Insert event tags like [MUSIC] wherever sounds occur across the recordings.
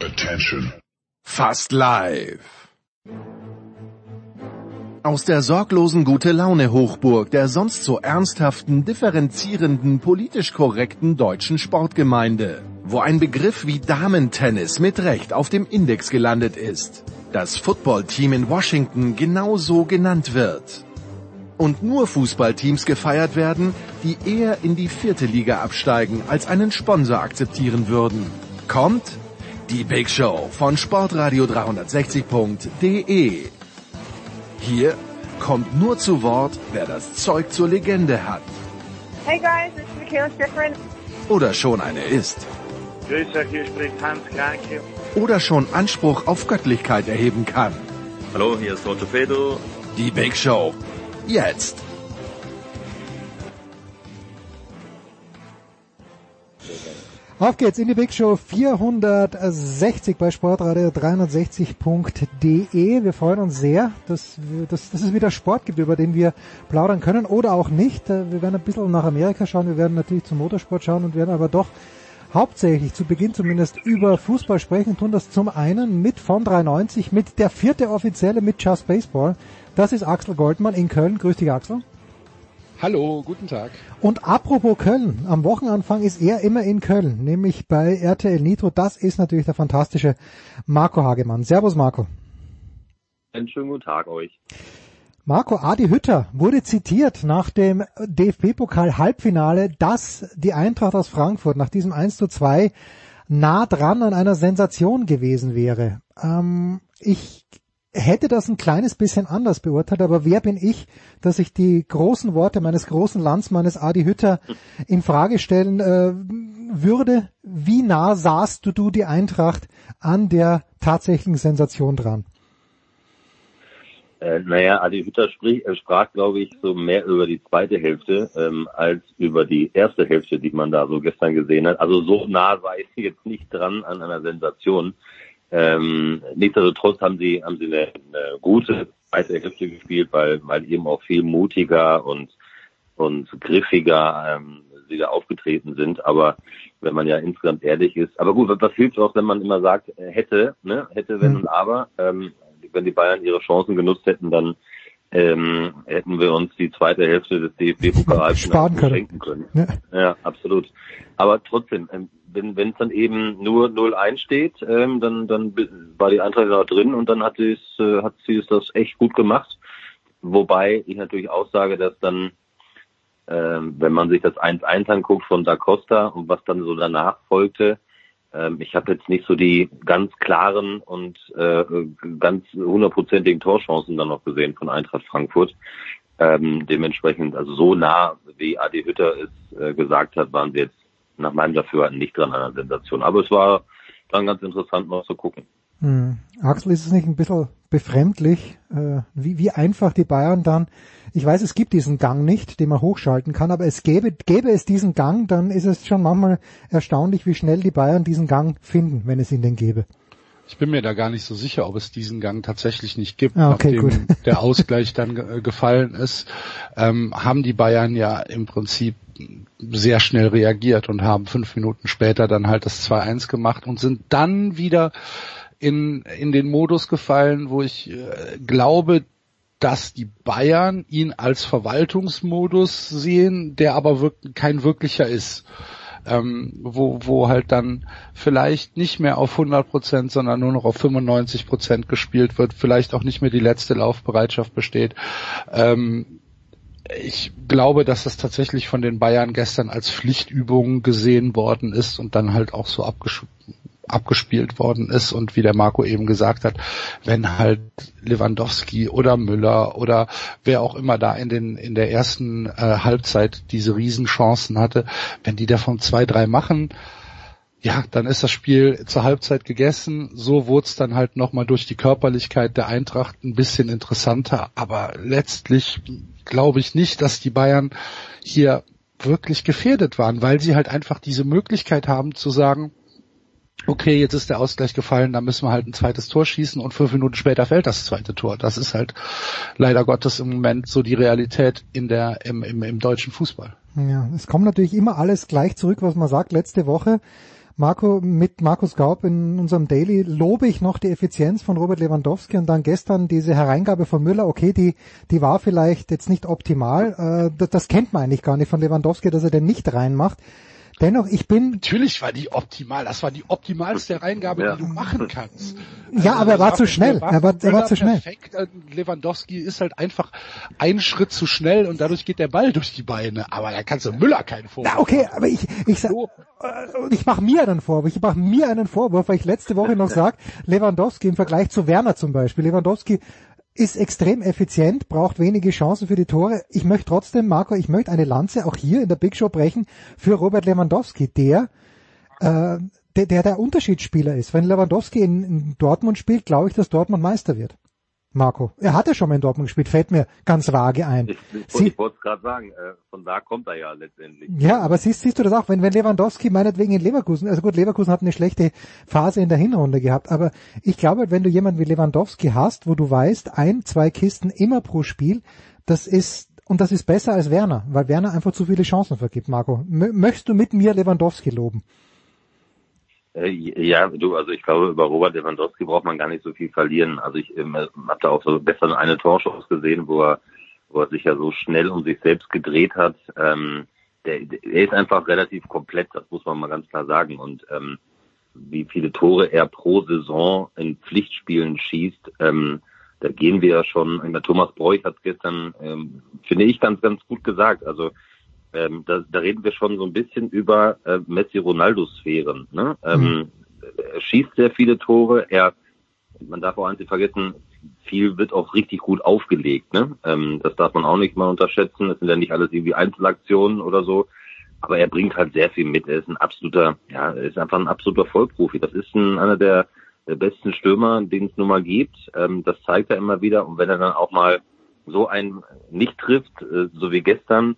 Attention. Fast live. Aus der sorglosen gute Laune Hochburg der sonst so ernsthaften, differenzierenden, politisch korrekten deutschen Sportgemeinde, wo ein Begriff wie Damentennis mit Recht auf dem Index gelandet ist, das Footballteam in Washington genau so genannt wird. Und nur Fußballteams gefeiert werden, die eher in die vierte Liga absteigen, als einen Sponsor akzeptieren würden. Kommt die Big Show von Sportradio 360.de. Hier kommt nur zu Wort, wer das Zeug zur Legende hat. Hey guys, it's Michaela Schifrin. Oder schon eine ist. Grüß euch, hier spricht Hans Kranke. Oder schon Anspruch auf Göttlichkeit erheben kann. Hallo, hier ist Orthopedo. Die Big Show. Jetzt. Auf geht's in die Big Show 460 bei Sportradio 360.de. Wir freuen uns sehr, dass, dass, dass es wieder Sport gibt, über den wir plaudern können oder auch nicht. Äh, wir werden ein bisschen nach Amerika schauen, wir werden natürlich zum Motorsport schauen und werden aber doch hauptsächlich zu Beginn zumindest über Fußball sprechen, tun das zum einen mit von 390, mit der vierte Offizielle mit Just Baseball. Das ist Axel Goldmann in Köln. Grüß dich Axel. Hallo, guten Tag. Und apropos Köln, am Wochenanfang ist er immer in Köln, nämlich bei RTL Nitro. Das ist natürlich der fantastische Marco Hagemann. Servus Marco. Einen schönen guten Tag euch. Marco Adi Hütter wurde zitiert nach dem DFB-Pokal-Halbfinale, dass die Eintracht aus Frankfurt nach diesem 1 zu 2 nah dran an einer Sensation gewesen wäre. Ähm, ich hätte das ein kleines bisschen anders beurteilt, aber wer bin ich, dass ich die großen Worte meines großen Landsmannes Adi Hütter in Frage stellen äh, würde? Wie nah sahst du, du die Eintracht an der tatsächlichen Sensation dran? Äh, naja, Adi Hütter sprich, äh, sprach, glaube ich, so mehr über die zweite Hälfte ähm, als über die erste Hälfte, die man da so gestern gesehen hat. Also so nah war ich jetzt nicht dran an einer Sensation. Ähm, nichtsdestotrotz haben sie, haben sie eine, eine gute zweite Hälfte gespielt, weil, weil eben auch viel mutiger und, und griffiger ähm, sie da aufgetreten sind. Aber wenn man ja insgesamt ehrlich ist, aber gut, was hilft auch, wenn man immer sagt, äh, hätte, ne, hätte, wenn und aber, ähm, wenn die Bayern ihre Chancen genutzt hätten, dann ähm, hätten wir uns die zweite Hälfte des DFB-Pokals [LAUGHS] schenken können. Ja. ja, absolut. Aber trotzdem, ähm, wenn wenn es dann eben nur 0-1 steht, ähm, dann dann war die Eintracht da drin und dann hat sie es äh, hat sie es das echt gut gemacht. Wobei ich natürlich auch sage, dass dann ähm, wenn man sich das 1-1 anguckt von Da Costa und was dann so danach folgte, ich habe jetzt nicht so die ganz klaren und äh, ganz hundertprozentigen Torchancen dann noch gesehen von Eintracht Frankfurt. Ähm, dementsprechend, also so nah, wie Adi Hütter es äh, gesagt hat, waren wir jetzt nach meinem Dafürhalten nicht dran an einer Sensation. Aber es war dann ganz interessant noch zu gucken. Hm. Axel, ist es nicht ein bisschen befremdlich, äh, wie, wie einfach die Bayern dann, ich weiß, es gibt diesen Gang nicht, den man hochschalten kann, aber es gäbe, gäbe es diesen Gang, dann ist es schon manchmal erstaunlich, wie schnell die Bayern diesen Gang finden, wenn es ihn denn gäbe. Ich bin mir da gar nicht so sicher, ob es diesen Gang tatsächlich nicht gibt, ah, okay, nachdem gut. der Ausgleich dann ge gefallen ist, ähm, haben die Bayern ja im Prinzip sehr schnell reagiert und haben fünf Minuten später dann halt das 2-1 gemacht und sind dann wieder in, in den Modus gefallen, wo ich äh, glaube, dass die Bayern ihn als Verwaltungsmodus sehen, der aber wirk kein wirklicher ist ähm, wo, wo halt dann vielleicht nicht mehr auf 100 Prozent, sondern nur noch auf 95 Prozent gespielt wird, vielleicht auch nicht mehr die letzte Laufbereitschaft besteht. Ähm, ich glaube, dass das tatsächlich von den Bayern gestern als Pflichtübung gesehen worden ist und dann halt auch so abgesch abgespielt worden ist und wie der Marco eben gesagt hat, wenn halt Lewandowski oder Müller oder wer auch immer da in den in der ersten äh, Halbzeit diese Riesenchancen hatte, wenn die davon zwei, drei machen, ja, dann ist das Spiel zur Halbzeit gegessen. So wurde es dann halt nochmal durch die Körperlichkeit der Eintracht ein bisschen interessanter. Aber letztlich glaube ich nicht, dass die Bayern hier wirklich gefährdet waren, weil sie halt einfach diese Möglichkeit haben zu sagen, okay, jetzt ist der Ausgleich gefallen, dann müssen wir halt ein zweites Tor schießen und fünf Minuten später fällt das zweite Tor. Das ist halt leider Gottes im Moment so die Realität in der, im, im, im deutschen Fußball. Ja, es kommt natürlich immer alles gleich zurück, was man sagt. Letzte Woche Marco, mit Markus Gaub in unserem Daily lobe ich noch die Effizienz von Robert Lewandowski und dann gestern diese Hereingabe von Müller, okay, die, die war vielleicht jetzt nicht optimal, äh, das, das kennt man eigentlich gar nicht von Lewandowski, dass er den nicht reinmacht. Dennoch, ich bin. Natürlich war die optimal. Das war die optimalste Reingabe, ja. die du machen kannst. Ja, also, aber er war zu schnell. Er war, er war zu schnell. Perfekt. Lewandowski ist halt einfach ein Schritt zu schnell und dadurch geht der Ball durch die Beine. Aber da kannst du Müller keinen Vorwurf. Na, okay, aber ich, ich sag, so. Äh, ich mache mir einen Vorwurf. Ich mache mir einen Vorwurf, weil ich letzte Woche noch [LAUGHS] sag, Lewandowski im Vergleich zu Werner zum Beispiel. Lewandowski ist extrem effizient, braucht wenige Chancen für die Tore. Ich möchte trotzdem, Marco, ich möchte eine Lanze auch hier in der Big Show brechen für Robert Lewandowski, der äh, der, der der Unterschiedsspieler ist. Wenn Lewandowski in, in Dortmund spielt, glaube ich, dass Dortmund Meister wird. Marco. Er hat ja schon mal in Dortmund gespielt, fällt mir ganz vage ein. Ich, ich, ich wollte es gerade sagen, äh, von da kommt er ja letztendlich. Ja, aber siehst, siehst du das auch, wenn, wenn Lewandowski meinetwegen in Leverkusen, also gut, Leverkusen hat eine schlechte Phase in der Hinrunde gehabt, aber ich glaube, wenn du jemanden wie Lewandowski hast, wo du weißt, ein, zwei Kisten immer pro Spiel, das ist, und das ist besser als Werner, weil Werner einfach zu viele Chancen vergibt, Marco. M möchtest du mit mir Lewandowski loben? Äh, ja, du, also ich glaube, über Robert Lewandowski braucht man gar nicht so viel verlieren. Also ich ähm, habe da auch so gestern eine Torschance gesehen, wo er, wo er sich ja so schnell um sich selbst gedreht hat. Ähm, der, der, er ist einfach relativ komplett, das muss man mal ganz klar sagen. Und ähm, wie viele Tore er pro Saison in Pflichtspielen schießt, ähm, da gehen wir ja schon, Thomas Bräuch hat gestern, ähm, finde ich, ganz, ganz gut gesagt. Also ähm, da, da reden wir schon so ein bisschen über äh, Messi-Ronaldo-Sphären. Ne? Ähm, mhm. Er schießt sehr viele Tore, er, man darf auch eins nicht vergessen, viel wird auch richtig gut aufgelegt. Ne? Ähm, das darf man auch nicht mal unterschätzen. Das sind ja nicht alles irgendwie Einzelaktionen oder so. Aber er bringt halt sehr viel mit. Er ist ein absoluter, ja, er ist einfach ein absoluter Vollprofi. Das ist ein, einer der, der besten Stürmer, den es nun mal gibt. Ähm, das zeigt er immer wieder. Und wenn er dann auch mal so einen nicht trifft, äh, so wie gestern,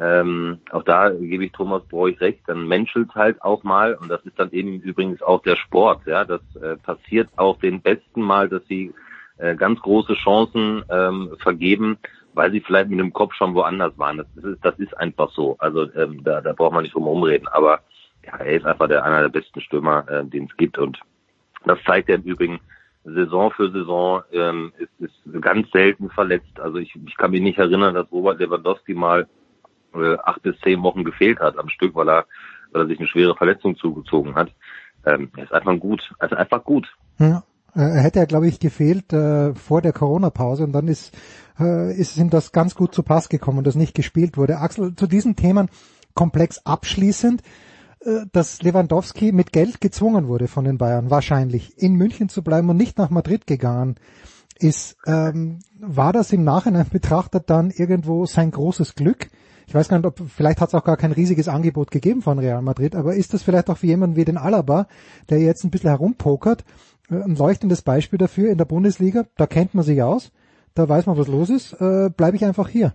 ähm, auch da gebe ich Thomas Bräuch recht, dann menschelt halt auch mal und das ist dann eben übrigens auch der Sport. Ja, das äh, passiert auch den Besten mal, dass sie äh, ganz große Chancen ähm, vergeben, weil sie vielleicht mit dem Kopf schon woanders waren. Das ist, das ist einfach so. Also ähm, da, da braucht man nicht drum rumreden. Aber ja, er ist einfach der einer der besten Stürmer, äh, den es gibt und das zeigt er im Übrigen Saison für Saison ähm, ist, ist ganz selten verletzt. Also ich, ich kann mich nicht erinnern, dass Robert Lewandowski mal äh, acht bis zehn Wochen gefehlt hat am Stück, weil er, weil er sich eine schwere Verletzung zugezogen hat. Ähm, er ist einfach gut, also einfach gut. Ja. Äh, er hätte ja, glaube ich, gefehlt äh, vor der Corona-Pause und dann ist, äh, ist ihm das ganz gut zu Pass gekommen, dass nicht gespielt wurde. Axel, zu diesen Themen komplex abschließend, äh, dass Lewandowski mit Geld gezwungen wurde von den Bayern, wahrscheinlich in München zu bleiben und nicht nach Madrid gegangen ist. Ähm, war das im Nachhinein betrachtet dann irgendwo sein großes Glück? Ich weiß gar nicht, ob vielleicht hat es auch gar kein riesiges Angebot gegeben von Real Madrid, aber ist das vielleicht auch für jemanden wie den Alaba, der jetzt ein bisschen herumpokert, äh, ein leuchtendes Beispiel dafür in der Bundesliga, da kennt man sich aus, da weiß man, was los ist, äh, bleibe ich einfach hier.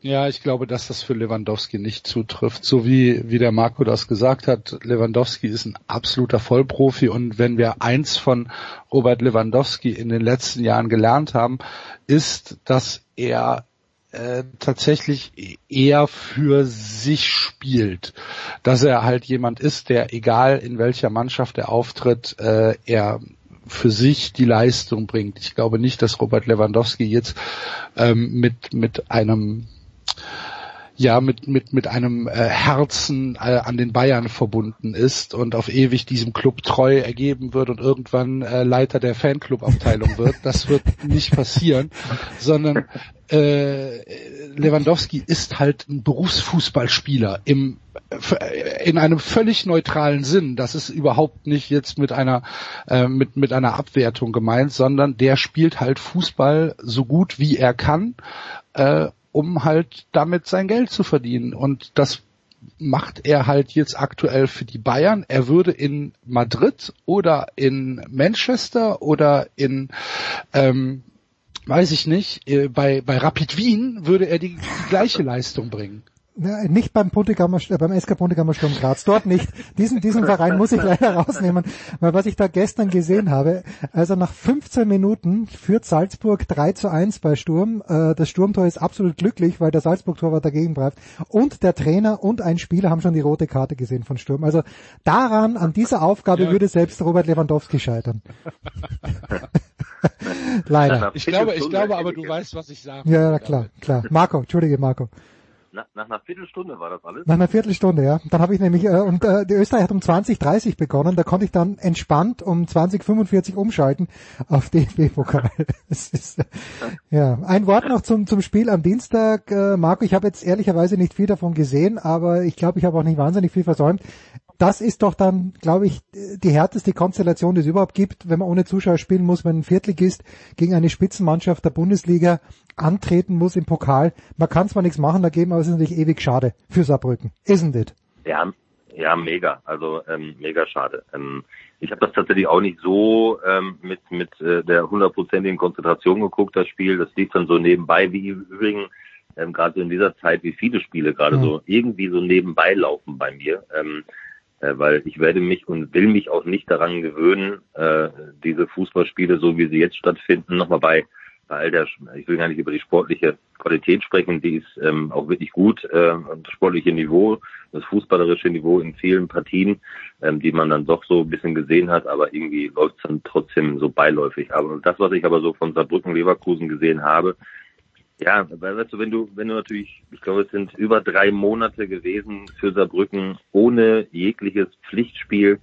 Ja, ich glaube, dass das für Lewandowski nicht zutrifft. So wie, wie der Marco das gesagt hat, Lewandowski ist ein absoluter Vollprofi und wenn wir eins von Robert Lewandowski in den letzten Jahren gelernt haben, ist, dass er äh, tatsächlich eher für sich spielt. Dass er halt jemand ist, der egal in welcher Mannschaft er auftritt, äh, er für sich die Leistung bringt. Ich glaube nicht, dass Robert Lewandowski jetzt ähm, mit mit einem ja mit mit mit einem äh, Herzen äh, an den Bayern verbunden ist und auf ewig diesem Club treu ergeben wird und irgendwann äh, Leiter der Fanclub-Abteilung wird. Das wird nicht passieren, [LAUGHS] sondern äh, Lewandowski ist halt ein Berufsfußballspieler im in einem völlig neutralen Sinn. Das ist überhaupt nicht jetzt mit einer äh, mit mit einer Abwertung gemeint, sondern der spielt halt Fußball so gut wie er kann äh, um halt damit sein Geld zu verdienen. Und das macht er halt jetzt aktuell für die Bayern. Er würde in Madrid oder in Manchester oder in ähm, weiß ich nicht, äh, bei, bei Rapid Wien würde er die, die gleiche Leistung bringen. Ja, nicht beim Puntigammer, äh, beim SK Puntigammer Sturm Graz, dort nicht. Diesen, diesen Verein muss ich leider rausnehmen, weil was ich da gestern gesehen habe, also nach 15 Minuten führt Salzburg 3 zu 1 bei Sturm. Äh, das Sturmtor ist absolut glücklich, weil der Salzburg-Torwart dagegen bleibt. Und der Trainer und ein Spieler haben schon die rote Karte gesehen von Sturm. Also daran, an dieser Aufgabe ja. würde selbst Robert Lewandowski scheitern. [LAUGHS] leider. Ich glaube, ich glaube aber, du weißt, was ich sage. Ja, klar, klar. Marco, entschuldige Marco. Nach, nach einer Viertelstunde war das alles? Nach einer Viertelstunde, ja. Dann habe ich nämlich, äh, und äh, die Österreich hat um 20.30 begonnen, da konnte ich dann entspannt um 20.45 umschalten auf DFB-Pokal. [LAUGHS] äh, ja. Ein Wort noch zum, zum Spiel am Dienstag. Äh, Marco, ich habe jetzt ehrlicherweise nicht viel davon gesehen, aber ich glaube, ich habe auch nicht wahnsinnig viel versäumt das ist doch dann, glaube ich, die härteste Konstellation, die es überhaupt gibt, wenn man ohne Zuschauer spielen muss, wenn ein Viertligist gegen eine Spitzenmannschaft der Bundesliga antreten muss im Pokal. Man kann zwar nichts machen dagegen, aber es ist natürlich ewig schade für Saarbrücken. Isn't it? Ja, ja, mega. Also ähm, mega schade. Ähm, ich habe das tatsächlich auch nicht so ähm, mit mit äh, der hundertprozentigen Konzentration geguckt, das Spiel. Das lief dann so nebenbei, wie übrigens ähm, gerade so in dieser Zeit, wie viele Spiele gerade mhm. so irgendwie so nebenbei laufen bei mir. Ähm, äh, weil ich werde mich und will mich auch nicht daran gewöhnen, äh, diese Fußballspiele, so wie sie jetzt stattfinden, nochmal bei, bei all der, ich will gar nicht über die sportliche Qualität sprechen, die ist ähm, auch wirklich gut, äh, das sportliche Niveau, das fußballerische Niveau in vielen Partien, ähm, die man dann doch so ein bisschen gesehen hat, aber irgendwie läuft es dann trotzdem so beiläufig. Aber das, was ich aber so von Saarbrücken Leverkusen gesehen habe, ja, weil weißt du, wenn du, wenn du natürlich, ich glaube, es sind über drei Monate gewesen für Saarbrücken ohne jegliches Pflichtspiel.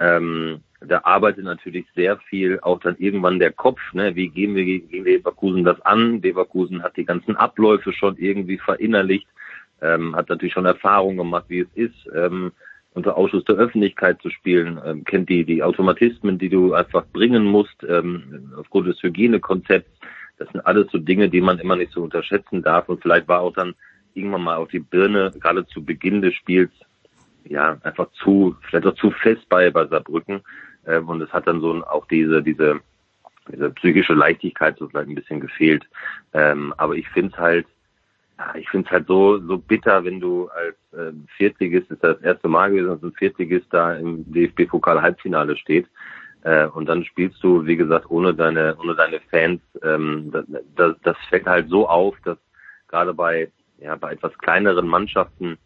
Ähm, da arbeitet natürlich sehr viel auch dann irgendwann der Kopf, ne? Wie gehen wir gegen Leverkusen das an? Leverkusen hat die ganzen Abläufe schon irgendwie verinnerlicht, ähm, hat natürlich schon Erfahrung gemacht, wie es ist, ähm, unter Ausschuss der Öffentlichkeit zu spielen, ähm, kennt die, die Automatismen, die du einfach bringen musst, ähm, aufgrund des Hygienekonzepts das sind alles so Dinge, die man immer nicht so unterschätzen darf. Und vielleicht war auch dann irgendwann mal auf die Birne, gerade zu Beginn des Spiels, ja, einfach zu, vielleicht auch zu fest bei, bei Saarbrücken. Ähm, und es hat dann so auch diese, diese, diese psychische Leichtigkeit so vielleicht ein bisschen gefehlt. Ähm, aber ich finde es halt, ich finde es halt so, so bitter, wenn du als äh, Viertligist, ist das erste Mal gewesen, dass ein Viertligist da im DFB-Pokal-Halbfinale steht. Äh, und dann spielst du, wie gesagt, ohne deine, ohne deine Fans. Ähm, das, das fällt halt so auf, dass gerade bei, ja, bei etwas kleineren Mannschaften,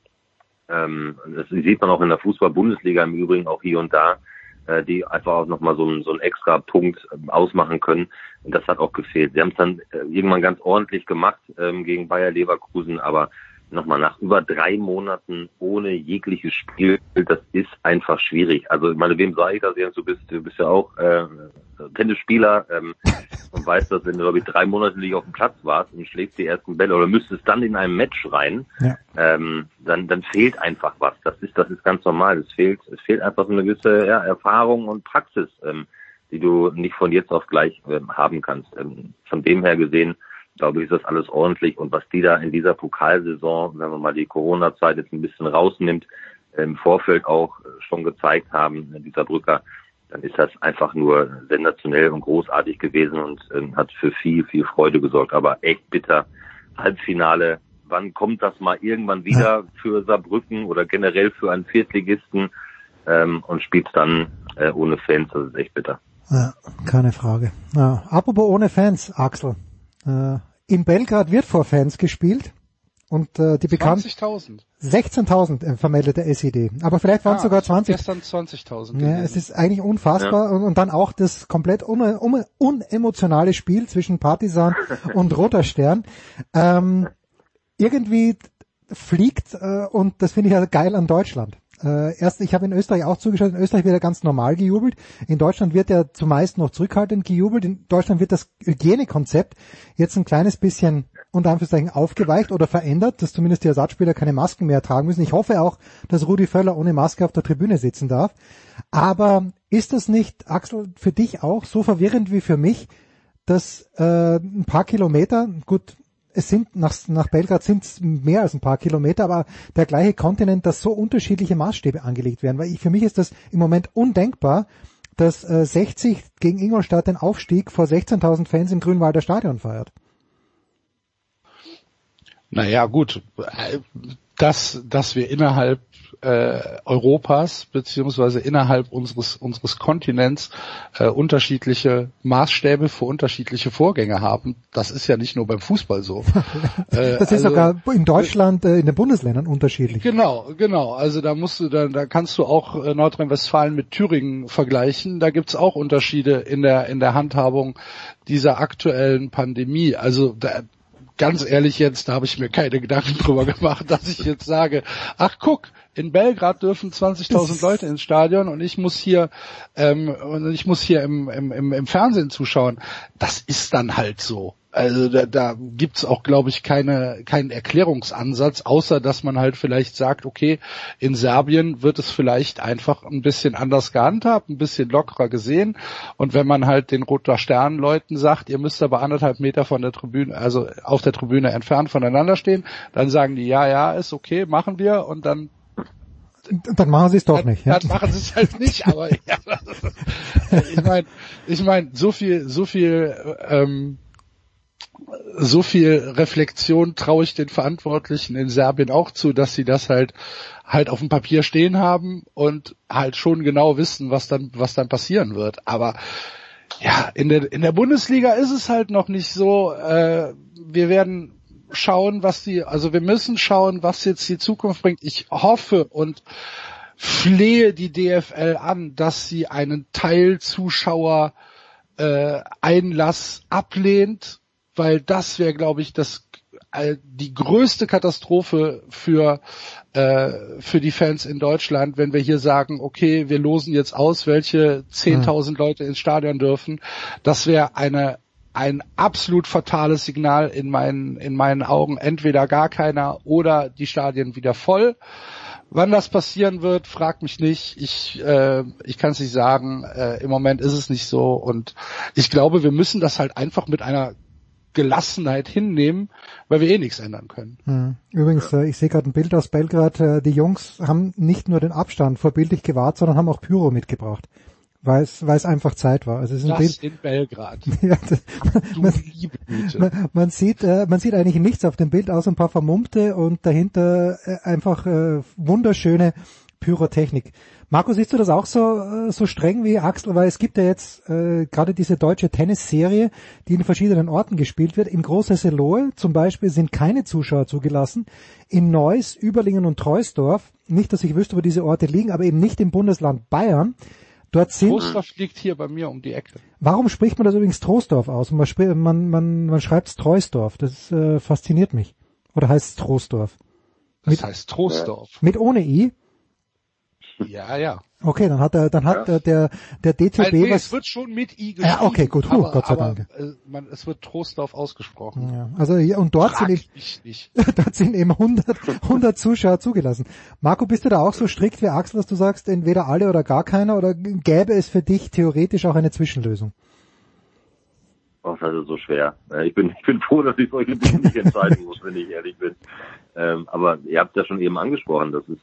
ähm, das sieht man auch in der Fußball-Bundesliga im Übrigen auch hier und da, äh, die einfach auch nochmal so, einen, so einen extra Punkt ähm, ausmachen können. Und das hat auch gefehlt. Sie haben es dann äh, irgendwann ganz ordentlich gemacht ähm, gegen Bayer Leverkusen, aber nochmal nach über drei Monaten ohne jegliches Spiel, das ist einfach schwierig. Also ich meine, wem sage ich das jetzt? Du bist, du bist ja auch äh, Tennisspieler ähm, [LAUGHS] und weißt, dass wenn du glaube ich drei Monate nicht auf dem Platz warst und schlägst die ersten Bälle oder müsstest dann in einem Match rein, ja. ähm, dann dann fehlt einfach was. Das ist das ist ganz normal. Es fehlt es fehlt einfach so eine gewisse ja, Erfahrung und Praxis, ähm, die du nicht von jetzt auf gleich ähm, haben kannst. Ähm, von dem her gesehen glaube ich, ist das alles ordentlich. Und was die da in dieser Pokalsaison, wenn man mal die Corona-Zeit jetzt ein bisschen rausnimmt, im Vorfeld auch schon gezeigt haben, dieser Brücker, dann ist das einfach nur sensationell und großartig gewesen und äh, hat für viel, viel Freude gesorgt. Aber echt bitter. Halbfinale, wann kommt das mal irgendwann wieder für Saarbrücken oder generell für einen Viertligisten ähm, und spielt dann äh, ohne Fans, das ist echt bitter. Ja, keine Frage. Ja, apropos ohne Fans, Axel. Äh, in Belgrad wird vor Fans gespielt und äh, die bekannten 20.000. 16.000 äh, vermeldete SED. Aber vielleicht waren es sogar 20. Gestern 20.000. Ja, es ist eigentlich unfassbar. Ja. Und, und, dann auch das komplett un, un, unemotionale Spiel zwischen Partisan [LAUGHS] und Roter Stern. Ähm, irgendwie fliegt, äh, und das finde ich ja geil an Deutschland. Äh, erst, ich habe in Österreich auch zugeschaut, in Österreich wird er ganz normal gejubelt. In Deutschland wird er zumeist noch zurückhaltend gejubelt. In Deutschland wird das Hygienekonzept jetzt ein kleines bisschen unter Anführungszeichen aufgeweicht oder verändert, dass zumindest die Ersatzspieler keine Masken mehr tragen müssen. Ich hoffe auch, dass Rudi Völler ohne Maske auf der Tribüne sitzen darf. Aber ist das nicht, Axel, für dich auch so verwirrend wie für mich, dass äh, ein paar Kilometer, gut, es sind nach, nach Belgrad sind es mehr als ein paar Kilometer, aber der gleiche Kontinent, dass so unterschiedliche Maßstäbe angelegt werden. Weil ich, für mich ist das im Moment undenkbar, dass äh, 60 gegen Ingolstadt den Aufstieg vor 16.000 Fans im Grünwalder Stadion feiert. Naja, gut. Dass, dass wir innerhalb äh, Europas beziehungsweise innerhalb unseres unseres Kontinents äh, unterschiedliche Maßstäbe für unterschiedliche Vorgänge haben. Das ist ja nicht nur beim Fußball so. [LAUGHS] äh, das ist also, sogar in Deutschland äh, in den Bundesländern unterschiedlich. Genau, genau. Also da musst du dann, da kannst du auch äh, Nordrhein-Westfalen mit Thüringen vergleichen. Da gibt's auch Unterschiede in der in der Handhabung dieser aktuellen Pandemie. Also da, ganz ehrlich jetzt, da habe ich mir keine Gedanken [LAUGHS] drüber gemacht, dass ich jetzt sage, ach guck, in Belgrad dürfen 20.000 Leute ins Stadion und ich muss hier ähm, und ich muss hier im, im, im Fernsehen zuschauen. Das ist dann halt so. Also da, da gibt's auch, glaube ich, keine, keinen Erklärungsansatz, außer dass man halt vielleicht sagt, okay, in Serbien wird es vielleicht einfach ein bisschen anders gehandhabt, ein bisschen lockerer gesehen. Und wenn man halt den Roter Stern-Leuten sagt, ihr müsst aber anderthalb Meter von der Tribüne, also auf der Tribüne entfernt voneinander stehen, dann sagen die, ja, ja, ist okay, machen wir und dann dann machen sie es doch dann, nicht. Ja? Dann machen sie es halt nicht, aber [LAUGHS] ja, [LAUGHS] ich meine, ich meine, so viel, so viel, ähm, so viel Reflexion traue ich den Verantwortlichen in Serbien auch zu, dass sie das halt halt auf dem Papier stehen haben und halt schon genau wissen, was dann was dann passieren wird. Aber ja, in der in der Bundesliga ist es halt noch nicht so. Äh, wir werden schauen, was die, also wir müssen schauen, was jetzt die Zukunft bringt. Ich hoffe und flehe die DFL an, dass sie einen Teil Zuschauer äh, Einlass ablehnt, weil das wäre, glaube ich, das äh, die größte Katastrophe für äh, für die Fans in Deutschland, wenn wir hier sagen, okay, wir losen jetzt aus, welche 10.000 Leute ins Stadion dürfen. Das wäre eine ein absolut fatales Signal in meinen, in meinen Augen. Entweder gar keiner oder die Stadien wieder voll. Wann das passieren wird, fragt mich nicht. Ich, äh, ich kann es nicht sagen. Äh, Im Moment ist es nicht so. Und ich glaube, wir müssen das halt einfach mit einer Gelassenheit hinnehmen, weil wir eh nichts ändern können. Hm. Übrigens, äh, ich sehe gerade ein Bild aus Belgrad. Äh, die Jungs haben nicht nur den Abstand vorbildlich gewahrt, sondern haben auch Pyro mitgebracht weil es, weil es einfach Zeit war. Also es ist ein das Bild, in Belgrad. [LAUGHS] ja, das, man, man, man, sieht, äh, man sieht eigentlich nichts auf dem Bild, außer ein paar Vermummte und dahinter äh, einfach äh, wunderschöne Pyrotechnik. Marco, siehst du das auch so, äh, so streng wie Axel? Weil es gibt ja jetzt äh, gerade diese deutsche Tennisserie, die in verschiedenen Orten gespielt wird. In Große Selohe zum Beispiel sind keine Zuschauer zugelassen. In Neuss, Überlingen und Treusdorf, nicht, dass ich wüsste, wo diese Orte liegen, aber eben nicht im Bundesland Bayern, Dort sind, Trostorf liegt hier bei mir um die Ecke. Warum spricht man das übrigens Trostorf aus? Man, man, man, man schreibt es Treusdorf. Das äh, fasziniert mich. Oder heißt es Trostorf? Das mit, heißt Trostorf. Mit ohne I? Ja, ja. Okay, dann hat er, dann hat ja. der der DTB also, nee, was. Es wird schon mit I geschrieben. Ja, okay, gut, Huh, aber, Gott sei Dank. Aber, äh, man, es wird Trostorf ausgesprochen. Ja, also ja, und dort Frag sind eben, [LAUGHS] dort sind eben 100, 100 Zuschauer zugelassen. Marco, bist du da auch so strikt wie Axel, dass du sagst, entweder alle oder gar keiner, oder gäbe es für dich theoretisch auch eine Zwischenlösung? Oh, das ist so schwer. Ich bin, ich bin froh, dass ich solche Dinge nicht entscheiden [LAUGHS] muss, wenn ich ehrlich bin. Ähm, aber ihr habt ja schon eben angesprochen, das ist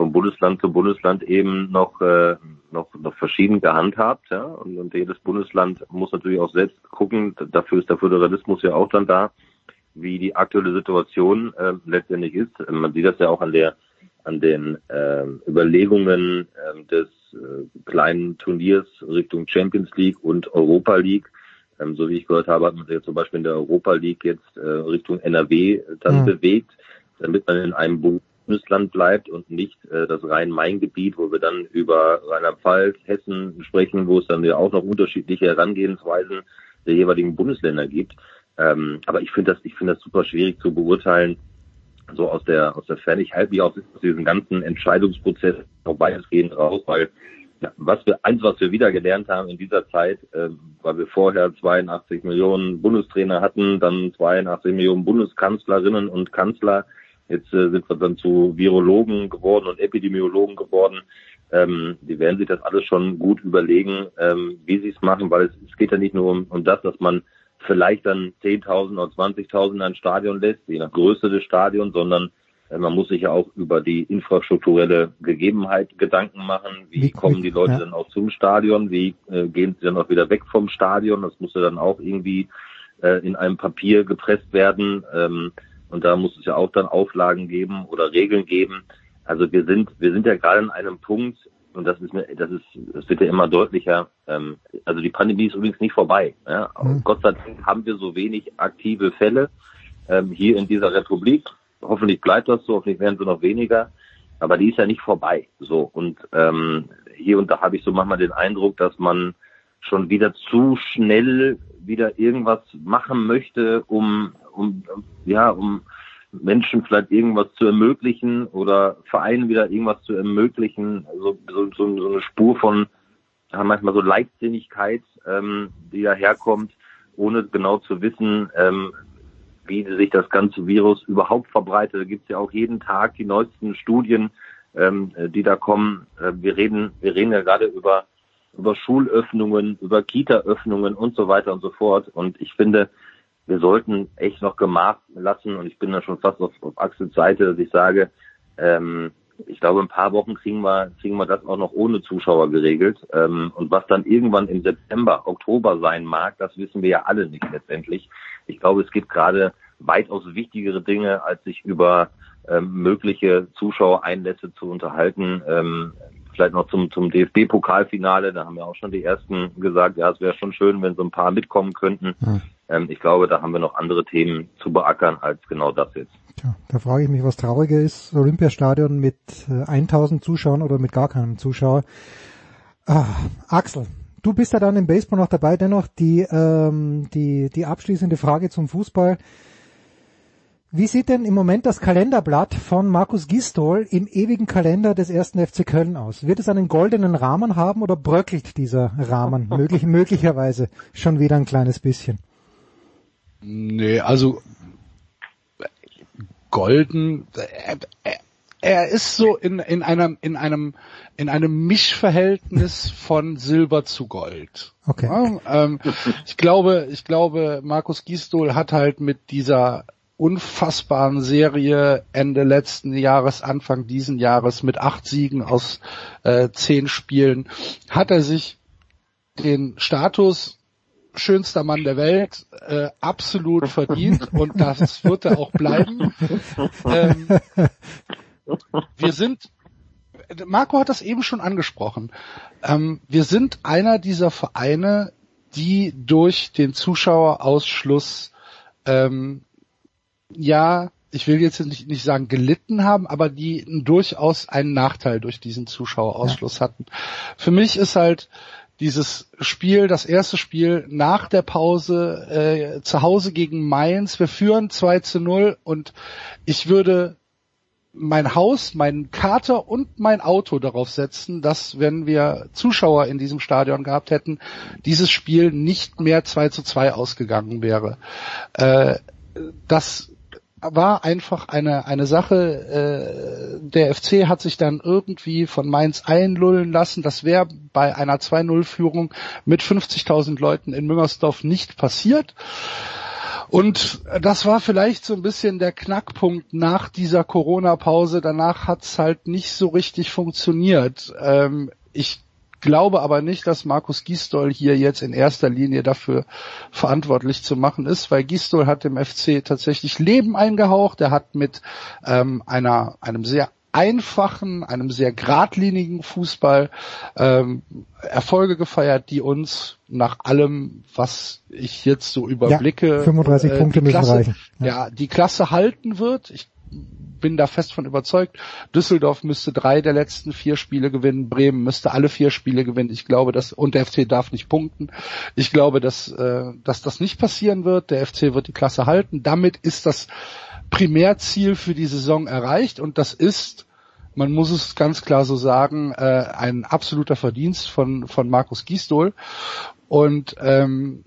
vom Bundesland zu Bundesland eben noch, äh, noch, noch verschieden gehandhabt. Ja? Und, und jedes Bundesland muss natürlich auch selbst gucken, dafür ist der Föderalismus ja auch dann da, wie die aktuelle Situation äh, letztendlich ist. Man sieht das ja auch an der an den äh, Überlegungen äh, des äh, kleinen Turniers Richtung Champions League und Europa League. Ähm, so wie ich gehört habe, hat man sich jetzt zum Beispiel in der Europa League jetzt äh, Richtung NRW dann mhm. bewegt, damit man in einem Bundesland bleibt und nicht äh, das Rhein-Main-Gebiet, wo wir dann über Rheinland-Pfalz, Hessen sprechen, wo es dann ja auch noch unterschiedliche Herangehensweisen der jeweiligen Bundesländer gibt. Ähm, aber ich finde das, ich finde das super schwierig zu beurteilen, so aus der aus der Ferne. Ich halte mich aus diesem ganzen Entscheidungsprozess noch weitestgehend raus, weil ja, was wir eins, was wir wieder gelernt haben in dieser Zeit, äh, weil wir vorher 82 Millionen Bundestrainer hatten, dann 82 Millionen Bundeskanzlerinnen und Kanzler, Jetzt äh, sind wir dann zu Virologen geworden und Epidemiologen geworden. Ähm, die werden sich das alles schon gut überlegen, ähm, wie sie es machen, weil es, es geht ja nicht nur um, um das, dass man vielleicht dann 10.000 oder 20.000 ein Stadion lässt, je nach Größe des Stadions, sondern äh, man muss sich ja auch über die infrastrukturelle Gegebenheit Gedanken machen. Wie, wie kommen die Leute ja. dann auch zum Stadion? Wie äh, gehen sie dann auch wieder weg vom Stadion? Das muss ja dann auch irgendwie äh, in einem Papier gepresst werden. Ähm, Und da muss es ja auch dann Auflagen geben oder Regeln geben. Also wir sind, wir sind ja gerade an einem Punkt, und das ist mir, das ist, das wird ja immer deutlicher. Ähm, also die Pandemie ist übrigens nicht vorbei. Ja? Mhm. Gott sei Dank haben wir so wenig aktive Fälle ähm, hier in dieser Republik. Hoffentlich bleibt das so, hoffentlich werden sie noch weniger. Aber die ist ja nicht vorbei. So und ähm, hier und da habe ich so manchmal den Eindruck, dass man schon wieder zu schnell wieder irgendwas machen möchte, um, um ja, um Menschen vielleicht irgendwas zu ermöglichen oder Vereinen wieder irgendwas zu ermöglichen. So, so, so, so eine Spur von manchmal so Leichtsinnigkeit, ähm, die daherkommt, ohne genau zu wissen, ähm, wie sich das ganze Virus überhaupt verbreitet. Da gibt es ja auch jeden Tag die neuesten Studien, ähm, die da kommen. Äh, wir reden, wir reden ja gerade über über Schulöffnungen, über Kita-Öffnungen und so weiter und so fort. Und ich finde, wir sollten echt noch gemacht lassen und ich bin da schon fast auf, auf Axels Seite, dass ich sage, ähm, ich glaube, ein paar Wochen kriegen wir, kriegen wir das auch noch ohne Zuschauer geregelt. Ähm, und was dann irgendwann im September, Oktober sein mag, das wissen wir ja alle nicht letztendlich. Ich glaube, es gibt gerade weitaus wichtigere Dinge, als sich über ähm, mögliche Zuschauereinlässe zu unterhalten. Ähm, vielleicht noch zum, zum DFB-Pokalfinale, da haben ja auch schon die ersten gesagt, ja, es wäre schon schön, wenn so ein paar mitkommen könnten. Hm. Ähm, ich glaube, da haben wir noch andere Themen zu beackern als genau das jetzt. Tja, da frage ich mich, was trauriger ist, Olympiastadion mit äh, 1000 Zuschauern oder mit gar keinem Zuschauer. Ah, Axel, du bist ja dann im Baseball noch dabei, dennoch die, ähm, die, die abschließende Frage zum Fußball. Wie sieht denn im Moment das Kalenderblatt von Markus Gistol im ewigen Kalender des ersten FC Köln aus? Wird es einen goldenen Rahmen haben oder bröckelt dieser Rahmen möglich, [LAUGHS] möglicherweise schon wieder ein kleines bisschen? Nee, also golden, er, er ist so in, in einem, in einem, in einem Mischverhältnis von Silber zu Gold. Okay. Ja, ähm, ich glaube, ich glaube, Markus Gisdol hat halt mit dieser unfassbaren Serie Ende letzten Jahres, Anfang diesen Jahres mit acht Siegen aus äh, zehn Spielen, hat er sich den Status schönster Mann der Welt äh, absolut verdient [LAUGHS] und das wird er auch bleiben. Ähm, wir sind, Marco hat das eben schon angesprochen, ähm, wir sind einer dieser Vereine, die durch den Zuschauerausschluss ähm, ja, ich will jetzt nicht, nicht sagen gelitten haben, aber die durchaus einen Nachteil durch diesen Zuschauerausschluss ja. hatten. Für mich ist halt dieses Spiel, das erste Spiel nach der Pause äh, zu Hause gegen Mainz. Wir führen 2 zu 0 und ich würde mein Haus, meinen Kater und mein Auto darauf setzen, dass wenn wir Zuschauer in diesem Stadion gehabt hätten, dieses Spiel nicht mehr 2 zu 2 ausgegangen wäre. Äh, das war einfach eine, eine Sache, äh, der FC hat sich dann irgendwie von Mainz einlullen lassen. Das wäre bei einer 2-0-Führung mit 50.000 Leuten in Müngersdorf nicht passiert. Und das war vielleicht so ein bisschen der Knackpunkt nach dieser Corona-Pause. Danach hat's halt nicht so richtig funktioniert. Ähm, ich glaube aber nicht, dass Markus Gisdol hier jetzt in erster Linie dafür verantwortlich zu machen ist, weil Gisdol hat dem FC tatsächlich Leben eingehaucht. Er hat mit ähm, einer, einem sehr einfachen, einem sehr geradlinigen Fußball ähm, Erfolge gefeiert, die uns nach allem, was ich jetzt so überblicke, ja, 35 äh, Punkte müssen Klasse, reichen. Ja. ja, die Klasse halten wird. Ich bin da fest von überzeugt. Düsseldorf müsste drei der letzten vier Spiele gewinnen, Bremen müsste alle vier Spiele gewinnen. Ich glaube, dass und der FC darf nicht punkten. Ich glaube, dass äh, dass das nicht passieren wird. Der FC wird die Klasse halten. Damit ist das Primärziel für die Saison erreicht und das ist man muss es ganz klar so sagen, äh, ein absoluter Verdienst von, von Markus Gisdol. Und ähm,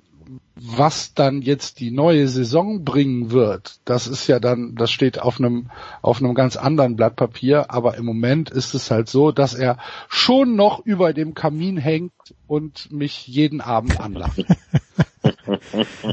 was dann jetzt die neue Saison bringen wird, das ist ja dann, das steht auf einem, auf einem ganz anderen Blatt Papier, aber im Moment ist es halt so, dass er schon noch über dem Kamin hängt und mich jeden Abend anlacht. [LAUGHS]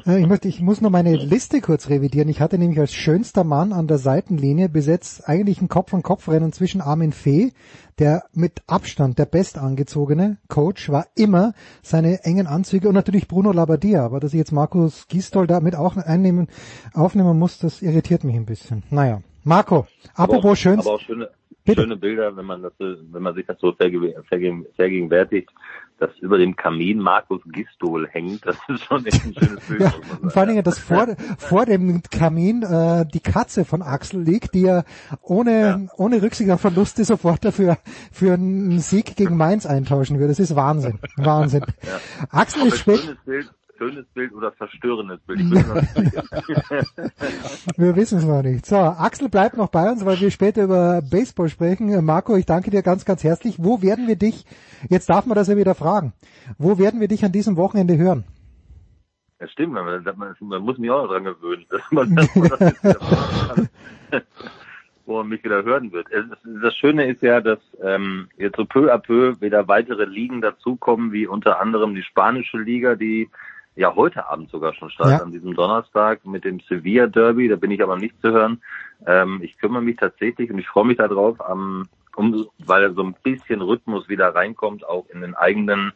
Äh, ich, möchte, ich muss nur meine Liste kurz revidieren. Ich hatte nämlich als schönster Mann an der Seitenlinie besetzt eigentlich ein Kopf-an-Kopf-Rennen zwischen Armin Fee, der mit Abstand der bestangezogene Coach war immer seine engen Anzüge und natürlich Bruno Labbadia. Aber dass ich jetzt Markus Gistol damit auch einnehmen, aufnehmen muss, das irritiert mich ein bisschen. Naja. Marco, apropos schön. Aber auch schöne, schöne Bilder, wenn man das, wenn man sich das so vergegenwärtigt, dass über dem Kamin Markus Gistol hängt, das ist schon echt ein schönes Bild. Ja, und vor allen Dingen, dass vor, vor dem Kamin äh, die Katze von Axel liegt, die er ohne, ja. ohne Rücksicht auf Verluste sofort dafür für einen Sieg gegen Mainz eintauschen würde. Das ist Wahnsinn. Wahnsinn. Ja. Axel ist spät schönes Bild oder verstörendes Bild. [LAUGHS] wir wissen es noch nicht. So, Axel bleibt noch bei uns, weil wir später über Baseball sprechen. Marco, ich danke dir ganz, ganz herzlich. Wo werden wir dich, jetzt darf man das ja wieder fragen, wo werden wir dich an diesem Wochenende hören? Ja, stimmt, man, man, man muss mich auch dran gewöhnen, dass man, dass man das [LAUGHS] [LAUGHS] wo man mich wieder hören wird. Das Schöne ist ja, dass ähm, jetzt so peu à peu wieder weitere Ligen dazukommen, wie unter anderem die spanische Liga, die ja heute Abend sogar schon startet, ja. an diesem Donnerstag mit dem Sevilla Derby, da bin ich aber nicht zu hören. Ähm, ich kümmere mich tatsächlich und ich freue mich darauf, um, weil so ein bisschen Rhythmus wieder reinkommt, auch in den eigenen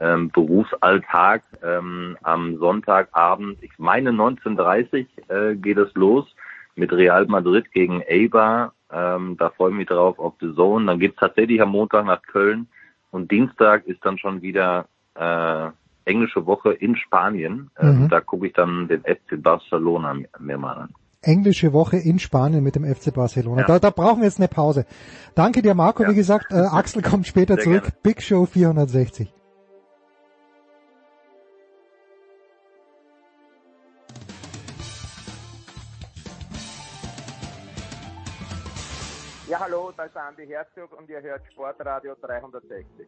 ähm, Berufsalltag. Ähm, am Sonntagabend, ich meine 19.30 äh, geht es los mit Real Madrid gegen Eibar. Ähm, da freue ich mich drauf auf The Zone. Dann geht's tatsächlich am Montag nach Köln und Dienstag ist dann schon wieder äh, englische Woche in Spanien. Ähm, mhm. Da gucke ich dann den FC Barcelona mir mal an. Englische Woche in Spanien mit dem FC Barcelona. Ja. Da, da brauchen wir jetzt eine Pause. Danke dir, Marco. Ja. Wie gesagt, äh, [LAUGHS] Axel kommt später Sehr zurück. Gerne. Big Show 460. Ja, hallo, da ist Andi Herzog und ihr hört Sportradio 360.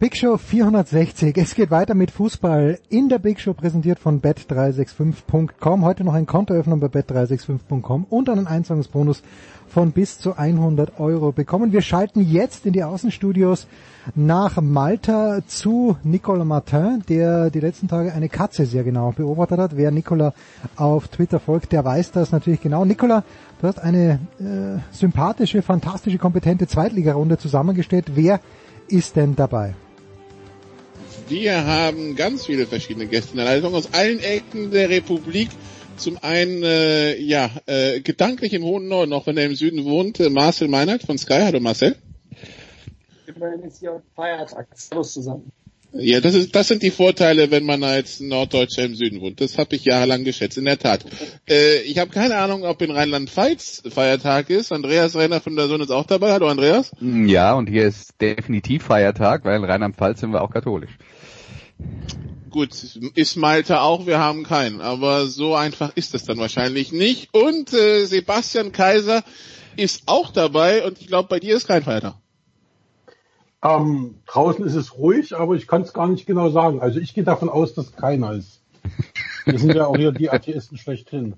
Big Show 460. Es geht weiter mit Fußball in der Big Show, präsentiert von bet365.com. Heute noch ein Kontoöffnung bei bet365.com und einen Einzahlungsbonus von bis zu 100 Euro bekommen. Wir schalten jetzt in die Außenstudios nach Malta zu Nicolas Martin, der die letzten Tage eine Katze sehr genau beobachtet hat. Wer Nicolas auf Twitter folgt, der weiß das natürlich genau. Nicolas, du hast eine äh, sympathische, fantastische, kompetente Zweitligarunde zusammengestellt. Wer ist denn dabei? Wir haben ganz viele verschiedene Gäste in der Leitung aus allen Ecken der Republik. Zum einen, äh, ja, äh, gedanklich im hohen Norden, auch wenn er im Süden wohnt, äh, Marcel Meinert von Sky. Hallo Marcel. Immerhin ist hier Feiertag. Servus zusammen. Ja, das ist, das sind die Vorteile, wenn man als Norddeutscher im Süden wohnt. Das habe ich jahrelang geschätzt, in der Tat. Äh, ich habe keine Ahnung, ob in Rheinland-Pfalz Feiertag ist. Andreas Renner von der Sohn ist auch dabei. Hallo Andreas. Ja, und hier ist definitiv Feiertag, weil in Rheinland-Pfalz sind wir auch katholisch. Gut, ist Malta auch, wir haben keinen. Aber so einfach ist es dann wahrscheinlich nicht. Und äh, Sebastian Kaiser ist auch dabei und ich glaube, bei dir ist kein Feiertag. Ähm, draußen ist es ruhig, aber ich kann es gar nicht genau sagen. Also ich gehe davon aus, dass keiner ist. Wir sind ja auch hier die Atheisten schlechthin.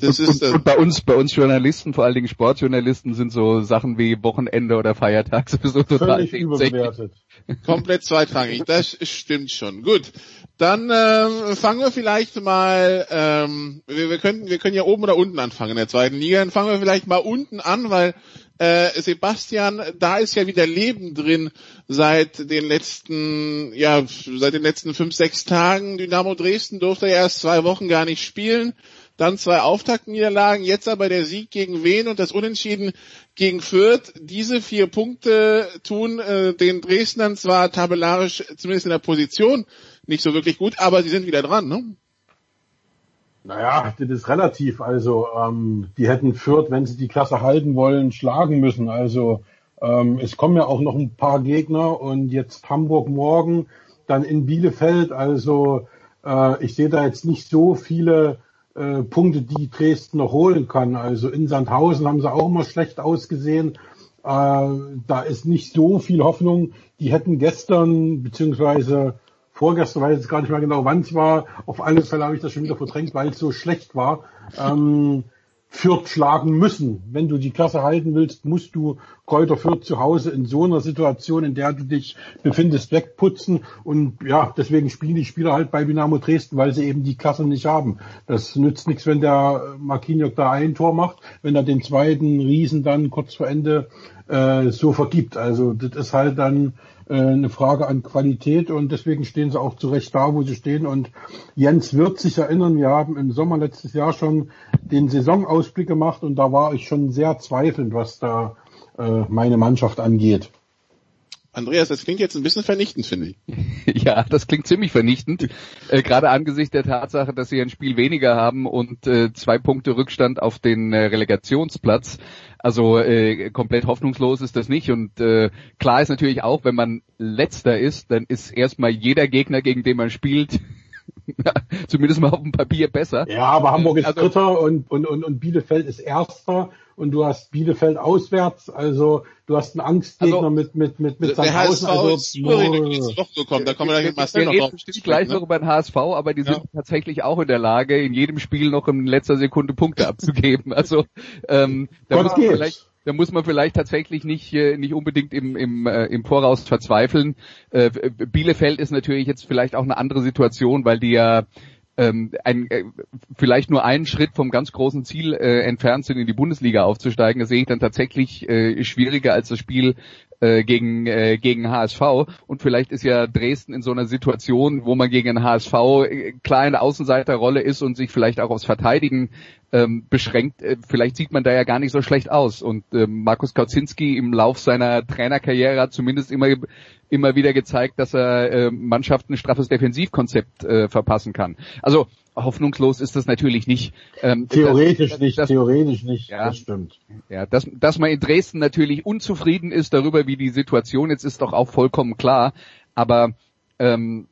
Das ist, und, und, bei uns, bei uns Journalisten, vor allen Dingen Sportjournalisten, sind so Sachen wie Wochenende oder Feiertag sowieso total überbewertet. Komplett zweitrangig, das stimmt schon. Gut, dann ähm, fangen wir vielleicht mal, ähm, wir, wir, können, wir können ja oben oder unten anfangen in der zweiten Liga. Dann fangen wir vielleicht mal unten an, weil äh, Sebastian, da ist ja wieder Leben drin seit den letzten, ja, seit den letzten fünf, sechs Tagen. Dynamo Dresden durfte ja erst zwei Wochen gar nicht spielen. Dann zwei Auftaktniederlagen, jetzt aber der Sieg gegen Wien und das Unentschieden gegen Fürth. Diese vier Punkte tun äh, den Dresdnern zwar tabellarisch, zumindest in der Position, nicht so wirklich gut, aber sie sind wieder dran, ne? Naja, das ist relativ. Also ähm, die hätten Fürth, wenn sie die Klasse halten wollen, schlagen müssen. Also ähm, es kommen ja auch noch ein paar Gegner und jetzt Hamburg morgen, dann in Bielefeld. Also äh, ich sehe da jetzt nicht so viele äh, Punkte, die Dresden noch holen kann. Also in Sandhausen haben sie auch immer schlecht ausgesehen. Äh, da ist nicht so viel Hoffnung. Die hätten gestern beziehungsweise vorgestern, weiß jetzt gar nicht mehr genau, wann es war. Auf alle Fälle habe ich das schon wieder verdrängt, weil es so schlecht war. Ähm, Fürth schlagen müssen. Wenn du die Klasse halten willst, musst du Kräuter Fürth zu Hause in so einer Situation, in der du dich befindest, wegputzen. Und ja, deswegen spielen die Spieler halt bei Dynamo Dresden, weil sie eben die Klasse nicht haben. Das nützt nichts, wenn der Marquinhos da ein Tor macht, wenn er den zweiten Riesen dann kurz vor Ende äh, so vergibt. Also das ist halt dann eine Frage an Qualität und deswegen stehen sie auch zu Recht da, wo sie stehen. Und Jens wird sich erinnern, wir haben im Sommer letztes Jahr schon den Saisonausblick gemacht und da war ich schon sehr zweifelnd, was da äh, meine Mannschaft angeht. Andreas, das klingt jetzt ein bisschen vernichtend, finde ich. [LAUGHS] ja, das klingt ziemlich vernichtend. Äh, Gerade angesichts der Tatsache, dass sie ein Spiel weniger haben und äh, zwei Punkte Rückstand auf den äh, Relegationsplatz. Also äh, komplett hoffnungslos ist das nicht. Und äh, klar ist natürlich auch, wenn man letzter ist, dann ist erstmal jeder Gegner, gegen den man spielt, [LAUGHS] zumindest mal auf dem Papier besser. Ja, aber Hamburg ist also, Dritter und, und, und, und Bielefeld ist Erster und du hast Bielefeld auswärts, also du hast einen Angstgegner also, mit mit mit mit der HSV also, ist souverän doch gekommen, da kommen wir gleich Marcel noch drauf. Bestimmt gleich ne? noch über den HSV, aber die ja. sind tatsächlich auch in der Lage, in jedem Spiel noch in letzter Sekunde Punkte abzugeben. [LAUGHS] Also ähm, da muss man vielleicht da muss man vielleicht tatsächlich nicht äh, nicht unbedingt im im, äh, im Voraus verzweifeln. Äh, Bielefeld ist natürlich jetzt vielleicht auch eine andere Situation, weil die ja ähm, ein, äh, vielleicht nur einen Schritt vom ganz großen Ziel äh, entfernt sind, in die Bundesliga aufzusteigen. Das sehe ich dann tatsächlich äh, schwieriger als das Spiel äh, gegen, äh, gegen HSV. Und vielleicht ist ja Dresden in so einer Situation, wo man gegen den HSV äh, klar in der Außenseiterrolle ist und sich vielleicht auch aufs Verteidigen ähm, beschränkt. Äh, vielleicht sieht man da ja gar nicht so schlecht aus. Und ähm, Markus Kauzinski im Lauf seiner Trainerkarriere hat zumindest immer immer wieder gezeigt, dass er äh, Mannschaften ein straffes Defensivkonzept äh, verpassen kann. Also hoffnungslos ist das natürlich nicht. Ähm, theoretisch das, nicht, das, theoretisch nicht, ja, das stimmt. Ja, dass, dass man in Dresden natürlich unzufrieden ist darüber, wie die Situation jetzt ist, doch auch vollkommen klar. Aber ähm,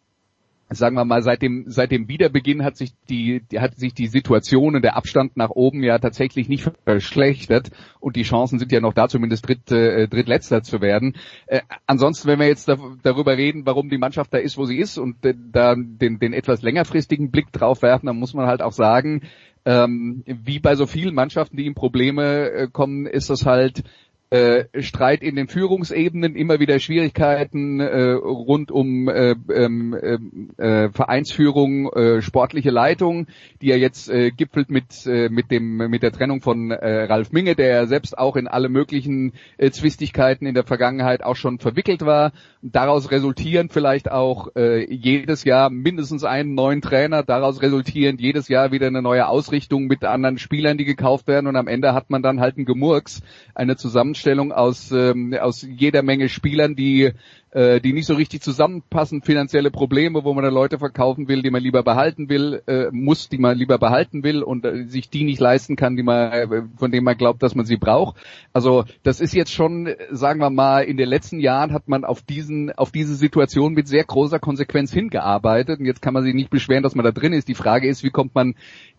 sagen wir mal, seit dem, seit dem Wiederbeginn hat sich die, hat sich die Situation und der Abstand nach oben ja tatsächlich nicht verschlechtert und die Chancen sind ja noch da, zumindest dritt, äh, drittletzter zu werden. Äh, ansonsten, wenn wir jetzt da, darüber reden, warum die Mannschaft da ist, wo sie ist und äh, da den, den etwas längerfristigen Blick drauf werfen, dann muss man halt auch sagen, ähm, wie bei so vielen Mannschaften, die in Probleme äh, kommen, ist das halt äh, Streit in den Führungsebenen, immer wieder Schwierigkeiten äh, rund um äh, ähm, äh, Vereinsführung, äh, sportliche Leitung, die ja jetzt äh, gipfelt mit äh, mit dem mit der Trennung von äh, Ralf Minge, der ja selbst auch in alle möglichen äh, Zwistigkeiten in der Vergangenheit auch schon verwickelt war. Daraus resultieren vielleicht auch äh, jedes Jahr mindestens einen neuen Trainer, daraus resultierend jedes Jahr wieder eine neue Ausrichtung mit anderen Spielern, die gekauft werden und am Ende hat man dann halt einen Gemurks, eine Zusammenstellung Zusammenstellung aus, ähm, aus jeder Menge Spielern, die, äh, die nicht so richtig zusammenpassen, finanzielle Probleme, wo man dann Leute verkaufen will, die man lieber behalten will, äh, muss, die man lieber behalten will und äh, sich die nicht leisten kann, die man, äh, von denen man glaubt, dass man sie braucht. Also das ist jetzt schon, sagen wir mal, in den letzten Jahren hat man auf diesen, auf diese Situation mit sehr großer Konsequenz hingearbeitet und jetzt kann man sich nicht beschweren, dass man da drin ist. Die Frage ist, wie kommt man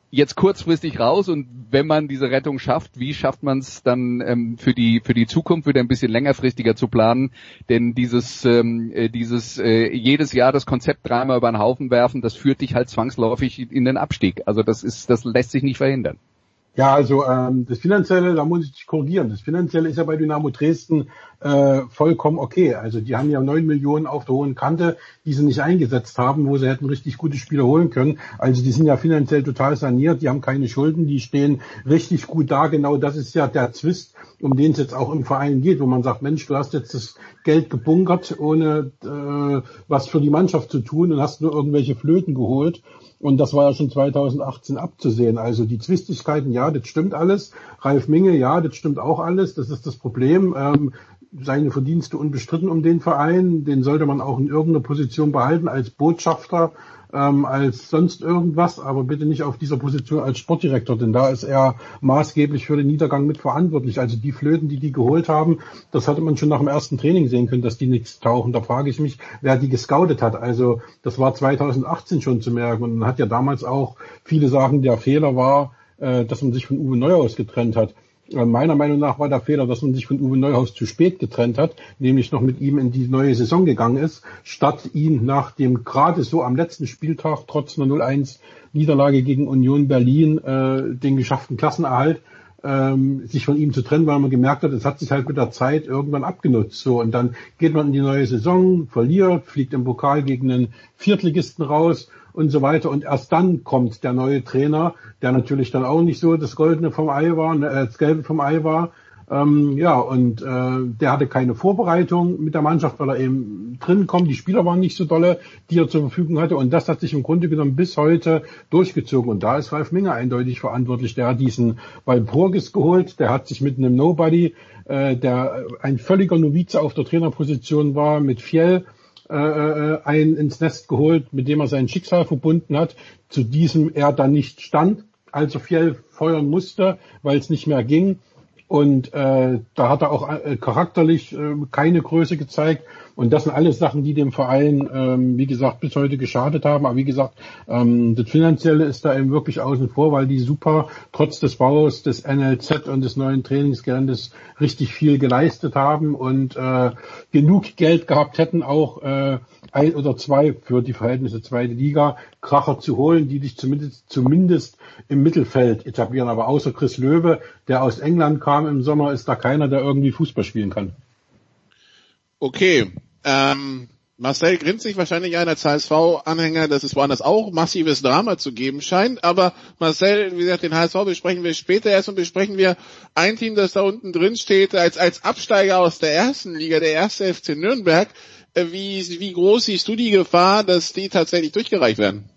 jetzt kurzfristig raus und wenn man diese Rettung schafft, wie schafft man es dann ähm, für die für die Zukunft wieder ein bisschen längerfristiger zu planen? Denn dieses ähm, äh, dieses äh, jedes Jahr das Konzept dreimal über den Haufen werfen, das führt dich halt zwangsläufig in den Abstieg. Also das ist das lässt sich nicht verhindern. Ja, also ähm, das Finanzielle, da muss ich dich korrigieren. Das Finanzielle ist ja bei Dynamo Dresden äh, vollkommen okay. Also die haben ja neun Millionen auf der hohen Kante, die sie nicht eingesetzt haben, wo sie hätten richtig gute Spieler holen können. Also die sind ja finanziell total saniert, die haben keine Schulden, die stehen richtig gut da. Genau das ist ja der Zwist, um den es jetzt auch im Verein geht, wo man sagt, Mensch, du hast jetzt das Geld gebunkert, ohne äh, was für die Mannschaft zu tun und hast nur irgendwelche Flöten geholt. Und das war ja schon 2018 abzusehen. Also die Zwistigkeiten, ja, das stimmt alles. Ralf Minge, ja, das stimmt auch alles. Das ist das Problem. Ähm, seine Verdienste unbestritten um den Verein. Den sollte man auch in irgendeiner Position behalten als Botschafter ähm, als sonst irgendwas, aber bitte nicht auf dieser Position als Sportdirektor, denn da ist er maßgeblich für den Niedergang mitverantwortlich. Also die Flöten, die die geholt haben, das hatte man schon nach dem ersten Training sehen können, dass die nichts tauchen. Da frage ich mich, wer die gescoutet hat. Also das war 2018 schon zu merken und man hat ja damals auch viele sagen, der Fehler war, äh, dass man sich von Uwe Neuhaus getrennt hat. Äh, meiner Meinung nach war der Fehler, dass man sich von Uwe Neuhaus zu spät getrennt hat, nämlich noch mit ihm in die neue Saison gegangen ist, statt ihn nach dem gerade so am letzten Spieltag trotz einer 0-1 Niederlage gegen Union Berlin äh, den geschafften Klassenerhalt ähm, sich von ihm zu trennen, weil man gemerkt hat, es hat sich halt mit der Zeit irgendwann abgenutzt. So und dann geht man in die neue Saison, verliert, fliegt im Pokal gegen einen Viertligisten raus und so weiter. Und erst dann kommt der neue Trainer, der natürlich dann auch nicht so das Goldene vom Ei war, ne, äh, das Gelbe vom Ei war. Ähm, ja, und äh, der hatte keine Vorbereitung mit der Mannschaft, weil er eben drin kommt. Die Spieler waren nicht so dolle, die er zur Verfügung hatte. Und das hat sich im Grunde genommen bis heute durchgezogen. Und da ist Ralf Minger eindeutig verantwortlich. Der hat diesen Walpurgis geholt, der hat sich mit einem Nobody, äh, der ein völliger Novize auf der Trainerposition war, mit Fjell äh, äh, ein ins Nest geholt, mit dem er sein Schicksal verbunden hat, zu diesem er dann nicht stand, also Fjell feuern musste, weil es nicht mehr ging. Und äh, da hat er auch äh, charakterlich äh, keine Größe gezeigt. Und das sind alles Sachen, die dem Verein, ähm, wie gesagt, bis heute geschadet haben. Aber wie gesagt, ähm, das Finanzielle ist da eben wirklich außen vor, weil die super trotz des Baus des NLZ und des neuen Trainingsgeländes richtig viel geleistet haben und äh, genug Geld gehabt hätten, auch äh, ein oder zwei für die Verhältnisse zweite Liga Kracher zu holen, die dich zumindest, zumindest im Mittelfeld etablieren. Aber außer Chris Löwe, der aus England kam im Sommer, ist da keiner, der irgendwie Fußball spielen kann. Okay, ähm, Marcel grinst sich wahrscheinlich ein als HSV-Anhänger, dass es woanders auch massives Drama zu geben scheint. Aber Marcel, wie gesagt, den HSV besprechen wir später erst und besprechen wir ein Team, das da unten drin steht, als, als Absteiger aus der ersten Liga, der erste FC Nürnberg. Äh, wie, wie groß siehst du die Gefahr, dass die tatsächlich durchgereicht werden?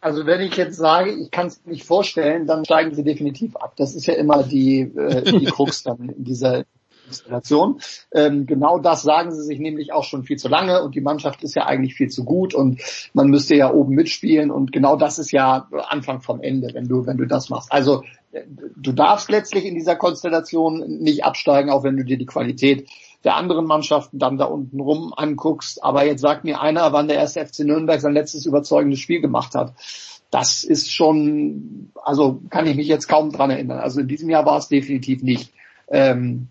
Also wenn ich jetzt sage, ich kann es nicht vorstellen, dann steigen sie definitiv ab. Das ist ja immer die, äh, die Krux dann in dieser Installation. Ähm, genau das sagen sie sich nämlich auch schon viel zu lange und die Mannschaft ist ja eigentlich viel zu gut und man müsste ja oben mitspielen und genau das ist ja Anfang vom Ende, wenn du, wenn du das machst. Also äh, du darfst letztlich in dieser Konstellation nicht absteigen, auch wenn du dir die Qualität der anderen Mannschaften dann da unten rum anguckst. Aber jetzt sagt mir einer, wann der erste FC Nürnberg sein letztes überzeugendes Spiel gemacht hat. Das ist schon, also kann ich mich jetzt kaum dran erinnern. Also in diesem Jahr war es definitiv nicht. Ähm,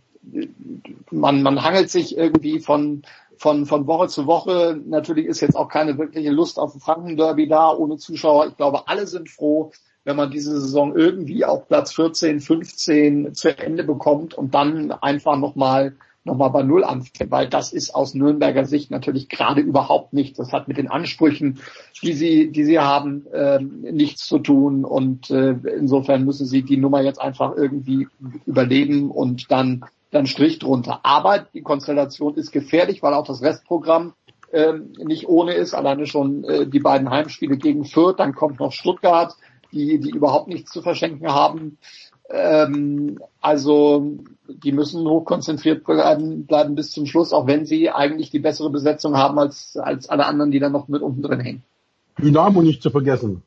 man, man hangelt sich irgendwie von, von, von Woche zu Woche. Natürlich ist jetzt auch keine wirkliche Lust auf ein Franken-Derby da, ohne Zuschauer. Ich glaube, alle sind froh, wenn man diese Saison irgendwie auf Platz 14, 15 zu Ende bekommt und dann einfach nochmal nochmal bei Null anfängt, weil das ist aus Nürnberger Sicht natürlich gerade überhaupt nicht. Das hat mit den Ansprüchen, die sie, die sie haben, äh, nichts zu tun und äh, insofern müssen sie die Nummer jetzt einfach irgendwie überleben und dann dann Strich drunter. Aber die Konstellation ist gefährlich, weil auch das Restprogramm ähm, nicht ohne ist. Alleine schon äh, die beiden Heimspiele gegen Fürth, dann kommt noch Stuttgart, die, die überhaupt nichts zu verschenken haben. Ähm, also die müssen hochkonzentriert bleiben, bleiben bis zum Schluss, auch wenn sie eigentlich die bessere Besetzung haben als, als alle anderen, die dann noch mit unten drin hängen. Dynamo nicht zu vergessen.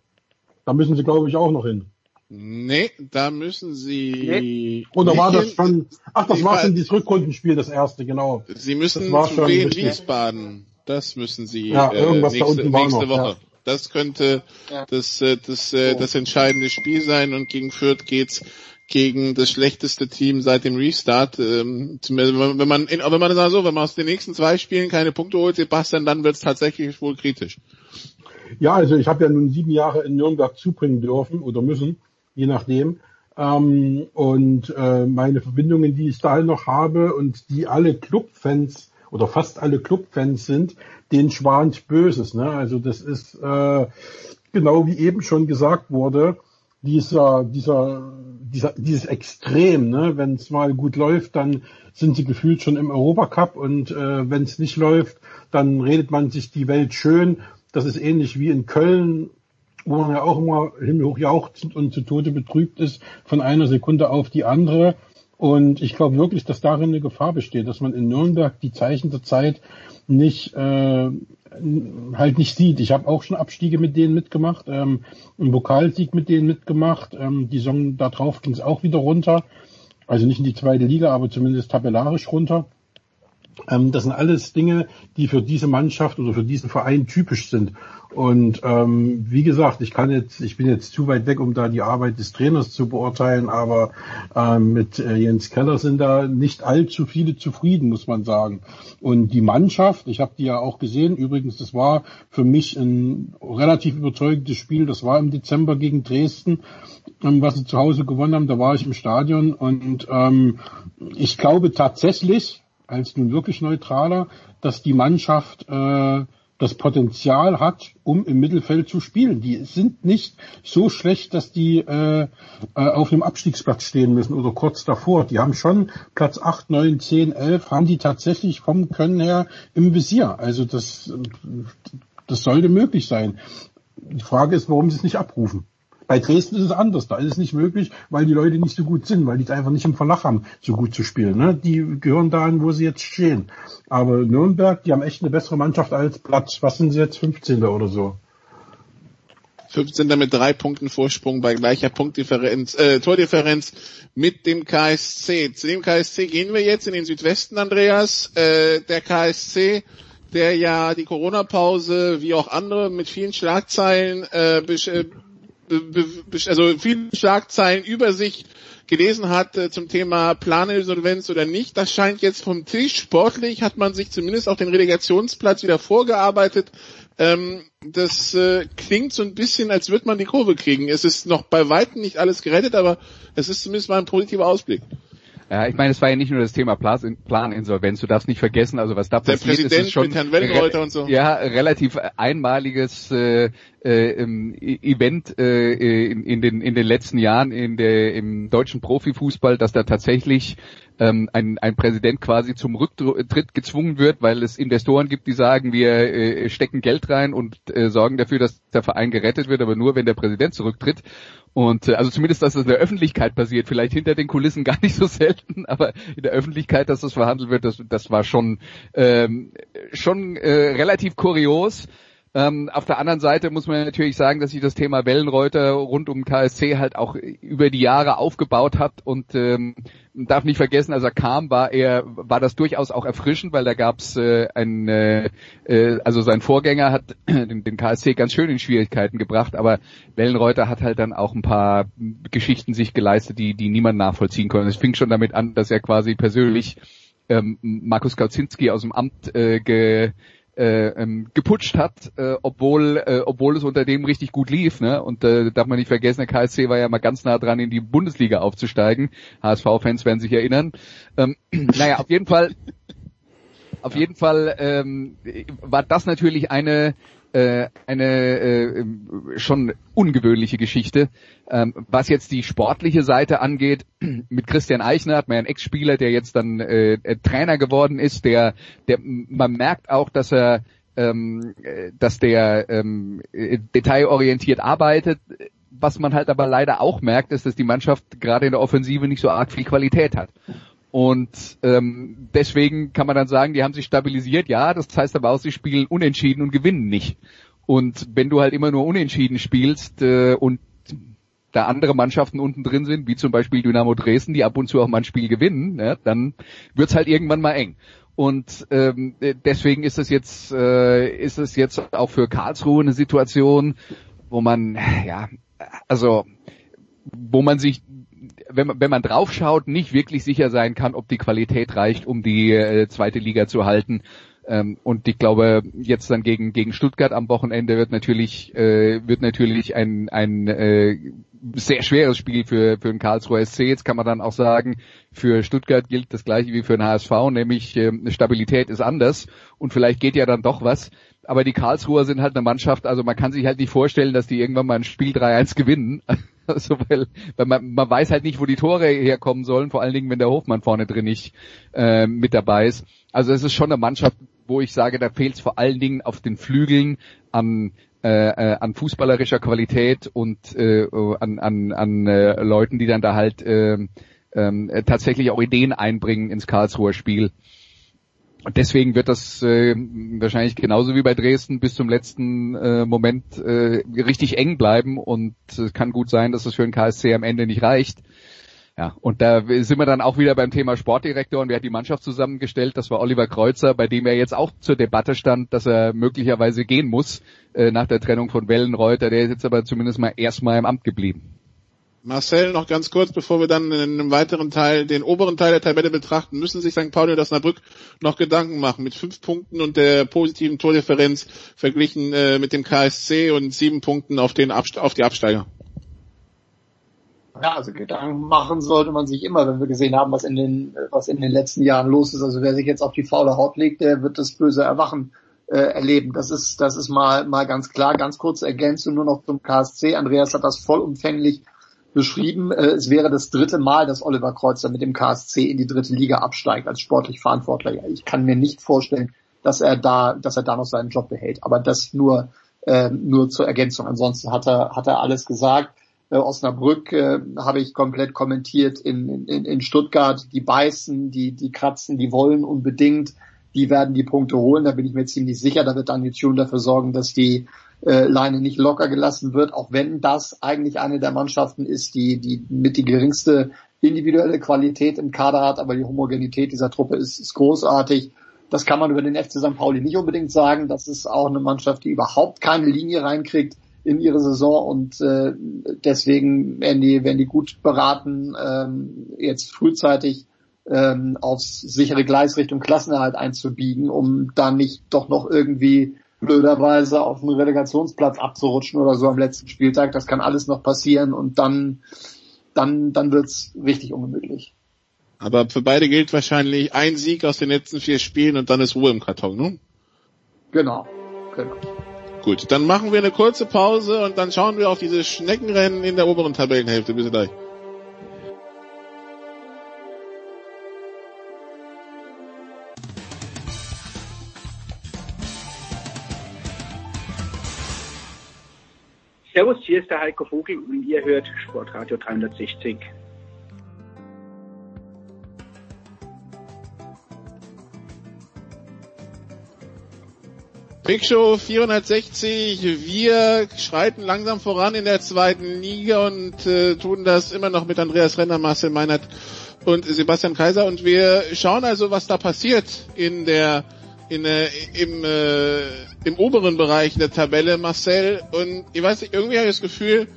Da müssen sie, glaube ich, auch noch hin. Nee, da müssen sie. Nee. Oder war das schon? Ach, das war schon dieses Rückrundenspiel, das erste, genau. Sie müssen zu Wien Wiesbaden. Das müssen sie ja, äh, nächste, nächste Woche. Ja. Das könnte ja. das, äh, das, äh, das entscheidende Spiel sein und gegen Fürth geht's gegen das schlechteste Team seit dem Restart. Ähm, wenn man, wenn man so, wenn man aus den nächsten zwei Spielen keine Punkte holt, Sebastian, dann wird's tatsächlich wohl kritisch. Ja, also ich habe ja nun sieben Jahre in Nürnberg zubringen dürfen oder müssen je nachdem. Ähm, und äh, meine Verbindungen, die ich da noch habe und die alle Clubfans oder fast alle Clubfans sind, den schwant Böses. Ne? Also das ist äh, genau wie eben schon gesagt wurde, dieser, dieser, dieser, dieses Extrem, ne? wenn es mal gut läuft, dann sind sie gefühlt schon im Europacup und äh, wenn es nicht läuft, dann redet man sich die Welt schön. Das ist ähnlich wie in Köln wo man ja auch immer himmelhoch jauchzend und zu Tode betrübt ist von einer Sekunde auf die andere. Und ich glaube wirklich, dass darin eine Gefahr besteht, dass man in Nürnberg die Zeichen der Zeit nicht äh, halt nicht sieht. Ich habe auch schon Abstiege mit denen mitgemacht, ähm, einen Pokalsieg mit denen mitgemacht. Ähm, die Saison darauf ging es auch wieder runter. Also nicht in die zweite Liga, aber zumindest tabellarisch runter. Ähm, das sind alles Dinge, die für diese Mannschaft oder für diesen Verein typisch sind. Und ähm, wie gesagt, ich kann jetzt, ich bin jetzt zu weit weg, um da die Arbeit des Trainers zu beurteilen, aber ähm, mit äh, Jens Keller sind da nicht allzu viele zufrieden, muss man sagen. Und die Mannschaft, ich habe die ja auch gesehen, übrigens, das war für mich ein relativ überzeugendes Spiel, das war im Dezember gegen Dresden, ähm, was sie zu Hause gewonnen haben, da war ich im Stadion und ähm, ich glaube tatsächlich, als nun wirklich neutraler, dass die Mannschaft äh, das Potenzial hat, um im Mittelfeld zu spielen. Die sind nicht so schlecht, dass die äh, äh, auf einem Abstiegsplatz stehen müssen oder kurz davor. Die haben schon Platz 8, 9, 10, 11, haben die tatsächlich vom Können her im Visier. Also das, das sollte möglich sein. Die Frage ist, warum sie es nicht abrufen. Bei Dresden ist es anders. Da ist es nicht möglich, weil die Leute nicht so gut sind, weil die es einfach nicht im Verlag haben, so gut zu spielen. Ne? Die gehören dahin, wo sie jetzt stehen. Aber Nürnberg, die haben echt eine bessere Mannschaft als Platz. Was sind sie jetzt? 15. oder so? 15. mit drei Punkten Vorsprung bei gleicher Punktdifferenz, äh, Tordifferenz mit dem KSC. Zu dem KSC gehen wir jetzt in den Südwesten, Andreas. Äh, der KSC, der ja die Corona-Pause wie auch andere mit vielen Schlagzeilen äh, also viele Schlagzeilen über sich gelesen hat äh, zum Thema Planinsolvenz oder nicht. Das scheint jetzt vom Tisch. Sportlich hat man sich zumindest auf den Relegationsplatz wieder vorgearbeitet. Ähm, das äh, klingt so ein bisschen, als würde man die Kurve kriegen. Es ist noch bei weitem nicht alles gerettet, aber es ist zumindest mal ein positiver Ausblick. Ja, ich meine, es war ja nicht nur das Thema Planinsolvenz. Du darfst nicht vergessen, also was da Der passiert Präsident ist, ist schon mit Herrn Wellenreuter und so. ja relativ einmaliges äh, äh, im Event äh, in, in den in den letzten Jahren in der im deutschen Profifußball, dass da tatsächlich ähm, ein, ein Präsident quasi zum Rücktritt gezwungen wird, weil es Investoren gibt, die sagen, wir äh, stecken Geld rein und äh, sorgen dafür, dass der Verein gerettet wird, aber nur wenn der Präsident zurücktritt. Und äh, also zumindest, dass es in der Öffentlichkeit passiert, vielleicht hinter den Kulissen [LAUGHS] gar nicht so selten, aber in der Öffentlichkeit, dass das verhandelt wird, das, das war schon ähm, schon äh, relativ kurios. Ähm, auf der anderen Seite muss man natürlich sagen, dass sich das Thema Wellenreuter rund um KSC halt auch über die Jahre aufgebaut hat und ähm, darf nicht vergessen, als er kam, war er war das durchaus auch erfrischend, weil da gab's äh, ein äh, äh, also sein Vorgänger hat [CLEARS THROAT] den, den KSC ganz schön in Schwierigkeiten gebracht, aber Wellenreuter hat halt dann auch ein paar Geschichten sich geleistet, die die niemand nachvollziehen konnte. Es fing schon damit an, dass er quasi persönlich ähm, Markus Kauzinski aus dem Amt äh, ge äh, ähm, geputscht hat, äh, obwohl äh, obwohl es unter dem richtig gut lief. Ne? Und äh, darf man nicht vergessen, der KSC war ja mal ganz nah dran, in die Bundesliga aufzusteigen. HSV-Fans werden sich erinnern. Ähm, [CLEARS THROAT] naja, auf jeden Fall, auf jeden Fall ähm, war das natürlich eine äh, eine äh, schon ungewöhnliche Geschichte. Ähm, was jetzt die sportliche Seite angeht, [CLEARS THROAT] mit Christian Eichner hat man einen Ex-Spieler, der jetzt dann äh, Trainer geworden ist, der, der man merkt auch, dass er ähm, dass der ähm, detailorientiert arbeitet. Was man halt aber leider auch merkt, ist, dass die Mannschaft gerade in der Offensive nicht so arg viel Qualität hat. Und ähm, deswegen kann man dann sagen, die haben sich stabilisiert, ja, das heißt aber auch, sie spielen unentschieden und gewinnen nicht. Und wenn du halt immer nur unentschieden spielst äh, und da andere Mannschaften unten drin sind, wie zum Beispiel Dynamo Dresden, die ab und zu auch mal ein Spiel gewinnen, ja, dann wird's halt irgendwann mal eng. Und ähm, deswegen ist es jetzt äh, ist es jetzt auch für Karlsruhe eine Situation, wo man ja also wo man sich wenn man, wenn man draufschaut, nicht wirklich sicher sein kann, ob die Qualität reicht, um die äh, zweite Liga zu halten. Ähm, und ich glaube, jetzt dann gegen, gegen Stuttgart am Wochenende wird natürlich, äh, wird natürlich ein, ein äh, sehr schweres Spiel für, für den Karlsruher SC. Jetzt kann man dann auch sagen, für Stuttgart gilt das gleiche wie für den HSV, nämlich äh, Stabilität ist anders und vielleicht geht ja dann doch was aber die Karlsruher sind halt eine Mannschaft, also man kann sich halt nicht vorstellen, dass die irgendwann mal ein Spiel 3-1 gewinnen. [LAUGHS] Also weil, weil man, man weiß halt nicht, wo die Tore herkommen sollen, vor allen Dingen, wenn der Hofmann vorne drin nicht äh, mit dabei ist. Also es ist schon eine Mannschaft, wo ich sage, da fehlt es vor allen Dingen auf den Flügeln an äh, äh, an fußballerischer Qualität und äh, an, an, an äh, Leuten, die dann da halt äh, äh, tatsächlich auch Ideen einbringen ins Karlsruher Spiel. Und deswegen wird das äh, wahrscheinlich genauso wie bei Dresden bis zum letzten äh, Moment äh, richtig eng bleiben und es kann gut sein, dass es für den KSC am Ende nicht reicht. Ja, und da sind wir dann auch wieder beim Thema Sportdirektor und wer hat die Mannschaft zusammengestellt? Das war Oliver Kreuzer, bei dem er jetzt auch zur Debatte stand, dass er möglicherweise gehen muss äh, nach der Trennung von Wellenreuter. Der ist jetzt aber zumindest mal erstmal im Amt geblieben. Marcel, noch ganz kurz, bevor wir dann in einem weiteren Teil, den oberen Teil der Tabelle betrachten, müssen sich St. Pauli und Osnabrück noch Gedanken machen mit fünf Punkten und der positiven Tordifferenz verglichen äh, mit dem KSC und sieben Punkten auf, den auf die Absteiger. Ja, also Gedanken machen sollte man sich immer, wenn wir gesehen haben, was in den, was in den letzten Jahren los ist. Also wer sich jetzt auf die faule Haut legt, der wird das böse Erwachen äh, erleben. Das ist, das ist mal, mal ganz klar. Ganz kurze Ergänzung nur noch zum KSC. Andreas hat das vollumfänglich beschrieben. Äh, es wäre das dritte Mal, dass Oliver Kreuzer mit dem KSC in die dritte Liga absteigt als sportlich Verantwortlicher. Ich kann mir nicht vorstellen, dass er da, dass er da noch seinen Job behält. Aber das nur, äh, nur zur Ergänzung. Ansonsten hat er, hat er alles gesagt äh, Osnabrück äh, habe ich komplett kommentiert in, in, in Stuttgart. Die beißen, die, die kratzen, die wollen unbedingt. Die werden die Punkte holen, da bin ich mir ziemlich sicher. Da wird dann die Tune dafür sorgen, dass die äh, Leine nicht locker gelassen wird, auch wenn das eigentlich eine der Mannschaften ist, die, die mit die geringste individuelle Qualität im Kader hat, aber die Homogenität dieser Truppe ist, ist großartig. Das kann man über den FC St. Pauli nicht unbedingt sagen. Das ist auch eine Mannschaft, die überhaupt keine Linie reinkriegt in ihre Saison und äh, deswegen werden die, werden die gut beraten, ähm, jetzt frühzeitig ähm, aufs sichere Gleis Richtung Klassenerhalt einzubiegen, um dann nicht doch noch irgendwie blöderweise auf einen Relegationsplatz abzurutschen oder so am letzten Spieltag. Das kann alles noch passieren und dann, dann, dann wird's richtig ungemütlich. Aber für beide gilt wahrscheinlich ein Sieg aus den letzten vier Spielen und dann ist Ruhe im Karton, ne? Genau, genau. Gut, dann machen wir eine kurze Pause und dann schauen wir auf diese Schneckenrennen in der oberen Tabellenhälfte. Bis gleich. Servus, hier ist der Heiko Vogel und ihr hört Sportradio 360. Big Show 460. Wir schreiten langsam voran in der zweiten Liga und äh, tun das immer noch mit Andreas Renner, Marcel Meinert und Sebastian Kaiser. Und wir schauen also, was da passiert in der in, äh, im, äh, im oberen Bereich der Tabelle, Marcel. Und ich weiß nicht, irgendwie habe ich das Gefühl,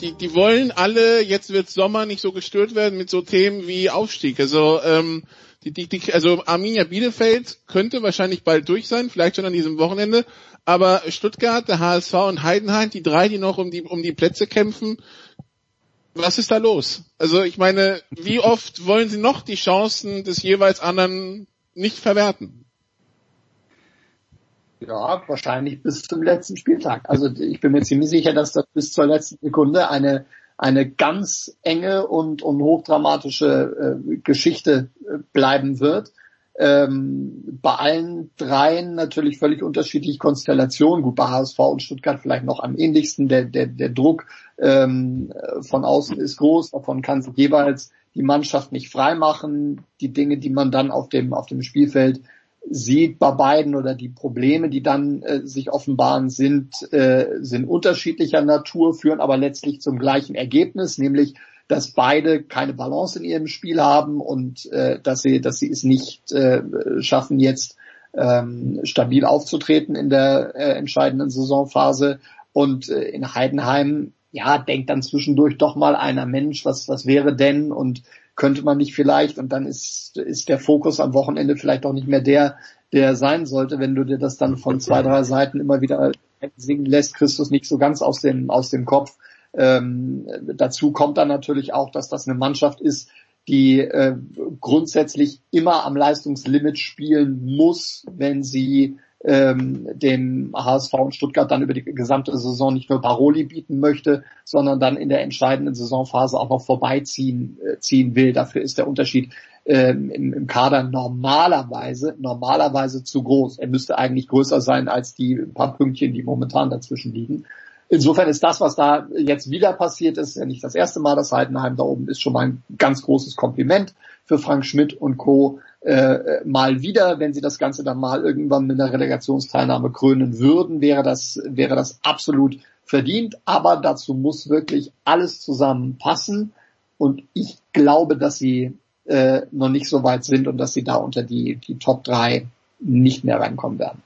die, die wollen alle, jetzt wird Sommer nicht so gestört werden mit so Themen wie Aufstieg. Also ähm, die, die, die, also Arminia Bielefeld könnte wahrscheinlich bald durch sein, vielleicht schon an diesem Wochenende. Aber Stuttgart, der HSV und Heidenheim, die drei, die noch um die, um die Plätze kämpfen, was ist da los? Also ich meine, wie oft wollen sie noch die Chancen des jeweils anderen nicht verwerten? Ja, wahrscheinlich bis zum letzten Spieltag. Also ich bin mir ziemlich sicher, dass das bis zur letzten Sekunde eine eine ganz enge und, und hochdramatische äh, Geschichte äh, bleiben wird. Ähm, bei allen dreien natürlich völlig unterschiedliche Konstellationen. Gut, bei HSV und Stuttgart vielleicht noch am ähnlichsten. Der, der, der Druck ähm, von außen ist groß. Davon kann sich jeweils die Mannschaft nicht freimachen. Die Dinge, die man dann auf dem, auf dem Spielfeld sieht bei beiden oder die Probleme, die dann äh, sich offenbaren, sind, äh, sind unterschiedlicher Natur, führen aber letztlich zum gleichen Ergebnis, nämlich dass beide keine Balance in ihrem Spiel haben und äh, dass sie, dass sie es nicht äh, schaffen, jetzt ähm, stabil aufzutreten in der äh, entscheidenden Saisonphase. Und äh, in Heidenheim, ja, denkt dann zwischendurch doch mal einer Mensch, was, was wäre denn? Und könnte man nicht vielleicht und dann ist, ist der Fokus am Wochenende vielleicht auch nicht mehr der, der sein sollte, wenn du dir das dann von zwei, drei Seiten immer wieder singen lässt, Christus nicht so ganz aus dem, aus dem Kopf. Ähm, dazu kommt dann natürlich auch, dass das eine Mannschaft ist, die äh, grundsätzlich immer am Leistungslimit spielen muss, wenn sie ähm, dem HSV und Stuttgart dann über die gesamte Saison nicht nur Paroli bieten möchte, sondern dann in der entscheidenden Saisonphase auch noch vorbeiziehen äh, ziehen will. Dafür ist der Unterschied ähm, im, im Kader normalerweise normalerweise zu groß. Er müsste eigentlich größer sein als die paar Pünktchen, die momentan dazwischen liegen. Insofern ist das, was da jetzt wieder passiert ist, ja nicht das erste Mal, dass Heidenheim da oben ist, schon mal ein ganz großes Kompliment für Frank Schmidt und Co. Äh, mal wieder, wenn sie das Ganze dann mal irgendwann mit einer Relegationsteilnahme krönen würden, wäre das, wäre das absolut verdient. Aber dazu muss wirklich alles zusammenpassen. Und ich glaube, dass sie äh, noch nicht so weit sind und dass sie da unter die, die Top 3 nicht mehr reinkommen werden.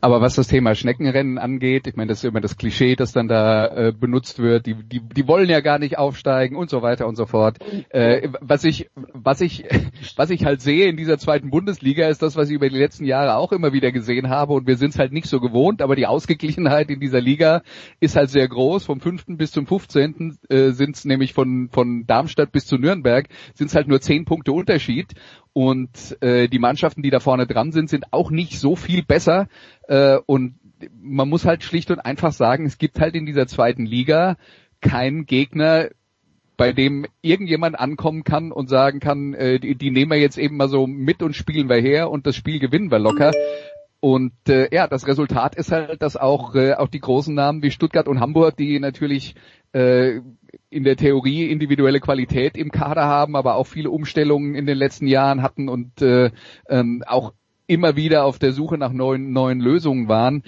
Aber was das Thema Schneckenrennen angeht, ich meine, das ist immer das Klischee, das dann da äh, benutzt wird. Die, die, die wollen ja gar nicht aufsteigen und so weiter und so fort. Äh, was ich, was ich, [LAUGHS] was ich halt sehe in dieser zweiten Bundesliga ist das, was ich über die letzten Jahre auch immer wieder gesehen habe. Und wir sind es halt nicht so gewohnt, aber die Ausgeglichenheit in dieser Liga ist halt sehr groß. Vom fünften bis zum 15. Äh, sind es nämlich von von Darmstadt bis zu Nürnberg sind es halt nur zehn Punkte Unterschied. Und äh, die Mannschaften, die da vorne dran sind, sind auch nicht so viel besser. Äh, und man muss halt schlicht und einfach sagen, es gibt halt in dieser zweiten Liga keinen Gegner, bei dem irgendjemand ankommen kann und sagen kann, äh, die, die nehmen wir jetzt eben mal so mit und spielen wir her und das Spiel gewinnen wir locker. Und äh, ja, das Resultat ist halt, dass auch, äh, auch die großen Namen wie Stuttgart und Hamburg, die natürlich äh, in der Theorie individuelle Qualität im Kader haben, aber auch viele Umstellungen in den letzten Jahren hatten und äh, ähm, auch immer wieder auf der Suche nach neuen, neuen Lösungen waren.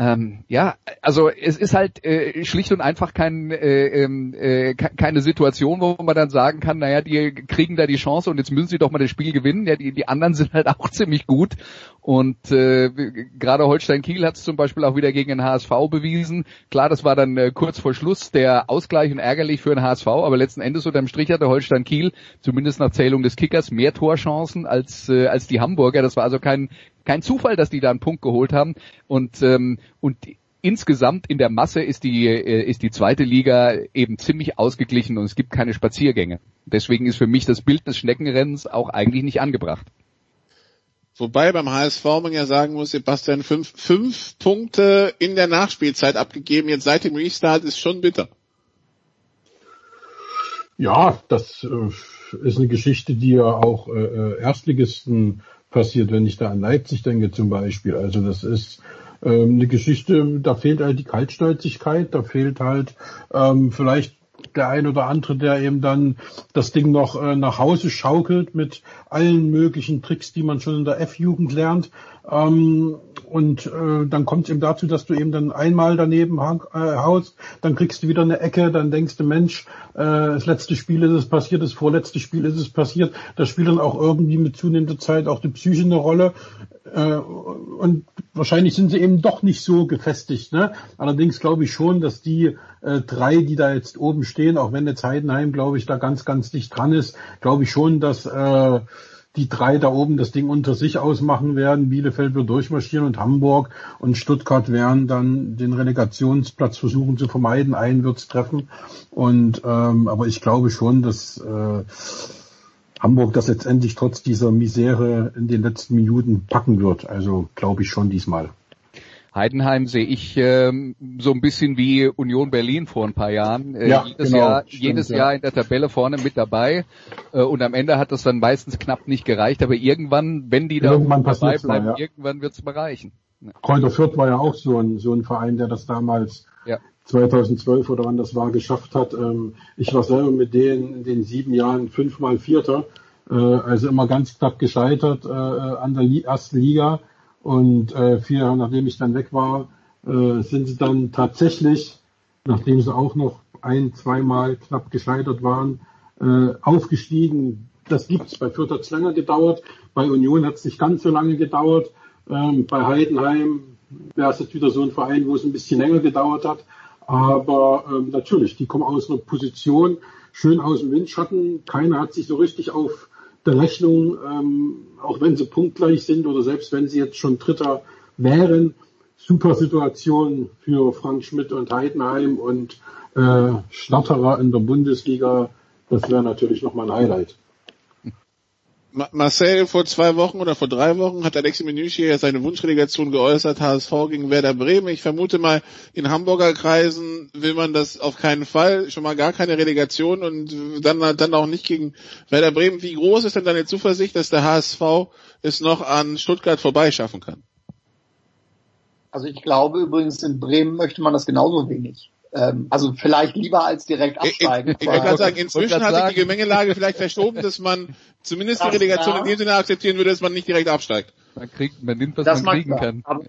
Ähm, ja, also es ist halt äh, schlicht und einfach kein, äh, ähm, äh, keine Situation, wo man dann sagen kann, naja, die kriegen da die Chance und jetzt müssen sie doch mal das Spiel gewinnen. Ja, die, die anderen [LAUGHS] sind halt auch ziemlich gut. Und äh, gerade Holstein Kiel hat es zum Beispiel auch wieder gegen den HSV bewiesen. Klar, das war dann äh, kurz vor Schluss der Ausgleich und ärgerlich für den HSV, aber letzten Endes unterm Strich hatte Holstein Kiel, zumindest nach Zählung des Kickers, mehr Torchancen als, äh, als die Hamburger. Das war also kein kein Zufall, dass die da einen Punkt geholt haben. Und, ähm, und insgesamt in der Masse ist die, äh, ist die zweite Liga eben ziemlich ausgeglichen und es gibt keine Spaziergänge. Deswegen ist für mich das Bild des Schneckenrennens auch eigentlich nicht angebracht. Wobei beim HSV man ja sagen muss, Sebastian, fünf, fünf Punkte in der Nachspielzeit abgegeben, jetzt seit dem Restart ist schon bitter. Ja, das äh, ist eine Geschichte, die ja auch äh, äh Erstligisten passiert, wenn ich da an Leipzig denke zum Beispiel. Also das ist ähm, eine Geschichte, da fehlt halt die Kaltstolzigkeit, da fehlt halt ähm, vielleicht der ein oder andere, der eben dann das Ding noch äh, nach Hause schaukelt mit allen möglichen Tricks, die man schon in der F-Jugend lernt. Ähm, und äh, dann kommt es eben dazu, dass du eben dann einmal daneben äh, haust, dann kriegst du wieder eine Ecke, dann denkst du, Mensch, äh, das letzte Spiel ist es passiert, das vorletzte Spiel ist es passiert. Das spielt dann auch irgendwie mit zunehmender Zeit auch die Psyche eine Rolle. Äh, und wahrscheinlich sind sie eben doch nicht so gefestigt. Ne? Allerdings glaube ich schon, dass die äh, drei, die da jetzt oben stehen, auch wenn jetzt Heidenheim, glaube ich, da ganz, ganz dicht dran ist, glaube ich schon, dass äh, die drei da oben das Ding unter sich ausmachen werden. Bielefeld wird durchmarschieren und Hamburg und Stuttgart werden dann den Relegationsplatz versuchen zu vermeiden. Einen wird's treffen. Und ähm, aber ich glaube schon, dass äh, Hamburg das letztendlich trotz dieser Misere in den letzten Minuten packen wird. Also glaube ich schon diesmal. Heidenheim sehe ich ähm, so ein bisschen wie Union Berlin vor ein paar Jahren. Äh, ja, jedes genau, Jahr, stimmt, jedes ja. Jahr in der Tabelle vorne mit dabei. Äh, und am Ende hat das dann meistens knapp nicht gereicht. Aber irgendwann, wenn die da irgendwann dabei bleiben, mal, ja. irgendwann wird es bereichen. Ja. Kräuter Fürth war ja auch so ein, so ein Verein, der das damals ja. 2012 oder wann das war, geschafft hat. Ähm, ich war selber mit denen in den sieben Jahren fünfmal Vierter. Äh, also immer ganz knapp gescheitert äh, an der ersten Liga und äh, vier Jahre nachdem ich dann weg war, äh, sind sie dann tatsächlich, nachdem sie auch noch ein, zweimal knapp gescheitert waren, äh, aufgestiegen. Das gibt's. Bei Fürth hat's länger gedauert, bei Union hat's nicht ganz so lange gedauert. Ähm, bei Heidenheim wäre es jetzt wieder so ein Verein, wo es ein bisschen länger gedauert hat. Aber ähm, natürlich, die kommen aus einer Position, schön aus dem Windschatten. Keiner hat sich so richtig auf der Rechnung, ähm, auch wenn sie punktgleich sind oder selbst wenn sie jetzt schon Dritter wären, super Situation für Frank Schmidt und Heidenheim und äh, Schnatterer in der Bundesliga. Das wäre natürlich nochmal ein Highlight. Marcel, vor zwei Wochen oder vor drei Wochen hat Alexi Menüschi ja seine Wunschrelegation geäußert, HSV gegen Werder Bremen. Ich vermute mal, in Hamburger Kreisen will man das auf keinen Fall, schon mal gar keine Relegation und dann, dann auch nicht gegen Werder Bremen. Wie groß ist denn deine Zuversicht, dass der HSV es noch an Stuttgart vorbeischaffen kann? Also ich glaube übrigens, in Bremen möchte man das genauso wenig. Ähm, also vielleicht lieber als direkt absteigen. Ich, ich, ich kann sagen, inzwischen hat sich die Gemengelage vielleicht verschoben, dass man zumindest die Relegation ja. in dem Sinne akzeptieren würde, dass man nicht direkt absteigt. Man kriegt, man nimmt, was das man kriegen kann. Aber,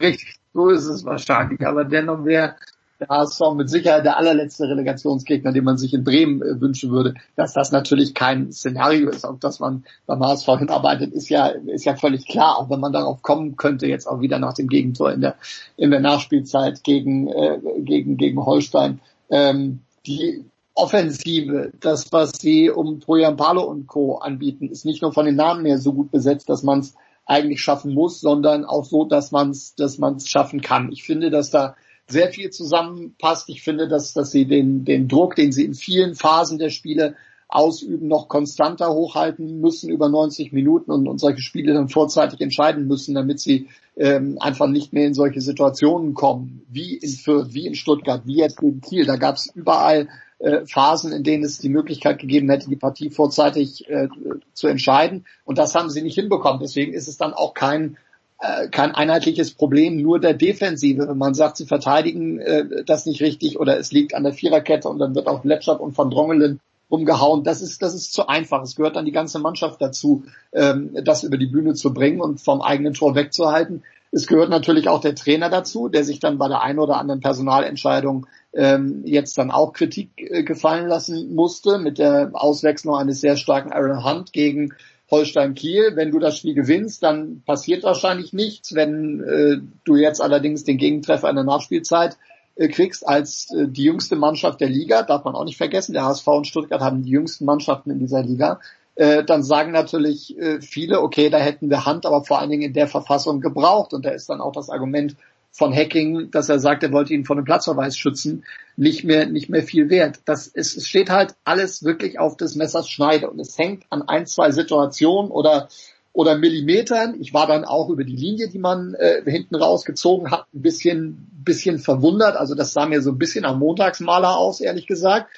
richtig, so ist es wahrscheinlich. Aber dennoch wäre der HSV mit Sicherheit der allerletzte Relegationsgegner, den man sich in Bremen äh, wünschen würde, dass das natürlich kein Szenario ist, auf das man beim HSV hinarbeitet, ist ja, ist ja völlig klar, auch wenn man darauf kommen könnte, jetzt auch wieder nach dem Gegentor in der, in der Nachspielzeit gegen, äh, gegen, gegen Holstein. Ähm, die Offensive, das, was sie um Trojan Palo und Co. anbieten, ist nicht nur von den Namen her so gut besetzt, dass man es eigentlich schaffen muss, sondern auch so, dass man es dass man's schaffen kann. Ich finde, dass da sehr viel zusammenpasst. Ich finde, dass, dass sie den, den Druck, den sie in vielen Phasen der Spiele ausüben, noch konstanter hochhalten müssen über 90 Minuten und, und solche Spiele dann vorzeitig entscheiden müssen, damit sie ähm, einfach nicht mehr in solche Situationen kommen, wie in Fürth, wie in Stuttgart, wie jetzt in Kiel. Da gab es überall äh, Phasen, in denen es die Möglichkeit gegeben hätte, die Partie vorzeitig äh, zu entscheiden. Und das haben sie nicht hinbekommen. Deswegen ist es dann auch kein äh, kein einheitliches Problem nur der Defensive. Wenn man sagt, sie verteidigen äh, das nicht richtig oder es liegt an der Viererkette und dann wird auch Bletschert und Van Drongelen umgehauen. Das ist, das ist zu einfach. Es gehört dann die ganze Mannschaft dazu, ähm, das über die Bühne zu bringen und vom eigenen Tor wegzuhalten. Es gehört natürlich auch der Trainer dazu, der sich dann bei der einen oder anderen Personalentscheidung ähm, jetzt dann auch Kritik äh, gefallen lassen musste mit der Auswechslung eines sehr starken Aaron Hunt gegen Holstein Kiel. Wenn du das Spiel gewinnst, dann passiert wahrscheinlich nichts. Wenn äh, du jetzt allerdings den Gegentreffer in der Nachspielzeit äh, kriegst als äh, die jüngste Mannschaft der Liga, darf man auch nicht vergessen, der HSV und Stuttgart haben die jüngsten Mannschaften in dieser Liga, äh, dann sagen natürlich äh, viele, okay, da hätten wir Hand, aber vor allen Dingen in der Verfassung gebraucht. Und da ist dann auch das Argument von Hacking, dass er sagt, er wollte ihn vor einem Platzverweis schützen, nicht mehr, nicht mehr viel wert. Das ist, es steht halt alles wirklich auf des Messers Schneide und es hängt an ein, zwei Situationen oder oder Millimetern. Ich war dann auch über die Linie, die man äh, hinten rausgezogen hat, ein bisschen, bisschen verwundert. Also das sah mir so ein bisschen am Montagsmaler aus, ehrlich gesagt.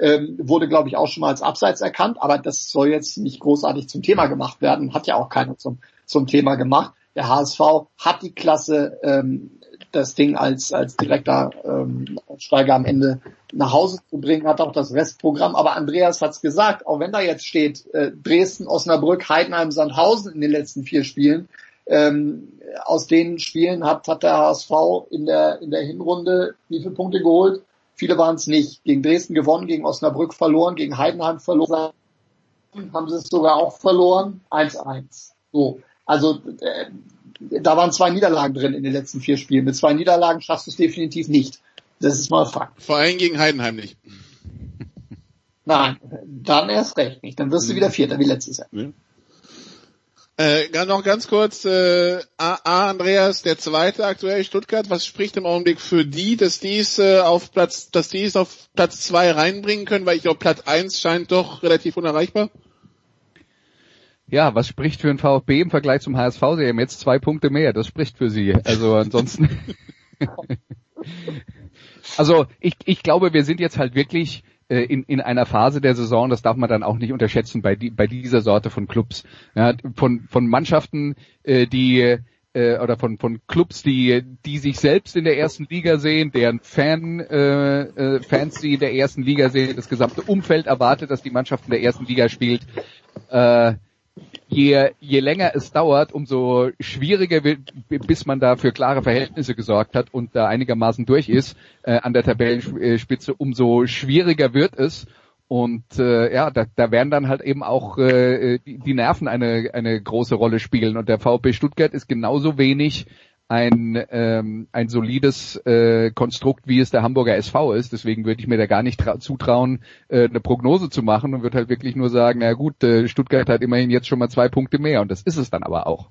Ähm, wurde, glaube ich, auch schon mal als Abseits erkannt, aber das soll jetzt nicht großartig zum Thema gemacht werden. Hat ja auch keiner zum, zum Thema gemacht. Der HSV hat die Klasse, ähm, das Ding als, als direkter ähm, Steiger am Ende nach Hause zu bringen, hat auch das Restprogramm. Aber Andreas hat's gesagt, auch wenn da jetzt steht, äh, Dresden, Osnabrück, Heidenheim, Sandhausen in den letzten vier Spielen, ähm, aus den Spielen hat, hat der HSV in der, in der Hinrunde wie viele Punkte geholt? Viele waren es nicht. Gegen Dresden gewonnen, gegen Osnabrück verloren, gegen Heidenheim verloren, haben sie es sogar auch verloren. 1-1. So. Also äh, da waren zwei Niederlagen drin in den letzten vier Spielen. Mit zwei Niederlagen schaffst du es definitiv nicht. Das ist mal Fakt. Vor allem gegen Heidenheim nicht. [LAUGHS] Nein, dann erst recht nicht. Dann wirst du wieder Vierter wie letztes Jahr. Ja. Äh, noch ganz kurz, äh, A, A, Andreas, der zweite aktuell Stuttgart, was spricht im Augenblick für die, dass die es äh, auf Platz, dass die es auf Platz zwei reinbringen können, weil ich glaube Platz eins scheint doch relativ unerreichbar? Ja, was spricht für ein VfB im Vergleich zum HSV? Sie haben jetzt zwei Punkte mehr. Das spricht für sie. Also ansonsten. [LAUGHS] also ich, ich glaube, wir sind jetzt halt wirklich äh, in, in einer Phase der Saison, das darf man dann auch nicht unterschätzen bei, die, bei dieser Sorte von Clubs. Ja, von, von Mannschaften, äh, die äh, oder von, von Clubs, die, die sich selbst in der ersten Liga sehen, deren Fan, äh, äh, Fans, die in der ersten Liga sehen, das gesamte Umfeld erwartet, dass die Mannschaft in der ersten Liga spielt. Äh, je, je länger es dauert, umso schwieriger wird, bis man da für klare Verhältnisse gesorgt hat und da einigermaßen durch ist äh, an der Tabellenspitze, umso schwieriger wird es. Und äh, ja, da, da werden dann halt eben auch äh, die, die Nerven eine, eine große Rolle spielen. Und der VfB Stuttgart ist genauso wenig ein, ähm, ein solides äh, Konstrukt, wie es der Hamburger SV ist. Deswegen würde ich mir da gar nicht zutrauen, äh, eine Prognose zu machen und würde halt wirklich nur sagen, na gut, äh, Stuttgart hat immerhin jetzt schon mal zwei Punkte mehr und das ist es dann aber auch.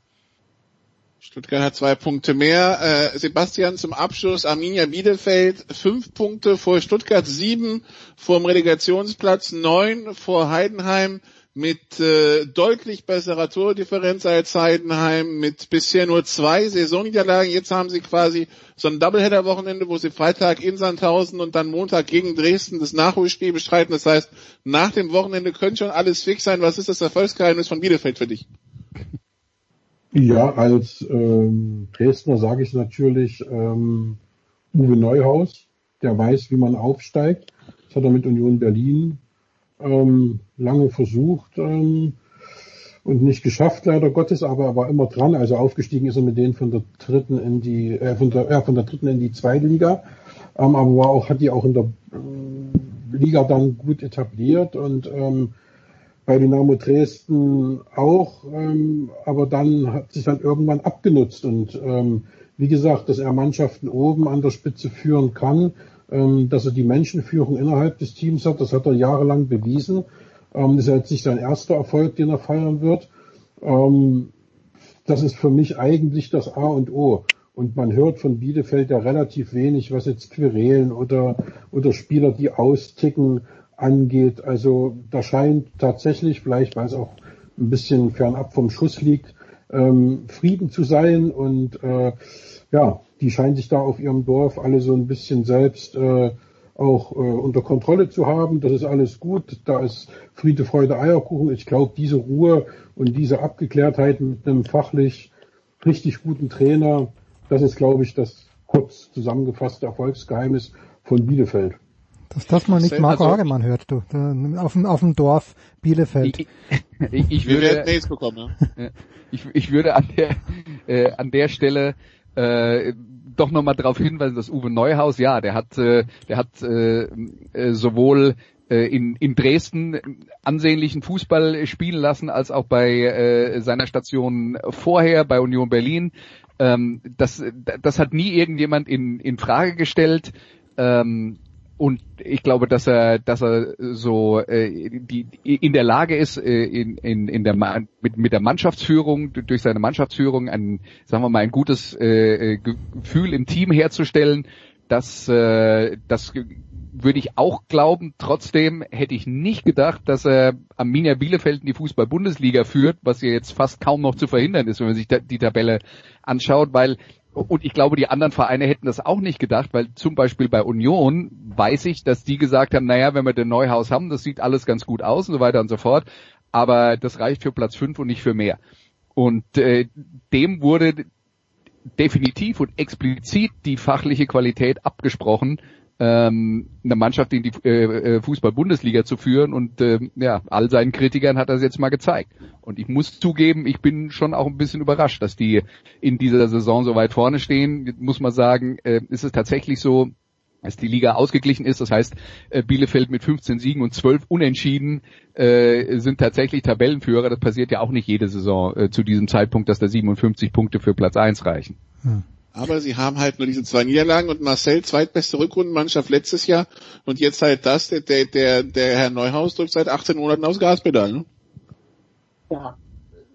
Stuttgart hat zwei Punkte mehr. Äh, Sebastian zum Abschluss. Arminia Bielefeld fünf Punkte vor Stuttgart, sieben vor dem Relegationsplatz, neun vor Heidenheim mit äh, deutlich besserer Tordifferenz als Heidenheim, mit bisher nur zwei Saisonniederlagen. Jetzt haben sie quasi so ein Doubleheader-Wochenende, wo sie Freitag in Sandhausen und dann Montag gegen Dresden das Nachholspiel bestreiten. Das heißt, nach dem Wochenende könnte schon alles fix sein. Was ist das Erfolgsgeheimnis von Bielefeld für dich? Ja, als ähm, Dresdner sage ich natürlich ähm, Uwe Neuhaus, der weiß, wie man aufsteigt. Das hat er mit Union Berlin ähm, lange versucht ähm, und nicht geschafft, leider Gottes, aber er war immer dran. Also aufgestiegen ist er mit denen von der dritten in die, äh, von der, ja, von der dritten in die Zweitliga. ähm, aber war auch, hat die auch in der äh, Liga dann gut etabliert und ähm, bei Dynamo Dresden auch, ähm, aber dann hat sich dann irgendwann abgenutzt und ähm, wie gesagt, dass er Mannschaften oben an der Spitze führen kann, ähm, dass er die Menschenführung innerhalb des Teams hat, das hat er jahrelang bewiesen. Ähm, das ist jetzt nicht sein erster Erfolg, den er feiern wird. Ähm, das ist für mich eigentlich das A und O. Und man hört von Bielefeld ja relativ wenig, was jetzt Querelen oder, oder Spieler, die austicken, angeht. Also da scheint tatsächlich, vielleicht weil es auch ein bisschen fernab vom Schuss liegt, ähm, Frieden zu sein und äh, ja, die scheinen sich da auf ihrem Dorf alle so ein bisschen selbst äh, auch äh, unter Kontrolle zu haben. Das ist alles gut. Da ist Friede, Freude, Eierkuchen. Ich glaube, diese Ruhe und diese Abgeklärtheit mit einem fachlich richtig guten Trainer, das ist, glaube ich, das kurz zusammengefasste Erfolgsgeheimnis von Bielefeld. Dass das mal nicht Marco also, Hagemann hört, du. Auf dem, auf dem Dorf Bielefeld. Ich, ich, ich würde, bekommen, ja. [LAUGHS] ich, ich würde an der, äh, an der Stelle äh, doch nochmal darauf hinweisen, dass Uwe Neuhaus, ja, der hat, äh, der hat äh, äh, sowohl äh, in, in Dresden ansehnlichen Fußball spielen lassen, als auch bei äh, seiner Station vorher bei Union Berlin. Ähm, das, das hat nie irgendjemand in, in Frage gestellt. Ähm, und ich glaube, dass er, dass er so äh, die, in der Lage ist, äh, in, in, in der mit, mit der Mannschaftsführung durch seine Mannschaftsführung ein, sagen wir mal, ein gutes äh, Gefühl im Team herzustellen. Das, äh, das würde ich auch glauben. Trotzdem hätte ich nicht gedacht, dass er Arminia Bielefeld in die Fußball-Bundesliga führt, was ja jetzt fast kaum noch zu verhindern ist, wenn man sich die Tabelle anschaut, weil und ich glaube, die anderen Vereine hätten das auch nicht gedacht, weil zum Beispiel bei Union weiß ich, dass die gesagt haben, naja, wenn wir den Neuhaus haben, das sieht alles ganz gut aus und so weiter und so fort, aber das reicht für Platz fünf und nicht für mehr. Und äh, dem wurde definitiv und explizit die fachliche Qualität abgesprochen, ähm, eine Mannschaft in die äh, äh, Fußball-Bundesliga zu führen und äh, ja, all seinen Kritikern hat er es jetzt mal gezeigt. Und ich muss zugeben, ich bin schon auch ein bisschen überrascht, dass die in dieser Saison so weit vorne stehen. Muss man sagen, äh, ist es tatsächlich so, dass die Liga ausgeglichen ist. Das heißt, äh, Bielefeld mit 15 Siegen und 12 Unentschieden äh, sind tatsächlich Tabellenführer. Das passiert ja auch nicht jede Saison äh, zu diesem Zeitpunkt, dass da 57 Punkte für Platz 1 reichen. Hm. Aber sie haben halt nur diese zwei Niederlagen und Marcel zweitbeste Rückrundenmannschaft letztes Jahr und jetzt halt das, der, der, der Herr Neuhaus drückt seit 18 Monaten aufs Gaspedal. Ne? Ja,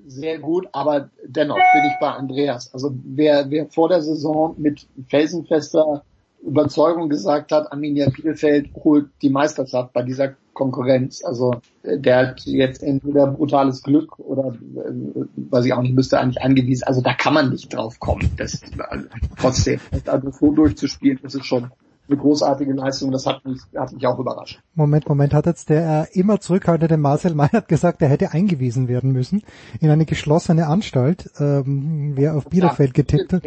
sehr gut, aber dennoch bin ich bei Andreas. Also wer, wer vor der Saison mit felsenfester Überzeugung gesagt hat, Arminia Bielefeld holt die Meisterschaft bei dieser Konkurrenz. Also äh, der hat jetzt entweder brutales Glück oder äh, weiß ich auch nicht, müsste eigentlich angewiesen. Also da kann man nicht drauf kommen. Das, also, trotzdem, also so durchzuspielen, das ist schon eine großartige Leistung. Das hat mich, hat mich auch überrascht. Moment, Moment, hat jetzt der äh, immer zurückhaltende Marcel Meinert gesagt, er hätte eingewiesen werden müssen in eine geschlossene Anstalt, ähm, wer auf Bielefeld getippt hat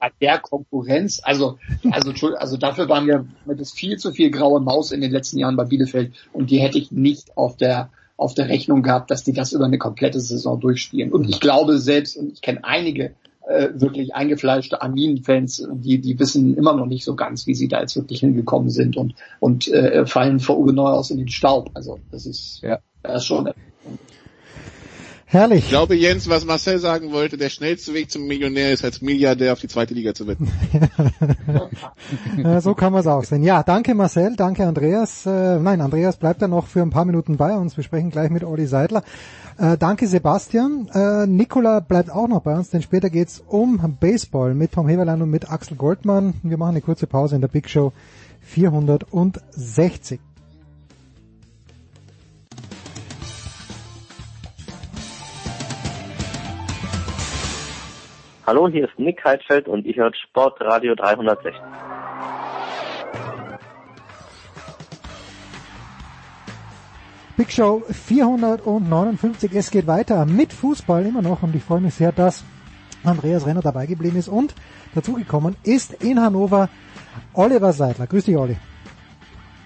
bei der Konkurrenz, also, also, also dafür waren wir mit viel zu viel graue Maus in den letzten Jahren bei Bielefeld und die hätte ich nicht auf der, auf der Rechnung gehabt, dass die das über eine komplette Saison durchspielen. Und ich glaube selbst, und ich kenne einige äh, wirklich eingefleischte Armin-Fans, die, die wissen immer noch nicht so ganz, wie sie da jetzt wirklich hingekommen sind und, und äh, fallen vor Uwe Neuhaus in den Staub. Also das ist, ja. das ist schon Herrlich. Ich glaube, Jens, was Marcel sagen wollte, der schnellste Weg zum Millionär ist als Milliardär auf die zweite Liga zu wetten. [LAUGHS] so kann man es auch sehen. Ja, danke Marcel, danke Andreas. Äh, nein, Andreas bleibt ja noch für ein paar Minuten bei uns. Wir sprechen gleich mit Olli Seidler. Äh, danke Sebastian. Äh, Nikola bleibt auch noch bei uns, denn später geht's um Baseball mit Tom Heverlein und mit Axel Goldmann. Wir machen eine kurze Pause in der Big Show 460. Hallo, hier ist Nick Heidfeld und ihr hört Sportradio 360. Big Show 459. Es geht weiter mit Fußball immer noch und ich freue mich sehr, dass Andreas Renner dabei geblieben ist und dazugekommen ist in Hannover Oliver Seidler. Grüß dich, Olli.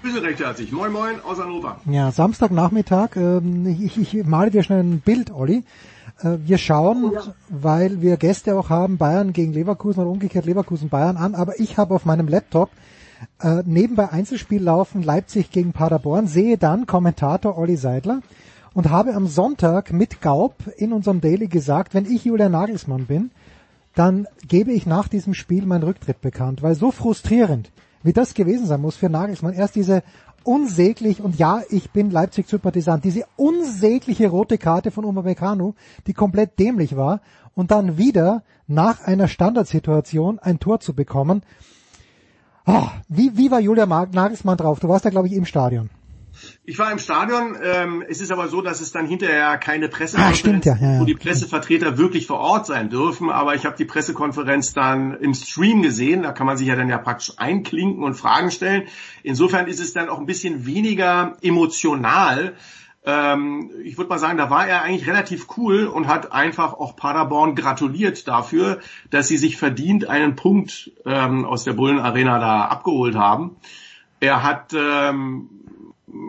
Grüße recht herzlich. Moin Moin aus Hannover. Ja, Samstagnachmittag. Ähm, ich, ich male dir schnell ein Bild, Olli. Äh, wir schauen, weil wir Gäste auch haben, Bayern gegen Leverkusen oder umgekehrt Leverkusen Bayern an, aber ich habe auf meinem Laptop äh, nebenbei Einzelspiel laufen, Leipzig gegen Paderborn, sehe dann Kommentator Olli Seidler und habe am Sonntag mit Gaub in unserem Daily gesagt, wenn ich Julian Nagelsmann bin, dann gebe ich nach diesem Spiel meinen Rücktritt bekannt, weil so frustrierend, wie das gewesen sein muss für Nagelsmann, erst diese unsäglich, und ja, ich bin Leipzig-Sympathisant, diese unsägliche rote Karte von Upamecano, die komplett dämlich war, und dann wieder nach einer Standardsituation ein Tor zu bekommen. Oh, wie, wie war Julia Nagelsmann drauf? Du warst da, glaube ich, im Stadion. Ich war im Stadion. Ähm, es ist aber so, dass es dann hinterher keine Pressekonferenz, ah, stimmt, ja, ja, wo die Pressevertreter wirklich vor Ort sein dürfen. Aber ich habe die Pressekonferenz dann im Stream gesehen. Da kann man sich ja dann ja praktisch einklinken und Fragen stellen. Insofern ist es dann auch ein bisschen weniger emotional. Ähm, ich würde mal sagen, da war er eigentlich relativ cool und hat einfach auch Paderborn gratuliert dafür, dass sie sich verdient einen Punkt ähm, aus der Bullen Arena da abgeholt haben. Er hat ähm, ja,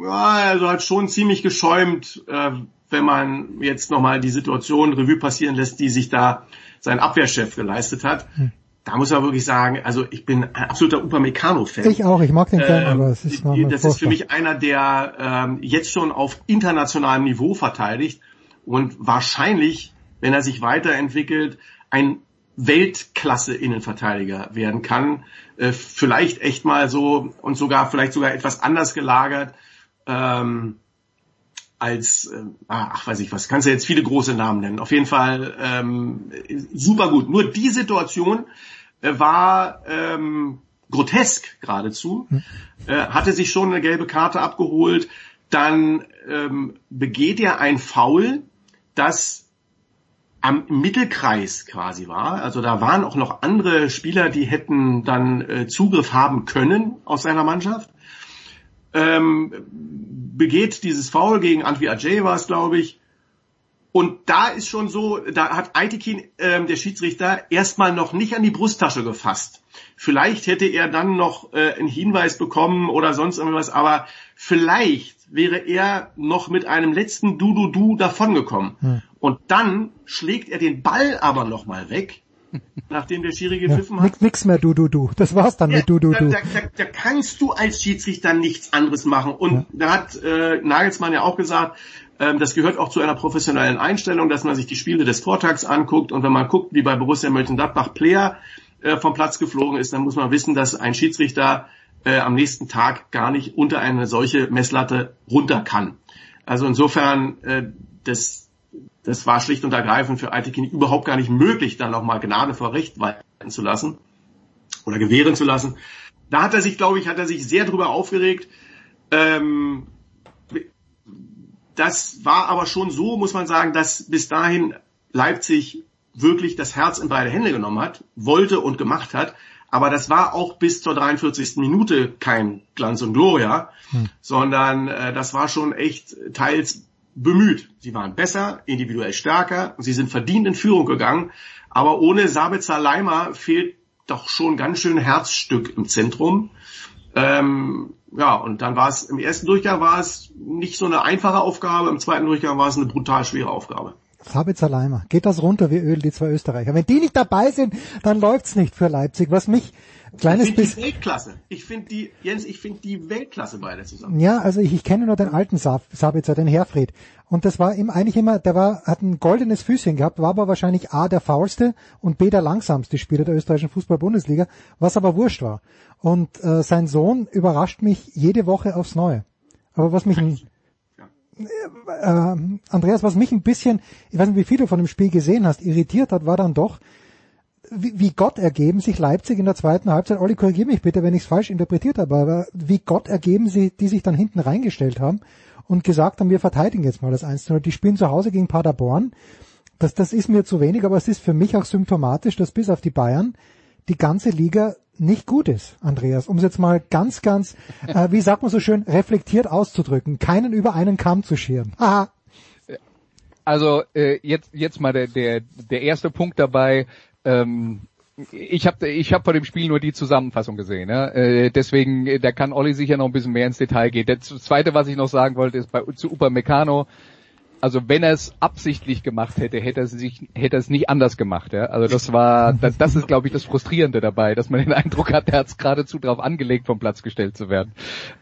also hat schon ziemlich geschäumt, äh, wenn man jetzt nochmal die Situation Revue passieren lässt, die sich da sein Abwehrchef geleistet hat. Hm. Da muss man wirklich sagen, also ich bin ein absoluter Upamecano-Fan. Ich auch, ich mag den Fan, ähm, aber es ist Das furchtbar. ist für mich einer, der ähm, jetzt schon auf internationalem Niveau verteidigt und wahrscheinlich, wenn er sich weiterentwickelt, ein Weltklasse-Innenverteidiger werden kann. Äh, vielleicht echt mal so und sogar vielleicht sogar etwas anders gelagert ähm, als, äh, ach weiß ich was, kannst du jetzt viele große Namen nennen. Auf jeden Fall ähm, super gut. Nur die Situation äh, war ähm, grotesk geradezu. Hm. Äh, hatte sich schon eine gelbe Karte abgeholt. Dann ähm, begeht er ein Foul, das am Mittelkreis quasi war. Also da waren auch noch andere Spieler, die hätten dann äh, Zugriff haben können aus seiner Mannschaft ähm, begeht dieses Foul gegen Antwi Ajay war es, glaube ich. Und da ist schon so, da hat Aitekin, ähm, der Schiedsrichter, erstmal noch nicht an die Brusttasche gefasst. Vielleicht hätte er dann noch äh, einen Hinweis bekommen oder sonst irgendwas, aber vielleicht wäre er noch mit einem letzten Du-Du-Du davongekommen. Hm. Und dann schlägt er den Ball aber nochmal weg nachdem der Schiri gepfiffen ja, hat. Nix mehr du, du, du. Das war's dann ja, mit du, du, du. Da, da, da, kannst du als Schiedsrichter nichts anderes machen. Und ja. da hat äh, Nagelsmann ja auch gesagt, ähm, das gehört auch zu einer professionellen Einstellung, dass man sich die Spiele des Vortags anguckt. Und wenn man guckt, wie bei Borussia Mönchengladbach Player äh, vom Platz geflogen ist, dann muss man wissen, dass ein Schiedsrichter äh, am nächsten Tag gar nicht unter eine solche Messlatte runter kann. Also insofern, äh, das das war schlicht und ergreifend für Aitekin überhaupt gar nicht möglich, dann nochmal Gnade vor Recht walten zu lassen oder gewähren zu lassen. Da hat er sich, glaube ich, hat er sich sehr drüber aufgeregt. Ähm, das war aber schon so, muss man sagen, dass bis dahin Leipzig wirklich das Herz in beide Hände genommen hat, wollte und gemacht hat. Aber das war auch bis zur 43. Minute kein Glanz und Gloria, hm. sondern äh, das war schon echt teils bemüht. Sie waren besser, individuell stärker, sie sind verdient in Führung gegangen, aber ohne Sabitzer Leimer fehlt doch schon ganz schön Herzstück im Zentrum. Ähm, ja, und dann war es, im ersten Durchgang war es nicht so eine einfache Aufgabe, im zweiten Durchgang war es eine brutal schwere Aufgabe. Sabitzer Leimer, geht das runter wie Öl, die zwei Österreicher. Wenn die nicht dabei sind, dann läuft's nicht für Leipzig. Was mich kleines ich bisschen. Weltklasse. Ich finde die, Jens, ich finde die Weltklasse beide zusammen. Ja, also ich, ich kenne nur den alten Sab Sabitzer, den Herfried. Und das war ihm eigentlich immer, der war, hat ein goldenes Füßchen gehabt, war aber wahrscheinlich A der faulste und B der langsamste Spieler der österreichischen Fußball-Bundesliga, was aber wurscht war. Und äh, sein Sohn überrascht mich jede Woche aufs Neue. Aber was mich ein, äh, Andreas, was mich ein bisschen, ich weiß nicht, wie viel du von dem Spiel gesehen hast, irritiert hat, war dann doch, wie, Gott ergeben sich Leipzig in der zweiten Halbzeit, Olli, korrigier mich bitte, wenn ich es falsch interpretiert habe, aber wie Gott ergeben sie, die sich dann hinten reingestellt haben und gesagt haben, wir verteidigen jetzt mal das 1 0 Die spielen zu Hause gegen Paderborn. Das, das ist mir zu wenig, aber es ist für mich auch symptomatisch, dass bis auf die Bayern die ganze Liga nicht gut ist, Andreas, um es jetzt mal ganz, ganz, äh, wie sagt man so schön, reflektiert auszudrücken, keinen über einen Kamm zu scheren. Aha. [LAUGHS] Also äh, jetzt jetzt mal der der der erste Punkt dabei. Ähm, ich habe ich hab vor dem Spiel nur die Zusammenfassung gesehen. Ja? Äh, deswegen, äh, da kann Olli sicher noch ein bisschen mehr ins Detail gehen. Das zweite, was ich noch sagen wollte, ist bei zu Upamecano. also wenn er es absichtlich gemacht hätte, hätte er sich, hätte er es nicht anders gemacht. Ja? Also das war, das, das ist, glaube ich, das Frustrierende dabei, dass man den [LAUGHS] Eindruck hat, er hat es geradezu darauf angelegt, vom Platz gestellt zu werden.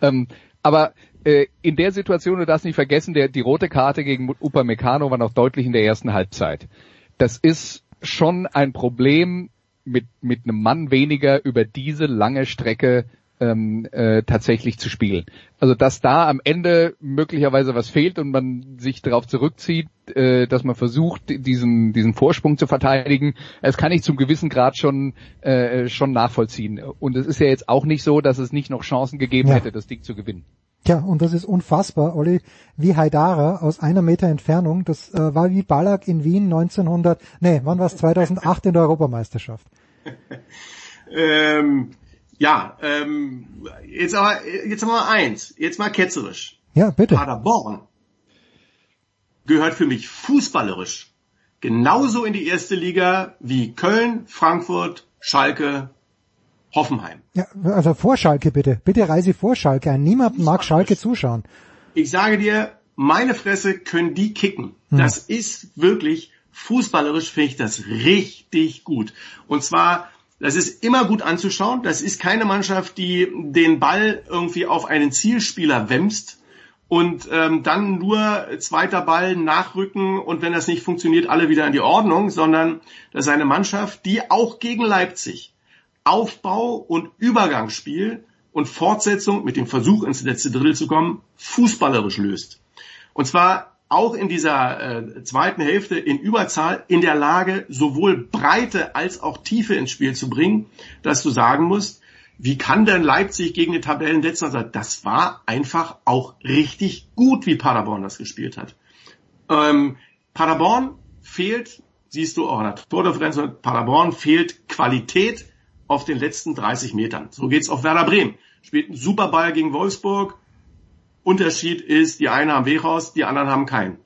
Ähm, aber äh, in der Situation, du darfst nicht vergessen, der, die rote Karte gegen Upamecano war noch deutlich in der ersten Halbzeit. Das ist schon ein Problem mit, mit einem Mann weniger über diese lange Strecke ähm, äh, tatsächlich zu spielen. Also dass da am Ende möglicherweise was fehlt und man sich darauf zurückzieht, äh, dass man versucht, diesen, diesen Vorsprung zu verteidigen, das kann ich zum gewissen Grad schon, äh, schon nachvollziehen. Und es ist ja jetzt auch nicht so, dass es nicht noch Chancen gegeben ja. hätte, das Ding zu gewinnen. Ja, und das ist unfassbar, Olli, wie Haidara aus einer Meter Entfernung, das äh, war wie Ballack in Wien 1900, nee, wann war es, 2008 in der Europameisterschaft. [LAUGHS] ähm, ja, ähm, jetzt aber, jetzt mal eins, jetzt mal ketzerisch. Ja, bitte. Paderborn gehört für mich fußballerisch genauso in die erste Liga wie Köln, Frankfurt, Schalke, Hoffenheim. Ja, also vor Schalke bitte. Bitte reise vor Schalke ein. Niemand mag Schalke zuschauen. Ich sage dir, meine Fresse können die kicken. Hm. Das ist wirklich fußballerisch finde ich das richtig gut. Und zwar das ist immer gut anzuschauen. Das ist keine Mannschaft, die den Ball irgendwie auf einen Zielspieler wämst und ähm, dann nur zweiter Ball nachrücken und wenn das nicht funktioniert, alle wieder in die Ordnung, sondern das ist eine Mannschaft, die auch gegen Leipzig Aufbau und Übergangsspiel und Fortsetzung mit dem Versuch ins letzte Drittel zu kommen, fußballerisch löst. Und zwar auch in dieser äh, zweiten Hälfte in Überzahl in der Lage, sowohl Breite als auch Tiefe ins Spiel zu bringen, dass du sagen musst, wie kann denn Leipzig gegen den Tabellenletzter sein? Das war einfach auch richtig gut, wie Paderborn das gespielt hat. Ähm, Paderborn fehlt, siehst du auch in der Tordifferenz, Paderborn fehlt Qualität auf den letzten 30 Metern. So geht's auf Werder Bremen. Spielt einen super Ball gegen Wolfsburg, Unterschied ist, die einen haben Wehraus, die anderen haben keinen.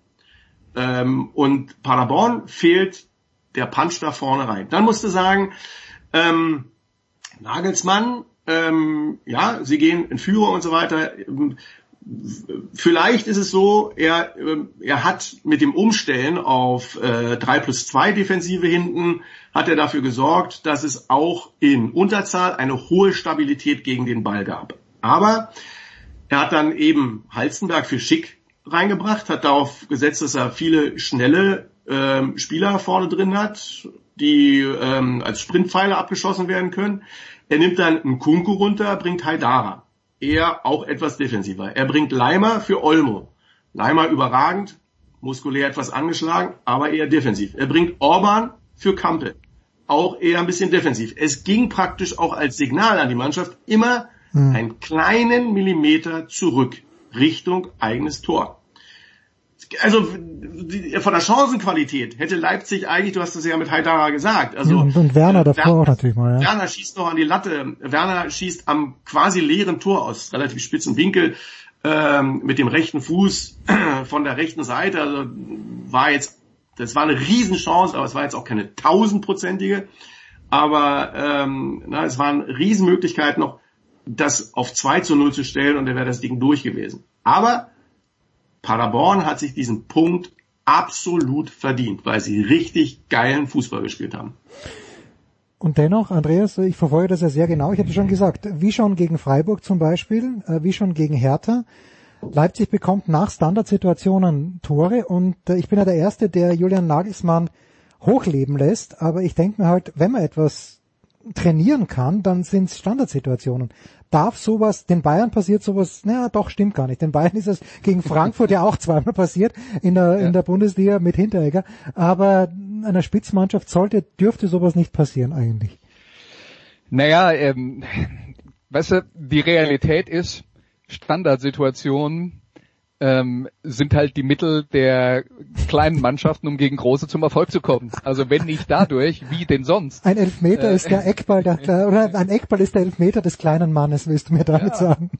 Ähm, und Paderborn fehlt der Punch da vorne rein. Dann musst du sagen, ähm, Nagelsmann, ähm, ja, sie gehen in Führung und so weiter. Vielleicht ist es so, er, er hat mit dem Umstellen auf äh, 3 plus 2 Defensive hinten, hat er dafür gesorgt, dass es auch in Unterzahl eine hohe Stabilität gegen den Ball gab. Aber er hat dann eben Halzenberg für Schick reingebracht, hat darauf gesetzt, dass er viele schnelle ähm, Spieler vorne drin hat, die ähm, als Sprintpfeile abgeschossen werden können. Er nimmt dann einen Kunku runter, bringt Haidara. Er auch etwas defensiver. Er bringt Leimer für Olmo. Leimer überragend, muskulär etwas angeschlagen, aber eher defensiv. Er bringt Orban für Kampe. Auch eher ein bisschen defensiv. Es ging praktisch auch als Signal an die Mannschaft immer hm. einen kleinen Millimeter zurück Richtung eigenes Tor. Also von der Chancenqualität hätte Leipzig eigentlich, du hast es ja mit Haidara gesagt, also und, und Werner davor Werner, auch natürlich mal. Ja. Werner schießt noch an die Latte, Werner schießt am quasi leeren Tor aus relativ spitzen Winkel ähm, mit dem rechten Fuß [CLEARS THROAT] von der rechten Seite. Also war jetzt, das war eine Riesenchance, aber es war jetzt auch keine tausendprozentige. Aber ähm, na, es waren Riesenmöglichkeiten noch das auf 2 zu 0 zu stellen und dann wäre das Ding durch gewesen. Aber Paderborn hat sich diesen Punkt absolut verdient, weil sie richtig geilen Fußball gespielt haben. Und dennoch, Andreas, ich verfolge das ja sehr genau. Ich habe schon gesagt, wie schon gegen Freiburg zum Beispiel, äh, wie schon gegen Hertha. Leipzig bekommt nach Standardsituationen Tore und äh, ich bin ja der Erste, der Julian Nagelsmann hochleben lässt. Aber ich denke mir halt, wenn man etwas trainieren kann, dann sind es Standardsituationen darf sowas, den Bayern passiert sowas, naja, doch, stimmt gar nicht. Den Bayern ist es gegen Frankfurt ja auch zweimal passiert in der, ja. in der Bundesliga mit Hinteregger. Aber einer Spitzmannschaft sollte, dürfte sowas nicht passieren eigentlich. Naja, ähm, weißt du, die Realität ist, Standardsituationen ähm, sind halt die Mittel der kleinen Mannschaften, um gegen große zum Erfolg zu kommen. Also wenn nicht dadurch, wie denn sonst? Ein Elfmeter äh, ist der Eckball, der, oder ein Eckball ist der Elfmeter des kleinen Mannes, willst du mir damit ja. sagen?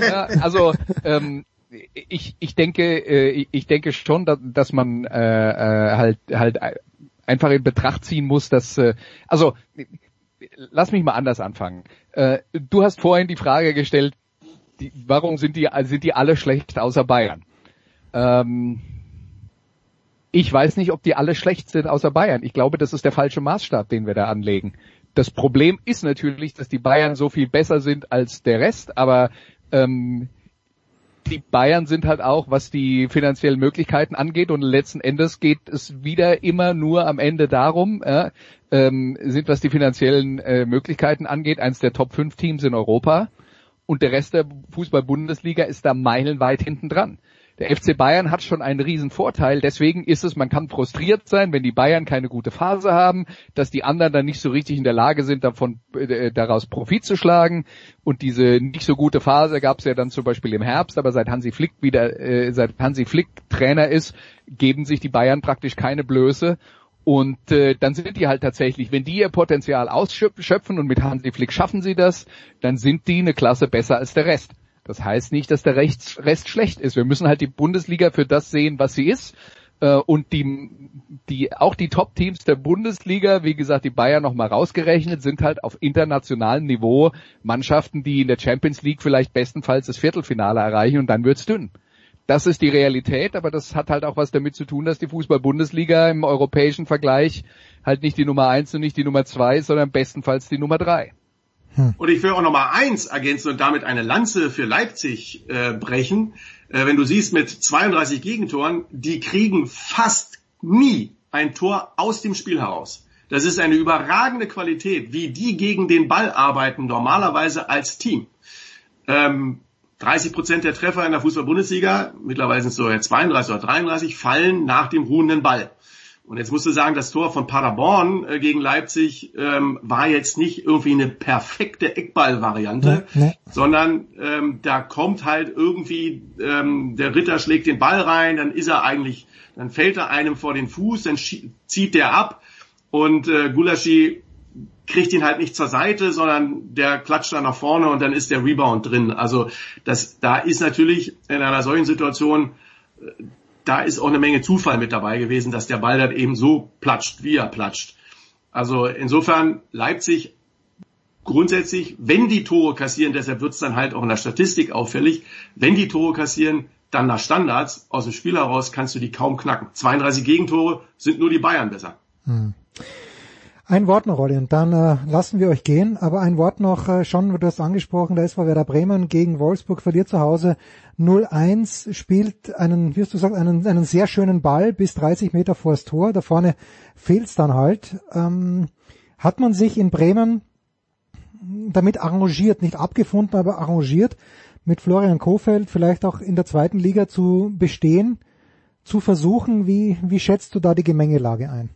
Ja, also ähm, ich, ich denke, äh, ich denke schon, dass, dass man äh, äh, halt halt einfach in Betracht ziehen muss, dass äh, also lass mich mal anders anfangen. Äh, du hast vorhin die Frage gestellt, die, warum sind die, sind die alle schlecht außer Bayern? Ähm, ich weiß nicht, ob die alle schlecht sind außer Bayern. Ich glaube, das ist der falsche Maßstab, den wir da anlegen. Das Problem ist natürlich, dass die Bayern so viel besser sind als der Rest, aber ähm, die Bayern sind halt auch, was die finanziellen Möglichkeiten angeht und letzten Endes geht es wieder immer nur am Ende darum, äh, ähm, sind was die finanziellen äh, Möglichkeiten angeht, eins der Top 5 Teams in Europa und der Rest der Fußball-Bundesliga ist da meilenweit hinten dran der FC Bayern hat schon einen riesen Vorteil. Deswegen ist es, man kann frustriert sein, wenn die Bayern keine gute Phase haben, dass die anderen dann nicht so richtig in der Lage sind, davon äh, daraus Profit zu schlagen. Und diese nicht so gute Phase gab es ja dann zum Beispiel im Herbst, aber seit Hansi Flick wieder, äh, seit Hansi Flick Trainer ist, geben sich die Bayern praktisch keine Blöße. Und äh, dann sind die halt tatsächlich, wenn die ihr Potenzial ausschöpfen und mit Hansi Flick schaffen sie das, dann sind die eine Klasse besser als der Rest. Das heißt nicht, dass der Rest schlecht ist. Wir müssen halt die Bundesliga für das sehen, was sie ist. Äh, und die, die, auch die Top-Teams der Bundesliga, wie gesagt, die Bayern nochmal rausgerechnet, sind halt auf internationalem Niveau Mannschaften, die in der Champions League vielleicht bestenfalls das Viertelfinale erreichen und dann wird's dünn. Das ist die Realität, aber das hat halt auch was damit zu tun, dass die Fußball-Bundesliga im europäischen Vergleich halt nicht die Nummer eins und nicht die Nummer zwei, sondern bestenfalls die Nummer drei. Hm. Und ich will auch nochmal eins ergänzen und damit eine Lanze für Leipzig äh, brechen. Äh, wenn du siehst, mit 32 Gegentoren, die kriegen fast nie ein Tor aus dem Spiel heraus. Das ist eine überragende Qualität, wie die gegen den Ball arbeiten, normalerweise als Team. Ähm, 30 Prozent der Treffer in der Fußball-Bundesliga, mittlerweile sind es so 32 oder 33, fallen nach dem ruhenden Ball. Und jetzt musst du sagen, das Tor von Paderborn äh, gegen Leipzig ähm, war jetzt nicht irgendwie eine perfekte Eckball-Variante, nee, nee. sondern ähm, da kommt halt irgendwie, ähm, der Ritter schlägt den Ball rein, dann ist er eigentlich, dann fällt er einem vor den Fuß, dann zieht der ab und äh, Gulaschi kriegt ihn halt nicht zur Seite, sondern der klatscht dann nach vorne und dann ist der Rebound drin. Also das, da ist natürlich in einer solchen Situation äh, da ist auch eine Menge Zufall mit dabei gewesen, dass der Ball dann eben so platscht, wie er platscht. Also insofern Leipzig grundsätzlich, wenn die Tore kassieren, deshalb wird es dann halt auch in der Statistik auffällig, wenn die Tore kassieren, dann nach Standards aus dem Spiel heraus kannst du die kaum knacken. 32 Gegentore sind nur die Bayern besser. Hm. Ein Wort noch, Olli, und dann äh, lassen wir euch gehen. Aber ein Wort noch, äh, schon, du hast angesprochen, da ist Werder Bremen gegen Wolfsburg, verliert zu Hause 0-1, spielt einen, wie hast du gesagt, einen, einen sehr schönen Ball bis 30 Meter vors Tor. Da vorne fehlt's dann halt. Ähm, hat man sich in Bremen damit arrangiert, nicht abgefunden, aber arrangiert, mit Florian Kofeld vielleicht auch in der zweiten Liga zu bestehen, zu versuchen? Wie, wie schätzt du da die Gemengelage ein?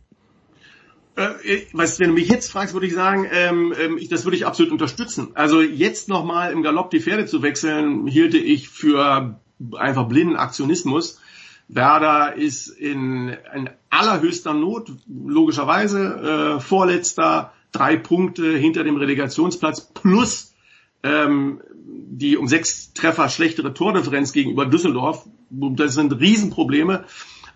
Äh, was, wenn du mich jetzt fragst, würde ich sagen, ähm, ähm, ich, das würde ich absolut unterstützen. Also jetzt nochmal im Galopp die Pferde zu wechseln, hielte ich für einfach blinden Aktionismus. Werder ist in, in allerhöchster Not, logischerweise, äh, vorletzter, drei Punkte hinter dem Relegationsplatz plus ähm, die um sechs Treffer schlechtere Tordifferenz gegenüber Düsseldorf. Das sind Riesenprobleme.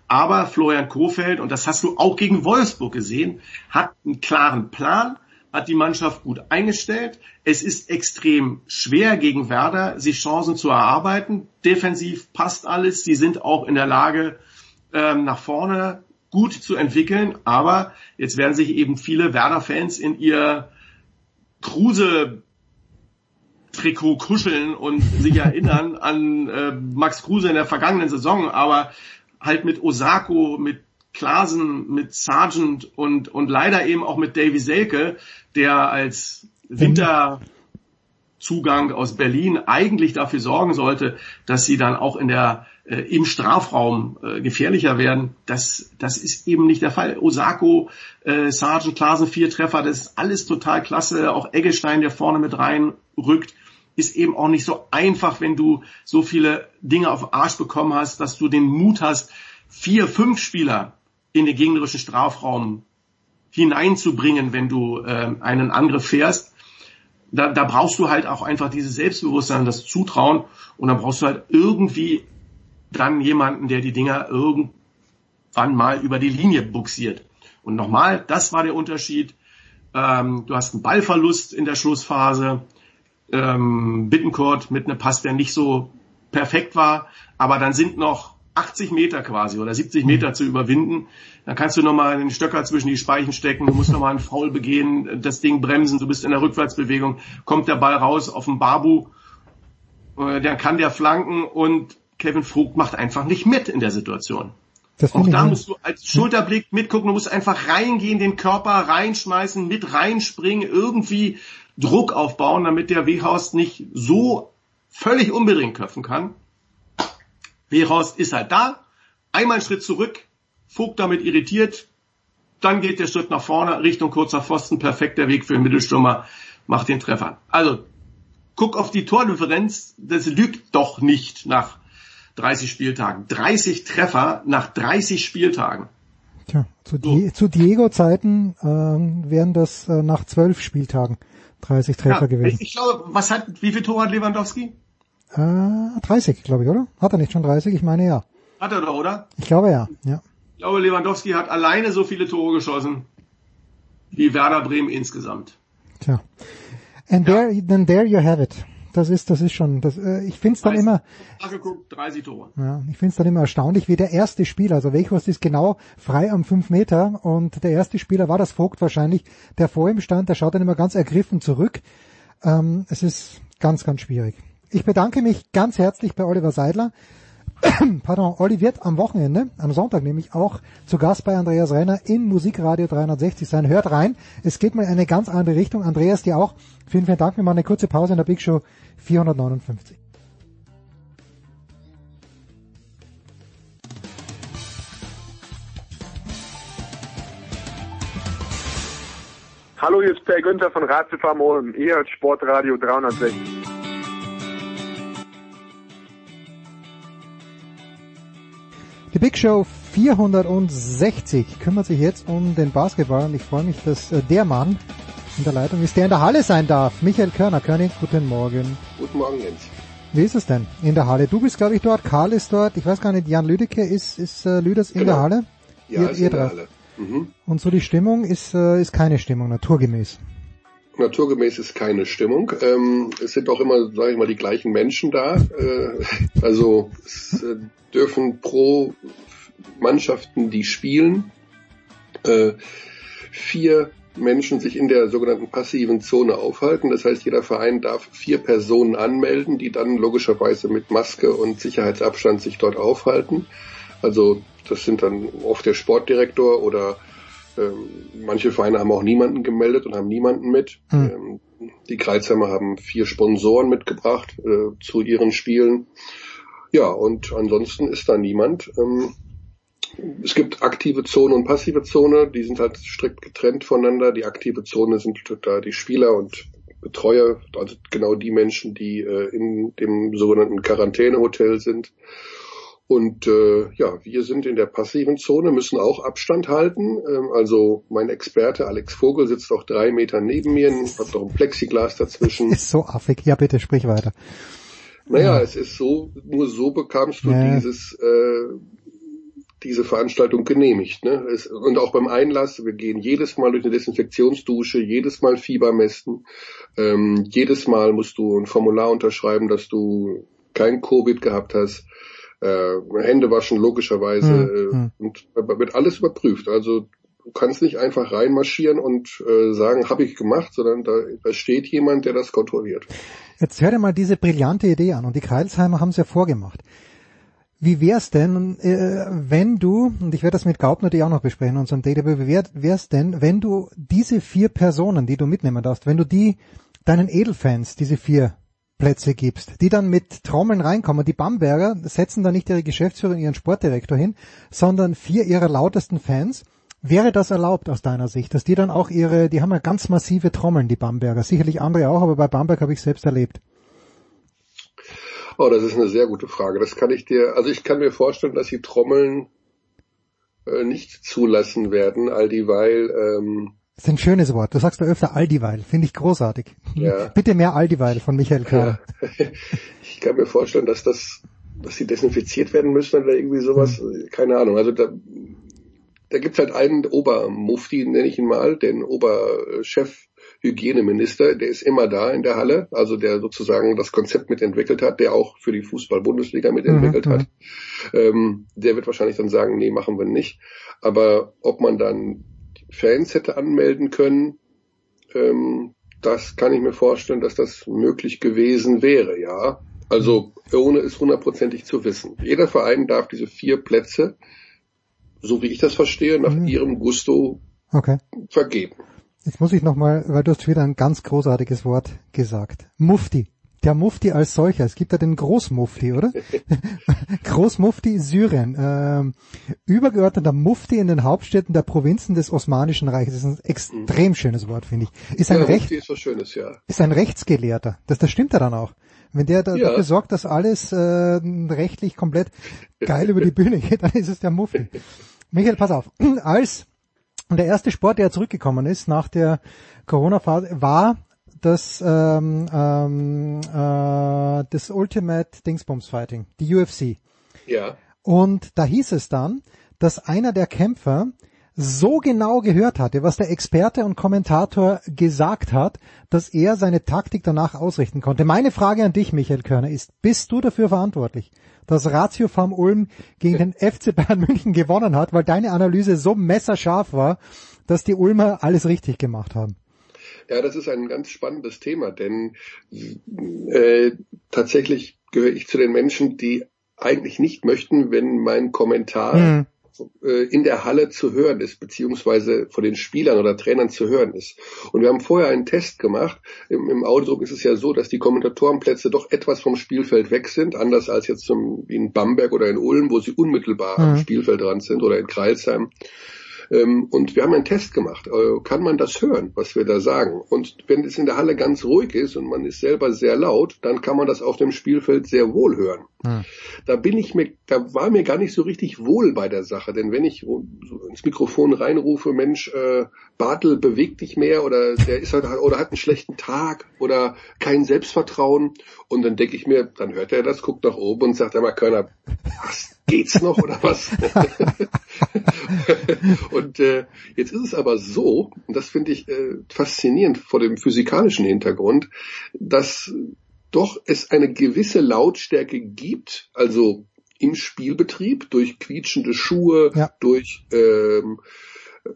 Aber Florian Kofeld, und das hast du auch gegen Wolfsburg gesehen, hat einen klaren Plan, hat die Mannschaft gut eingestellt. Es ist extrem schwer gegen Werder, sich Chancen zu erarbeiten. Defensiv passt alles. Sie sind auch in der Lage, ähm, nach vorne gut zu entwickeln. Aber jetzt werden sich eben viele Werder-Fans in ihr Kruse Trikot kuscheln und sich erinnern an äh, Max Kruse in der vergangenen Saison. Aber halt mit Osako, mit Klasen, mit Sargent und, und leider eben auch mit Davy Selke, der als Winterzugang aus Berlin eigentlich dafür sorgen sollte, dass sie dann auch in der äh, im Strafraum äh, gefährlicher werden. Das, das ist eben nicht der Fall. Osako, äh, Sargent, Klasen, vier Treffer, das ist alles total klasse. Auch Eggestein, der vorne mit reinrückt ist eben auch nicht so einfach, wenn du so viele Dinge auf Arsch bekommen hast, dass du den Mut hast, vier, fünf Spieler in den gegnerischen Strafraum hineinzubringen, wenn du äh, einen Angriff fährst. Da, da brauchst du halt auch einfach dieses Selbstbewusstsein, das Zutrauen und dann brauchst du halt irgendwie dann jemanden, der die Dinger irgendwann mal über die Linie buxiert. Und nochmal, das war der Unterschied. Ähm, du hast einen Ballverlust in der Schlussphase ähm, Bittencourt mit einem Pass, der nicht so perfekt war, aber dann sind noch 80 Meter quasi oder 70 Meter zu überwinden. Dann kannst du nochmal den Stöcker zwischen die Speichen stecken, du musst nochmal einen Foul begehen, das Ding bremsen, du bist in der Rückwärtsbewegung, kommt der Ball raus auf den Babu, äh, dann kann der flanken und Kevin Vogt macht einfach nicht mit in der Situation. Auch da musst du als Schulterblick mitgucken, du musst einfach reingehen, den Körper reinschmeißen, mit reinspringen, irgendwie Druck aufbauen, damit der Wehorst nicht so völlig unbedingt köpfen kann. Wehorst ist halt da, einmal einen Schritt zurück, Vogt damit irritiert, dann geht der Schritt nach vorne, Richtung kurzer Pfosten, perfekter Weg für den Mittelstürmer, macht den Treffer. Also, guck auf die Tordifferenz, das lügt doch nicht nach 30 Spieltagen. 30 Treffer nach 30 Spieltagen. Tja, zu, Die zu Diego-Zeiten ähm, wären das äh, nach 12 Spieltagen 30 Treffer ja, gewesen. Ich glaube, was hat, wie viel Tore hat Lewandowski? Äh, 30, glaube ich, oder? Hat er nicht schon 30? Ich meine ja. Hat er doch, oder? Ich glaube ja, ja. Ich glaube, Lewandowski hat alleine so viele Tore geschossen wie Werder Bremen insgesamt. Tja. And ja. there, then there you have it das ist, das ist schon, das, äh, ich finde es dann immer, geguckt, 30 Tore. Ja, ich finde es dann immer erstaunlich, wie der erste Spieler, also Weghorst ist genau frei am 5 Meter und der erste Spieler war das Vogt wahrscheinlich, der vor ihm stand, der schaut dann immer ganz ergriffen zurück. Ähm, es ist ganz, ganz schwierig. Ich bedanke mich ganz herzlich bei Oliver Seidler. [COUGHS] Pardon, Olli wird am Wochenende, am Sonntag nämlich auch zu Gast bei Andreas Renner in Musikradio 360 sein. Hört rein, es geht mal in eine ganz andere Richtung. Andreas, dir auch. Vielen, vielen Dank. Wir machen eine kurze Pause in der Big Show 459. Hallo, hier ist Per Günther von Ratzefarm Ulm. Ihr hört Sportradio 360. Die Big Show 460 kümmert sich jetzt um den Basketball und ich freue mich, dass äh, der Mann in der Leitung ist, der in der Halle sein darf. Michael Körner. Körnig, guten Morgen. Guten Morgen, Jens. Wie ist es denn in der Halle? Du bist, glaube ich, dort, Karl ist dort, ich weiß gar nicht, Jan Lüdecke ist, ist äh, Lüders in genau. der Halle? Ja, ihr, ist ihr in der Halle. Mhm. Und so die Stimmung ist, äh, ist keine Stimmung, naturgemäß. Naturgemäß ist keine Stimmung. Ähm, es sind auch immer, sage ich mal, die gleichen Menschen da. Äh, [LAUGHS] also es äh, dürfen pro Mannschaften, die spielen, äh, vier Menschen sich in der sogenannten passiven Zone aufhalten. Das heißt, jeder Verein darf vier Personen anmelden, die dann logischerweise mit Maske und Sicherheitsabstand sich dort aufhalten. Also das sind dann oft der Sportdirektor oder ähm, manche Vereine haben auch niemanden gemeldet und haben niemanden mit. Hm. Ähm, die Kreuzheimer haben vier Sponsoren mitgebracht äh, zu ihren Spielen. Ja, und ansonsten ist da niemand. Ähm, es gibt aktive Zone und passive Zone, die sind halt strikt getrennt voneinander. Die aktive Zone sind da die Spieler und Betreuer, also genau die Menschen, die äh, in dem sogenannten Quarantänehotel sind. Und äh, ja, wir sind in der passiven Zone, müssen auch Abstand halten. Ähm, also mein Experte Alex Vogel sitzt auch drei Meter neben mir, hat doch ein Plexiglas dazwischen. Ist so affig. Ja, bitte sprich weiter. Naja, ja. es ist so, nur so bekamst du ja. dieses äh, diese Veranstaltung genehmigt. Ne? Es, und auch beim Einlass, wir gehen jedes Mal durch eine Desinfektionsdusche, jedes Mal Fieber messen, ähm, jedes Mal musst du ein Formular unterschreiben, dass du kein Covid gehabt hast, äh, Hände waschen logischerweise mhm. äh, und da wird alles überprüft. Also du kannst nicht einfach reinmarschieren und äh, sagen, habe ich gemacht, sondern da, da steht jemand, der das kontrolliert. Jetzt hör dir mal diese brillante Idee an und die Kreilsheimer haben es ja vorgemacht. Wie wär's denn, äh, wenn du, und ich werde das mit Gaub natürlich auch noch besprechen, unserem Database, wie wär, wär's denn, wenn du diese vier Personen, die du mitnehmen darfst, wenn du die deinen Edelfans, diese vier Plätze gibst, die dann mit Trommeln reinkommen. Die Bamberger setzen da nicht ihre Geschäftsführer und ihren Sportdirektor hin, sondern vier ihrer lautesten Fans. Wäre das erlaubt aus deiner Sicht, dass die dann auch ihre, die haben ja ganz massive Trommeln, die Bamberger, sicherlich andere auch, aber bei Bamberg habe ich selbst erlebt. Oh, das ist eine sehr gute Frage. Das kann ich dir, also ich kann mir vorstellen, dass die Trommeln äh, nicht zulassen werden, all dieweil. Ähm, das ist ein schönes Wort. Du sagst ja öfter Aldiweil. Finde ich großartig. Ja. [LAUGHS] Bitte mehr Aldiweil von Michael Kahn. Ja. [LAUGHS] Ich kann mir vorstellen, dass das, dass sie desinfiziert werden müssen oder irgendwie sowas. Hm. Keine Ahnung. Also da, da gibt's halt einen Obermufti, nenne ich ihn mal, den Oberchef Hygieneminister, der ist immer da in der Halle, also der sozusagen das Konzept mitentwickelt hat, der auch für die Fußball-Bundesliga mitentwickelt Mhm, hat. Ähm, der wird wahrscheinlich dann sagen, nee, machen wir nicht. Aber ob man dann Fans hätte anmelden können, ähm, das kann ich mir vorstellen, dass das möglich gewesen wäre, ja. Also ohne es hundertprozentig zu wissen. Jeder Verein darf diese vier Plätze, so wie ich das verstehe, nach Mhm. ihrem Gusto Okay. vergeben. Jetzt muss ich nochmal, weil du hast wieder ein ganz großartiges Wort gesagt. Mufti. Der Mufti als solcher. Es gibt ja den Großmufti, oder? [LAUGHS] Großmufti Syrien. Ähm, übergeordneter Mufti in den Hauptstädten der Provinzen des Osmanischen Reiches. Das ist ein extrem schönes Wort, finde ich. Ist ein, ja, Recht, Mufti ist was Schönes, ja. ist ein Rechtsgelehrter. Das, das stimmt ja dann auch. Wenn der da, Ja. dafür sorgt, dass alles äh, rechtlich komplett geil über die Bühne geht, [LAUGHS] dann ist es der Mufti. Michael, pass auf. [CLEARS THROAT] Als der erste Sport, der zurückgekommen ist nach der Corona-Phase, war das, ähm, ähm, äh, das Ultimate Dingsbums Fighting, die UFC. Ja. Und da hieß es dann, dass einer der Kämpfer so genau gehört hatte, was der Experte und Kommentator gesagt hat, dass er seine Taktik danach ausrichten konnte. Meine Frage an dich, Michael Körner, ist, bist du dafür verantwortlich, dass Ratio Farm Ulm gegen den [LAUGHS] FC Bayern München gewonnen hat, weil deine Analyse so messerscharf war, dass die Ulmer alles richtig gemacht haben? Ja, das ist ein ganz spannendes Thema, denn äh, tatsächlich gehöre ich zu den Menschen, die eigentlich nicht möchten, wenn mein Kommentar Mhm. Äh, in der Halle zu hören ist, beziehungsweise von den Spielern oder Trainern zu hören ist. Und wir haben vorher einen Test gemacht. Im, im Audiodruck ist es ja so, dass die Kommentatorenplätze doch etwas vom Spielfeld weg sind, anders als jetzt zum, wie in Bamberg oder in Ulm, wo sie unmittelbar am Mhm. Spielfeld dran sind oder in Kreilsheim. Ähm, und wir haben einen Test gemacht. Äh, kann man das hören, was wir da sagen? Und wenn es in der Halle ganz ruhig ist und man ist selber sehr laut, dann kann man das auf dem Spielfeld sehr wohl hören. Da bin ich mir, da war mir gar nicht so richtig wohl bei der Sache, denn wenn ich ins Mikrofon reinrufe, Mensch, äh, Bartel bewegt dich mehr oder der ist halt, oder hat einen schlechten Tag oder kein Selbstvertrauen und dann denke ich mir, dann hört er das, guckt nach oben und sagt einmal Körner, was geht's noch oder was? [LAUGHS] und äh, jetzt ist es aber so, und das finde ich äh, faszinierend vor dem physikalischen Hintergrund, dass doch es eine gewisse Lautstärke gibt, also im Spielbetrieb durch quietschende Schuhe, Ja. durch ähm,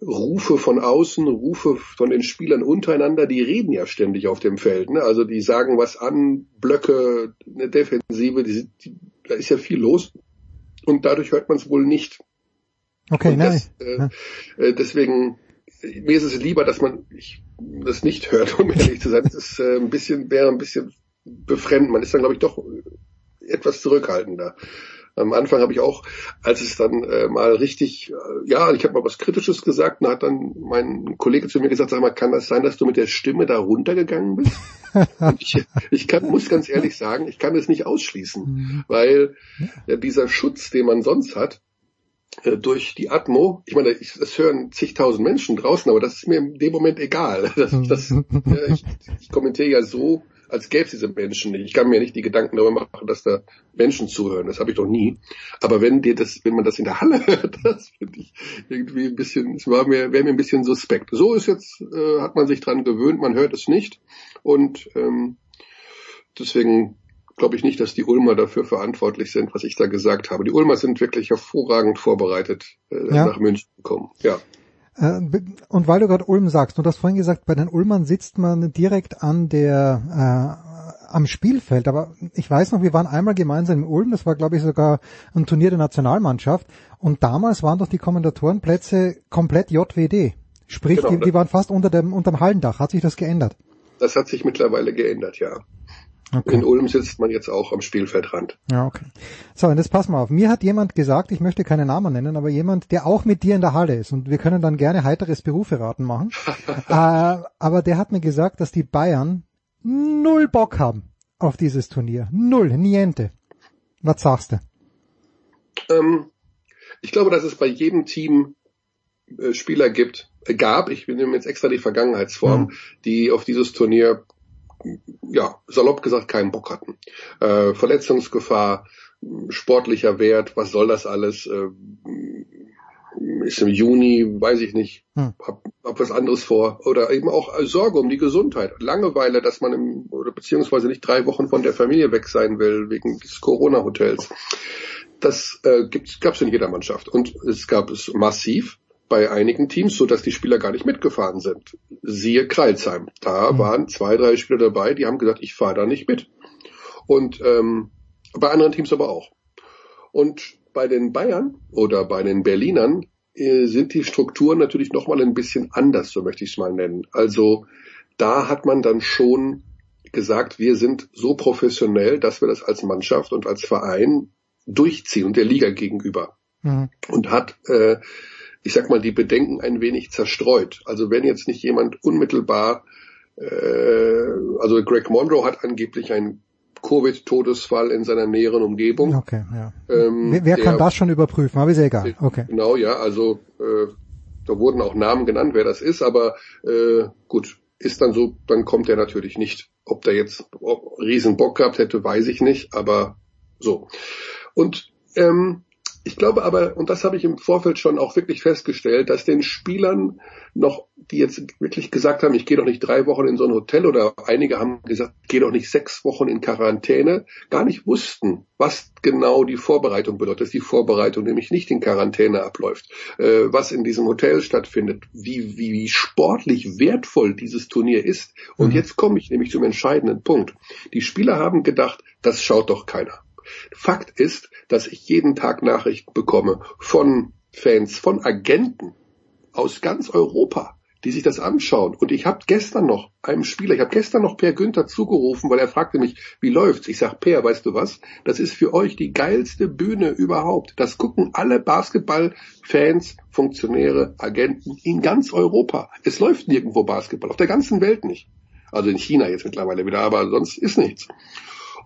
Rufe von außen, Rufe von den Spielern untereinander, die reden ja ständig auf dem Feld. Ne? Also die sagen was an, Blöcke, eine Defensive, die, die, da ist ja viel los und dadurch hört man es wohl nicht. Okay, nein. äh, äh, deswegen, mir ist es lieber, dass man ich, das nicht hört, [LAUGHS] um ehrlich zu sein. Das ist äh, ein bisschen, wäre ein bisschen befremdend. Man ist dann, glaube ich, doch etwas zurückhaltender. Am Anfang habe ich auch, als es dann äh, mal richtig, äh, ja, ich habe mal was Kritisches gesagt, und hat dann mein Kollege zu mir gesagt, sag mal, kann das sein, dass du mit der Stimme da runtergegangen bist? [LAUGHS] Ich, ich kann, muss ganz ehrlich sagen, ich kann es nicht ausschließen, weil ja, dieser Schutz, den man sonst hat, äh, durch die Atmo, ich meine, ich, das hören zigtausend Menschen draußen, aber das ist mir in dem Moment egal. [LAUGHS] Das, das, ich, ich kommentiere ja so, als gäbe es diese Menschen nicht. Ich kann mir nicht die Gedanken darüber machen, dass da Menschen zuhören. Das habe ich doch nie. Aber wenn dir das, wenn man das in der Halle [LAUGHS] hört, das finde ich irgendwie ein bisschen, es war mir, wäre mir ein bisschen suspekt. So ist jetzt, äh, hat man sich dran gewöhnt, man hört es nicht. Und ähm, deswegen glaube ich nicht, dass die Ulmer dafür verantwortlich sind, was ich da gesagt habe. Die Ulmer sind wirklich hervorragend vorbereitet äh, Ja. nach München gekommen. Ja. Äh, Und weil du gerade Ulm sagst, du hast vorhin gesagt, bei den Ulmern sitzt man direkt an der äh, am Spielfeld, aber ich weiß noch, wir waren einmal gemeinsam in Ulm, das war glaube ich sogar ein Turnier der Nationalmannschaft und damals waren doch die Kommentatorenplätze komplett JWD. Sprich, Genau, die, ne? die waren fast unter dem unterm Hallendach. Hat sich das geändert? Das hat sich mittlerweile geändert, ja. Okay. In Ulm sitzt man jetzt auch am Spielfeldrand. Ja, okay. So, und jetzt pass mal auf. Mir hat jemand gesagt, ich möchte keine Namen nennen, aber jemand, der auch mit dir in der Halle ist und wir können dann gerne heiteres Beruferaten machen. [LAUGHS] äh, aber der hat mir gesagt, dass die Bayern null Bock haben auf dieses Turnier. Null, niente. Was sagst du? Ähm, ich glaube, dass es bei jedem Team äh, Spieler gibt, äh, gab, ich nehme jetzt extra die Vergangenheitsform, die auf dieses Turnier, ja, salopp gesagt, keinen Bock hatten. Äh, Verletzungsgefahr, sportlicher Wert, was soll das alles? Äh, ist im Juni, weiß ich nicht, Hm. hab hab was anderes vor. Oder eben auch Sorge um die Gesundheit. Langeweile, dass man im, oder beziehungsweise nicht drei Wochen von der Familie weg sein will, wegen des Corona-Hotels. Das äh, gab es in jeder Mannschaft. Und es gab es massiv bei einigen Teams, so dass die Spieler gar nicht mitgefahren sind. Siehe Kreilsheim. Da mhm. waren zwei, drei Spieler dabei, die haben gesagt, ich fahre da nicht mit. Und ähm, bei anderen Teams aber auch. Und bei den Bayern oder bei den Berlinern äh, sind die Strukturen natürlich nochmal ein bisschen anders, so möchte ich es mal nennen. Also da hat man dann schon gesagt, wir sind so professionell, dass wir das als Mannschaft und als Verein durchziehen und der Liga gegenüber. Mhm. Und hat, äh, ich sag mal, die Bedenken ein wenig zerstreut. Also wenn jetzt nicht jemand unmittelbar, äh, also Greg Monroe hat angeblich ein Covid-Todesfall in seiner näheren Umgebung. Okay, ja. Ähm, wer, wer der, kann das schon überprüfen? Aber ist ja egal. Okay. Genau, ja, also äh, da wurden auch Namen genannt, wer das ist, aber äh, gut, ist dann so, dann kommt er natürlich nicht. Ob der jetzt riesen Bock gehabt hätte, weiß ich nicht, aber so. Und ähm, ich glaube aber, und das habe ich im Vorfeld schon auch wirklich festgestellt, dass den Spielern noch, die jetzt wirklich gesagt haben, ich gehe doch nicht drei Wochen in so ein Hotel oder einige haben gesagt, ich gehe doch nicht sechs Wochen in Quarantäne, gar nicht wussten, was genau die Vorbereitung bedeutet, dass die Vorbereitung nämlich nicht in Quarantäne abläuft, äh, was in diesem Hotel stattfindet, wie, wie, wie sportlich wertvoll dieses Turnier ist. Und mhm. jetzt komme ich nämlich zum entscheidenden Punkt. Die Spieler haben gedacht, das schaut doch keiner. Fakt ist, dass ich jeden Tag Nachrichten bekomme von Fans, von Agenten aus ganz Europa, die sich das anschauen. Und ich habe gestern noch einem Spieler, ich habe gestern noch Per Günther zugerufen, weil er fragte mich, wie läuft's? Ich sag, Per, weißt du was? Das ist für euch die geilste Bühne überhaupt. Das gucken alle Basketballfans, Funktionäre, Agenten in ganz Europa. Es läuft nirgendwo Basketball, auf der ganzen Welt nicht. Also in China jetzt mittlerweile wieder, aber sonst ist nichts.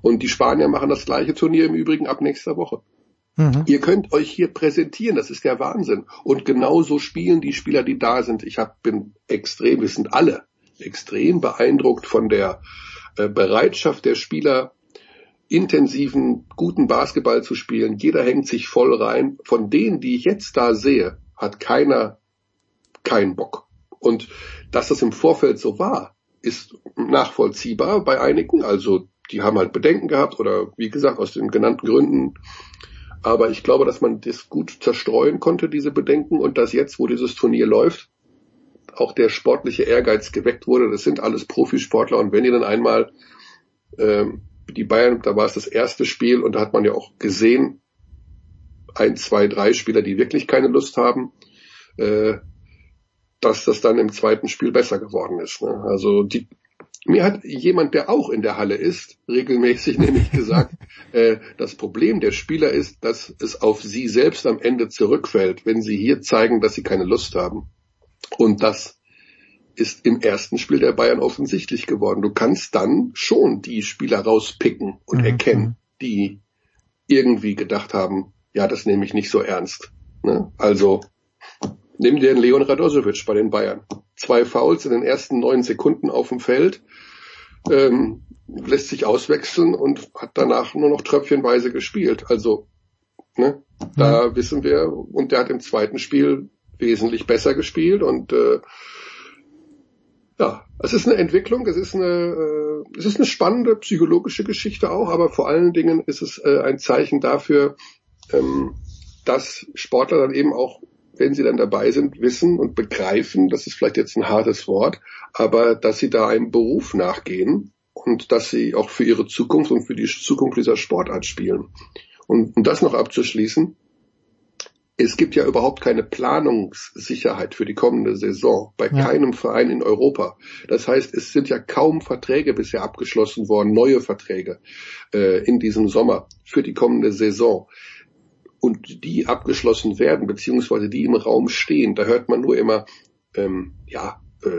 Und die Spanier machen das gleiche Turnier im Übrigen ab nächster Woche. Mhm. Ihr könnt euch hier präsentieren, das ist der Wahnsinn. Und genauso spielen die Spieler, die da sind. Ich hab, bin extrem, wir sind alle extrem beeindruckt von der äh, Bereitschaft der Spieler, intensiven, guten Basketball zu spielen. Jeder hängt sich voll rein. Von denen, die ich jetzt da sehe, hat keiner keinen Bock. Und dass das im Vorfeld so war, ist nachvollziehbar bei einigen. Also die haben halt Bedenken gehabt oder wie gesagt aus den genannten Gründen. Aber ich glaube, dass man das gut zerstreuen konnte, diese Bedenken, und dass jetzt, wo dieses Turnier läuft, auch der sportliche Ehrgeiz geweckt wurde. Das sind alles Profisportler und wenn ihr dann einmal ähm, die Bayern, da war es das erste Spiel und da hat man ja auch gesehen, ein, zwei, drei Spieler, die wirklich keine Lust haben, äh, dass das dann im zweiten Spiel besser geworden ist. Ne? Also die, mir hat jemand, der auch in der Halle ist, regelmäßig [LAUGHS] nämlich gesagt, äh, das Problem der Spieler ist, dass es auf sie selbst am Ende zurückfällt, wenn sie hier zeigen, dass sie keine Lust haben. Und das ist im ersten Spiel der Bayern offensichtlich geworden. Du kannst dann schon die Spieler rauspicken und mhm. erkennen, die irgendwie gedacht haben, ja, das nehme ich nicht so ernst. Ne? Also nimm dir den Leon Radosovic bei den Bayern. Zwei Fouls in den ersten neun Sekunden auf dem Feld ähm, lässt sich auswechseln und hat danach nur noch tröpfchenweise gespielt. Also, ne, da wissen wir, und der hat im zweiten Spiel wesentlich besser gespielt und äh, ja, es ist eine Entwicklung, es ist eine, äh, es ist eine spannende psychologische Geschichte auch, aber vor allen Dingen ist es äh, ein Zeichen dafür, ähm, dass Sportler dann eben auch wenn sie dann dabei sind, wissen und begreifen, das ist vielleicht jetzt ein hartes Wort, aber dass sie da einem Beruf nachgehen und dass sie auch für ihre Zukunft und für die Zukunft dieser Sportart spielen. Und um das noch abzuschließen, es gibt ja überhaupt keine Planungssicherheit für die kommende Saison bei ja. keinem Verein in Europa. Das heißt, es sind ja kaum Verträge bisher abgeschlossen worden, neue Verträge äh, in diesem Sommer für die kommende Saison und die abgeschlossen werden, beziehungsweise die im Raum stehen, da hört man nur immer, ähm, ja, äh,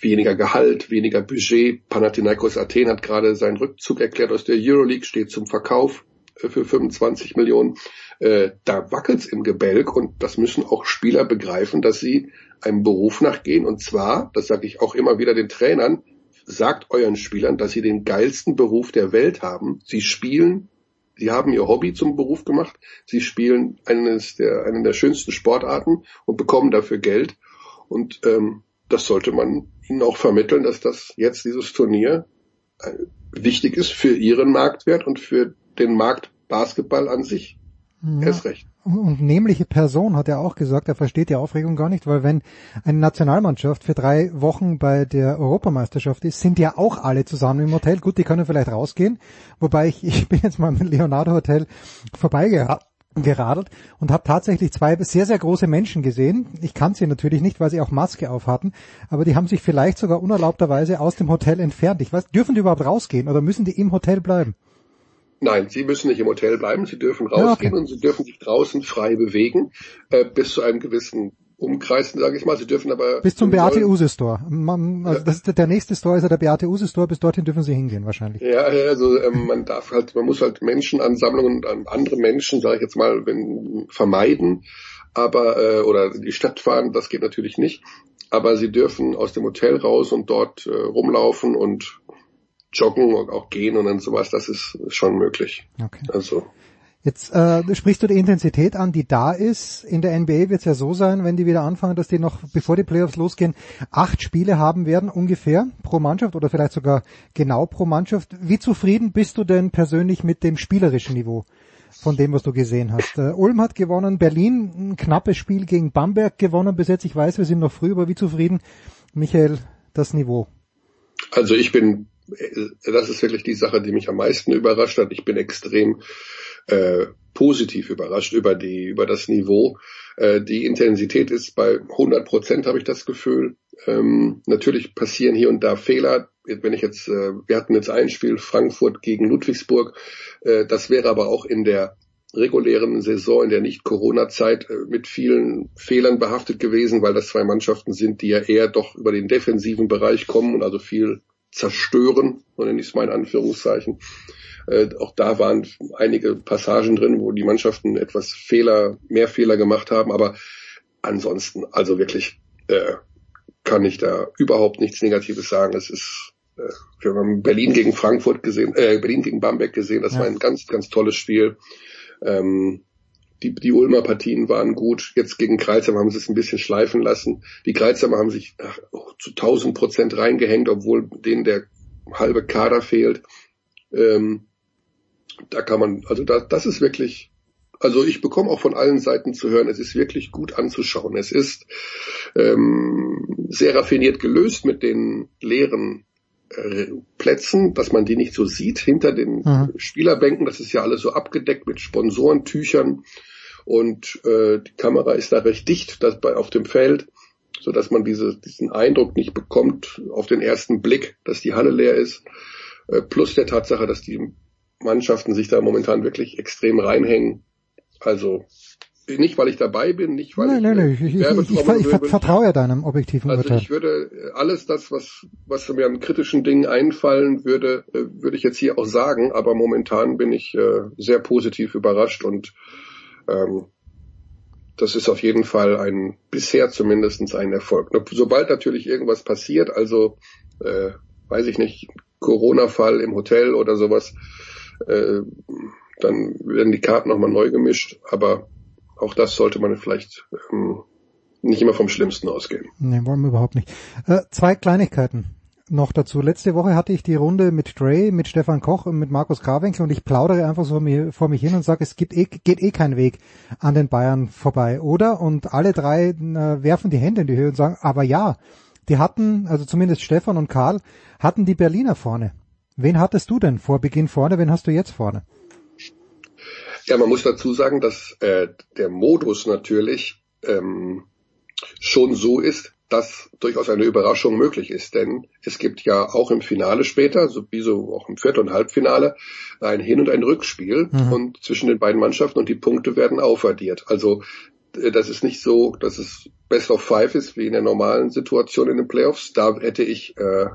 weniger Gehalt, weniger Budget. Panathinaikos Athen hat gerade seinen Rückzug erklärt aus der Euroleague, steht zum Verkauf äh, für 25 Millionen. Äh, da wackelt's im Gebälk und das müssen auch Spieler begreifen, dass sie einem Beruf nachgehen. Und zwar, das sage ich auch immer wieder den Trainern, sagt euren Spielern, dass sie den geilsten Beruf der Welt haben. Sie spielen Sie haben ihr Hobby zum Beruf gemacht. Sie spielen eines der, einen der schönsten Sportarten und bekommen dafür Geld. Und ähm, das sollte man ihnen auch vermitteln, dass das jetzt dieses Turnier äh, wichtig ist für ihren Marktwert und für den Markt Basketball an sich. Ja. Erst recht. Und nämliche Person hat er auch gesagt, er versteht die Aufregung gar nicht, weil wenn eine Nationalmannschaft für drei Wochen bei der Europameisterschaft ist, sind ja auch alle zusammen im Hotel. Gut, die können vielleicht rausgehen, wobei ich, ich bin jetzt mal im Leonardo Hotel vorbeigeradelt und habe tatsächlich zwei sehr, sehr große Menschen gesehen. Ich kann sie natürlich nicht, weil sie auch Maske auf hatten, aber die haben sich vielleicht sogar unerlaubterweise aus dem Hotel entfernt. Ich weiß, dürfen die überhaupt rausgehen oder müssen die im Hotel bleiben? Nein, Sie müssen nicht im Hotel bleiben, Sie dürfen rausgehen okay. und Sie dürfen sich draußen frei bewegen, äh, bis zu einem gewissen Umkreis, sage ich mal. Sie dürfen aber... Bis zum Beate Use Store. Man, also das ist, der nächste Store ist ja der Beate Use Store, bis dorthin dürfen Sie hingehen wahrscheinlich. Ja, also ähm, man darf halt, man muss halt Menschenansammlungen und andere Menschen, sage ich jetzt mal, wenn, vermeiden, aber äh, oder in die Stadt fahren, das geht natürlich nicht. Aber Sie dürfen aus dem Hotel raus und dort äh, rumlaufen und joggen und auch gehen und dann sowas, das ist schon möglich. Okay. Also. Jetzt äh, sprichst du die Intensität an, die da ist. In der NBA wird es ja so sein, wenn die wieder anfangen, dass die noch, bevor die Playoffs losgehen, acht Spiele haben werden ungefähr pro Mannschaft oder vielleicht sogar genau pro Mannschaft. Wie zufrieden bist du denn persönlich mit dem spielerischen Niveau? von dem, was du gesehen hast. Äh, Ulm hat gewonnen, Berlin ein knappes Spiel gegen Bamberg gewonnen bis jetzt. Ich weiß, wir sind noch früh, aber wie zufrieden, Michael, das Niveau? Also ich bin das ist wirklich die Sache, die mich am meisten überrascht hat. Ich bin extrem äh, positiv überrascht über die über das Niveau. Äh, die Intensität ist bei 100 Prozent, habe ich das Gefühl. Ähm, natürlich passieren hier und da Fehler. Wenn ich jetzt, äh, wir hatten jetzt ein Spiel Frankfurt gegen Ludwigsburg. Äh, das wäre aber auch in der regulären Saison in der Nicht-Corona-Zeit äh, mit vielen Fehlern behaftet gewesen, weil das zwei Mannschaften sind, die ja eher doch über den defensiven Bereich kommen und also viel zerstören, so nenne ich es mal in Anführungszeichen. Äh, auch da waren einige Passagen drin, wo die Mannschaften etwas Fehler, mehr Fehler gemacht haben, aber ansonsten, also wirklich äh, kann ich da überhaupt nichts Negatives sagen. Es ist, äh, wir haben Berlin gegen Frankfurt gesehen, äh, Berlin gegen Bamberg gesehen, das ja. war ein ganz, ganz tolles Spiel. Ähm, die, die Ulmer Partien waren gut. Jetzt gegen Kreuzheim haben sie es ein bisschen schleifen lassen. Die Kreuzheimer haben sich ach, zu 1000 Prozent reingehängt, obwohl denen der halbe Kader fehlt. Ähm, da kann man, also da, das ist wirklich, also ich bekomme auch von allen Seiten zu hören, es ist wirklich gut anzuschauen. Es ist ähm, sehr raffiniert gelöst mit den leeren Plätzen, dass man die nicht so sieht hinter den mhm. Spielerbänken. Das ist ja alles so abgedeckt mit Sponsorentüchern und äh, die Kamera ist da recht dicht das bei, auf dem Feld, so dass man diese, diesen Eindruck nicht bekommt auf den ersten Blick, dass die Halle leer ist. Äh, plus der Tatsache, dass die Mannschaften sich da momentan wirklich extrem reinhängen. Also nicht, weil ich dabei bin, nicht, weil nein, ich, nein, nein, ich, ich, ich, ich vertraue ja deinem objektiven also Urteil. Also ich würde äh, alles das, was, was mir an kritischen Dingen einfallen würde, äh, würde ich jetzt hier auch sagen, aber momentan bin ich äh, sehr positiv überrascht und ähm, das ist auf jeden Fall ein, bisher zumindestens ein Erfolg. Sobald natürlich irgendwas passiert, also äh, weiß ich nicht, Corona-Fall im Hotel oder sowas, äh, dann werden die Karten nochmal neu gemischt, aber auch das sollte man vielleicht ähm, nicht immer vom Schlimmsten ausgehen. Nee, wollen wir überhaupt nicht. Äh, zwei Kleinigkeiten noch dazu. Letzte Woche hatte ich die Runde mit Dre, mit Stefan Koch und mit Markus Krawinkel und ich plaudere einfach so mir, vor mich hin und sage, es gibt eh, geht eh kein Weg an den Bayern vorbei, oder? Und alle drei äh, werfen die Hände in die Höhe und sagen, aber ja, die hatten, also zumindest Stefan und Karl, hatten die Berliner vorne. Wen hattest du denn vor Beginn vorne? Wen hast du jetzt vorne? Ja, man muss dazu sagen, dass äh, der Modus natürlich ähm, schon so ist, dass durchaus eine Überraschung möglich ist. Denn es gibt ja auch im Finale später, so wie so auch im Viertel- und Halbfinale, ein Hin- und ein Rückspiel mhm. und zwischen den beiden Mannschaften und die Punkte werden aufaddiert. Also äh, das ist nicht so, dass es Best of Five ist, wie in der normalen Situation in den Playoffs. Da hätte ich äh,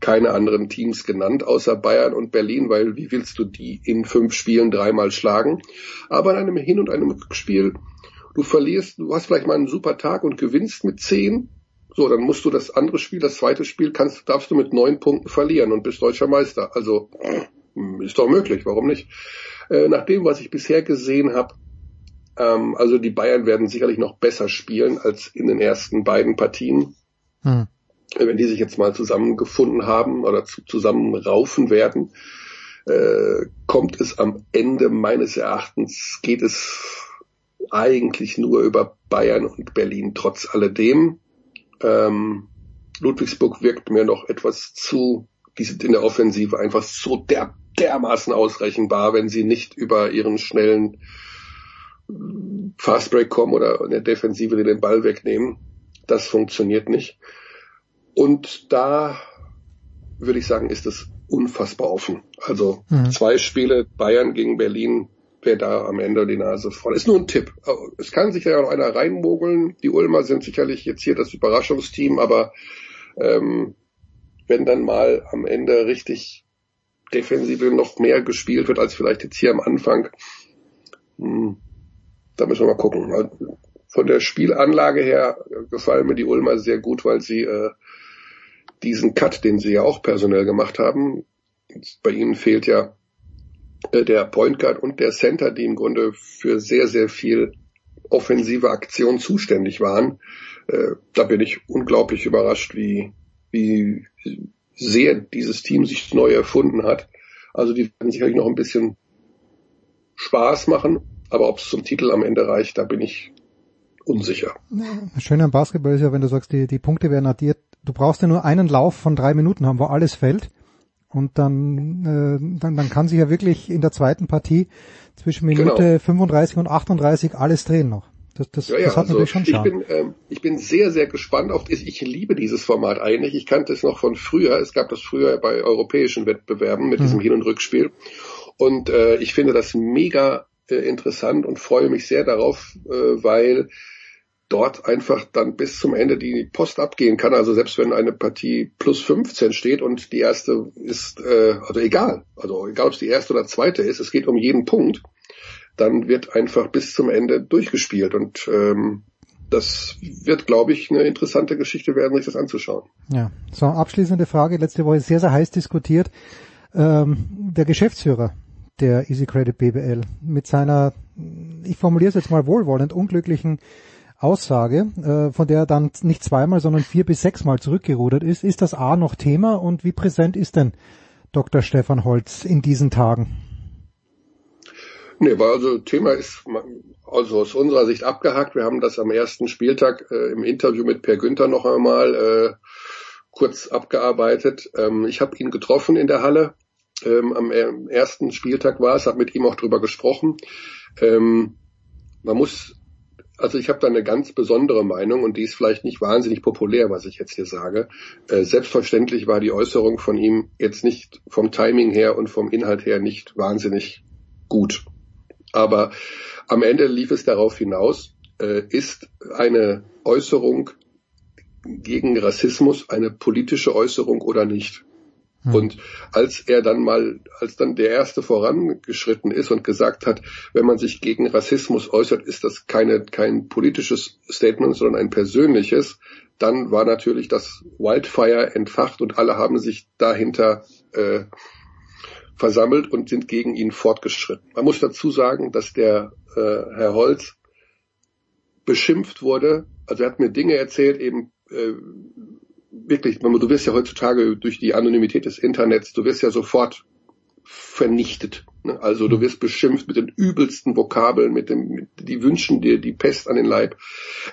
keine anderen Teams genannt, außer Bayern und Berlin, weil wie willst du die in fünf Spielen dreimal schlagen? Aber in einem Hin- und einem Rückspiel, du verlierst, du hast vielleicht mal einen super Tag und gewinnst mit zehn, so, dann musst du das andere Spiel, das zweite Spiel, kannst, darfst du mit neun Punkten verlieren und bist deutscher Meister. Also ist doch möglich, warum nicht? Äh, nach dem, was ich bisher gesehen habe, ähm, also die Bayern werden sicherlich noch besser spielen als in den ersten beiden Partien. Hm. Wenn die sich jetzt mal zusammengefunden haben oder zu, zusammenraufen werden, äh, kommt es am Ende meines Erachtens, geht es eigentlich nur über Bayern und Berlin trotz alledem. Ähm, Ludwigsburg wirkt mir noch etwas zu, die sind in der Offensive einfach so der, dermaßen ausrechenbar, wenn sie nicht über ihren schnellen Fastbreak kommen oder in der Defensive den Ball wegnehmen. Das funktioniert nicht. Und da würde ich sagen, ist es unfassbar offen. Also mhm. zwei Spiele Bayern gegen Berlin, wer da am Ende die Nase voll ist. Nur ein Tipp. Es kann sich ja noch einer reinmogeln. Die Ulmer sind sicherlich jetzt hier das Überraschungsteam, aber ähm, wenn dann mal am Ende richtig Defensive noch mehr gespielt wird als vielleicht jetzt hier am Anfang, hm, da müssen wir mal gucken. Also, von der Spielanlage her gefallen mir die Ulmer sehr gut, weil sie äh, diesen Cut, den sie ja auch personell gemacht haben, bei ihnen fehlt ja äh, der Point Guard und der Center, die im Grunde für sehr, sehr viel offensive Aktion zuständig waren. Äh, da bin ich unglaublich überrascht, wie, wie sehr dieses Team sich neu erfunden hat. Also die werden sicherlich noch ein bisschen Spaß machen, aber ob es zum Titel am Ende reicht, da bin ich unsicher. Schön am Basketball ist ja, wenn du sagst, die, die Punkte werden addiert. Du brauchst ja nur einen Lauf von drei Minuten haben, wo alles fällt. Und dann, äh, dann, dann kann sich ja wirklich in der zweiten Partie zwischen Minute genau. 35 und 38 alles drehen noch. Das, das, ja, ja, das hat also natürlich schon ich bin, ähm, ich bin sehr, sehr gespannt auf das. Ich liebe dieses Format eigentlich. Ich kannte es noch von früher. Es gab das früher bei europäischen Wettbewerben mit hm. diesem Hin- und Rückspiel. Und äh, ich finde das mega äh, interessant und freue mich sehr darauf, äh, weil dort einfach dann bis zum Ende die Post abgehen kann. Also selbst wenn eine Partie plus 15 steht und die erste ist, äh, also egal, also egal ob es die erste oder zweite ist, es geht um jeden Punkt, dann wird einfach bis zum Ende durchgespielt und ähm, das wird, glaube ich, eine interessante Geschichte werden, sich das anzuschauen. Ja, so abschließende Frage, letzte Woche sehr, sehr heiß diskutiert. Ähm, der Geschäftsführer der Easy Credit BBL mit seiner, ich formuliere es jetzt mal wohlwollend, unglücklichen Aussage, äh, von der er dann nicht zweimal, sondern vier bis sechsmal zurückgerudert ist. Ist das A noch Thema und wie präsent ist denn Dr. Stefan Holz in diesen Tagen? Nee, weil also Thema ist also aus unserer Sicht abgehakt. Wir haben das am ersten Spieltag äh, im Interview mit Per Günther noch einmal äh, kurz abgearbeitet. Ähm, ich habe ihn getroffen in der Halle. Ähm, am ersten Spieltag war es, habe mit ihm auch drüber gesprochen. Ähm, man muss also ich habe da eine ganz besondere Meinung und die ist vielleicht nicht wahnsinnig populär, was ich jetzt hier sage. Äh, selbstverständlich war die Äußerung von ihm jetzt nicht vom Timing her und vom Inhalt her nicht wahnsinnig gut. Aber am Ende lief es darauf hinaus, äh, ist eine Äußerung gegen Rassismus eine politische Äußerung oder nicht? Hm. Und als er dann mal, als dann der erste vorangeschritten ist und gesagt hat, wenn man sich gegen Rassismus äußert, ist das keine, kein politisches Statement, sondern ein persönliches, dann war natürlich das Wildfire entfacht und alle haben sich dahinter äh, versammelt und sind gegen ihn fortgeschritten. Man muss dazu sagen, dass der äh, Herr Holz beschimpft wurde. Also er hat mir Dinge erzählt, eben äh, wirklich, du wirst ja heutzutage durch die Anonymität des Internets, du wirst ja sofort vernichtet. Ne? Also du mhm. wirst beschimpft mit den übelsten Vokabeln, mit dem, mit, die wünschen dir die Pest an den Leib.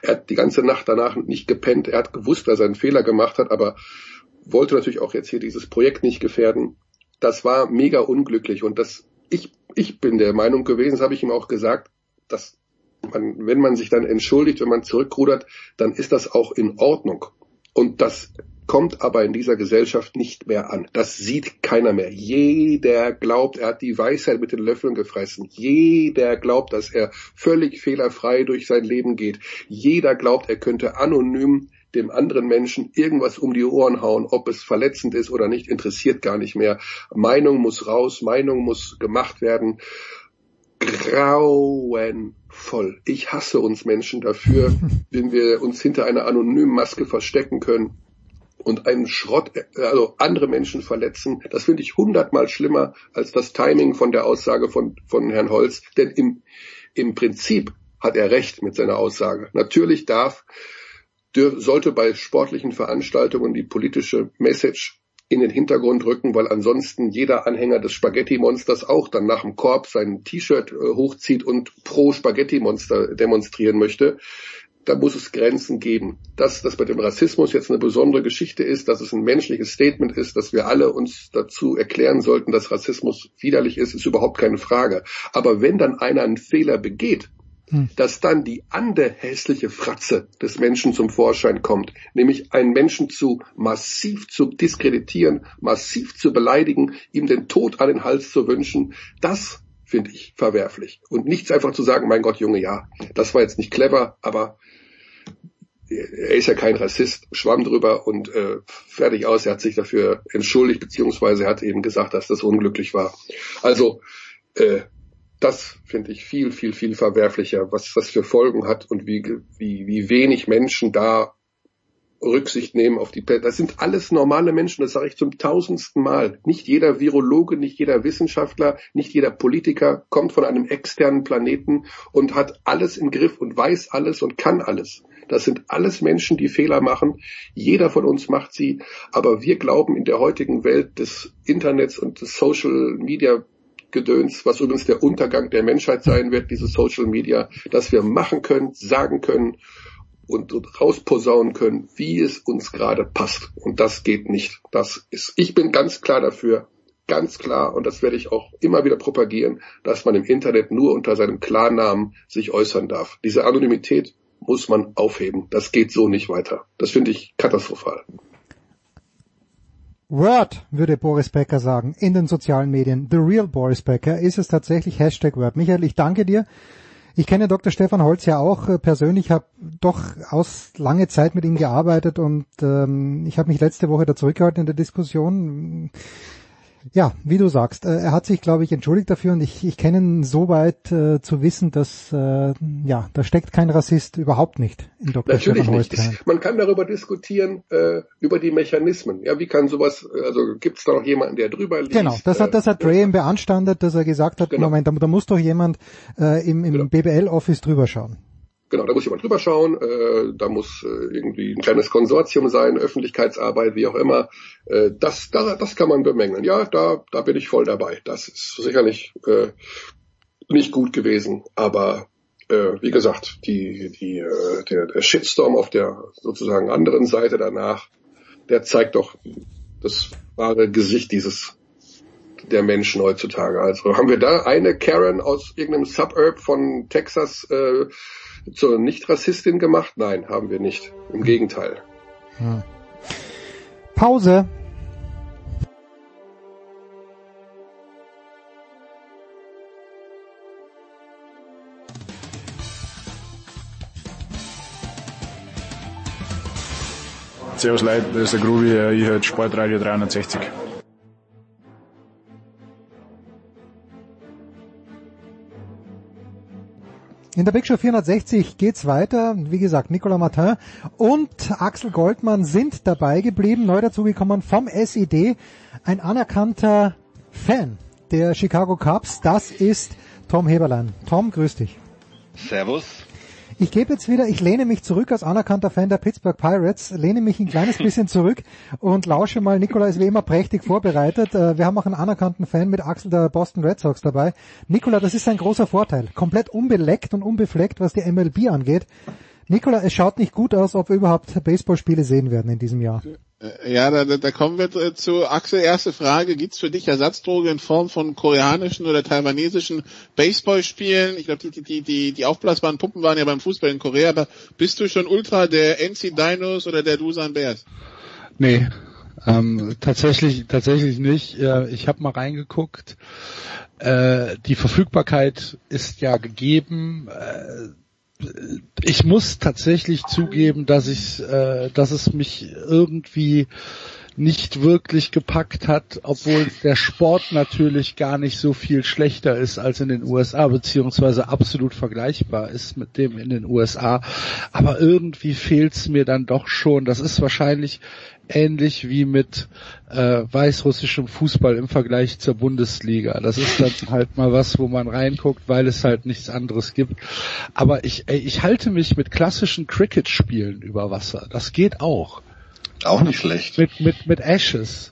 Er hat die ganze Nacht danach nicht gepennt. Er hat gewusst, dass er einen Fehler gemacht hat, aber wollte natürlich auch jetzt hier dieses Projekt nicht gefährden. Das war mega unglücklich und das, ich, ich bin der Meinung gewesen, das habe ich ihm auch gesagt, dass man, wenn man sich dann entschuldigt, wenn man zurückrudert, dann ist das auch in Ordnung. Und das kommt aber in dieser Gesellschaft nicht mehr an. Das sieht keiner mehr. Jeder glaubt, er hat die Weisheit mit den Löffeln gefressen. Jeder glaubt, dass er völlig fehlerfrei durch sein Leben geht. Jeder glaubt, er könnte anonym dem anderen Menschen irgendwas um die Ohren hauen, ob es verletzend ist oder nicht, interessiert gar nicht mehr. Meinung muss raus, Meinung muss gemacht werden grauenvoll. Ich hasse uns Menschen dafür, [LAUGHS] wenn wir uns hinter einer anonymen Maske verstecken können und einen Schrott, also andere Menschen verletzen. Das finde ich hundertmal schlimmer als das Timing von der Aussage von, von Herrn Holz. Denn im, im Prinzip hat er recht mit seiner Aussage. Natürlich darf sollte bei sportlichen Veranstaltungen die politische Message in den Hintergrund rücken, weil ansonsten jeder Anhänger des Spaghetti-Monsters auch dann nach dem Korb sein T-Shirt äh, hochzieht und pro Spaghetti-Monster demonstrieren möchte. Da muss es Grenzen geben. Dass das bei dem Rassismus jetzt eine besondere Geschichte ist, dass es ein menschliches Statement ist, dass wir alle uns dazu erklären sollten, dass Rassismus widerlich ist, ist überhaupt keine Frage. Aber wenn dann einer einen Fehler begeht, hm. dass dann die andere hässliche Fratze des Menschen zum Vorschein kommt, nämlich einen Menschen zu massiv zu diskreditieren, massiv zu beleidigen, ihm den Tod an den Hals zu wünschen, das finde ich verwerflich. Und nichts einfach zu sagen, mein Gott, Junge, ja, das war jetzt nicht clever, aber er ist ja kein Rassist, schwamm drüber und äh, fertig aus. Er hat sich dafür entschuldigt, beziehungsweise er hat eben gesagt, dass das unglücklich war. Also äh, das finde ich viel, viel, viel verwerflicher, was das für Folgen hat und wie, wie, wie wenig Menschen da Rücksicht nehmen auf die Das sind alles normale Menschen, das sage ich zum tausendsten Mal. Nicht jeder Virologe, nicht jeder Wissenschaftler, nicht jeder Politiker kommt von einem externen Planeten und hat alles im Griff und weiß alles und kann alles. Das sind alles Menschen, die Fehler machen. Jeder von uns macht sie. Aber wir glauben in der heutigen Welt des Internets und des Social Media Gedöns, was übrigens der Untergang der Menschheit sein wird, diese Social Media, dass wir machen können, sagen können und rausposaunen können, wie es uns gerade passt. Und das geht nicht. Das ist, ich bin ganz klar dafür, ganz klar, und das werde ich auch immer wieder propagieren, dass man im Internet nur unter seinem Klarnamen sich äußern darf. Diese Anonymität muss man aufheben. Das geht so nicht weiter. Das finde ich katastrophal. Word, würde Boris Becker sagen, in den sozialen Medien. The real Boris Becker ist es tatsächlich Hashtag Word. Michael, ich danke dir. Ich kenne Dr. Stefan Holz ja auch äh, persönlich, habe doch aus lange Zeit mit ihm gearbeitet und ähm, ich habe mich letzte Woche da zurückgehalten in der Diskussion. Ja, wie du sagst, äh, er hat sich, glaube ich, entschuldigt dafür und ich, ich kenne ihn so weit äh, zu wissen, dass äh, ja, da steckt kein Rassist überhaupt nicht in Dr. Natürlich. Nicht. Man kann darüber diskutieren, äh, über die Mechanismen. Ja, wie kann sowas, also gibt es da noch jemanden, der drüber liegt? Genau, das hat, das hat äh, Graham beanstandet, dass er gesagt hat, genau. Moment, da, da muss doch jemand äh, im, im genau. BBL-Office drüber schauen. Genau, da muss jemand drüber schauen, äh, da muss äh, irgendwie ein kleines Konsortium sein, Öffentlichkeitsarbeit, wie auch immer. Äh, das, da, das kann man bemängeln. Ja, da, da bin ich voll dabei. Das ist sicherlich äh, nicht gut gewesen, aber äh, wie gesagt, die, die, äh, der, der Shitstorm auf der sozusagen anderen Seite danach, der zeigt doch das wahre Gesicht dieses der Menschen heutzutage. Also haben wir da eine Karen aus irgendeinem Suburb von Texas äh, zur Nicht-Rassistin gemacht? Nein, haben wir nicht. Im Gegenteil. Hm. Pause. Servus Leute, das ist der Grubi, ich höre Sportradio 360. In der Big Show 460 geht's weiter. Wie gesagt, Nicolas Martin und Axel Goldmann sind dabei geblieben. Neu dazugekommen vom SID. Ein anerkannter Fan der Chicago Cubs. Das ist Tom Heberlein. Tom, grüß dich. Servus. Ich gebe jetzt wieder, ich lehne mich zurück als anerkannter Fan der Pittsburgh Pirates, lehne mich ein kleines bisschen zurück und lausche mal, Nikola ist wie immer prächtig vorbereitet. Äh, wir haben auch einen anerkannten Fan mit Axel der Boston Red Sox dabei. Nikola, das ist ein großer Vorteil. Komplett unbeleckt und unbefleckt, was die MLB angeht. Nikola, es schaut nicht gut aus, ob wir überhaupt Baseballspiele sehen werden in diesem Jahr. Äh, ja, da, da kommen wir zu Axel. Erste Frage. Gibt's für dich Ersatzdroge in Form von koreanischen oder taiwanesischen Baseballspielen? Ich glaube, die, die, die, die aufblasbaren Pumpen waren ja beim Fußball in Korea. Aber bist du schon Ultra der NC Dinos oder der Dusan Bears? Nee, ähm, tatsächlich, tatsächlich nicht. Ich habe mal reingeguckt. Äh, die Verfügbarkeit ist ja gegeben. Äh, ich muss tatsächlich zugeben, dass ich, äh, dass es mich irgendwie nicht wirklich gepackt hat, obwohl der Sport natürlich gar nicht so viel schlechter ist als in den USA, beziehungsweise absolut vergleichbar ist mit dem in den USA. Aber irgendwie fehlt's mir dann doch schon. Das ist wahrscheinlich ähnlich wie mit äh, weißrussischem Fußball im Vergleich zur Bundesliga. Das ist dann halt mal was, wo man reinguckt, weil es halt nichts anderes gibt. Aber ich, ey, ich halte mich mit klassischen Cricket-Spielen über Wasser. Das geht auch. Auch nicht schlecht. Mit, mit, mit Ashes.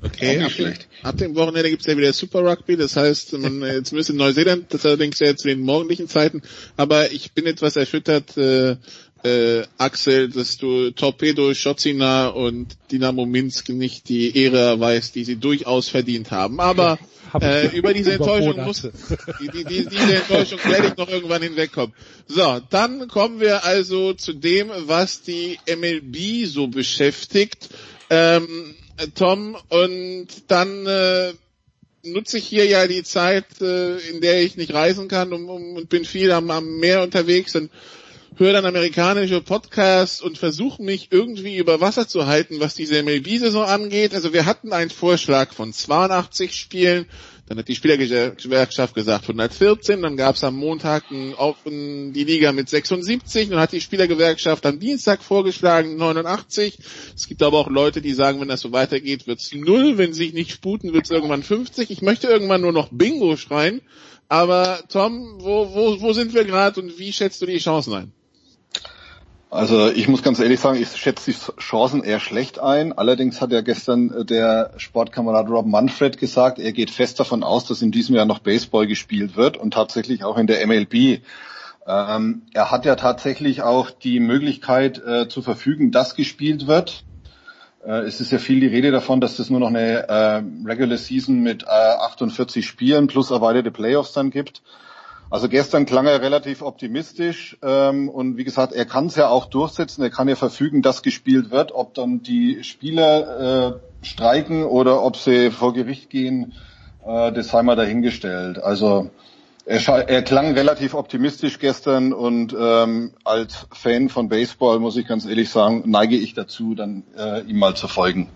Okay, ab, dem, ab dem Wochenende gibt's ja wieder Super Rugby, das heißt, man, [LAUGHS] jetzt müsste Neuseeland, das allerdings ja zu den morgendlichen Zeiten, aber ich bin etwas erschüttert, äh, äh, Axel, dass du Torpedo, Schotzina und Dynamo Minsk nicht die Ehre erweist, die sie durchaus verdient haben. Aber [LAUGHS] äh, [LAUGHS] über diese Enttäuschung muss, die, die, die, diese Enttäuschung werde ich noch irgendwann hinwegkommen. So, dann kommen wir also zu dem, was die MLB so beschäftigt. Ähm, Tom, und dann äh, nutze ich hier ja die Zeit, äh, in der ich nicht reisen kann um, um, und bin viel am, am Meer unterwegs und höre dann amerikanische Podcasts und versuche mich irgendwie über Wasser zu halten, was diese MLB-Saison angeht. Also wir hatten einen Vorschlag von 82 Spielen, dann hat die Spielergewerkschaft gesagt 114, dann gab es am Montag ein, die Liga mit 76, dann hat die Spielergewerkschaft am Dienstag vorgeschlagen 89. Es gibt aber auch Leute, die sagen, wenn das so weitergeht, wird's null, wenn sie sich nicht sputen, wird's irgendwann 50. Ich möchte irgendwann nur noch Bingo schreien. Aber Tom, wo, wo, wo sind wir gerade und wie schätzt du die Chancen ein? Also ich muss ganz ehrlich sagen, ich schätze die Chancen eher schlecht ein. Allerdings hat ja gestern äh, der Sportkamerad Rob Manfred gesagt, er geht fest davon aus, dass in diesem Jahr noch Baseball gespielt wird und tatsächlich auch in der MLB. Ähm, er hat ja tatsächlich auch die Möglichkeit äh, zu verfügen, dass gespielt wird. Äh, es ist ja viel die Rede davon, dass es nur noch eine äh, Regular Season mit äh, 48 Spielen plus erweiterte Playoffs dann gibt. Also gestern klang er relativ optimistisch ähm, und wie gesagt, er kann es ja auch durchsetzen, er kann ja verfügen, dass gespielt wird, ob dann die Spieler äh, streiken oder ob sie vor Gericht gehen, äh, das sei mal dahingestellt. Also er, er klang relativ optimistisch gestern und ähm, als Fan von Baseball muss ich ganz ehrlich sagen, neige ich dazu, dann äh, ihm mal zu folgen.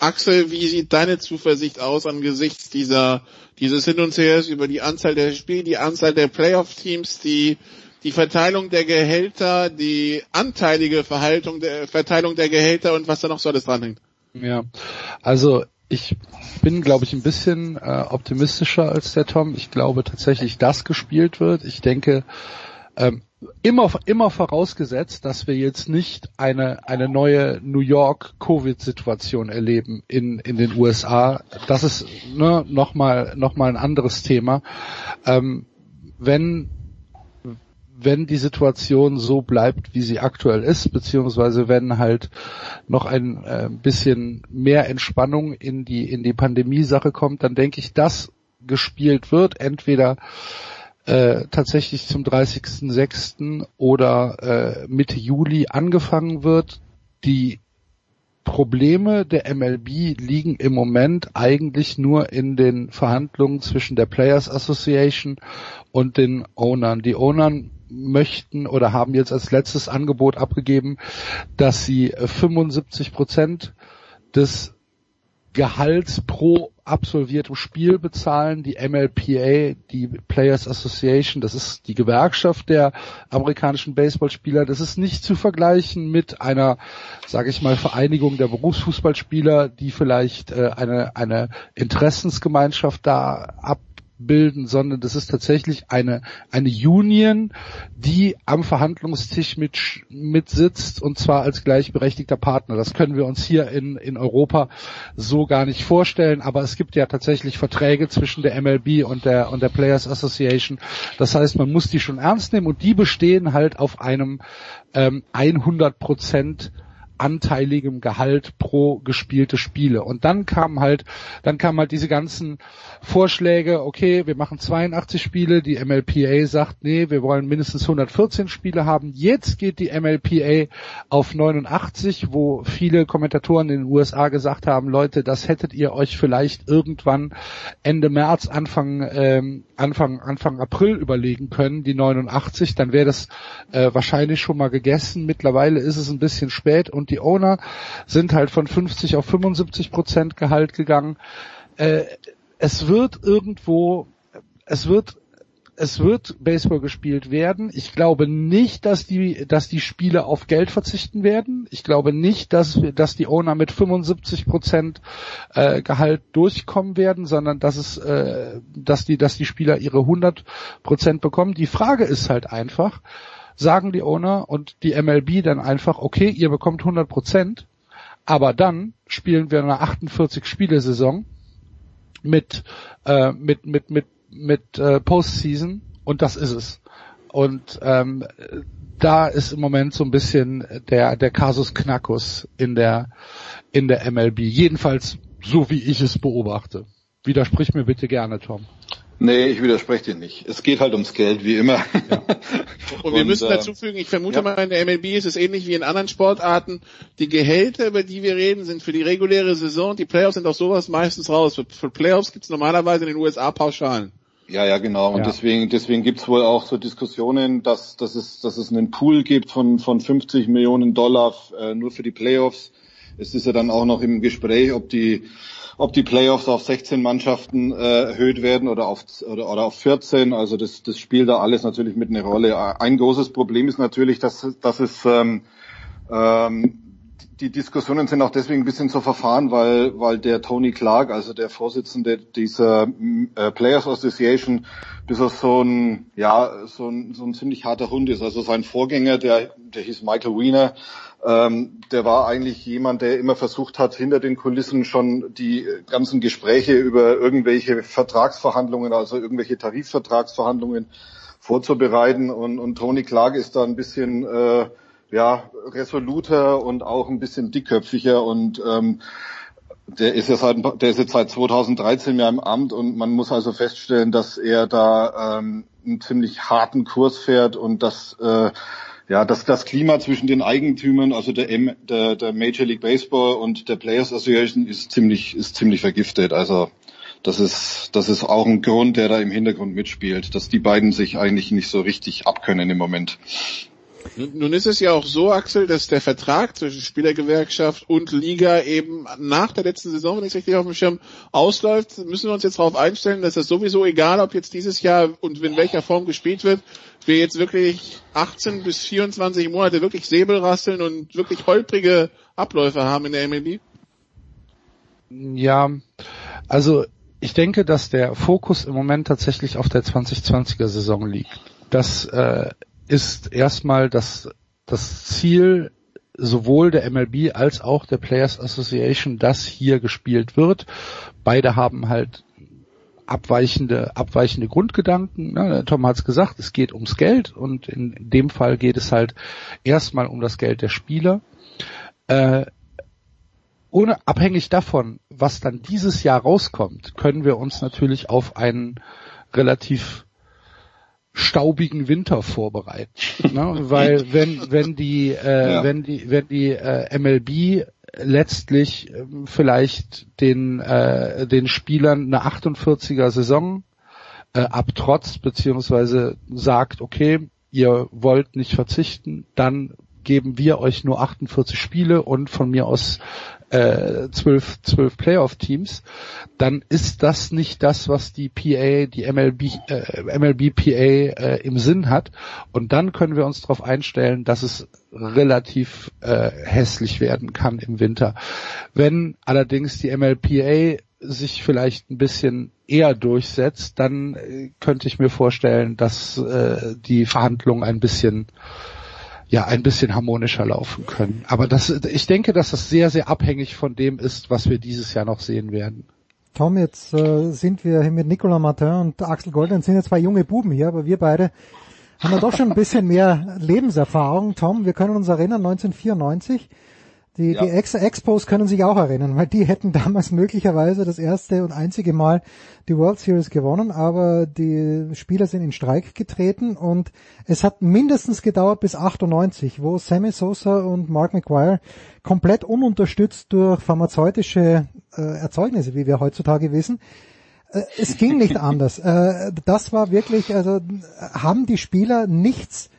Axel, wie sieht deine Zuversicht aus angesichts dieser dieses Hin und Her über die Anzahl der Spiele, die Anzahl der Playoff-Teams, die die Verteilung der Gehälter, die anteilige Verhaltung der Verteilung der Gehälter und was da noch so alles dranhängt. Ja, also ich bin, glaube ich, ein bisschen äh, optimistischer als der Tom. Ich glaube tatsächlich, dass gespielt wird. Ich denke, ähm, immer, immer vorausgesetzt, dass wir jetzt nicht eine, eine neue New York Covid-Situation erleben in, in den USA. Das ist ne, nochmal noch mal ein anderes Thema. Ähm, wenn wenn die Situation so bleibt, wie sie aktuell ist, beziehungsweise wenn halt noch ein äh, bisschen mehr Entspannung in die in die Pandemie-Sache kommt, dann denke ich, dass gespielt wird, entweder äh, tatsächlich zum 30.06. oder äh, Mitte Juli angefangen wird. Die Probleme der MLB liegen im Moment eigentlich nur in den Verhandlungen zwischen der Players Association und den Ownern. Die Ownern möchten oder haben jetzt als letztes Angebot abgegeben, dass sie 75 Prozent des Gehalts pro absolviertem Spiel bezahlen. Die MLPA, die Players Association, das ist die Gewerkschaft der amerikanischen Baseballspieler. Das ist nicht zu vergleichen mit einer, sage ich mal, Vereinigung der Berufsfußballspieler, die vielleicht äh, eine, eine Interessensgemeinschaft da ab bilden, sondern das ist tatsächlich eine, eine Union, die am Verhandlungstisch mit, mit sitzt und zwar als gleichberechtigter Partner. Das können wir uns hier in, in Europa so gar nicht vorstellen, aber es gibt ja tatsächlich Verträge zwischen der MLB und der, und der Players Association. Das heißt, man muss die schon ernst nehmen und die bestehen halt auf einem ähm, 100 Prozent anteiligem Gehalt pro gespielte Spiele. Und dann kam halt, dann kamen halt diese ganzen Vorschläge, okay, wir machen 82 Spiele, die MLPA sagt, nee, wir wollen mindestens 114 Spiele haben. Jetzt geht die MLPA auf 89, wo viele Kommentatoren in den USA gesagt haben, Leute, das hättet ihr euch vielleicht irgendwann Ende März, Anfang, ähm, Anfang, Anfang April überlegen können, die 89, dann wäre das äh, wahrscheinlich schon mal gegessen. Mittlerweile ist es ein bisschen spät und die Owner sind halt von 50 auf 75 Prozent Gehalt gegangen. Äh, es wird irgendwo, es wird es wird Baseball gespielt werden. Ich glaube nicht, dass die, dass die Spieler auf Geld verzichten werden. Ich glaube nicht, dass, dass die Owner mit 75 Prozent äh, Gehalt durchkommen werden, sondern dass es, äh, dass die, dass die Spieler ihre 100 Prozent bekommen. Die Frage ist halt einfach, sagen die Owner und die MLB dann einfach, okay, ihr bekommt 100 Prozent, aber dann spielen wir eine 48 Spielesaison mit, äh, mit, mit, mit mit äh, Postseason und das ist es. Und ähm, da ist im Moment so ein bisschen der der Kasus Knackus in der in der MLB. Jedenfalls so wie ich es beobachte. Widersprich mir bitte gerne, Tom. Nee, ich widerspreche dir nicht. Es geht halt ums Geld, wie immer. Ja. [LAUGHS] Und wir und, müssen dazu fügen, ich vermute ja. mal, in der MLB ist es ähnlich wie in anderen Sportarten. Die Gehälter, über die wir reden, sind für die reguläre Saison. Die Playoffs sind auch sowas meistens raus. Für, für Playoffs gibt es normalerweise in den USA Pauschalen. Ja, ja, genau. Und ja. deswegen, deswegen gibt's wohl auch so Diskussionen, dass, dass, es, dass es einen Pool gibt von, von 50 Millionen Dollar äh, nur für die Playoffs. Es ist ja dann auch noch im Gespräch, ob die, ob die Playoffs auf 16 Mannschaften äh, erhöht werden oder auf, oder, oder auf 14. Also das, das spielt da alles natürlich mit einer Rolle. Ein großes Problem ist natürlich, dass, dass es ähm, ähm, die Diskussionen sind auch deswegen ein bisschen so verfahren, weil, weil der Tony Clark, also der Vorsitzende dieser äh, Players Association, er so ein, ja, so ein, so ein ziemlich harter Hund ist. Also sein Vorgänger, der, der hieß Michael Wiener, ähm, der war eigentlich jemand, der immer versucht hat, hinter den Kulissen schon die ganzen Gespräche über irgendwelche Vertragsverhandlungen, also irgendwelche Tarifvertragsverhandlungen vorzubereiten. Und, und Tony Clark ist da ein bisschen, äh, ja, resoluter und auch ein bisschen dickköpfiger und ähm, der ist ja seit, der ist jetzt seit 2013 mehr im Amt und man muss also feststellen, dass er da ähm, einen ziemlich harten Kurs fährt und dass äh, ja, dass das Klima zwischen den Eigentümern, also der, M, der, der Major League Baseball und der Players Association ist ziemlich, ist ziemlich vergiftet. Also das ist, das ist auch ein Grund, der da im Hintergrund mitspielt, dass die beiden sich eigentlich nicht so richtig abkönnen im Moment. Nun ist es ja auch so, Axel, dass der Vertrag zwischen Spielergewerkschaft und Liga eben nach der letzten Saison, wenn ich es richtig auf dem Schirm, ausläuft. Müssen wir uns jetzt darauf einstellen, dass das sowieso egal, ob jetzt dieses Jahr und in welcher Form gespielt wird, wir jetzt wirklich 18 bis 24 Monate wirklich Säbelrasseln und wirklich holprige Abläufe haben in der MLB? Ja, also ich denke, dass der Fokus im Moment tatsächlich auf der 2020er Saison liegt. Das äh, ist erstmal das, das Ziel sowohl der MLB als auch der Players Association, dass hier gespielt wird. Beide haben halt abweichende, abweichende Grundgedanken. Tom hat es gesagt, es geht ums Geld und in dem Fall geht es halt erstmal um das Geld der Spieler. Äh, ohne abhängig davon, was dann dieses Jahr rauskommt, können wir uns natürlich auf einen relativ staubigen Winter vorbereiten. ne? Weil wenn wenn die äh, ja. wenn die wenn die äh, MLB letztlich äh, vielleicht den äh, den Spielern eine 48er Saison äh, abtrotzt beziehungsweise sagt, okay, ihr wollt nicht verzichten, dann geben wir euch nur 48 Spiele und von mir aus äh, zwölf, zwölf Playoff-Teams, dann ist das nicht das, was die PA, die MLB, äh, MLB PA äh, im Sinn hat. Und dann können wir uns darauf einstellen, dass es relativ äh, hässlich werden kann im Winter. Wenn allerdings die MLPA sich vielleicht ein bisschen eher durchsetzt, dann äh, könnte ich mir vorstellen, dass äh, die Verhandlungen ein bisschen ja ein bisschen harmonischer laufen können. Aber das, ich denke, dass das sehr, sehr abhängig von dem ist, was wir dieses Jahr noch sehen werden. Tom, jetzt äh, sind wir hier mit Nicolas Martin und Axel Golden, sind ja zwei junge Buben hier, aber wir beide haben ja doch schon ein bisschen mehr Lebenserfahrung. Tom, wir können uns erinnern, 1994 die, ja. die Ex Expos können sich auch erinnern, weil die hätten [LAUGHS] damals möglicherweise das erste und einzige Mal die World Series gewonnen, aber die Spieler sind in Streik getreten und es hat mindestens gedauert bis 98, wo Sammy Sosa und Mark McGuire komplett ununterstützt durch pharmazeutische äh, Erzeugnisse, wie wir heutzutage wissen, äh, es ging nicht [LAUGHS] anders. Äh, das war wirklich, also haben die Spieler nichts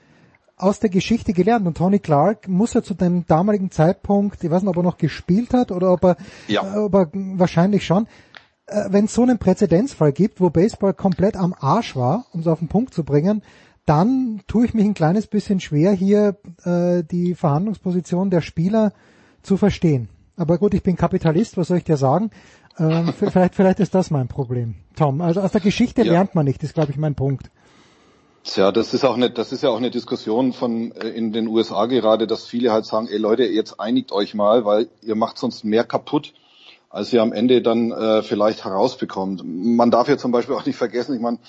aus der Geschichte gelernt und Tony Clark muss ja zu dem damaligen Zeitpunkt, ich weiß nicht, ob er noch gespielt hat oder ob er, Ja. äh, ob er wahrscheinlich schon, äh, wenn es so einen Präzedenzfall gibt, wo Baseball komplett am Arsch war, um es auf den Punkt zu bringen, dann tue ich mich ein kleines bisschen schwer, hier äh, die Verhandlungsposition der Spieler zu verstehen. Aber gut, ich bin Kapitalist, was soll ich dir sagen? Ähm, [LAUGHS] vielleicht, vielleicht ist das mein Problem, Tom. Also aus der Geschichte Ja. lernt man nicht, ist glaube ich mein Punkt. Tja, das ist auch eine, das ist ja auch eine Diskussion von äh, in den USA gerade, dass viele halt sagen, ey Leute, jetzt einigt euch mal, weil ihr macht sonst mehr kaputt, als ihr am Ende dann äh, vielleicht herausbekommt. Man darf ja zum Beispiel auch nicht vergessen, ich meine,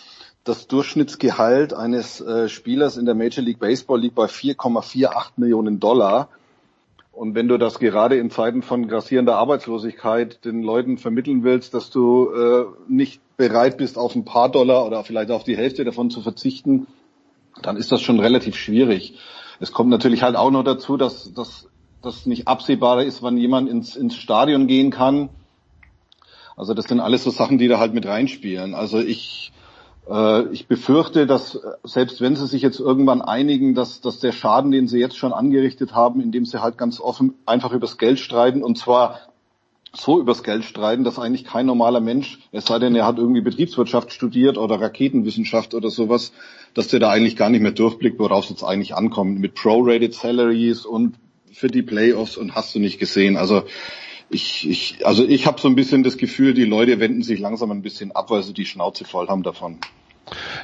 das Durchschnittsgehalt eines äh, Spielers in der Major League Baseball liegt bei 4,48 Millionen Dollar. Und wenn du das gerade in Zeiten von grassierender Arbeitslosigkeit den Leuten vermitteln willst, dass du äh, nicht bereit bist, auf ein paar Dollar oder vielleicht auf die Hälfte davon zu verzichten, dann ist das schon relativ schwierig. Es kommt natürlich halt auch noch dazu, dass dass das nicht absehbar ist, wann jemand ins, ins Stadion gehen kann. Also das sind alles so Sachen, die da halt mit reinspielen. Also ich äh, ich befürchte, dass selbst wenn sie sich jetzt irgendwann einigen, dass, dass der Schaden, den sie jetzt schon angerichtet haben, indem sie halt ganz offen einfach übers Geld streiten und zwar so übers Geld streiten, dass eigentlich kein normaler Mensch, es sei denn, er hat irgendwie Betriebswirtschaft studiert oder Raketenwissenschaft oder sowas, dass der da eigentlich gar nicht mehr durchblickt, worauf es jetzt eigentlich ankommt, mit Prorated Salaries und für die Playoffs und hast du nicht gesehen. Also ich, ich, also ich habe so ein bisschen das Gefühl, die Leute wenden sich langsam ein bisschen ab, weil sie die Schnauze voll haben davon.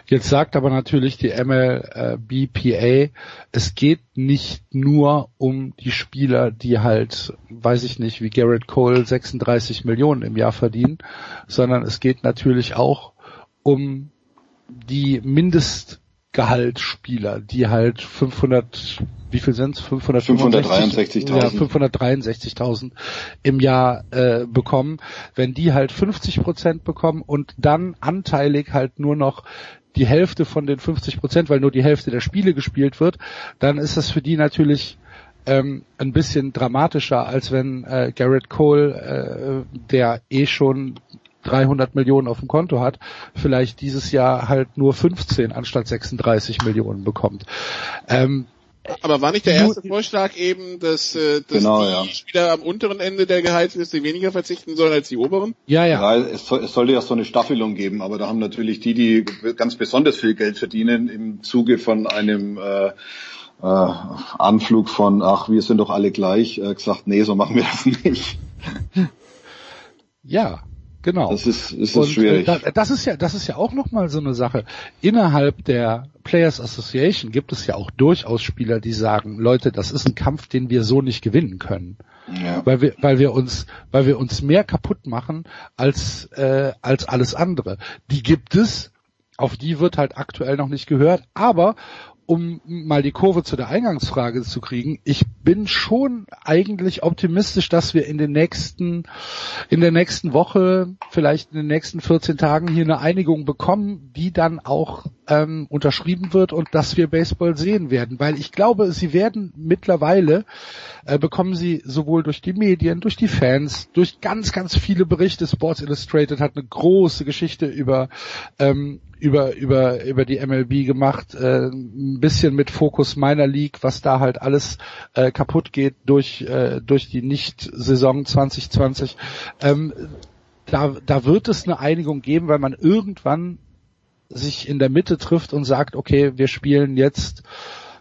Jetzt sagt aber natürlich die MLBPA, es geht nicht nur um die Spieler, die halt, weiß ich nicht, wie Garrett Cole 36 Millionen im Jahr verdienen, sondern es geht natürlich auch um die Mindestgehaltsspieler, die halt 500, wie viel sind's? 565 563.000. Ja, 563.000 im Jahr äh, bekommen. Wenn die halt 50 Prozent bekommen und dann anteilig halt nur noch die Hälfte von den 50 Prozent, weil nur die Hälfte der Spiele gespielt wird, dann ist das für die natürlich ähm, ein bisschen dramatischer, als wenn äh, Garrett Cole, äh, der eh schon 300 Millionen auf dem Konto hat, vielleicht dieses Jahr halt nur 15 anstatt 36 Millionen bekommt. Ähm, Aber war nicht der erste Vorschlag eben, dass, äh, dass Genau, die ja. Spieler am unteren Ende der Gehaltsliste weniger verzichten sollen als die oberen? Ja, ja. es, soll, es sollte ja so eine Staffelung geben, aber da haben natürlich die, die ganz besonders viel Geld verdienen, im Zuge von einem äh, äh, Anflug von, ach, wir sind doch alle gleich, äh, gesagt, nee, so machen wir das nicht. Ja, genau. Das ist, ist Und, das schwierig. äh, da- Das ist ja, das ist ja auch nochmal so eine Sache. Innerhalb der Players Association gibt es ja auch durchaus Spieler, die sagen, Leute, das ist ein Kampf, den wir so nicht gewinnen können. Ja. Weil wir, weil wir uns, weil wir uns mehr kaputt machen als, äh, als alles andere. Die gibt es, auf die wird halt aktuell noch nicht gehört, aber um mal die Kurve zu der Eingangsfrage zu kriegen, ich bin schon eigentlich optimistisch, dass wir in den nächsten, in der nächsten Woche, vielleicht in den nächsten 14 Tagen hier eine Einigung bekommen, die dann auch ähm, unterschrieben wird und dass wir Baseball sehen werden. Weil ich glaube, sie werden mittlerweile, äh, bekommen sie sowohl durch die Medien, durch die Fans, durch ganz, ganz viele Berichte, Sports Illustrated hat eine große Geschichte über, ähm, über, über, über die MLB gemacht, äh, ein bisschen mit Fokus meiner League, was da halt alles äh, kaputt geht durch, äh, durch die Nicht-Saison 2020. Ähm, da, da wird es eine Einigung geben, weil man irgendwann sich in der Mitte trifft und sagt, okay, wir spielen jetzt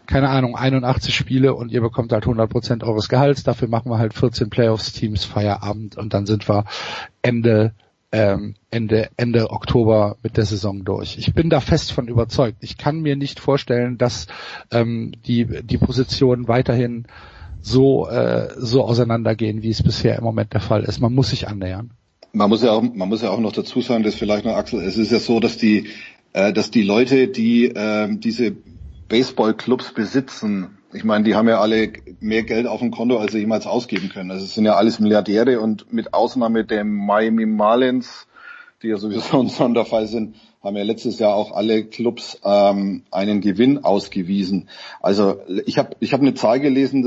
keine Ahnung, 81 Spiele und ihr bekommt halt 100% eures Gehalts, dafür machen wir halt 14 Playoffs-Teams Feierabend und dann sind wir Ende ähm, Ende, Ende Oktober mit der Saison durch. Ich bin da fest von überzeugt. Ich kann mir nicht vorstellen, dass ähm, die, die Positionen weiterhin so, äh, so auseinandergehen, wie es bisher im Moment der Fall ist. Man muss sich annähern. Man muss ja auch, man muss ja auch noch dazu sagen, dass vielleicht noch Axel, es ist ja so, dass die, äh, dass die Leute, die ähm, diese Baseballclubs besitzen, ich meine, die haben ja alle mehr Geld auf dem Konto, als sie jemals ausgeben können. Also es sind ja alles Milliardäre und mit Ausnahme der Miami Marlins, die ja sowieso ein Sonderfall sind, haben ja letztes Jahr auch alle Clubs ähm, einen Gewinn ausgewiesen. Also ich habe ich hab eine Zahl gelesen,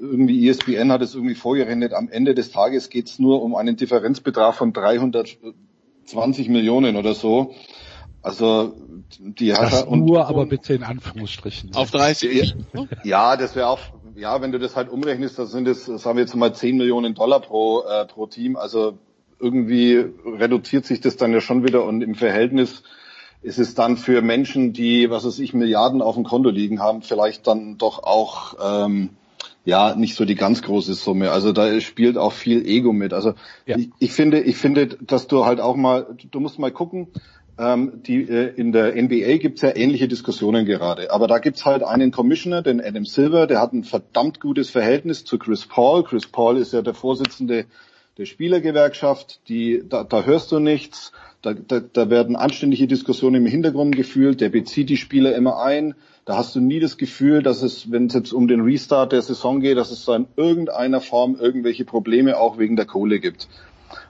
irgendwie ESPN hat es irgendwie vorgerechnet, am Ende des Tages geht es nur um einen Differenzbetrag von 320 Millionen oder so. Also die hat Das er- und, nur, aber bitte in Anführungsstrichen. Auf 30. Ja, das wäre auch, ja, wenn du das halt umrechnest, das sind es, sagen wir jetzt mal 10 Millionen Dollar pro, äh, pro Team. Also irgendwie reduziert sich das dann ja schon wieder und im Verhältnis ist es dann für Menschen, die, was weiß ich, Milliarden auf dem Konto liegen haben, vielleicht dann doch auch, ähm, ja, nicht so die ganz große Summe. Also da spielt auch viel Ego mit. Also ich, ich finde, ich finde, dass du halt auch mal, du musst mal gucken, ähm, die, äh, in der NBA gibt's ja ähnliche Diskussionen gerade. Aber da gibt's halt einen Commissioner, den Adam Silver, der hat ein verdammt gutes Verhältnis zu Chris Paul. Chris Paul ist ja der Vorsitzende der Spielergewerkschaft. Die, da, da hörst du nichts. Da, da, da werden anständige Diskussionen im Hintergrund gefühlt. Der bezieht die Spieler immer ein. Da hast du nie das Gefühl, dass es, wenn es jetzt um den Restart der Saison geht, dass es da in irgendeiner Form irgendwelche Probleme auch wegen der Kohle gibt.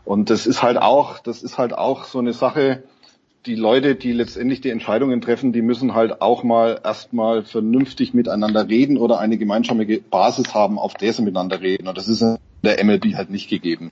Und das ist halt auch, das ist halt auch so eine Sache, die Leute, die letztendlich die Entscheidungen treffen, die müssen halt auch mal erstmal vernünftig miteinander reden oder eine gemeinsame Basis haben, auf der sie miteinander reden. Und das ist in der MLB halt nicht gegeben.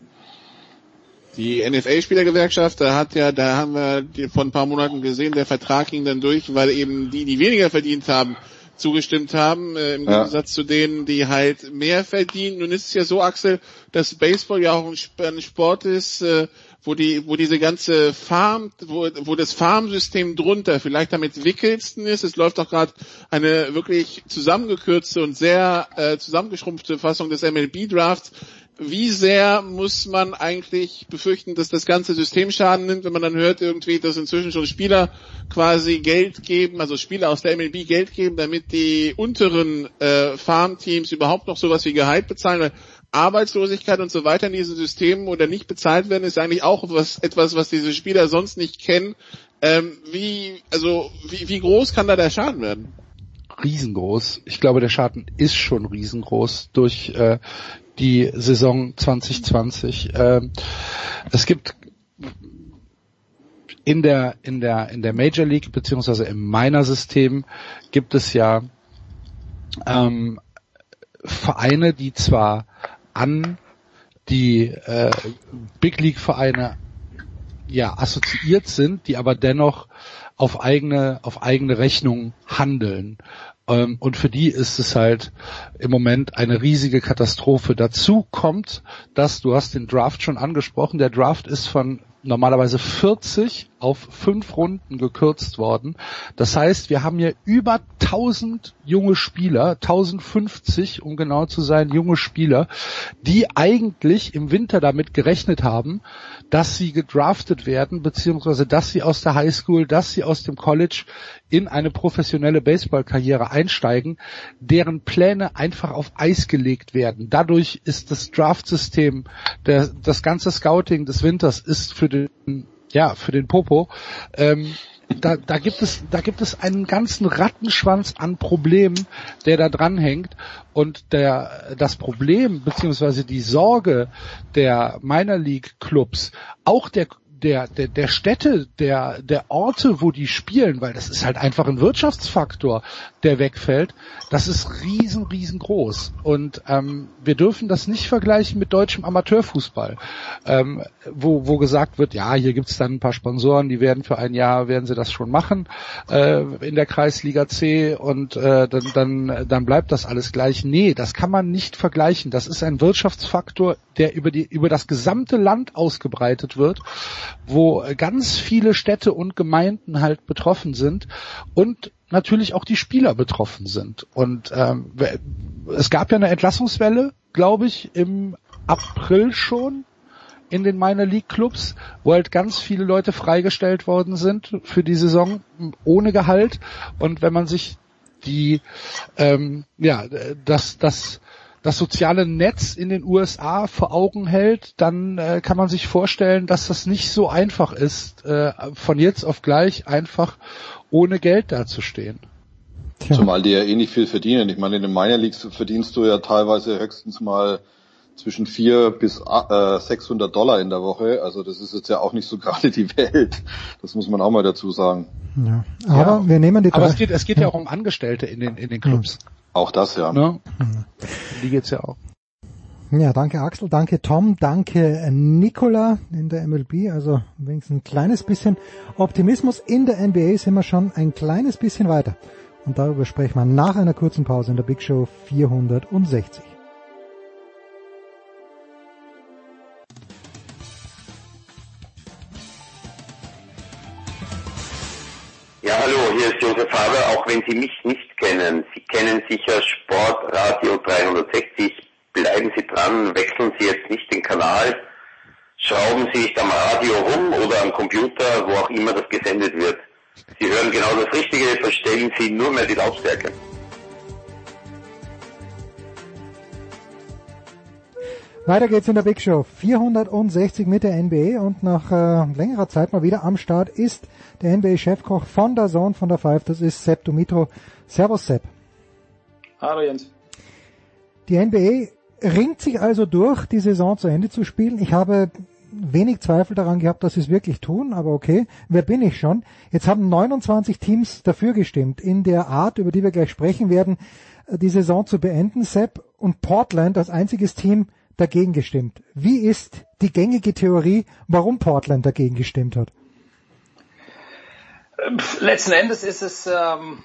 Die NFL-Spielergewerkschaft, da hat ja, da haben wir vor ein paar Monaten gesehen, der Vertrag ging dann durch, weil eben die, die weniger verdient haben, zugestimmt haben, äh, im Ja. Gegensatz zu denen, die halt mehr verdienen. Nun ist es ja so, Axel, dass Baseball ja auch ein Sport ist, äh, wo die, wo diese ganze Farm, wo, wo das Farmsystem drunter vielleicht am entwickelsten ist. Es läuft auch gerade eine wirklich zusammengekürzte und sehr äh, zusammengeschrumpfte Fassung des MLB-Drafts. Wie sehr muss man eigentlich befürchten, dass das ganze System Schaden nimmt, wenn man dann hört irgendwie, dass inzwischen schon Spieler quasi Geld geben, also Spieler aus der MLB Geld geben, damit die unteren äh, Farmteams überhaupt noch sowas wie Gehalt bezahlen, weil Arbeitslosigkeit und so weiter in diesen Systemen oder nicht bezahlt werden, ist eigentlich auch was, etwas, was diese Spieler sonst nicht kennen. Ähm, wie, also, wie, wie groß kann da der Schaden werden? riesengroß. Ich glaube, der Schaden ist schon riesengroß durch äh, die Saison 2020. Ähm, es gibt in der in der in der Major League beziehungsweise im Minor System gibt es ja ähm, Vereine, die zwar an die äh, Big League Vereine ja assoziiert sind, die aber dennoch auf eigene auf eigene Rechnung handeln. Ähm, und für die ist es halt im Moment eine riesige Katastrophe. Dazu kommt, dass du hast den Draft schon angesprochen. Der Draft ist von normalerweise 40 auf fünf Runden gekürzt worden. Das heißt, wir haben hier über 1000 junge Spieler, 1050 um genau zu sein, junge Spieler, die eigentlich im Winter damit gerechnet haben, dass sie gedraftet werden, beziehungsweise dass sie aus der Highschool, dass sie aus dem College in eine professionelle Baseballkarriere einsteigen, deren Pläne einfach auf Eis gelegt werden. Dadurch ist das Draftsystem, das ganze Scouting des Winters ist für den, ja, für den Popo. Ähm, da, da gibt es, da gibt es einen ganzen Rattenschwanz an Problemen, der da dranhängt. Und der, das Problem beziehungsweise die Sorge der Minor League Clubs, auch der der, der, der Städte, der, der Orte, wo die spielen, weil das ist halt einfach ein Wirtschaftsfaktor, der wegfällt, das ist riesen, riesengroß. Und ähm, wir dürfen das nicht vergleichen mit deutschem Amateurfußball, ähm, wo, wo gesagt wird, ja, hier gibt's dann ein paar Sponsoren, die werden für ein Jahr, werden sie das schon machen äh, in der Kreisliga C und äh, dann, dann, dann bleibt das alles gleich. Nee, das kann man nicht vergleichen. Das ist ein Wirtschaftsfaktor, der über, die, über das gesamte Land ausgebreitet wird wo ganz viele Städte und Gemeinden halt betroffen sind und natürlich auch die Spieler betroffen sind. Und ähm, es gab ja eine Entlassungswelle, glaube ich, im April schon in den Minor League Clubs, wo halt ganz viele Leute freigestellt worden sind für die Saison ohne Gehalt. Und wenn man sich die, ähm, ja, das, das, das soziale Netz in den USA vor Augen hält, dann äh, kann man sich vorstellen, dass das nicht so einfach ist, äh, von jetzt auf gleich einfach ohne Geld dazustehen. Zumal die ja eh nicht viel verdienen. Ich meine, in den Minor Leagues verdienst du ja teilweise höchstens mal zwischen vier bis äh, 600 Dollar in der Woche. Also das ist jetzt ja auch nicht so [LAUGHS] gerade die Welt. Das muss man auch mal dazu sagen. Ja. Aber ja. wir nehmen die Aber es geht, es geht ja. auch um Angestellte in den, in den Clubs. Auch das, ja. Ne? [LAUGHS] Die geht's ja auch. Ja, danke Axel, danke Tom, danke Nicola in der MLB. Also wenigstens ein kleines bisschen Optimismus. In der NBA sind wir schon ein kleines bisschen weiter. Und darüber sprechen wir nach einer kurzen Pause in der Big Show 460. Ja, hallo, hier ist Josef Haber, auch wenn Sie mich nicht kennen. Sie kennen sicher Sportradio 360. Bleiben Sie dran, wechseln Sie jetzt nicht den Kanal, schrauben Sie nicht am Radio rum oder am Computer, wo auch immer das gesendet wird. Sie hören genau das Richtige, verstellen Sie nur mehr die Lautstärke. Weiter geht's in der Big Show 460 mit der NBA und nach äh, längerer Zeit mal wieder am Start ist der NBA-Chefkoch von der Zone von der Five, das ist Sepp Dumitro. Servus Sepp. Hallo Jens. Die NBA ringt sich also durch, die Saison zu Ende zu spielen. Ich habe wenig Zweifel daran gehabt, dass sie es wirklich tun, aber okay, wer bin ich schon? Jetzt haben 29 Teams dafür gestimmt, in der Art, über die wir gleich sprechen werden, die Saison zu beenden, Sepp, und Portland als einziges Team dagegen gestimmt. Wie ist die gängige Theorie, warum Portland dagegen gestimmt hat? Letzten Endes ist es ähm,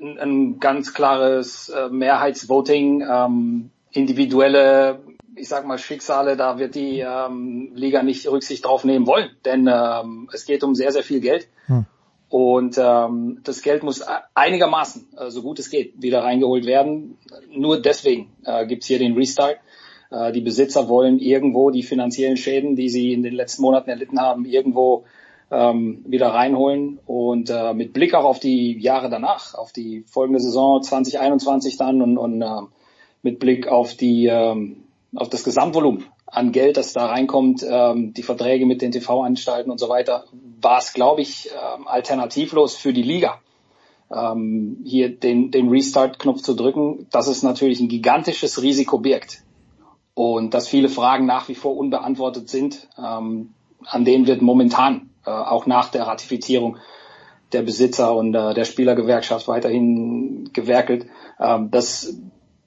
ein, ein ganz klares äh, Mehrheitsvoting, ähm, individuelle, ich sag mal Schicksale, da wird die ähm, Liga nicht Rücksicht drauf nehmen wollen, denn ähm, es geht um sehr, sehr viel Geld. Hm. Und ähm, das Geld muss einigermaßen, äh, so gut es geht, wieder reingeholt werden. Nur deswegen äh, gibt's hier den Restart. Äh, die Besitzer wollen irgendwo die finanziellen Schäden, die sie in den letzten Monaten erlitten haben, irgendwo ähm, wieder reinholen. Und äh, mit Blick auch auf die Jahre danach, auf die folgende Saison 2021 dann und, und äh, mit Blick auf die ähm, auf das Gesamtvolumen an Geld, das da reinkommt, ähm, die Verträge mit den TV-Anstalten und so weiter, war es, glaube ich, ähm, alternativlos für die Liga, ähm, hier den, den Restart-Knopf zu drücken, dass es natürlich ein gigantisches Risiko birgt und dass viele Fragen nach wie vor unbeantwortet sind, ähm, an denen wird momentan äh, auch nach der Ratifizierung der Besitzer und äh, der Spielergewerkschaft weiterhin gewerkelt. Ähm, das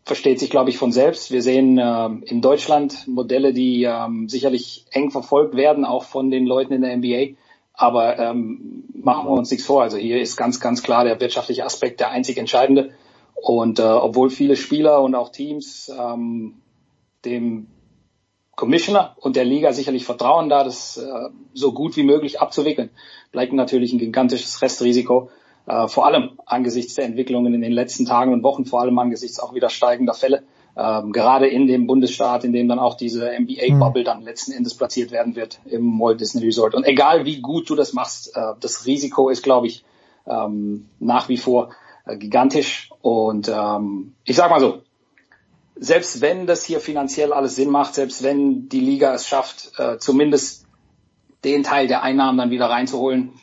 versteht sich, glaube ich, von selbst. Wir sehen äh, in Deutschland Modelle, die ähm, sicherlich eng verfolgt werden, auch von den Leuten in der NBA. Aber ähm, machen wir uns nichts vor. Also hier ist ganz, ganz klar der wirtschaftliche Aspekt der einzig entscheidende. Und äh, obwohl viele Spieler und auch Teams ähm, dem Commissioner und der Liga sicherlich vertrauen, da das äh, so gut wie möglich abzuwickeln, bleibt natürlich ein gigantisches Restrisiko äh, vor allem angesichts der Entwicklungen in den letzten Tagen und Wochen, vor allem angesichts auch wieder steigender Fälle, ähm, gerade in dem Bundesstaat, in dem dann auch diese NBA-Bubble dann letzten Endes platziert werden wird im Walt Disney Resort. Und egal wie gut du das machst, äh, das Risiko ist, glaube ich, ähm, nach wie vor äh, gigantisch. Und ähm, ich sag mal so, selbst wenn das hier finanziell alles Sinn macht, selbst wenn die Liga es schafft, äh, zumindest den Teil der Einnahmen dann wieder reinzuholen,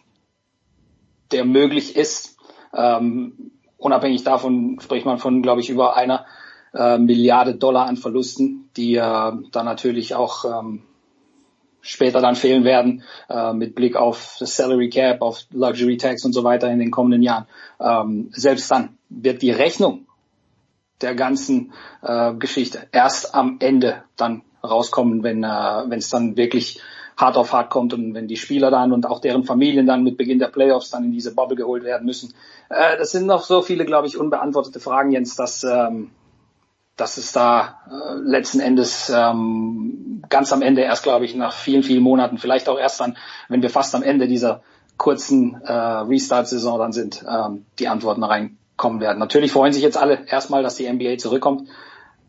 der möglich ist. Ähm, unabhängig davon spricht man von, glaube ich, über einer äh, Milliarde Dollar an Verlusten, die äh, dann natürlich auch ähm, später dann fehlen werden, äh, mit Blick auf das Salary Cap, auf Luxury Tax und so weiter in den kommenden Jahren. Ähm, selbst dann wird die Rechnung der ganzen äh, Geschichte erst am Ende dann rauskommen, wenn äh, es dann wirklich hart auf hart kommt und wenn die Spieler dann und auch deren Familien dann mit Beginn der Playoffs dann in diese Bubble geholt werden müssen. Äh, das sind noch so viele, glaube ich, unbeantwortete Fragen, Jens, dass, ähm, dass es da äh, letzten Endes ähm, ganz am Ende erst, glaube ich, nach vielen, vielen Monaten, vielleicht auch erst dann, wenn wir fast am Ende dieser kurzen äh, Restart-Saison dann sind, ähm, die Antworten reinkommen werden. Natürlich freuen sich jetzt alle erstmal, dass die NBA zurückkommt.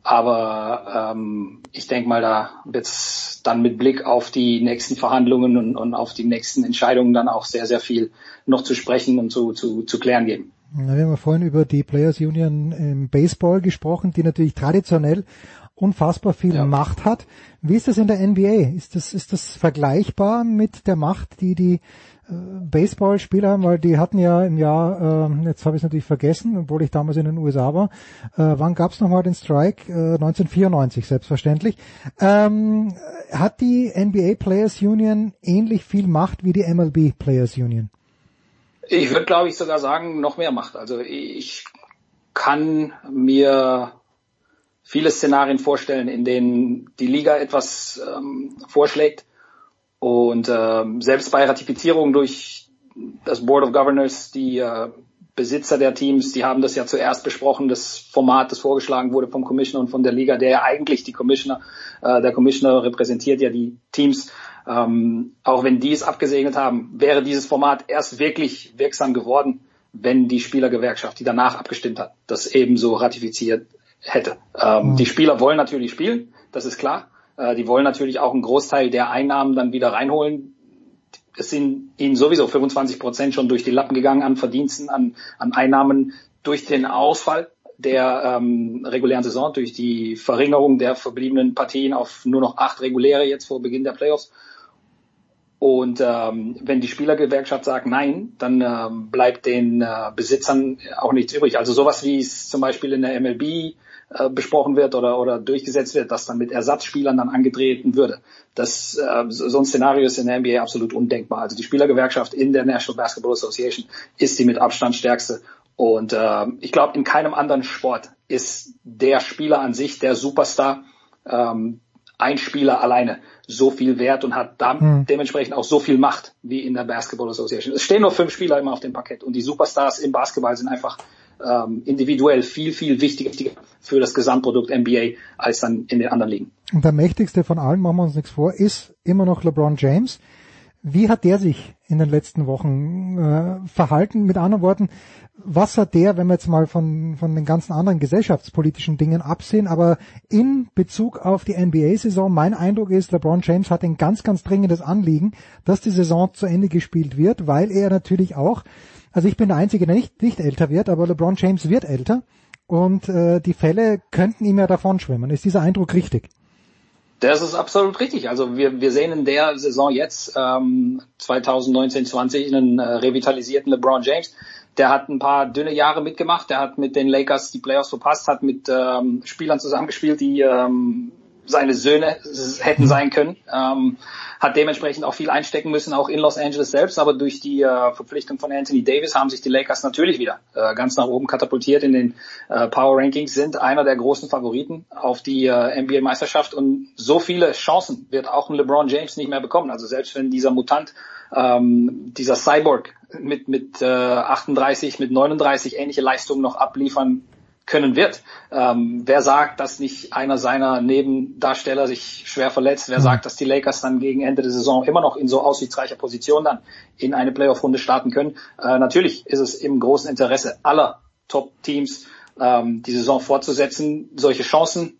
Aber ähm, ich denke mal, da wird es dann mit Blick auf die nächsten Verhandlungen und, und auf die nächsten Entscheidungen dann auch sehr, sehr viel noch zu sprechen und zu, zu, zu klären geben. Ja, wir haben ja vorhin über die Players Union im Baseball gesprochen, die natürlich traditionell unfassbar viel ja. Macht hat. Wie ist das in der NBA? Ist das, ist das vergleichbar mit der Macht, die die Baseballspieler weil die hatten ja im Jahr, äh, jetzt habe ich es natürlich vergessen, obwohl ich damals in den USA war, äh, wann gab es nochmal den Strike? Äh, 1994, selbstverständlich. Ähm, hat die NBA Players Union ähnlich viel Macht wie die MLB Players Union? Ich würde, glaube ich, sogar sagen, noch mehr Macht. Also ich kann mir viele Szenarien vorstellen, in denen die Liga etwas ähm, vorschlägt. Und ähm, selbst bei Ratifizierung durch das Board of Governors, die äh, Besitzer der Teams, die haben das ja zuerst besprochen, das Format, das vorgeschlagen wurde vom Commissioner und von der Liga, der ja eigentlich die Commissioner, äh, der Commissioner repräsentiert ja die Teams. Ähm, auch wenn die es abgesegnet haben, wäre dieses Format erst wirklich wirksam geworden, wenn die Spielergewerkschaft, die danach abgestimmt hat, das ebenso ratifiziert hätte. Ähm, mhm. Die Spieler wollen natürlich spielen, das ist klar. Äh, die wollen natürlich auch einen Großteil der Einnahmen dann wieder reinholen, es sind ihnen sowieso 25 Prozent schon durch die Lappen gegangen an Verdiensten, an, an Einnahmen durch den Ausfall der ähm, regulären Saison, durch die Verringerung der verbliebenen Partien auf nur noch acht reguläre jetzt vor Beginn der Playoffs. Und ähm, wenn die Spielergewerkschaft sagt nein, dann ähm, bleibt den äh, Besitzern auch nichts übrig. Also sowas wie es zum Beispiel in der MLB äh, besprochen wird oder, oder durchgesetzt wird, dass dann mit Ersatzspielern dann angetreten würde. Das, äh, so ein Szenario ist in der NBA absolut undenkbar. Also die Spielergewerkschaft in der National Basketball Association ist die mit Abstand stärkste. Und äh, ich glaube, in keinem anderen Sport ist der Spieler an sich, der Superstar, ähm, ein Spieler alleine so viel wert und hat da hm. dementsprechend auch so viel Macht wie in der Basketball Association. Es stehen nur fünf Spieler immer auf dem Parkett und die Superstars im Basketball sind einfach ähm, individuell viel, viel wichtiger für das Gesamtprodukt NBA als dann in den anderen Ligen. Und der mächtigste von allen, machen wir uns nichts vor, ist immer noch LeBron James. Wie hat der sich in den letzten Wochen äh, verhalten? Mit anderen Worten, was hat der, wenn wir jetzt mal von, von den ganzen anderen gesellschaftspolitischen Dingen absehen, aber in Bezug auf die NBA-Saison, mein Eindruck ist, LeBron James hat ein ganz, ganz dringendes Anliegen, dass die Saison zu Ende gespielt wird, weil er natürlich auch also ich bin der Einzige, der nicht, nicht älter wird, aber LeBron James wird älter und äh, die Fälle könnten ihm ja davon schwimmen. Ist dieser Eindruck richtig? Das ist absolut richtig. Also wir, wir sehen in der Saison jetzt ähm, 2019-20 einen äh, revitalisierten LeBron James. Der hat ein paar dünne Jahre mitgemacht. Der hat mit den Lakers die Playoffs verpasst, hat mit ähm, Spielern zusammengespielt, die ähm, seine Söhne hätten sein können. Ähm, hat dementsprechend auch viel einstecken müssen, auch in Los Angeles selbst. Aber durch die äh, Verpflichtung von Anthony Davis haben sich die Lakers natürlich wieder äh, ganz nach oben katapultiert in den äh, Power Rankings, sind einer der großen Favoriten auf die äh, NBA-Meisterschaft. Und so viele Chancen wird auch ein LeBron James nicht mehr bekommen. Also selbst wenn dieser Mutant, ähm, dieser Cyborg mit, mit äh, 38, mit 39 ähnliche Leistungen noch abliefern können wird. Ähm, wer sagt, dass nicht einer seiner Nebendarsteller sich schwer verletzt? Wer mhm. sagt, dass die Lakers dann gegen Ende der Saison immer noch in so aussichtsreicher Position dann in eine Playoff-Runde starten können? Äh, natürlich ist es im großen Interesse aller Top-Teams, ähm, die Saison fortzusetzen, solche Chancen,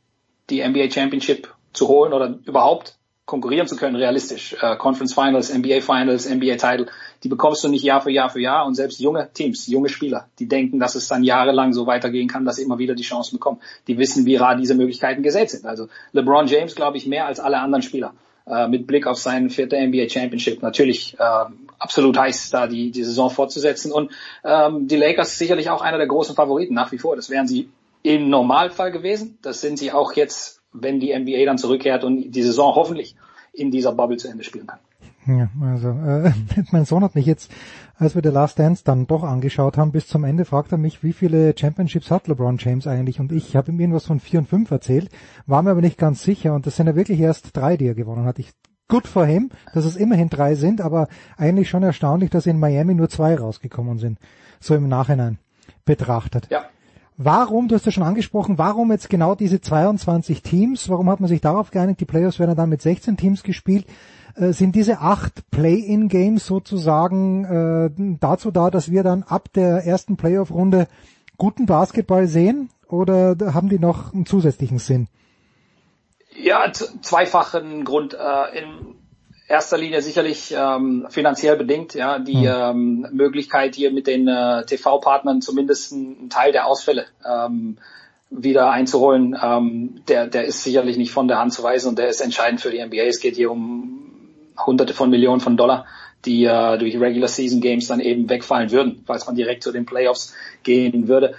die NBA Championship zu holen oder überhaupt konkurrieren zu können, realistisch. Äh, Conference Finals, NBA Finals, NBA Title, die bekommst du nicht Jahr für Jahr für Jahr und selbst junge Teams, junge Spieler, die denken, dass es dann jahrelang so weitergehen kann, dass sie immer wieder die Chancen bekommen. Die wissen, wie rar diese Möglichkeiten gesät sind. Also LeBron James, glaube ich, mehr als alle anderen Spieler. Äh, mit Blick auf seinen vierten NBA Championship natürlich äh, absolut heiß, da die, die Saison fortzusetzen. Und ähm, die Lakers sicherlich auch einer der großen Favoriten nach wie vor. Das wären sie im Normalfall gewesen. Das sind sie auch jetzt wenn die NBA dann zurückkehrt und die Saison hoffentlich in dieser Bubble zu Ende spielen kann. Ja, also äh, [LAUGHS] mein Sohn hat mich jetzt, als wir The Last Dance dann doch angeschaut haben, bis zum Ende fragt er mich, wie viele Championships hat LeBron James eigentlich? Und ich habe ihm irgendwas von vier und fünf erzählt, war mir aber nicht ganz sicher. Und das sind ja wirklich erst drei, die er gewonnen hat. Ich gut for him, dass es immerhin drei sind, aber eigentlich schon erstaunlich, dass in Miami nur zwei rausgekommen sind. So im Nachhinein betrachtet. Ja. Warum, du hast ja schon angesprochen, warum jetzt genau diese 22 Teams? Warum hat man sich darauf geeinigt? Die Playoffs werden dann mit 16 Teams gespielt. Äh, sind diese acht Play-in-Games sozusagen äh, dazu da, dass wir dann ab der ersten Playoff-Runde guten Basketball sehen? Oder haben die noch einen zusätzlichen Sinn? Ja, zweifachen Grund. Äh, in erster Linie sicherlich ähm, finanziell bedingt, ja, die mhm. ähm, Möglichkeit hier mit den äh, TV-Partnern zumindest einen Teil der Ausfälle ähm, wieder einzuholen, ähm, der, der ist sicherlich nicht von der Hand zu weisen und der ist entscheidend für die NBA. Es geht hier um Hunderte von Millionen von Dollar, die äh, durch Regular Season Games dann eben wegfallen würden, falls man direkt zu den Playoffs gehen würde.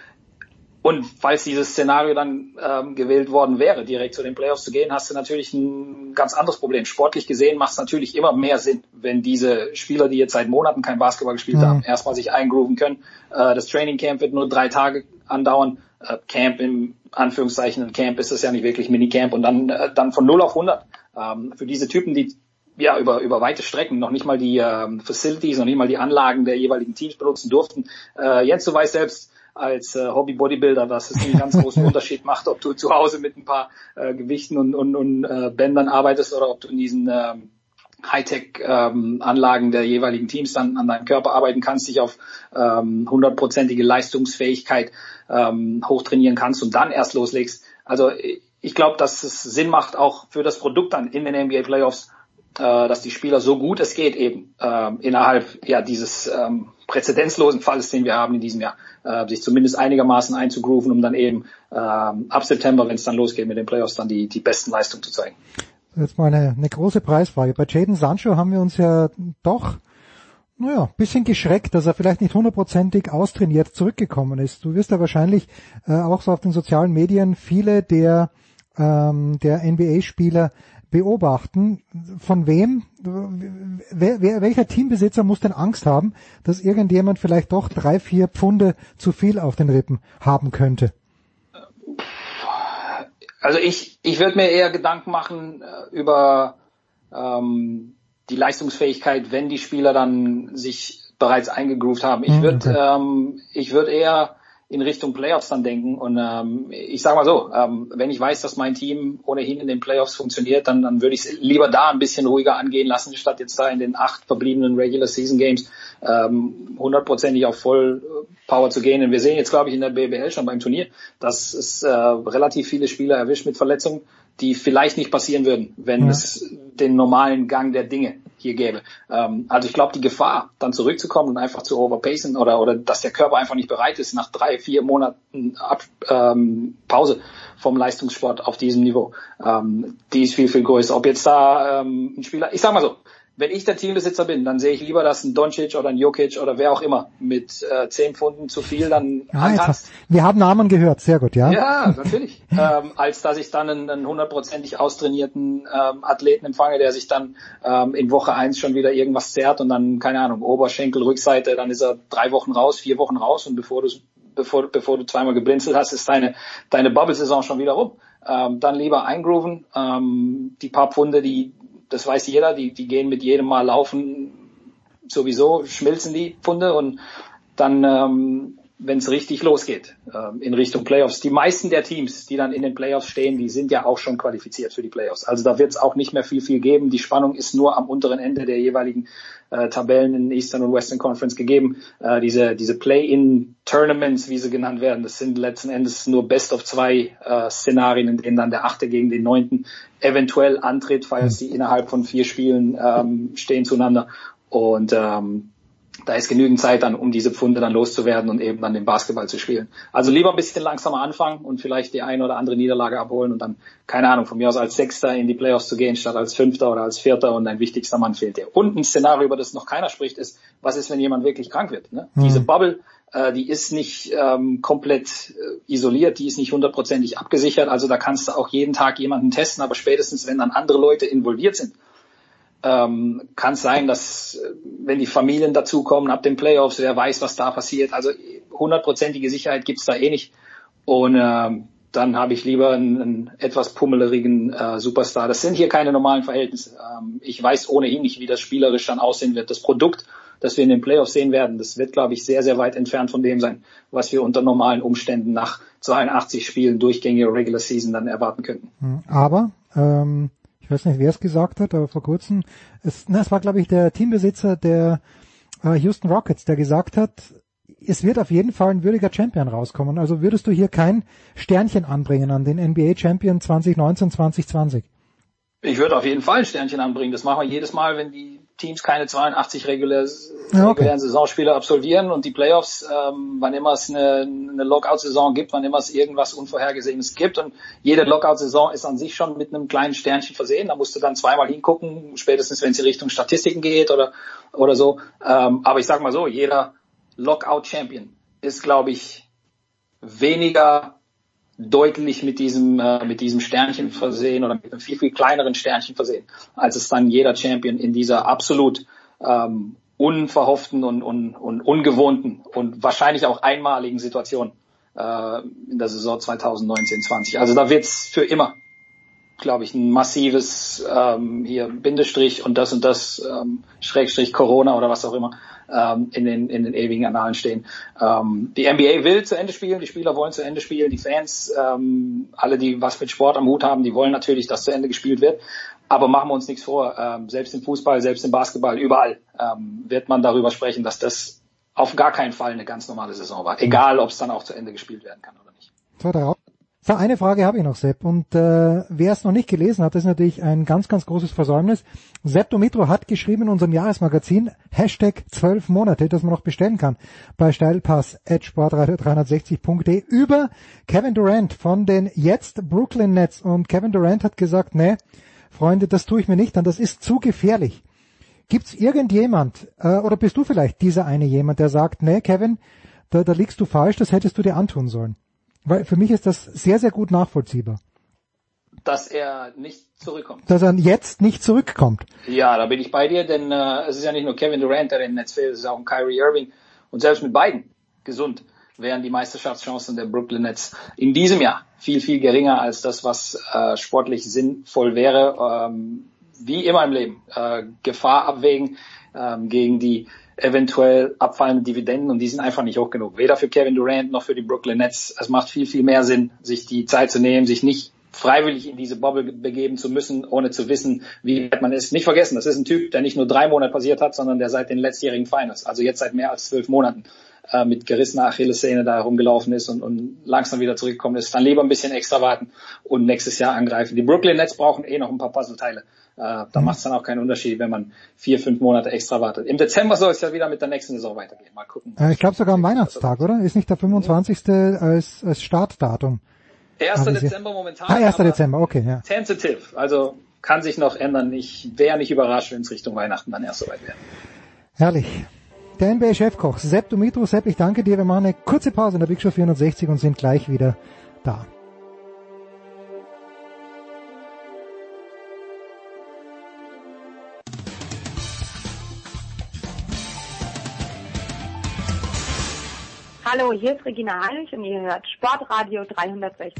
Und falls dieses Szenario dann ähm, gewählt worden wäre, direkt zu den Playoffs zu gehen, hast du natürlich ein ganz anderes Problem. Sportlich gesehen macht es natürlich immer mehr Sinn, wenn diese Spieler, die jetzt seit Monaten kein Basketball gespielt mhm. haben, erstmal sich eingrooven können. Äh, das Training Camp wird nur drei Tage andauern. äh, Camp im Anführungszeichen, ein Camp ist es ja nicht wirklich Minicamp und dann, äh, dann von 0 auf 100. Ähm, für diese Typen, die ja über, über weite Strecken noch nicht mal die ähm, Facilities, noch nicht mal die Anlagen der jeweiligen Teams benutzen durften. Äh, Jens, du weißt selbst, als äh, Hobby-Bodybuilder, dass es einen ganz großen [LAUGHS] Unterschied macht, ob du zu Hause mit ein paar äh, Gewichten und, und, und äh, Bändern arbeitest oder ob du in diesen ähm, Hightech-Anlagen ähm, der jeweiligen Teams dann an deinem Körper arbeiten kannst, dich auf ähm, hundertprozentige ähm, Leistungsfähigkeit ähm, hochtrainieren kannst und dann erst loslegst. Also ich glaube, dass es Sinn macht, auch für das Produkt dann in den NBA Playoffs, äh, dass die Spieler so gut es geht eben äh, innerhalb ja dieses ähm, präzedenzlosen Falles, den wir haben in diesem Jahr, äh, sich zumindest einigermaßen einzugrooven, um dann eben äh, ab September, wenn es dann losgeht mit den Playoffs, dann die, die besten Leistungen zu zeigen. Jetzt mal eine, eine große Preisfrage. Bei Jaden Sancho haben wir uns ja doch naja, bisschen geschreckt, dass er vielleicht nicht hundertprozentig austrainiert zurückgekommen ist. Du wirst ja wahrscheinlich äh, auch so auf den sozialen Medien viele der, ähm, der NBA-Spieler beobachten. Von wem, wer, wer, welcher Teambesitzer muss denn Angst haben, dass irgendjemand vielleicht doch drei, vier Pfunde zu viel auf den Rippen haben könnte? Also ich, ich würde mir eher Gedanken machen äh, über ähm, die Leistungsfähigkeit, wenn die Spieler dann sich bereits eingegroovt haben. Ich mhm, würde okay. ähm, ich würde eher in Richtung Playoffs dann denken. Und ähm, ich sage mal so, ähm, wenn ich weiß, dass mein Team ohnehin in den Playoffs funktioniert, dann, dann würde ich es lieber da ein bisschen ruhiger angehen lassen, statt jetzt da in den acht verbliebenen Regular Season Games ähm, hundertprozentig auf Vollpower zu gehen. Und wir sehen jetzt, glaube ich, in der BBL schon beim Turnier, dass es äh, relativ viele Spieler erwischt mit Verletzungen, die vielleicht nicht passieren würden, wenn ja. es den normalen Gang der Dinge hier gäbe. Ähm, also ich glaube, die Gefahr, dann zurückzukommen und einfach zu overpacen oder, oder dass der Körper einfach nicht bereit ist, nach drei, vier Monaten Ab, ähm, Pause vom Leistungssport auf diesem Niveau, ähm, die ist viel, viel größer. Ob jetzt da ähm, ein Spieler, ich sag mal so, wenn ich der Teambesitzer bin, dann sehe ich lieber, dass ein Doncic oder ein Jokic oder wer auch immer mit äh, 10 Pfunden zu viel dann ja, jetzt, Wir haben Namen gehört, sehr gut, ja. Ja, natürlich. [LAUGHS] ähm, als dass ich dann einen hundertprozentig austrainierten ähm, Athleten empfange, der sich dann ähm, in Woche eins schon wieder irgendwas zerrt und dann, keine Ahnung, Oberschenkel, Rückseite, dann ist er drei Wochen raus, vier Wochen raus und bevor du bevor, bevor du zweimal geblinzelt hast, ist deine, deine Bubble-Saison schon wieder rum. Ähm, dann lieber eingrooven, ähm, die paar Pfunde, die das weiß jeder, die, die gehen mit jedem Mal laufen sowieso, schmilzen die Pfunde und dann, ähm, wenn es richtig losgeht ähm, in Richtung Playoffs. Die meisten der Teams, die dann in den Playoffs stehen, die sind ja auch schon qualifiziert für die Playoffs. Also da wird es auch nicht mehr viel, viel geben. Die Spannung ist nur am unteren Ende der jeweiligen äh, Tabellen in Eastern und Western Conference gegeben. Äh, diese diese Play-in-Tournaments, wie sie genannt werden, das sind letzten Endes nur Best of zwei äh, Szenarien, in denen dann der Achte gegen den Neunten eventuell antritt, falls die innerhalb von vier Spielen ähm, stehen zueinander. Und ähm, da ist genügend Zeit dann, um diese Pfunde dann loszuwerden und eben dann den Basketball zu spielen. Also lieber ein bisschen langsamer anfangen und vielleicht die eine oder andere Niederlage abholen und dann, keine Ahnung, von mir aus als Sechster in die Playoffs zu gehen, statt als Fünfter oder als Vierter und ein wichtigster Mann fehlt dir. Und ein Szenario, über das noch keiner spricht, ist, was ist, wenn jemand wirklich krank wird? Ne? Mhm. Diese Bubble, die ist nicht ähm, komplett äh, isoliert, die ist nicht hundertprozentig abgesichert, also da kannst du auch jeden Tag jemanden testen, aber spätestens, wenn dann andere Leute involviert sind, ähm, kann es sein, dass äh, wenn die Familien dazukommen ab den Playoffs, wer weiß, was da passiert. Also hundertprozentige Sicherheit gibt's da eh nicht. Und ähm, dann habe ich lieber einen, einen etwas pummelerigen äh, Superstar. Das sind hier keine normalen Verhältnisse. Ähm, ich weiß ohnehin nicht, wie das spielerisch dann aussehen wird. Das Produkt, das wir in den Playoffs sehen werden, das wird, glaube ich, sehr, sehr weit entfernt von dem sein, was wir unter normalen Umständen nach 82 Spielen durchgängiger Regular Season dann erwarten könnten. Aber ähm, ich weiß nicht, wer es gesagt hat, aber vor kurzem, es, na, es war glaube ich der Teambesitzer der äh, Houston Rockets, der gesagt hat, es wird auf jeden Fall ein würdiger Champion rauskommen. Also würdest du hier kein Sternchen anbringen an den NBA Champion 2019, 2020? Ich würde auf jeden Fall ein Sternchen anbringen. Das machen wir jedes Mal, wenn die Teams keine 82 regulär, ja, okay. regulären Saisonspiele absolvieren und die Playoffs, ähm, wann immer es eine, eine Lockout-Saison gibt, wann immer es irgendwas Unvorhergesehenes gibt und jede Lockout-Saison ist an sich schon mit einem kleinen Sternchen versehen. Da musst du dann zweimal hingucken, spätestens wenn es in Richtung Statistiken geht oder oder so. Ähm, aber ich sag mal so, jeder Lockout-Champion ist, glaube ich, weniger deutlich mit diesem, äh, mit diesem Sternchen versehen oder mit einem viel, viel kleineren Sternchen versehen, als es dann jeder Champion in dieser absolut ähm, unverhofften und, und, und ungewohnten und wahrscheinlich auch einmaligen Situation äh, in der Saison 2019-20. Also da wird's für immer, glaube ich, ein massives ähm, hier Bindestrich und das und das ähm, Schrägstrich Corona oder was auch immer ähm, in, den, in den ewigen Annalen stehen. Ähm, die NBA will zu Ende spielen, die Spieler wollen zu Ende spielen, die Fans, ähm, alle, die was mit Sport am Hut haben, die wollen natürlich, dass zu Ende gespielt wird. Aber machen wir uns nichts vor, ähm, selbst im Fußball, selbst im Basketball, überall ähm, wird man darüber sprechen, dass das auf gar keinen Fall eine ganz normale Saison war. Egal, ob es dann auch zu Ende gespielt werden kann oder nicht. So, eine Frage habe ich noch, Sepp. Und äh, wer es noch nicht gelesen hat, das ist natürlich ein ganz, ganz großes Versäumnis. Sepp Domitro hat geschrieben in unserem Jahresmagazin Hashtag 12 Monate, das man noch bestellen kann bei steilpass.sportradio360.de über Kevin Durant von den jetzt Brooklyn Nets. Und Kevin Durant hat gesagt, nee, Freunde, das tue ich mir nicht an, das ist zu gefährlich. Gibt's irgendjemand, äh, oder bist du vielleicht dieser eine jemand, der sagt, nee, Kevin, da, da liegst du falsch, das hättest du dir antun sollen? Weil für mich ist das sehr, sehr gut nachvollziehbar. Dass er nicht zurückkommt. Dass er jetzt nicht zurückkommt. Ja, da bin ich bei dir, denn äh, es ist ja nicht nur Kevin Durant, der den Netz fehlt, es ist auch ein Kyrie Irving. Und selbst mit beiden gesund wären die Meisterschaftschancen der Brooklyn Nets in diesem Jahr viel, viel geringer als das, was äh, sportlich sinnvoll wäre. Ähm, wie immer im Leben. Äh, Gefahr abwägen ähm, gegen die eventuell abfallenden Dividenden und die sind einfach nicht hoch genug. Weder für Kevin Durant noch für die Brooklyn Nets. Es macht viel, viel mehr Sinn, sich die Zeit zu nehmen, sich nicht freiwillig in diese Bubble begeben zu müssen, ohne zu wissen, wie weit man ist. Nicht vergessen, das ist ein Typ, der nicht nur drei Monate passiert hat, sondern der seit den letztjährigen Finals, also jetzt seit mehr als zwölf Monaten, äh, mit gerissener Achillessehne da herumgelaufen ist und, und langsam wieder zurückgekommen ist. Dann lieber ein bisschen extra warten und nächstes Jahr angreifen. Die Brooklyn Nets brauchen eh noch ein paar Puzzleteile. Äh, da mhm. macht es dann auch keinen Unterschied, wenn man vier, fünf Monate extra wartet. Im Dezember soll es ja wieder mit der nächsten Saison weitergehen. Mal gucken. Äh, ich glaube sogar am Weihnachtstag, oder? Ist nicht der 25. als, als Startdatum? 1. Dezember momentan. Ah, 1. Dezember, okay, ja. Tentative, also kann sich noch ändern. Ich wäre nicht überrascht, wenn es Richtung Weihnachten dann erst soweit wäre. Herrlich. Der NBA-Chefkoch Sepp Dumitro. Sepp, ich danke dir. Wir machen eine kurze Pause in der Big Show 460 und sind gleich wieder da. Hallo, hier ist Regina Heinrich und ihr hört Sportradio 360.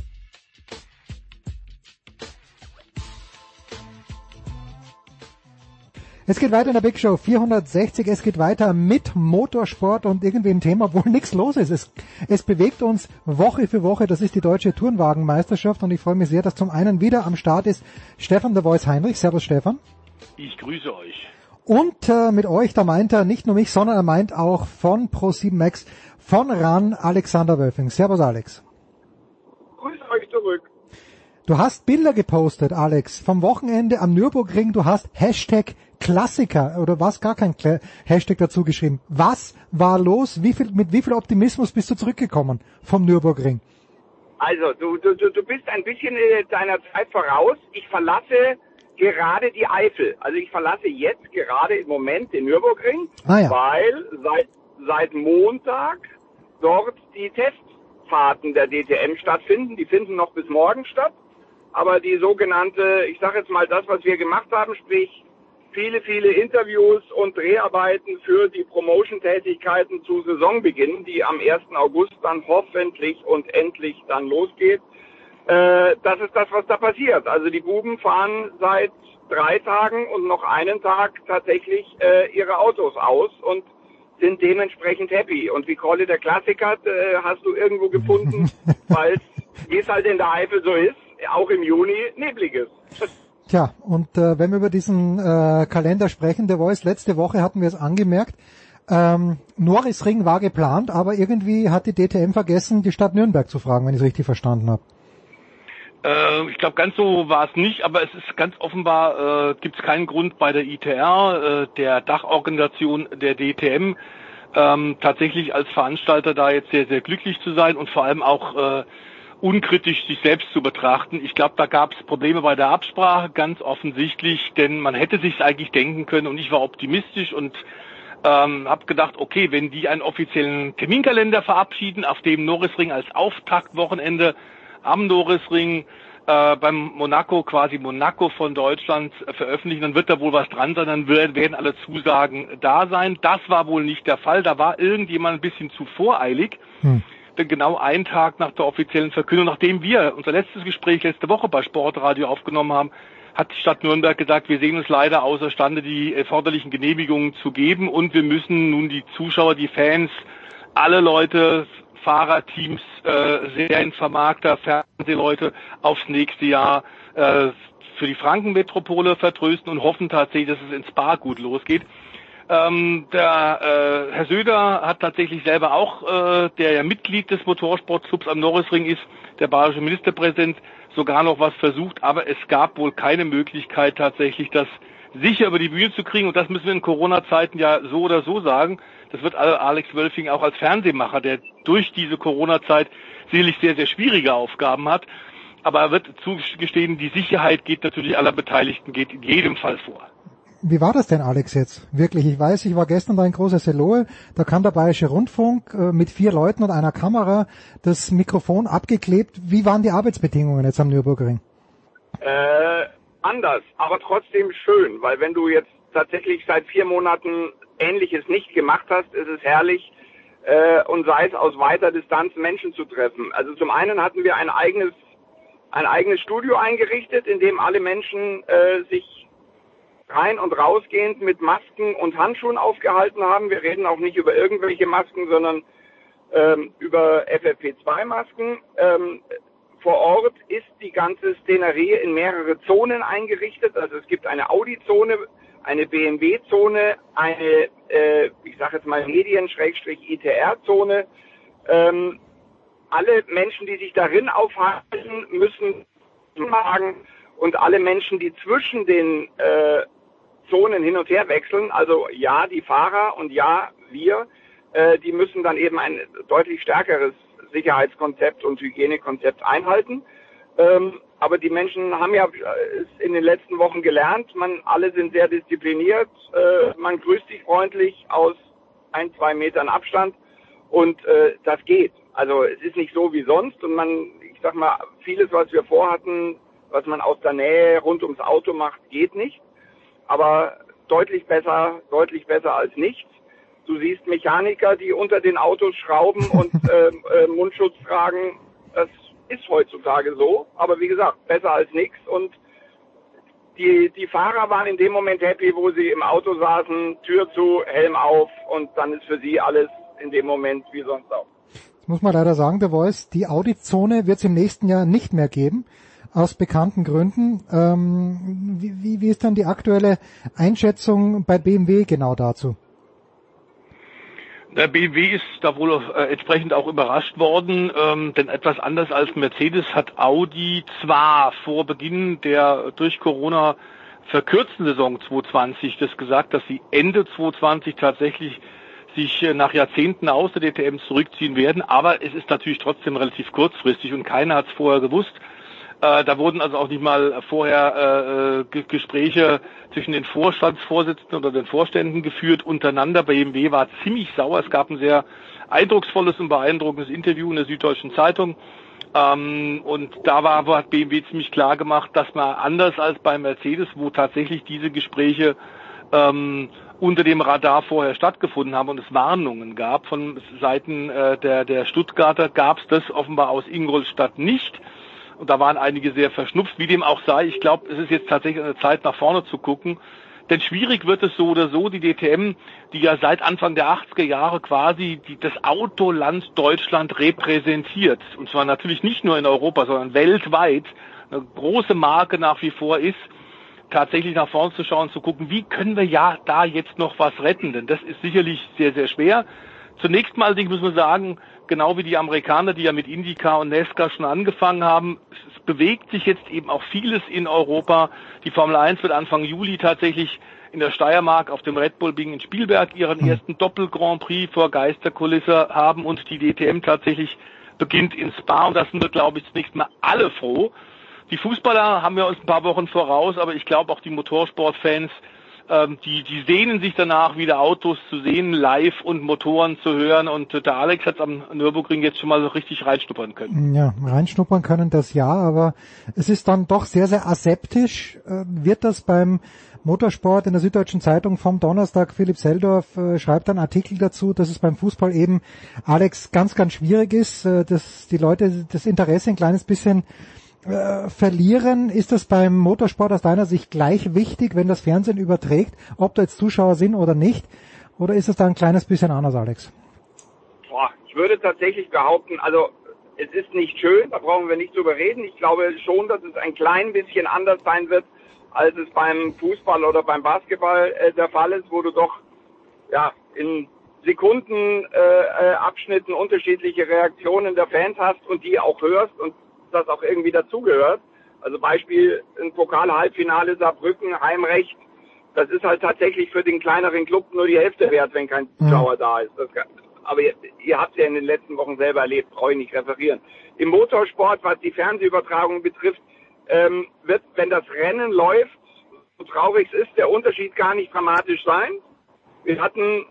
Es geht weiter in der Big Show 460. Es geht weiter mit Motorsport und irgendwie ein Thema, wo [LAUGHS] nichts los ist. Es, es bewegt uns Woche für Woche. Das ist die deutsche Turnwagenmeisterschaft und ich freue mich sehr, dass zum einen wieder am Start ist Stefan de Voice Heinrich. Servus Stefan. Ich grüße euch. Und äh, mit euch, da meint er nicht nur mich, sondern er meint auch von Pro7 Max von RAN Alexander Wölfing. Servus Alex. Grüß euch zurück. Du hast Bilder gepostet, Alex, vom Wochenende am Nürburgring. Du hast Hashtag Klassiker oder was gar kein Hashtag dazu geschrieben. Was war los? Wie viel, mit wie viel Optimismus bist du zurückgekommen vom Nürburgring? Also, du, du, du bist ein bisschen deiner Zeit voraus. Ich verlasse gerade die Eifel. Also ich verlasse jetzt gerade im Moment den Nürburgring, ah, ja. weil seit, seit Montag dort die Testfahrten der DTM stattfinden. Die finden noch bis morgen statt. Aber die sogenannte, ich sage jetzt mal das, was wir gemacht haben, sprich viele, viele Interviews und Dreharbeiten für die Promotion-Tätigkeiten zu Saisonbeginn, die am 1. August dann hoffentlich und endlich dann losgeht. Äh, das ist das, was da passiert. Also die Buben fahren seit drei Tagen und noch einen Tag tatsächlich äh, ihre Autos aus und sind dementsprechend happy. Und wie Krolle der Klassiker äh, hast du irgendwo gefunden, [LAUGHS] weil wie es halt in der Eifel so ist, auch im Juni neblig ist. [LAUGHS] Tja, und äh, wenn wir über diesen äh, Kalender sprechen, der Voice, letzte Woche hatten wir es angemerkt, ähm, Norrisring war geplant, aber irgendwie hat die DTM vergessen, die Stadt Nürnberg zu fragen, wenn ich es richtig verstanden habe. Äh, ich glaube, ganz so war es nicht, aber es ist ganz offenbar, äh, gibt es keinen Grund bei der ITR, äh, der Dachorganisation der DTM, ähm, tatsächlich als Veranstalter da jetzt sehr, sehr glücklich zu sein und vor allem auch äh, unkritisch sich selbst zu betrachten. Ich glaube, da gab es Probleme bei der Absprache, ganz offensichtlich, denn man hätte sich eigentlich denken können und ich war optimistisch und ähm, habe gedacht, okay, wenn die einen offiziellen Terminkalender verabschieden, auf dem Norrisring als Auftaktwochenende am Norrisring äh, beim Monaco, quasi Monaco von Deutschland äh, veröffentlichen, dann wird da wohl was dran sein, dann werden alle Zusagen da sein. Das war wohl nicht der Fall. Da war irgendjemand ein bisschen zu voreilig. Hm. denn genau einen Tag nach der offiziellen Verkündung, nachdem wir unser letztes Gespräch letzte Woche bei Sportradio aufgenommen haben, hat die Stadt Nürnberg gesagt, wir sehen uns leider außerstande, die erforderlichen Genehmigungen zu geben und wir müssen nun die Zuschauer, die Fans, alle Leute, Fahrerteams, äh, Serienvermarkter, Fernsehleute aufs nächste Jahr äh, für die Frankenmetropole vertrösten und hoffen tatsächlich, dass es ins Spa gut losgeht. Ähm, der äh, Herr Söder hat tatsächlich selber auch, äh, der ja Mitglied des Motorsportclubs am Norrisring ist, der bayerische Ministerpräsident, sogar noch was versucht, aber es gab wohl keine Möglichkeit tatsächlich, das sicher über die Bühne zu kriegen. Und das müssen wir in Corona-Zeiten ja so oder so sagen. Das wird Alex Wölfing auch als Fernsehmacher, der durch diese Corona-Zeit sicherlich sehr, sehr schwierige Aufgaben hat. Aber er wird zugestehen, die Sicherheit geht natürlich aller Beteiligten, geht in jedem Fall vor. Wie war das denn, Alex, jetzt? Wirklich, ich weiß, ich war gestern da in Großer Seloe, da kam der Bayerische Rundfunk äh, mit vier Leuten und einer Kamera, das Mikrofon abgeklebt. Wie waren die Arbeitsbedingungen jetzt am Nürburgring? Äh, anders, aber trotzdem schön, weil wenn du jetzt tatsächlich seit vier Monaten Ähnliches nicht gemacht hast, ist es herrlich, äh, und sei es aus weiter Distanz Menschen zu treffen. Also zum einen hatten wir ein eigenes ein eigenes Studio eingerichtet, in dem alle Menschen äh, sich rein und rausgehend mit Masken und Handschuhen aufgehalten haben. Wir reden auch nicht über irgendwelche Masken, sondern ähm, über FFP2-Masken. Ähm, vor Ort ist die ganze Szenerie in mehrere Zonen eingerichtet. Also es gibt eine Audi-Zone, eine BMW-Zone, eine, äh, ich sage jetzt mal Medien-ITR-Zone. Ähm, alle Menschen, die sich darin aufhalten, müssen sagen, und alle Menschen, die zwischen den äh, Zonen hin und her wechseln, also ja, die Fahrer und ja, wir, äh, die müssen dann eben ein deutlich stärkeres Sicherheitskonzept und Hygienekonzept einhalten. Ähm, aber die Menschen haben ja äh, in den letzten Wochen gelernt, man alle sind sehr diszipliniert, äh, man grüßt sich freundlich aus ein, zwei Metern Abstand und äh, das geht. Also es ist nicht so wie sonst und man, ich sag mal, vieles, was wir vorhatten, was man aus der Nähe rund ums Auto macht, geht nicht aber deutlich besser, deutlich besser als nichts. Du siehst Mechaniker, die unter den Autos schrauben und [LAUGHS] äh, äh, Mundschutz tragen. Das ist heutzutage so, aber wie gesagt, besser als nichts. Und die, die Fahrer waren in dem Moment happy, wo sie im Auto saßen, Tür zu, Helm auf und dann ist für sie alles in dem Moment wie sonst auch. Das muss man leider sagen, der Voice, die Audit-Zone wird es im nächsten Jahr nicht mehr geben aus bekannten Gründen. Ähm, wie, wie, wie ist dann die aktuelle Einschätzung bei BMW genau dazu? Der BMW ist da wohl äh, entsprechend auch überrascht worden, ähm, denn etwas anders als Mercedes hat Audi zwar vor Beginn der durch Corona verkürzten Saison 2020 das gesagt, dass sie Ende 2020 tatsächlich sich äh, nach Jahrzehnten aus der DTM zurückziehen werden, aber es ist natürlich trotzdem relativ kurzfristig und keiner hat es vorher gewusst. Äh, da wurden also auch nicht mal vorher äh, Gespräche zwischen den Vorstandsvorsitzenden oder den Vorständen geführt untereinander. BMW war ziemlich sauer. Es gab ein sehr eindrucksvolles und beeindruckendes Interview in der Süddeutschen Zeitung. Ähm, und da war, hat BMW ziemlich klar gemacht, dass man anders als bei Mercedes, wo tatsächlich diese Gespräche ähm, unter dem Radar vorher stattgefunden haben und es Warnungen gab von Seiten äh, der, der Stuttgarter, gab es das offenbar aus Ingolstadt nicht. Und da waren einige sehr verschnupft, wie dem auch sei. Ich glaube, es ist jetzt tatsächlich eine Zeit, nach vorne zu gucken. Denn schwierig wird es so oder so, die DTM, die ja seit Anfang der 80er Jahre quasi die, das Autoland Deutschland repräsentiert. Und zwar natürlich nicht nur in Europa, sondern weltweit eine große Marke nach wie vor ist, tatsächlich nach vorne zu schauen, zu gucken, wie können wir ja da jetzt noch was retten? Denn das ist sicherlich sehr, sehr schwer. Zunächst mal allerdings muss man sagen, genau wie die Amerikaner, die ja mit IndyCar und NASCAR schon angefangen haben. Es bewegt sich jetzt eben auch vieles in Europa. Die Formel 1 wird Anfang Juli tatsächlich in der Steiermark auf dem Red Bull Bing in Spielberg ihren hm. ersten Doppel-Grand Prix vor Geisterkulisse haben und die DTM tatsächlich beginnt in Spa und das sind wir, glaube ich, zunächst mal alle froh. Die Fußballer haben wir uns ein paar Wochen voraus, aber ich glaube auch die Motorsportfans ähm, die, die sehnen sich danach, wieder Autos zu sehen, live und Motoren zu hören. Und äh, der Alex hat am Nürburgring jetzt schon mal so richtig reinschnuppern können. Ja, reinschnuppern können das ja, aber es ist dann doch sehr, sehr aseptisch. Äh, wird das beim Motorsport in der Süddeutschen Zeitung vom Donnerstag, Philipp Seldorf äh, schreibt einen Artikel dazu, dass es beim Fußball eben, Alex, ganz, ganz schwierig ist, äh, dass die Leute das Interesse ein kleines bisschen äh, verlieren. Ist das beim Motorsport aus deiner Sicht gleich wichtig, wenn das Fernsehen überträgt, ob da jetzt Zuschauer sind oder nicht? Oder ist es da ein kleines bisschen anders, Alex? Boah, ich würde tatsächlich behaupten, also es ist nicht schön, da brauchen wir nicht drüber reden. Ich glaube schon, dass es ein klein bisschen anders sein wird, als es beim Fußball oder beim Basketball äh, der Fall ist, wo du doch ja in Sekundenabschnitten äh, äh, unterschiedliche Reaktionen der Fans hast und die auch hörst und das auch irgendwie dazugehört. Also Beispiel ein Pokal-Halbfinale Saarbrücken, Heimrecht. Das ist halt tatsächlich für den kleineren Club nur die Hälfte wert, wenn kein Zuschauer da ist. Kann, aber ihr, ihr habt es ja in den letzten Wochen selber erlebt, brauche ich nicht referieren. Im Motorsport, was die Fernsehübertragung betrifft, ähm, wird, wenn das Rennen läuft, so traurig es ist, der Unterschied gar nicht dramatisch sein. Wir hatten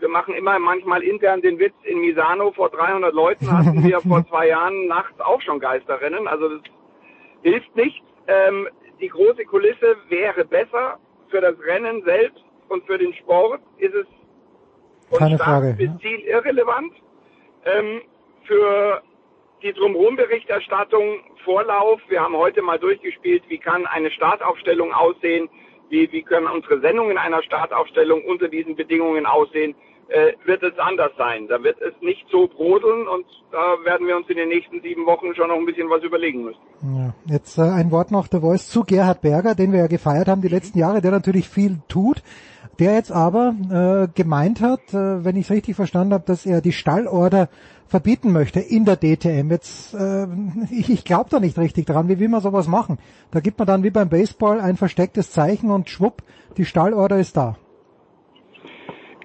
wir machen immer manchmal intern den Witz, in Misano vor 300 Leuten hatten wir [LAUGHS] vor zwei Jahren nachts auch schon Geisterrennen. Also das hilft nicht. Ähm, die große Kulisse wäre besser. Für das Rennen selbst und für den Sport ist es Keine Frage, bis Ziel irrelevant. Ähm, für die Drumherum-Berichterstattung, Vorlauf, wir haben heute mal durchgespielt, wie kann eine Startaufstellung aussehen, wie, wie können unsere Sendungen in einer Startaufstellung unter diesen Bedingungen aussehen äh, wird es anders sein. Da wird es nicht so brodeln und da werden wir uns in den nächsten sieben Wochen schon noch ein bisschen was überlegen müssen. Ja, jetzt äh, ein Wort noch der Voice zu Gerhard Berger, den wir ja gefeiert haben die letzten Jahre, der natürlich viel tut, der jetzt aber äh, gemeint hat, äh, wenn ich es richtig verstanden habe, dass er die Stallorder verbieten möchte in der DTM. Jetzt, äh, ich, ich glaube da nicht richtig dran. Wie will man sowas machen? Da gibt man dann wie beim Baseball ein verstecktes Zeichen und schwupp, die Stallorder ist da.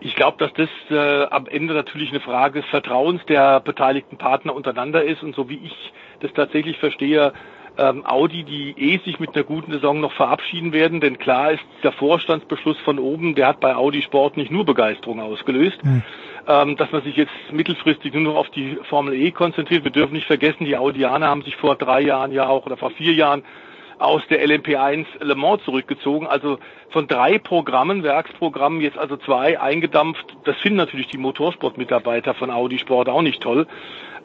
Ich glaube, dass das äh, am Ende natürlich eine Frage des Vertrauens der beteiligten Partner untereinander ist und so wie ich das tatsächlich verstehe, ähm, Audi, die eh sich mit einer guten Saison noch verabschieden werden, denn klar ist, der Vorstandsbeschluss von oben, der hat bei Audi Sport nicht nur Begeisterung ausgelöst, mhm. Ähm, dass man sich jetzt mittelfristig nur noch auf die Formel E konzentriert. Wir dürfen nicht vergessen, die Audianer haben sich vor drei Jahren ja auch oder vor vier Jahren aus der LMP1 Le Mans zurückgezogen. Also von drei Programmen, Werksprogrammen, jetzt also zwei eingedampft. Das finden natürlich die Motorsportmitarbeiter von Audi Sport auch nicht toll.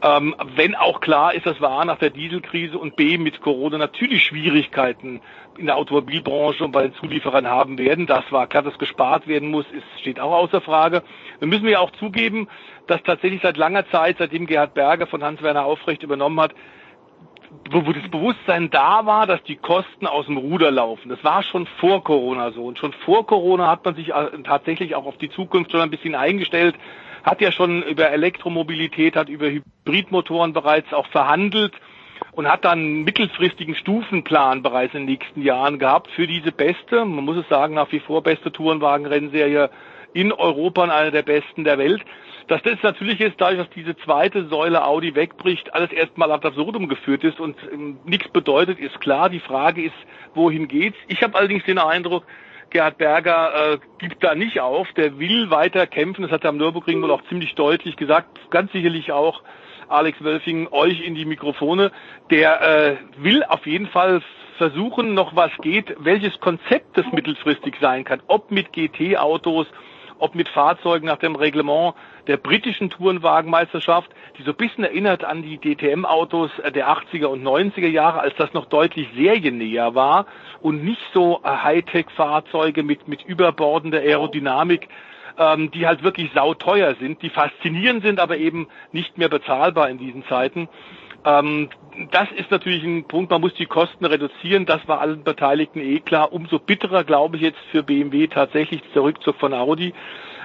Ähm, wenn auch klar ist, dass wir A nach der Dieselkrise und B mit Corona natürlich Schwierigkeiten in der Automobilbranche und bei den Zulieferern haben werden. Das war klar, dass gespart werden muss, ist, steht auch außer Frage. Wir müssen ja auch zugeben, dass tatsächlich seit langer Zeit, seitdem Gerhard Berger von Hans-Werner Aufrecht übernommen hat, wo das Bewusstsein da war, dass die Kosten aus dem Ruder laufen. Das war schon vor Corona so. Und schon vor Corona hat man sich äh, tatsächlich auch auf die Zukunft schon ein bisschen eingestellt, hat ja schon über Elektromobilität, hat über Hybridmotoren bereits auch verhandelt und hat dann einen mittelfristigen Stufenplan bereits in den nächsten Jahren gehabt für diese beste, man muss es sagen, nach wie vor beste Tourenwagenrennserie in Europa und eine der besten der Welt. Dass das natürlich ist, dadurch, dass diese zweite Säule Audi wegbricht, alles erstmal ad absurdum geführt ist und ähm, nichts bedeutet, ist klar. Die Frage ist, wohin geht's? Ich habe allerdings den Eindruck, Gerhard Berger äh, gibt da nicht auf, der will weiter kämpfen, das hat er am Nürburgring wohl auch ziemlich deutlich gesagt, ganz sicherlich auch Alex Wölfing euch in die Mikrofone, der äh, will auf jeden Fall versuchen, noch was geht, welches Konzept das mittelfristig sein kann, ob mit GT-Autos, ob mit Fahrzeugen nach dem Reglement der britischen Tourenwagenmeisterschaft, die so ein bisschen erinnert an die DTM-Autos der 80er und 90er Jahre, als das noch deutlich seriennäher war und nicht so Hightech-Fahrzeuge mit, mit überbordender Aerodynamik, ähm, die halt wirklich sauteuer sind, die faszinierend sind, aber eben nicht mehr bezahlbar in diesen Zeiten. Ähm, das ist natürlich ein Punkt, man muss die Kosten reduzieren, das war allen Beteiligten eh klar. Umso bitterer, glaube ich, jetzt für BMW tatsächlich der Rückzug von Audi.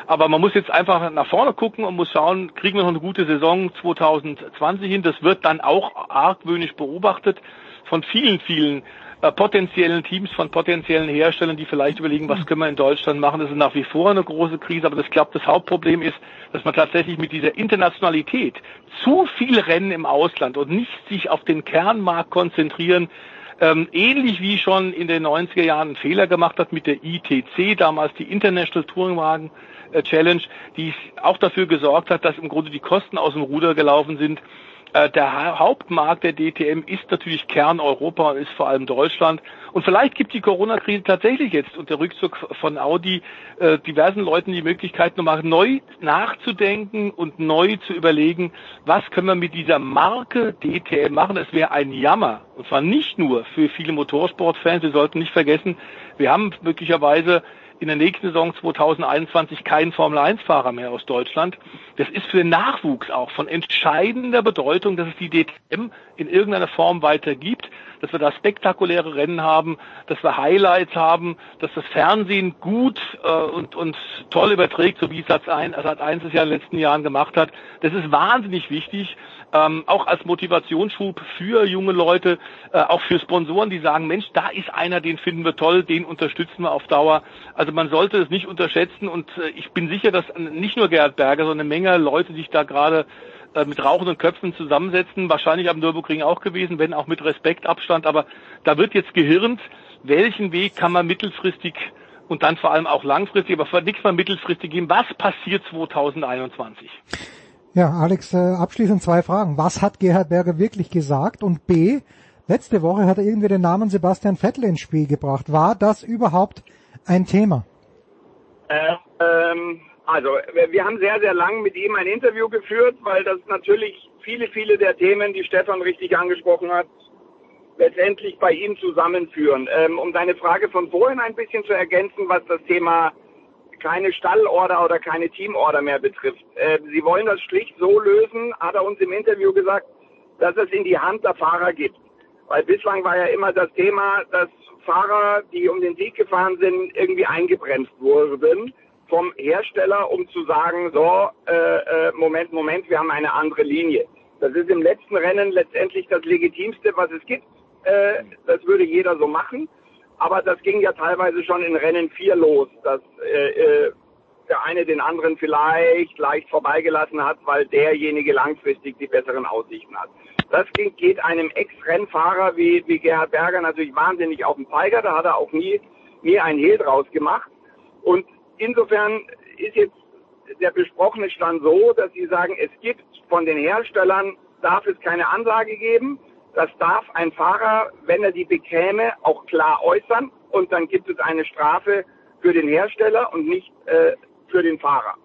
Aber man muss jetzt einfach nach vorne gucken und muss schauen, kriegen wir noch eine gute Saison 2020 hin. Das wird dann auch argwöhnisch beobachtet von vielen, vielen äh, potenziellen Teams, von potenziellen Herstellern, die vielleicht überlegen, was können wir in Deutschland machen. Das ist nach wie vor eine große Krise, aber das glaube das Hauptproblem ist, dass man tatsächlich mit dieser Internationalität zu viel Rennen im Ausland und nicht sich auf den Kernmarkt konzentrieren, ähm, ähnlich wie schon in den 90er Jahren einen Fehler gemacht hat mit der ITC, damals die International Touringwagen äh, Challenge, die auch dafür gesorgt hat, dass im Grunde die Kosten aus dem Ruder gelaufen sind. Äh, der Hauptmarkt der DTM ist natürlich Kerneuropa und ist vor allem Deutschland. Und vielleicht gibt die Corona-Krise tatsächlich jetzt und der Rückzug von Audi äh, diversen Leuten die Möglichkeit, nochmal neu nachzudenken und neu zu überlegen, was können wir mit dieser Marke DTM machen. Es wäre ein Jammer. Und zwar nicht nur für viele Motorsportfans. Wir sollten nicht vergessen, wir haben möglicherweise in der nächsten Saison 2021 kein Formel-1-Fahrer mehr aus Deutschland. Das ist für den Nachwuchs auch von entscheidender Bedeutung, dass es die DTM in irgendeiner Form weiter gibt, dass wir da spektakuläre Rennen haben, dass wir Highlights haben, dass das Fernsehen gut äh, und, und toll überträgt, so wie Satz 1, Satz 1 es ja in den letzten Jahren gemacht hat. Das ist wahnsinnig wichtig ähm, auch als Motivationsschub für junge Leute, äh, auch für Sponsoren, die sagen, Mensch, da ist einer, den finden wir toll, den unterstützen wir auf Dauer. Also man sollte es nicht unterschätzen und äh, ich bin sicher, dass nicht nur Gerhard Berger, sondern eine Menge Leute sich da gerade äh, mit rauchenden Köpfen zusammensetzen, wahrscheinlich am Nürburgring auch gewesen, wenn auch mit Respektabstand, aber da wird jetzt gehirnt, welchen Weg kann man mittelfristig und dann vor allem auch langfristig, aber nichts mal mittelfristig geben, was passiert 2021? Ja, Alex, äh, abschließend zwei Fragen. Was hat Gerhard Berger wirklich gesagt? Und B, letzte Woche hat er irgendwie den Namen Sebastian Vettel ins Spiel gebracht. War das überhaupt ein Thema? Äh, ähm, also, wir haben sehr, sehr lang mit ihm ein Interview geführt, weil das natürlich viele, viele der Themen, die Stefan richtig angesprochen hat, letztendlich bei ihm zusammenführen. Ähm, um deine Frage von vorhin ein bisschen zu ergänzen, was das Thema keine Stallorder oder keine Teamorder mehr betrifft. Äh, Sie wollen das schlicht so lösen, hat er uns im Interview gesagt, dass es in die Hand der Fahrer gibt. Weil bislang war ja immer das Thema, dass Fahrer, die um den Sieg gefahren sind, irgendwie eingebremst wurden vom Hersteller, um zu sagen, so, äh, äh, Moment, Moment, wir haben eine andere Linie. Das ist im letzten Rennen letztendlich das Legitimste, was es gibt. Äh, das würde jeder so machen. Aber das ging ja teilweise schon in Rennen 4 los, dass äh, äh, der eine den anderen vielleicht leicht vorbeigelassen hat, weil derjenige langfristig die besseren Aussichten hat. Das geht einem Ex-Rennfahrer wie, wie Gerhard Berger natürlich wahnsinnig auf den Zeiger. Da hat er auch nie, nie ein Hehl draus gemacht. Und insofern ist jetzt der besprochene Stand so, dass sie sagen, es gibt von den Herstellern, darf es keine Ansage geben. Das darf ein Fahrer, wenn er die bekäme, auch klar äußern und dann gibt es eine Strafe für den Hersteller und nicht äh, für den Fahrer.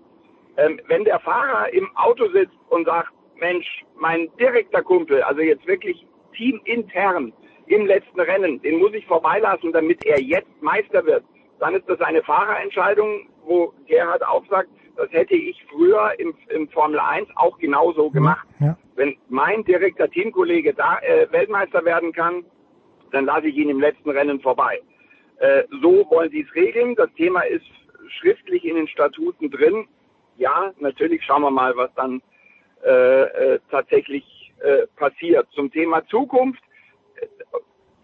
Ähm, wenn der Fahrer im Auto sitzt und sagt, Mensch, mein direkter Kumpel, also jetzt wirklich teamintern im letzten Rennen, den muss ich vorbeilassen, damit er jetzt Meister wird, dann ist das eine Fahrerentscheidung, wo Gerhard auch sagt, das hätte ich früher im, im Formel 1 auch genauso gemacht. Ja. Wenn mein direkter Teamkollege da äh, Weltmeister werden kann, dann lasse ich ihn im letzten Rennen vorbei. Äh, so wollen sie es regeln. Das Thema ist schriftlich in den Statuten drin. Ja, natürlich schauen wir mal, was dann äh, äh, tatsächlich äh, passiert. Zum Thema Zukunft,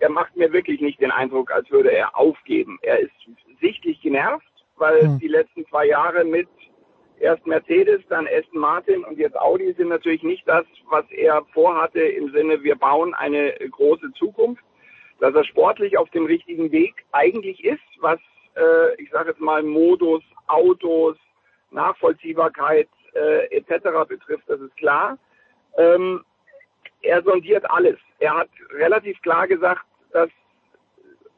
er macht mir wirklich nicht den Eindruck, als würde er aufgeben. Er ist sichtlich genervt, weil hm. die letzten zwei Jahre mit erst Mercedes, dann Aston Martin und jetzt Audi sind natürlich nicht das, was er vorhatte im Sinne, wir bauen eine große Zukunft. Dass er sportlich auf dem richtigen Weg eigentlich ist, was, äh, ich sage jetzt mal, Modus, Autos, Nachvollziehbarkeit äh, etc. betrifft, das ist klar. Ähm, er sondiert alles. Er hat relativ klar gesagt, dass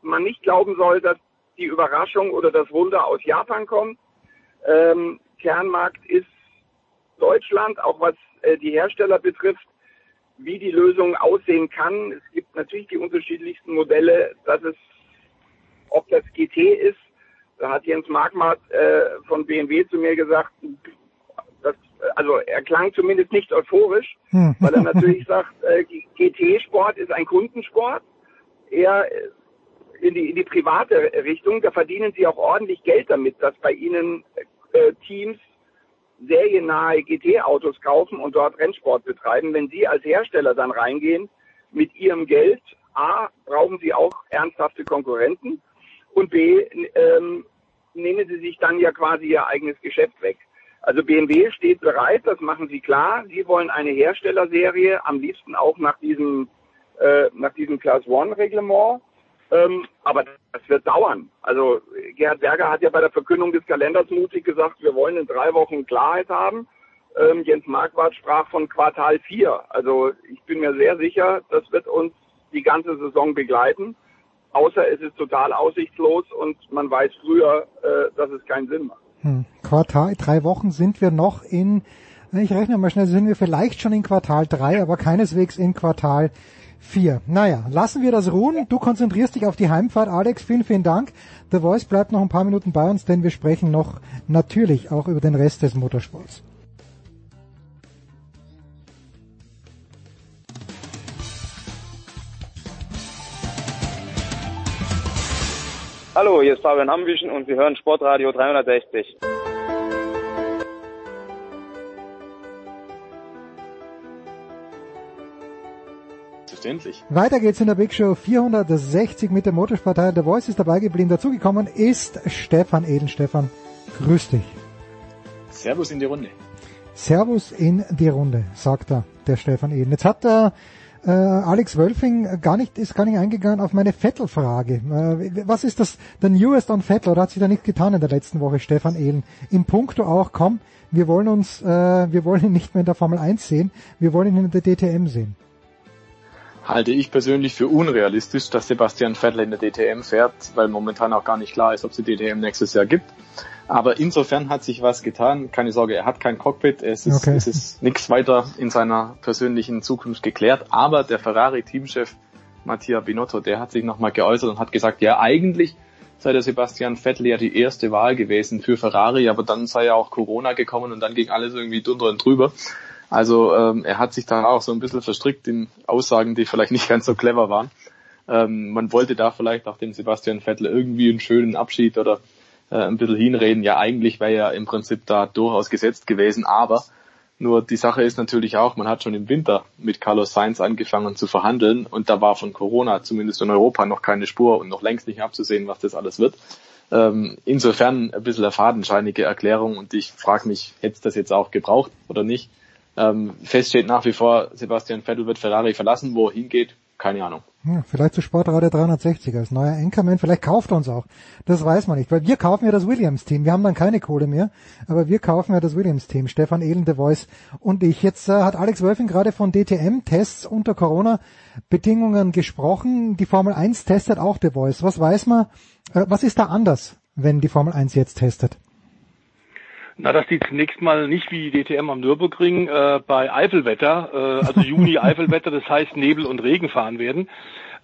man nicht glauben soll, dass die Überraschung oder das Wunder aus Japan kommt. Ähm, Kernmarkt ist Deutschland, auch was äh, die Hersteller betrifft, wie die Lösung aussehen kann. Es gibt natürlich die unterschiedlichsten Modelle, dass es, ob das GT ist, da hat Jens Markmart äh, von BMW zu mir gesagt, dass, also er klang zumindest nicht euphorisch, hm. weil er natürlich sagt, äh, GT-Sport ist ein Kundensport. Er äh, in die, in die private Richtung, da verdienen sie auch ordentlich Geld damit, dass bei ihnen äh, Teams seriennahe GT-Autos kaufen und dort Rennsport betreiben. Wenn Sie als Hersteller dann reingehen mit Ihrem Geld, A, brauchen Sie auch ernsthafte Konkurrenten und B, ähm, nehmen Sie sich dann ja quasi Ihr eigenes Geschäft weg. Also BMW steht bereit, das machen Sie klar. Sie wollen eine Herstellerserie, am liebsten auch nach diesem äh, nach diesem Class One Reglement. Ähm, aber das wird dauern. Also Gerhard Berger hat ja bei der Verkündung des Kalenders mutig gesagt, wir wollen in drei Wochen Klarheit haben. Ähm, Jens Marquardt sprach von Quartal 4. Also ich bin mir sehr sicher, das wird uns die ganze Saison begleiten. Außer es ist total aussichtslos und man weiß früher, äh, dass es keinen Sinn macht. Hm. Quartal, drei Wochen sind wir noch in, ich rechne mal schnell, sind wir vielleicht schon in Quartal 3, aber keineswegs in Quartal 4. Naja, lassen wir das ruhen. Du konzentrierst dich auf die Heimfahrt. Alex, vielen, vielen Dank. The Voice bleibt noch ein paar Minuten bei uns, denn wir sprechen noch natürlich auch über den Rest des Motorsports. Hallo, hier ist Fabian Ambüchen und Sie hören Sportradio 360. Selbstverständlich. Weiter geht's in der Big Show 460 mit der Motorsportteil. Der Voice ist dabei geblieben. Dazugekommen ist Stefan Eden. Stefan, grüß dich. Servus in die Runde. Servus in die Runde, sagt er, der Stefan Eden. Jetzt hat er äh, Alex Wölfing gar nicht, ist gar nicht eingegangen auf meine Vettel-Frage. Äh, was ist das, der Newest on Vettel? Oder hat sich da nichts getan in der letzten Woche, Stefan Ehlen? Im Punkto auch, komm, wir wollen uns, äh, wir wollen ihn nicht mehr in der Formel 1 sehen, wir wollen ihn in der DTM sehen. Halte ich persönlich für unrealistisch, dass Sebastian Vettel in der DTM fährt, weil momentan auch gar nicht klar ist, ob es die DTM nächstes Jahr gibt. Aber insofern hat sich was getan. Keine Sorge, er hat kein Cockpit. Es ist, okay. es ist nichts weiter in seiner persönlichen Zukunft geklärt. Aber der Ferrari-Teamchef Mattia Binotto, der hat sich nochmal geäußert und hat gesagt, ja, eigentlich sei der Sebastian Vettel ja die erste Wahl gewesen für Ferrari, aber dann sei ja auch Corona gekommen und dann ging alles irgendwie drunter und drüber. Also ähm, er hat sich da auch so ein bisschen verstrickt in Aussagen, die vielleicht nicht ganz so clever waren. Ähm, man wollte da vielleicht auch dem Sebastian Vettel irgendwie einen schönen Abschied oder äh, ein bisschen hinreden. Ja, eigentlich wäre er im Prinzip da durchaus gesetzt gewesen, aber nur die Sache ist natürlich auch, man hat schon im Winter mit Carlos Sainz angefangen zu verhandeln und da war von Corona zumindest in Europa noch keine Spur und noch längst nicht abzusehen, was das alles wird. Ähm, insofern ein bisschen eine fadenscheinige Erklärung und ich frage mich, hätte es das jetzt auch gebraucht oder nicht? Ähm, fest steht nach wie vor, Sebastian Vettel wird Ferrari verlassen, wo er hingeht, keine Ahnung. Ja, vielleicht zu Sportradio 360 als neuer Anchorman, vielleicht kauft er uns auch. Das weiß man nicht, weil wir kaufen ja das Williams-Team. Wir haben dann keine Kohle mehr, aber wir kaufen ja das Williams-Team. Stefan Ehlen, The Voice und ich. Jetzt äh, hat Alex Wölfing gerade von DTM-Tests unter Corona-Bedingungen gesprochen. Die Formel 1 testet auch The Voice. Was weiß man, äh, was ist da anders, wenn die Formel 1 jetzt testet? Na, dass die zunächst mal nicht wie DTM am Nürburgring äh, bei Eifelwetter, äh, also Juni [LAUGHS] Eifelwetter, das heißt Nebel und Regen fahren werden.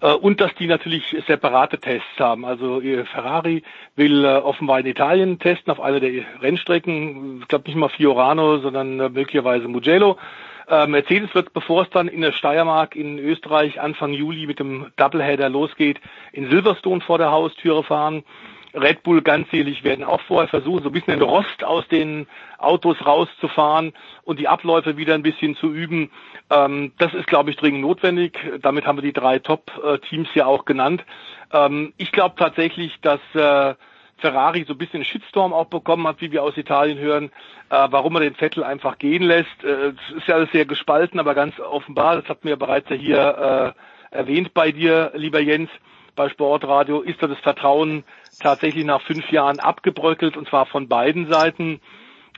Äh, und dass die natürlich separate Tests haben. Also Ferrari will äh, offenbar in Italien testen auf einer der Rennstrecken, ich glaube nicht mal Fiorano, sondern äh, möglicherweise Mugello. Äh, Mercedes wird, bevor es dann in der Steiermark in Österreich Anfang Juli mit dem Doubleheader losgeht, in Silverstone vor der Haustüre fahren. Red Bull ganzjährig werden auch vorher versuchen, so ein bisschen den Rost aus den Autos rauszufahren und die Abläufe wieder ein bisschen zu üben. Ähm, das ist, glaube ich, dringend notwendig. Damit haben wir die drei Top-Teams ja auch genannt. Ähm, ich glaube tatsächlich, dass äh, Ferrari so ein bisschen Shitstorm auch bekommen hat, wie wir aus Italien hören, äh, warum er den Vettel einfach gehen lässt. Äh, es ist ja alles sehr gespalten, aber ganz offenbar, das hat mir bereits ja hier äh, erwähnt bei dir, lieber Jens, bei Sportradio, ist da das Vertrauen tatsächlich nach fünf Jahren abgebröckelt und zwar von beiden Seiten.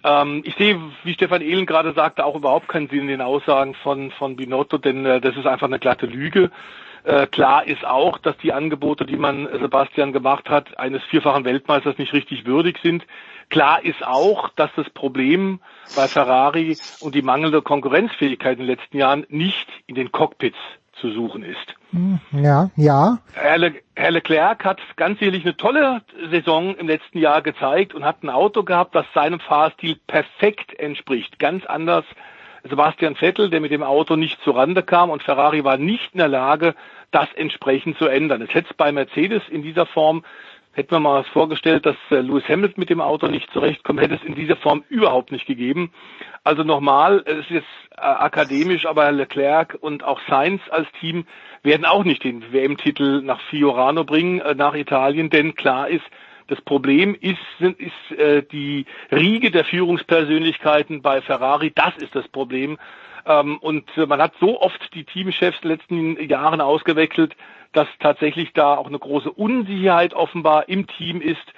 Ähm, ich sehe, wie Stefan Ehlen gerade sagte, auch überhaupt keinen Sinn in den Aussagen von, von Binotto, denn äh, das ist einfach eine glatte Lüge. Äh, klar ist auch, dass die Angebote, die man Sebastian gemacht hat, eines vierfachen Weltmeisters nicht richtig würdig sind. Klar ist auch, dass das Problem bei Ferrari und die mangelnde Konkurrenzfähigkeit in den letzten Jahren nicht in den Cockpits zu suchen ist. Hm, ja, ja. Herr, Le Herr Leclerc hat ganz ehrlich eine tolle Saison im letzten Jahr gezeigt und hat ein Auto gehabt, das seinem Fahrstil perfekt entspricht. Ganz anders Sebastian Vettel, der mit dem Auto nicht zurande kam und Ferrari war nicht in der Lage, das entsprechend zu ändern. Es hätte es bei Mercedes in dieser Form hätten wir mal vorgestellt, dass äh, Lewis Hamilton mit dem Auto nicht zurechtkommt, hätte es in dieser Form überhaupt nicht gegeben. Also nochmal, es ist jetzt äh, akademisch, aber Leclerc und auch Sainz als Team werden auch nicht den WM-Titel nach Fiorano bringen, äh, nach Italien, denn klar ist, das Problem ist, sind, ist äh, die Riege der Führungspersönlichkeiten bei Ferrari. Das ist das Problem. Ähm, und man hat so oft die Teamchefs in den letzten Jahren ausgewechselt, dass tatsächlich da auch eine große Unsicherheit offenbar im Team ist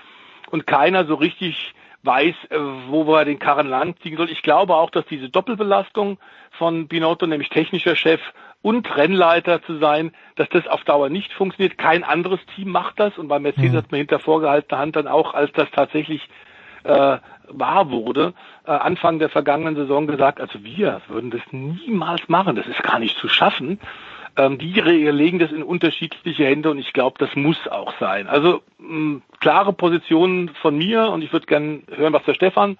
und keiner so richtig weiß, äh, wo wir den Karren langziehen soll. Ich glaube auch, dass diese Doppelbelastung von Binotto, nämlich technischer Chef und Rennleiter zu sein, dass das auf Dauer nicht funktioniert. Kein anderes Team macht das und bei Mercedes mhm. hat man hinter vorgehaltener Hand dann auch, als das tatsächlich äh, wahr wurde, äh, Anfang der vergangenen Saison gesagt, also wir würden das niemals machen, das ist gar nicht zu schaffen. Ähm, die legen das in unterschiedliche Hände und ich glaube, das muss auch sein. Also mh, klare Positionen von mir und ich würde gerne hören, was der Stefan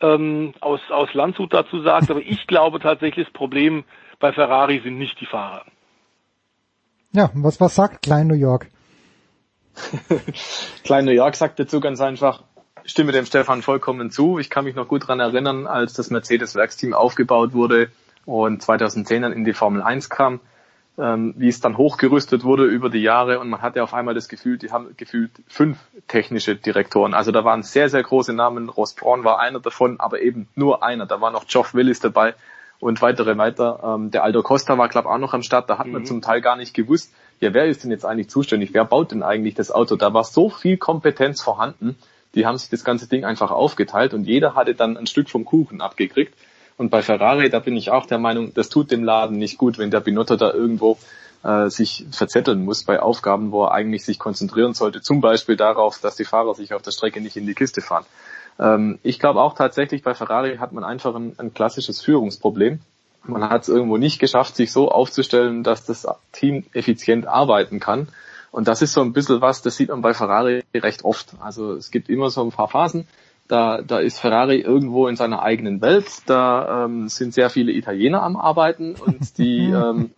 ähm, aus, aus Landshut dazu sagt, aber ich glaube tatsächlich, das Problem bei Ferrari sind nicht die Fahrer. Ja, was, was sagt Klein New York? [LAUGHS] Klein New York sagt dazu ganz einfach, stimme dem Stefan vollkommen zu. Ich kann mich noch gut dran erinnern, als das Mercedes-Werksteam aufgebaut wurde und 2010 dann in die Formel 1 kam, ähm, wie es dann hochgerüstet wurde über die Jahre und man hatte auf einmal das Gefühl, die haben gefühlt fünf technische Direktoren. Also da waren sehr, sehr große Namen. Ross Braun war einer davon, aber eben nur einer. Da war noch Geoff Willis dabei und weitere weiter. Ähm, der Aldo Costa war, glaube auch noch am Start. Da hat mhm. man zum Teil gar nicht gewusst, ja, wer ist denn jetzt eigentlich zuständig? Wer baut denn eigentlich das Auto? Da war so viel Kompetenz vorhanden. Die haben sich das ganze Ding einfach aufgeteilt und jeder hatte dann ein Stück vom Kuchen abgekriegt. Und bei Ferrari, da bin ich auch der Meinung, das tut dem Laden nicht gut, wenn der Binotto da irgendwo äh, sich verzetteln muss bei Aufgaben, wo er eigentlich sich konzentrieren sollte. Zum Beispiel darauf, dass die Fahrer sich auf der Strecke nicht in die Kiste fahren. Ähm, ich glaube auch tatsächlich, bei Ferrari hat man einfach ein, ein klassisches Führungsproblem. Man hat es irgendwo nicht geschafft, sich so aufzustellen, dass das Team effizient arbeiten kann. Und das ist so ein bisschen was, das sieht man bei Ferrari recht oft. Also es gibt immer so ein paar Phasen, da, da ist Ferrari irgendwo in seiner eigenen Welt, da ähm, sind sehr viele Italiener am Arbeiten und die [LAUGHS] ähm,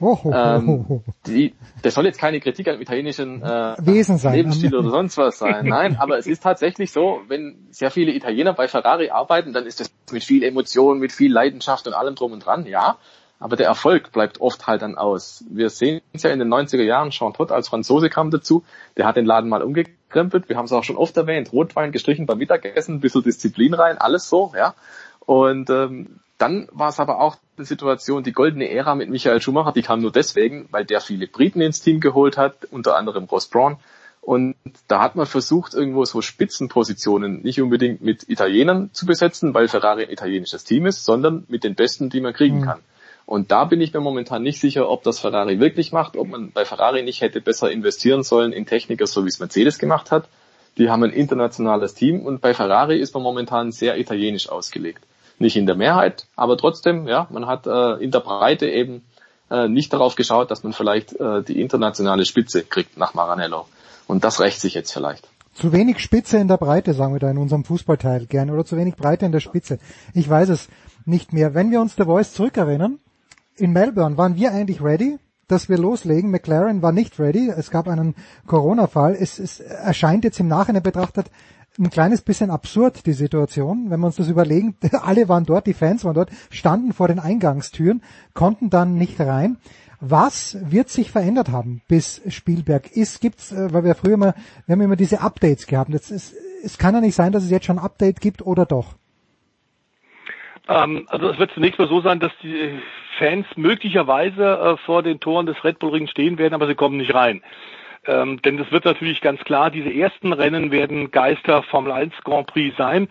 ähm, die, das soll jetzt keine Kritik am italienischen äh, Wesen sein. Lebensstil oder sonst was sein. Nein, aber es ist tatsächlich so, wenn sehr viele Italiener bei Ferrari arbeiten, dann ist das mit viel Emotion, mit viel Leidenschaft und allem drum und dran, ja. Aber der Erfolg bleibt oft halt dann aus. Wir sehen es ja in den 90er Jahren, Jean Todt als Franzose kam dazu, der hat den Laden mal umgekrempelt. Wir haben es auch schon oft erwähnt, Rotwein gestrichen beim Mittagessen, ein bisschen Disziplin rein, alles so, ja. Und ähm, dann war es aber auch eine Situation, die goldene Ära mit Michael Schumacher, die kam nur deswegen, weil der viele Briten ins Team geholt hat, unter anderem Ross Braun. Und da hat man versucht, irgendwo so Spitzenpositionen nicht unbedingt mit Italienern zu besetzen, weil Ferrari ein italienisches Team ist, sondern mit den Besten, die man kriegen mhm. kann. Und da bin ich mir momentan nicht sicher, ob das Ferrari wirklich macht, ob man bei Ferrari nicht hätte besser investieren sollen in Techniker, so wie es Mercedes gemacht hat. Die haben ein internationales Team und bei Ferrari ist man momentan sehr italienisch ausgelegt nicht in der Mehrheit, aber trotzdem, ja, man hat äh, in der Breite eben äh, nicht darauf geschaut, dass man vielleicht äh, die internationale Spitze kriegt nach Maranello. Und das rächt sich jetzt vielleicht. Zu wenig Spitze in der Breite, sagen wir da in unserem Fußballteil gerne, oder zu wenig Breite in der Spitze. Ich weiß es nicht mehr. Wenn wir uns The Voice zurückerinnern, in Melbourne waren wir eigentlich ready, dass wir loslegen. McLaren war nicht ready. Es gab einen Corona-Fall. Es, es erscheint jetzt im Nachhinein betrachtet ein kleines bisschen absurd, die Situation, wenn wir uns das überlegen. [LAUGHS] Alle waren dort, die Fans waren dort, standen vor den Eingangstüren, konnten dann nicht rein. Was wird sich verändert haben bis Spielberg ist? Gibt's, äh, weil wir früher mal, wir haben immer diese Updates gehabt. Jetzt es kann ja nicht sein, dass es jetzt schon ein Update gibt oder doch? Ähm, also es wird zunächst mal so sein, dass die Fans möglicherweise äh, vor den Toren des Red Bull Rings stehen werden, aber sie kommen nicht rein. Ähm, denn es wird natürlich ganz klar, diese ersten Rennen werden Geister Formel 1 Grand Prix sein.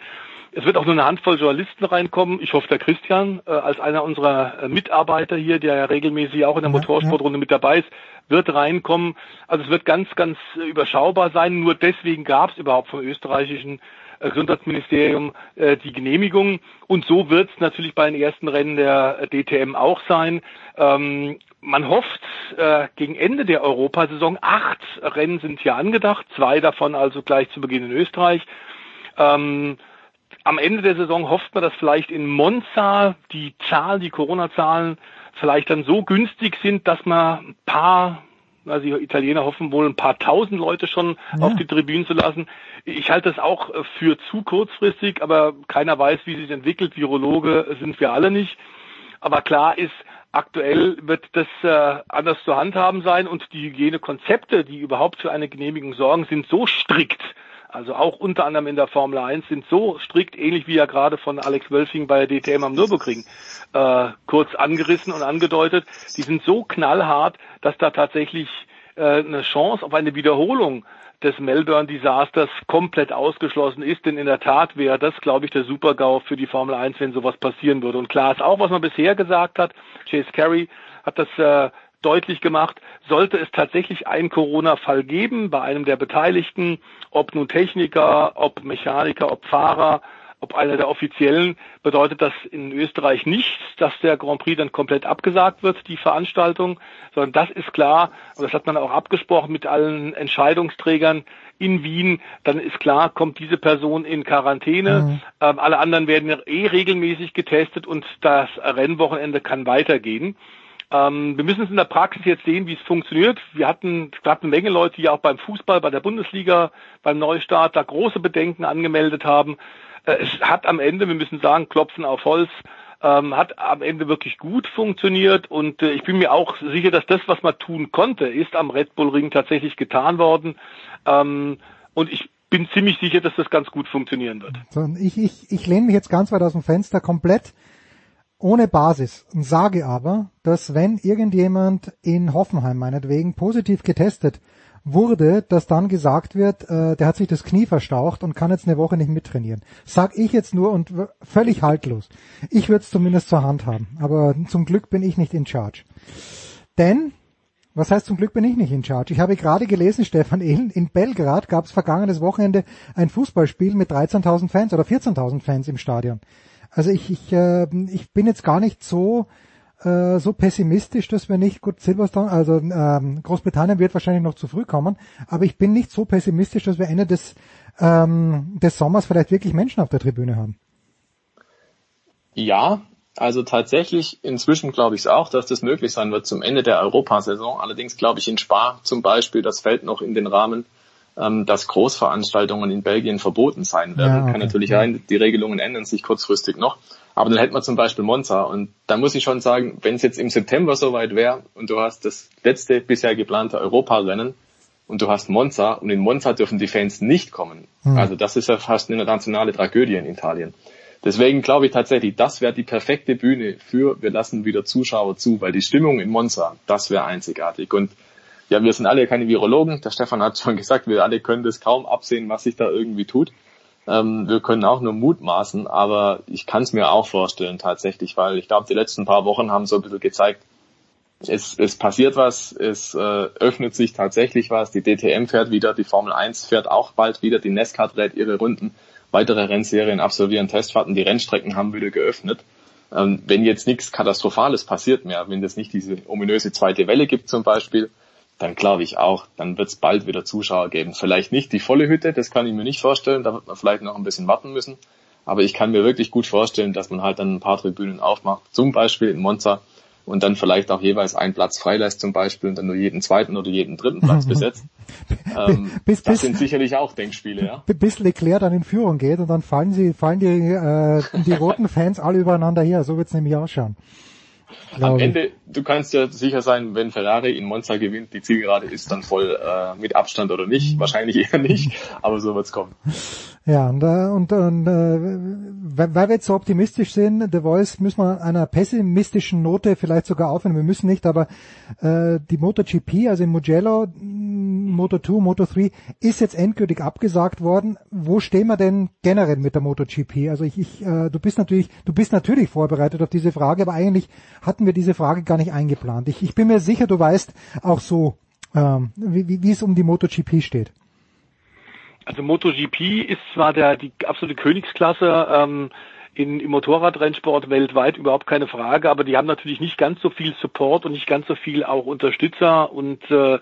Es wird auch nur eine Handvoll Journalisten reinkommen. Ich hoffe, der Christian, äh, als einer unserer äh, Mitarbeiter hier, der ja regelmäßig auch in der Motorsportrunde mit dabei ist, wird reinkommen. Also es wird ganz, ganz überschaubar sein. Nur deswegen gab es überhaupt vom österreichischen Gesundheitsministerium äh, die Genehmigung. Und so wird es natürlich bei den ersten Rennen der DTM auch sein. Ähm, man hofft äh, gegen Ende der Europasaison, acht Rennen sind hier angedacht, zwei davon also gleich zu Beginn in Österreich. Ähm, am Ende der Saison hofft man, dass vielleicht in Monza die Zahlen, die Corona-Zahlen vielleicht dann so günstig sind, dass man ein paar, also die Italiener hoffen wohl ein paar tausend Leute schon ja. auf die Tribünen zu lassen. Ich halte das auch für zu kurzfristig, aber keiner weiß, wie sich entwickelt. Virologe sind wir alle nicht. Aber klar ist, Aktuell wird das äh, anders zu handhaben sein und die Hygienekonzepte, die überhaupt für eine Genehmigung sorgen, sind so strikt also auch unter anderem in der Formel 1, sind so strikt, ähnlich wie ja gerade von Alex Wölfing bei der DTM am Nürburgring äh, kurz angerissen und angedeutet, die sind so knallhart, dass da tatsächlich äh, eine Chance auf eine Wiederholung des Melbourne-Desasters komplett ausgeschlossen ist, denn in der Tat wäre das, glaube ich, der Super-GAU für die Formel 1, wenn sowas passieren würde. Und klar ist auch, was man bisher gesagt hat, Chase Carey hat das äh, deutlich gemacht, sollte es tatsächlich einen Corona-Fall geben bei einem der Beteiligten, ob nun Techniker, ob Mechaniker, ob Fahrer, ob einer der Offiziellen, bedeutet das in Österreich nicht, dass der Grand Prix dann komplett abgesagt wird, die Veranstaltung, sondern das ist klar, und das hat man auch abgesprochen mit allen Entscheidungsträgern in Wien, dann ist klar, kommt diese Person in Quarantäne, mhm. ähm, alle anderen werden eh regelmäßig getestet und das Rennwochenende kann weitergehen. Ähm, wir müssen es in der Praxis jetzt sehen, wie es funktioniert. Wir hatten, gab eine Menge Leute, die auch beim Fußball, bei der Bundesliga, beim Neustart da große Bedenken angemeldet haben. Äh, es hat am Ende, wir müssen sagen, klopfen auf Holz, ähm, hat am Ende wirklich gut funktioniert und äh, ich bin mir auch sicher, dass das, was man tun konnte, ist am Red Bull Ring tatsächlich getan worden. Ähm, und ich bin ziemlich sicher, dass das ganz gut funktionieren wird. So, ich, ich, ich lehne mich jetzt ganz weit aus dem Fenster komplett ohne Basis und sage aber, dass wenn irgendjemand in Hoffenheim meinetwegen positiv getestet wurde, dass dann gesagt wird, äh, der hat sich das Knie verstaucht und kann jetzt eine Woche nicht mittrainieren. Sag ich jetzt nur und völlig haltlos. Ich würde es zumindest zur Hand haben, aber zum Glück bin ich nicht in charge. Denn, was heißt zum Glück bin ich nicht in charge? Ich habe gerade gelesen, [LAUGHS] Stefan Ehlen, in Belgrad gab es vergangenes Wochenende ein Fußballspiel mit 13.000 Fans oder 14.000 Fans im Stadion. Also ich, ich, äh, ich bin jetzt gar nicht so äh, so pessimistisch, dass wir nicht gut Silverstone, also ähm, Großbritannien wird wahrscheinlich noch zu früh kommen, aber ich bin nicht so pessimistisch, dass wir Ende des ähm, des Sommers vielleicht wirklich Menschen auf der Tribüne haben. Ja, also tatsächlich inzwischen glaube ich es auch, dass das möglich sein wird zum Ende der Europasaison. Allerdings glaube ich in Spa zum Beispiel, das fällt noch in den Rahmen, ähm, dass Großveranstaltungen in Belgien verboten sein werden. Ja, okay. Kann natürlich sein, die Regelungen ändern sich kurzfristig noch. Aber dann hätten wir zum Beispiel Monza. Und da muss ich schon sagen, wenn es jetzt im September soweit wäre und du hast das letzte bisher geplante Europarennen und du hast Monza und in Monza dürfen die Fans nicht kommen. Mhm. Also das ist ja fast eine nationale Tragödie in Italien. Deswegen glaube ich tatsächlich, das wäre die perfekte Bühne für wir lassen wieder Zuschauer zu, weil die Stimmung in Monza, das wäre einzigartig. Und ja, wir sind alle keine Virologen. Der Stefan hat schon [LAUGHS] gesagt, wir alle können das kaum absehen, was sich da irgendwie tut. Ähm, wir können auch nur mutmaßen, aber ich kann es mir auch vorstellen tatsächlich, weil ich glaube, die letzten paar Wochen haben so ein bisschen gezeigt, es, es passiert was, es äh, öffnet sich tatsächlich was, die DTM fährt wieder, die Formel 1 fährt auch bald wieder, die NASCAR dreht ihre Runden, weitere Rennserien absolvieren Testfahrten, die Rennstrecken haben wieder geöffnet. Ähm, wenn jetzt nichts Katastrophales passiert mehr, wenn es nicht diese ominöse zweite Welle gibt zum Beispiel, dann glaube ich auch, dann wird es bald wieder Zuschauer geben. Vielleicht nicht die volle Hütte, das kann ich mir nicht vorstellen, da wird man vielleicht noch ein bisschen warten müssen. Aber ich kann mir wirklich gut vorstellen, dass man halt dann ein paar Tribünen aufmacht, zum Beispiel in Monza, und dann vielleicht auch jeweils einen Platz freilässt zum Beispiel und dann nur jeden zweiten oder jeden dritten Platz [LAUGHS] besetzt. ähm, bis, das bis, sind sicherlich auch Denkspiele, ja. Bis Leclerc dann in Führung geht und dann fallen sie, fallen die, äh, die roten Fans alle übereinander her. So wird's nämlich ausschauen. Am Ende, du kannst ja sicher sein, wenn Ferrari in Monza gewinnt, die Zielgerade ist dann voll äh, mit Abstand oder nicht. Mhm. Wahrscheinlich eher nicht, aber so wird's kommen. Ja, und, äh, und, und äh, weil wir jetzt so optimistisch sind, The Voice müssen wir einer pessimistischen Note vielleicht sogar aufhören. Wir müssen nicht, aber äh, die MotoGP, also in Mugello, Moto 2, Moto 3, ist jetzt endgültig abgesagt worden. Wo stehen wir denn generell mit der MotoGP? Also ich, ich äh, du bist natürlich, du bist natürlich vorbereitet auf diese Frage, aber eigentlich hatten wir diese Frage gar nicht eingeplant. Ich, ich bin mir sicher, du weißt auch so, ähm, wie, wie es um die MotoGP steht. Also MotoGP ist zwar der die absolute Königsklasse ähm, in, im Motorradrennsport weltweit überhaupt keine Frage, aber die haben natürlich nicht ganz so viel Support und nicht ganz so viel auch Unterstützer und äh,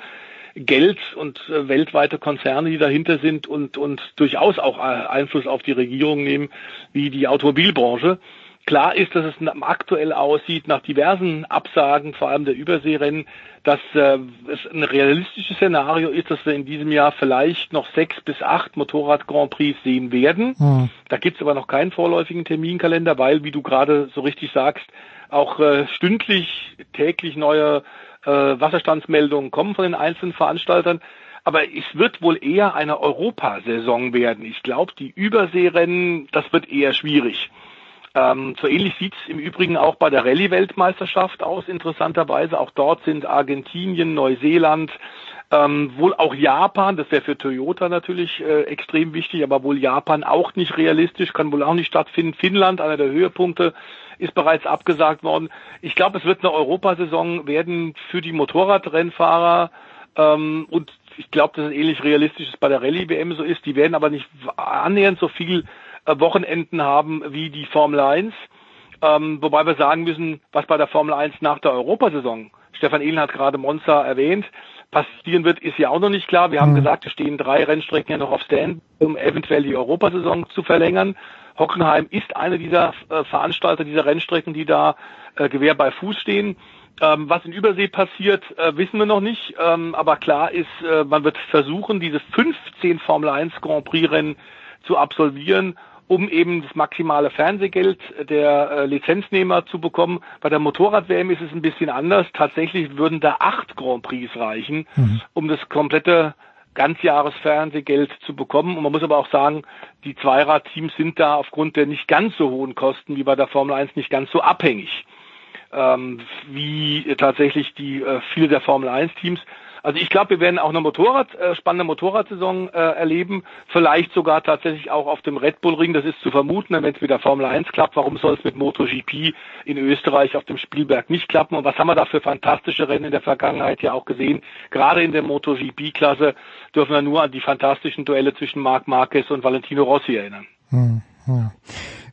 Geld und äh, weltweite Konzerne, die dahinter sind und, und durchaus auch äh, Einfluss auf die Regierung nehmen, wie die Automobilbranche. Klar ist, dass es aktuell aussieht, nach diversen Absagen, vor allem der Überseerennen, dass äh, es ein realistisches Szenario ist, dass wir in diesem Jahr vielleicht noch sechs bis acht Motorrad-Grand Prix sehen werden. Mhm. Da gibt's aber noch keinen vorläufigen Terminkalender, weil, wie du gerade so richtig sagst, auch äh, stündlich, täglich neue äh, Wasserstandsmeldungen kommen von den einzelnen Veranstaltern. aber es wird wohl eher eine Europasaison werden. Ich glaube, die Überseerennen, das wird eher schwierig. Ähm, so ähnlich sieht es im Übrigen auch bei der Rallye-Weltmeisterschaft aus, interessanterweise. Auch dort sind Argentinien, Neuseeland, ähm, wohl auch Japan, das wäre für Toyota natürlich äh, extrem wichtig, aber wohl Japan auch nicht realistisch, kann wohl auch nicht stattfinden. Finnland, einer der Höhepunkte, ist bereits abgesagt worden. Ich glaube, es wird eine Europasaison werden für die Motorradrennfahrer ähm, und ich glaube, dass es ähnlich realistisch ist bei der Rallye-WM so ist. Die werden aber nicht annähernd so viel Wochenenden haben wie die Formel 1. Ähm, wobei wir sagen müssen, was bei der Formel 1 nach der Europasaison, Stefan Ehlen hat gerade Monza erwähnt, passieren wird, ist ja auch noch nicht klar. Wir haben mhm. gesagt, es stehen drei Rennstrecken ja noch auf Stand, um eventuell die Europasaison zu verlängern. Hockenheim ist eine dieser äh, Veranstalter dieser Rennstrecken, die da äh, Gewehr bei Fuß stehen. Ähm, was in Übersee passiert, äh, wissen wir noch nicht. Ähm, aber klar ist, äh, man wird versuchen, diese 15 Formel 1 Grand Prix Rennen zu absolvieren um eben das maximale Fernsehgeld der äh, Lizenznehmer zu bekommen. Bei der Motorrad-WM ist es ein bisschen anders. Tatsächlich würden da acht Grand Prix reichen, mhm. um das komplette Ganzjahresfernsehgeld zu bekommen. Und man muss aber auch sagen, die Zweirad-Teams sind da aufgrund der nicht ganz so hohen Kosten wie bei der Formel 1 nicht ganz so abhängig ähm, wie tatsächlich die äh, viele der Formel 1 Teams. Also ich glaube, wir werden auch eine Motorrad, äh, spannende Motorradsaison äh, erleben. Vielleicht sogar tatsächlich auch auf dem Red Bull Ring. Das ist zu vermuten, wenn es mit der Formel 1 klappt. Warum soll es mit MotoGP in Österreich auf dem Spielberg nicht klappen? Und was haben wir da für fantastische Rennen in der Vergangenheit ja auch gesehen? Gerade in der MotoGP-Klasse dürfen wir nur an die fantastischen Duelle zwischen Marc Marquez und Valentino Rossi erinnern. Hm, ja.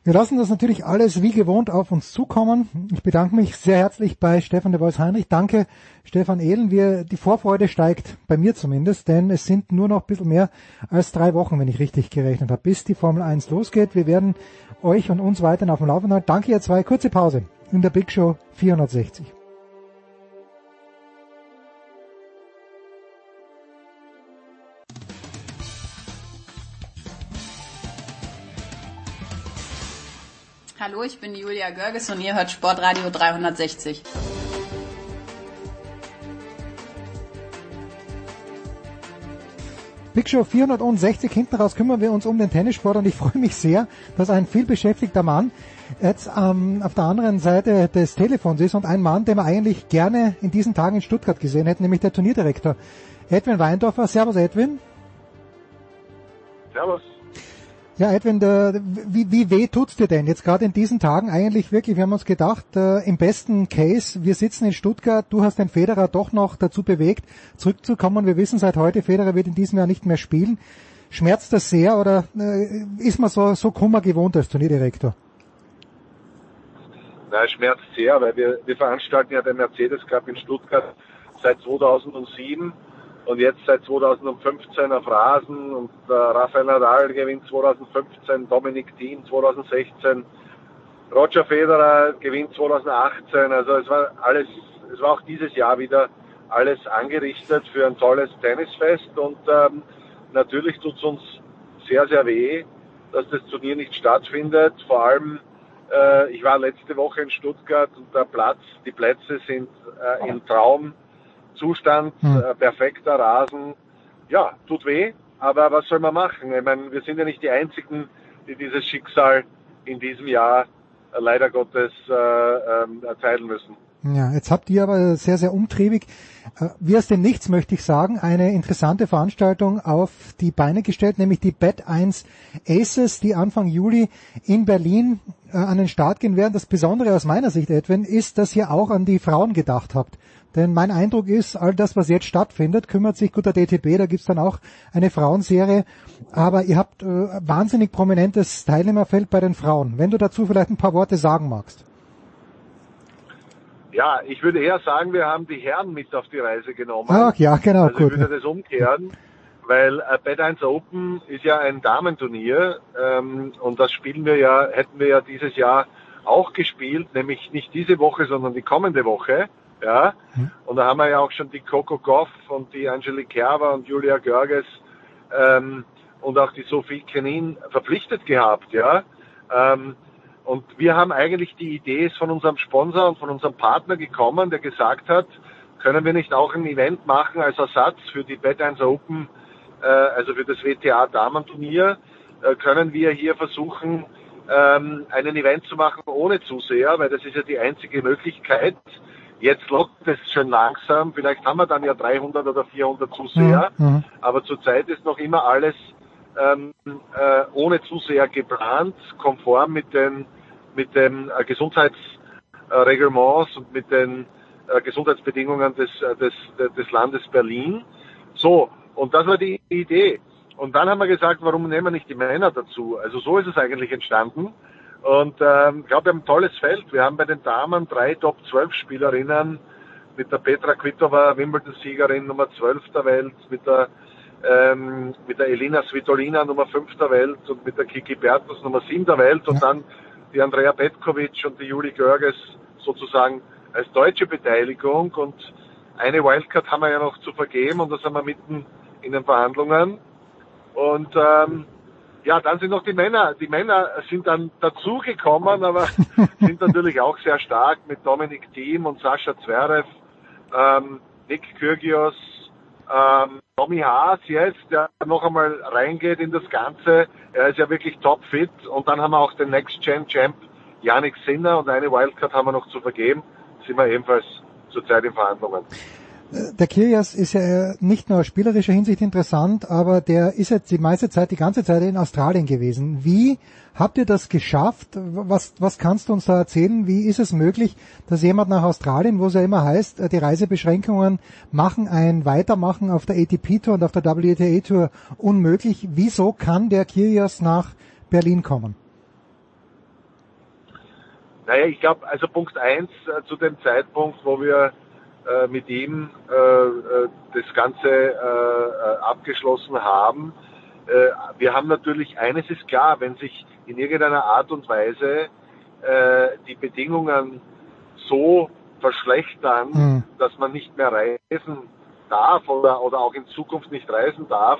Wir lassen das natürlich alles wie gewohnt auf uns zukommen. Ich bedanke mich sehr herzlich bei Stefan de Vois Heinrich. Danke, Stefan Ehlen. Wir, die Vorfreude steigt, bei mir zumindest, denn es sind nur noch ein bisschen mehr als drei Wochen, wenn ich richtig gerechnet habe, bis die Formel 1 losgeht. Wir werden euch und uns weiterhin auf dem Laufenden halten. Danke, ihr zwei. Kurze Pause in der Big Show 460. Hallo, ich bin Julia Görges und ihr hört Sportradio 360. Big Show 460, hinten raus kümmern wir uns um den Tennissport und ich freue mich sehr, dass ein vielbeschäftigter Mann jetzt ähm, auf der anderen Seite des Telefons ist und ein Mann, den wir eigentlich gerne in diesen Tagen in Stuttgart gesehen hätten, nämlich der Turnierdirektor Edwin Weindorfer. Servus Edwin. Servus. Ja, Edwin, wie, wie weh tut's dir denn jetzt gerade in diesen Tagen eigentlich wirklich? Wir haben uns gedacht, äh, im besten Case, wir sitzen in Stuttgart, du hast den Federer doch noch dazu bewegt, zurückzukommen. Wir wissen seit heute, Federer wird in diesem Jahr nicht mehr spielen. Schmerzt das sehr oder äh, ist man so, so Kummer gewohnt als Turnierdirektor? Nein, schmerzt sehr, weil wir, wir veranstalten ja den Mercedes Cup in Stuttgart seit 2007 und jetzt seit 2015 auf Rasen und äh, Rafael Nadal gewinnt 2015, Dominik Thiem 2016, Roger Federer gewinnt 2018. Also es war alles, es war auch dieses Jahr wieder alles angerichtet für ein tolles Tennisfest und ähm, natürlich tut es uns sehr, sehr weh, dass das Turnier nicht stattfindet. Vor allem, äh, ich war letzte Woche in Stuttgart und der Platz, die Plätze sind äh, im Traum Zustand, hm. äh, perfekter Rasen. Ja, tut weh, aber was soll man machen? Ich meine, wir sind ja nicht die Einzigen, die dieses Schicksal in diesem Jahr äh, leider Gottes äh, ähm, erteilen müssen. Ja, jetzt habt ihr aber sehr, sehr umtriebig, äh, wie aus dem Nichts möchte ich sagen, eine interessante Veranstaltung auf die Beine gestellt, nämlich die Bet 1 Aces, die Anfang Juli in Berlin äh, an den Start gehen werden. Das Besondere aus meiner Sicht, Edwin, ist, dass ihr auch an die Frauen gedacht habt. Denn mein Eindruck ist, all das, was jetzt stattfindet, kümmert sich gut der DTB, da gibt's dann auch eine Frauenserie. Aber ihr habt äh, wahnsinnig prominentes Teilnehmerfeld bei den Frauen. Wenn du dazu vielleicht ein paar Worte sagen magst. Ja, ich würde eher sagen, wir haben die Herren mit auf die Reise genommen. Ach ja, genau, also gut. Ich würde das umkehren, weil äh, Bad 1 Open ist ja ein Damenturnier ähm, und das spielen wir ja, hätten wir ja dieses Jahr auch gespielt, nämlich nicht diese Woche, sondern die kommende Woche. Ja, hm. und da haben wir ja auch schon die Coco Goff und die Angelique Kerber und Julia Görges ähm, und auch die Sophie Kenin verpflichtet gehabt, ja. Ähm, und wir haben eigentlich die Idee ist von unserem Sponsor und von unserem Partner gekommen, der gesagt hat, können wir nicht auch ein Event machen als Ersatz für die Bad 1 Open, äh, also für das WTA Damenturnier, äh, können wir hier versuchen, ähm, einen Event zu machen ohne Zuseher, weil das ist ja die einzige Möglichkeit. Jetzt lockt es schon langsam, vielleicht haben wir dann ja 300 oder 400 Zuseher, Mhm. aber zurzeit ist noch immer alles ähm, äh, ohne Zuseher geplant, konform mit den mit den äh, Gesundheitsreglements und mit den äh, Gesundheitsbedingungen des, äh, des, des Landes Berlin. So, und das war die Idee. Und dann haben wir gesagt, warum nehmen wir nicht die Männer dazu? Also so ist es eigentlich entstanden. Und ähm, ich glaube, wir haben ein tolles Feld. Wir haben bei den Damen drei Top-12-Spielerinnen mit der Petra Kvitova, Wimbledon-Siegerin Nummer 12 der Welt, mit der ähm, mit der Elina Svitolina Nummer 5 der Welt und mit der Kiki Bertels Nummer 7 der Welt und dann die Andrea Petkovic und die Juli Görges sozusagen als deutsche Beteiligung und eine Wildcard haben wir ja noch zu vergeben und da sind wir mitten in den Verhandlungen. Und ähm, ja, dann sind noch die Männer. Die Männer sind dann dazugekommen, [LAUGHS] aber sind natürlich auch sehr stark mit Dominik Thiem und Sascha Zverev, ähm, Nick Kyrgios, ähm, Tommy Haas jetzt, der noch einmal reingeht in das Ganze. Er ist ja wirklich topfit. Und dann haben wir auch den Next Gen Champ Yannick Sinner und eine Wildcard haben wir noch zu vergeben. Sind wir ebenfalls zurzeit in Verhandlungen. Der Kyrgios ist ja nicht nur aus spielerischer Hinsicht interessant, aber der ist jetzt die meiste Zeit, die ganze Zeit in Australien gewesen. Wie habt ihr das geschafft? Was, was kannst du uns da erzählen? Wie ist es möglich, dass jemand nach Australien, wo es ja immer heißt, die Reisebeschränkungen machen ein Weitermachen auf der ATP-Tour und auf der WTA-Tour unmöglich? Wieso kann der Kyrgios nach Berlin kommen? Naja, ich glaube, also Punkt eins äh, zu dem Zeitpunkt, wo wir äh, mit ihm äh, äh, das Ganze äh, äh, abgeschlossen haben. Wir haben natürlich, eines ist klar, wenn sich in irgendeiner Art und Weise die Bedingungen so verschlechtern, Mhm. dass man nicht mehr reisen darf oder, oder auch in Zukunft nicht reisen darf,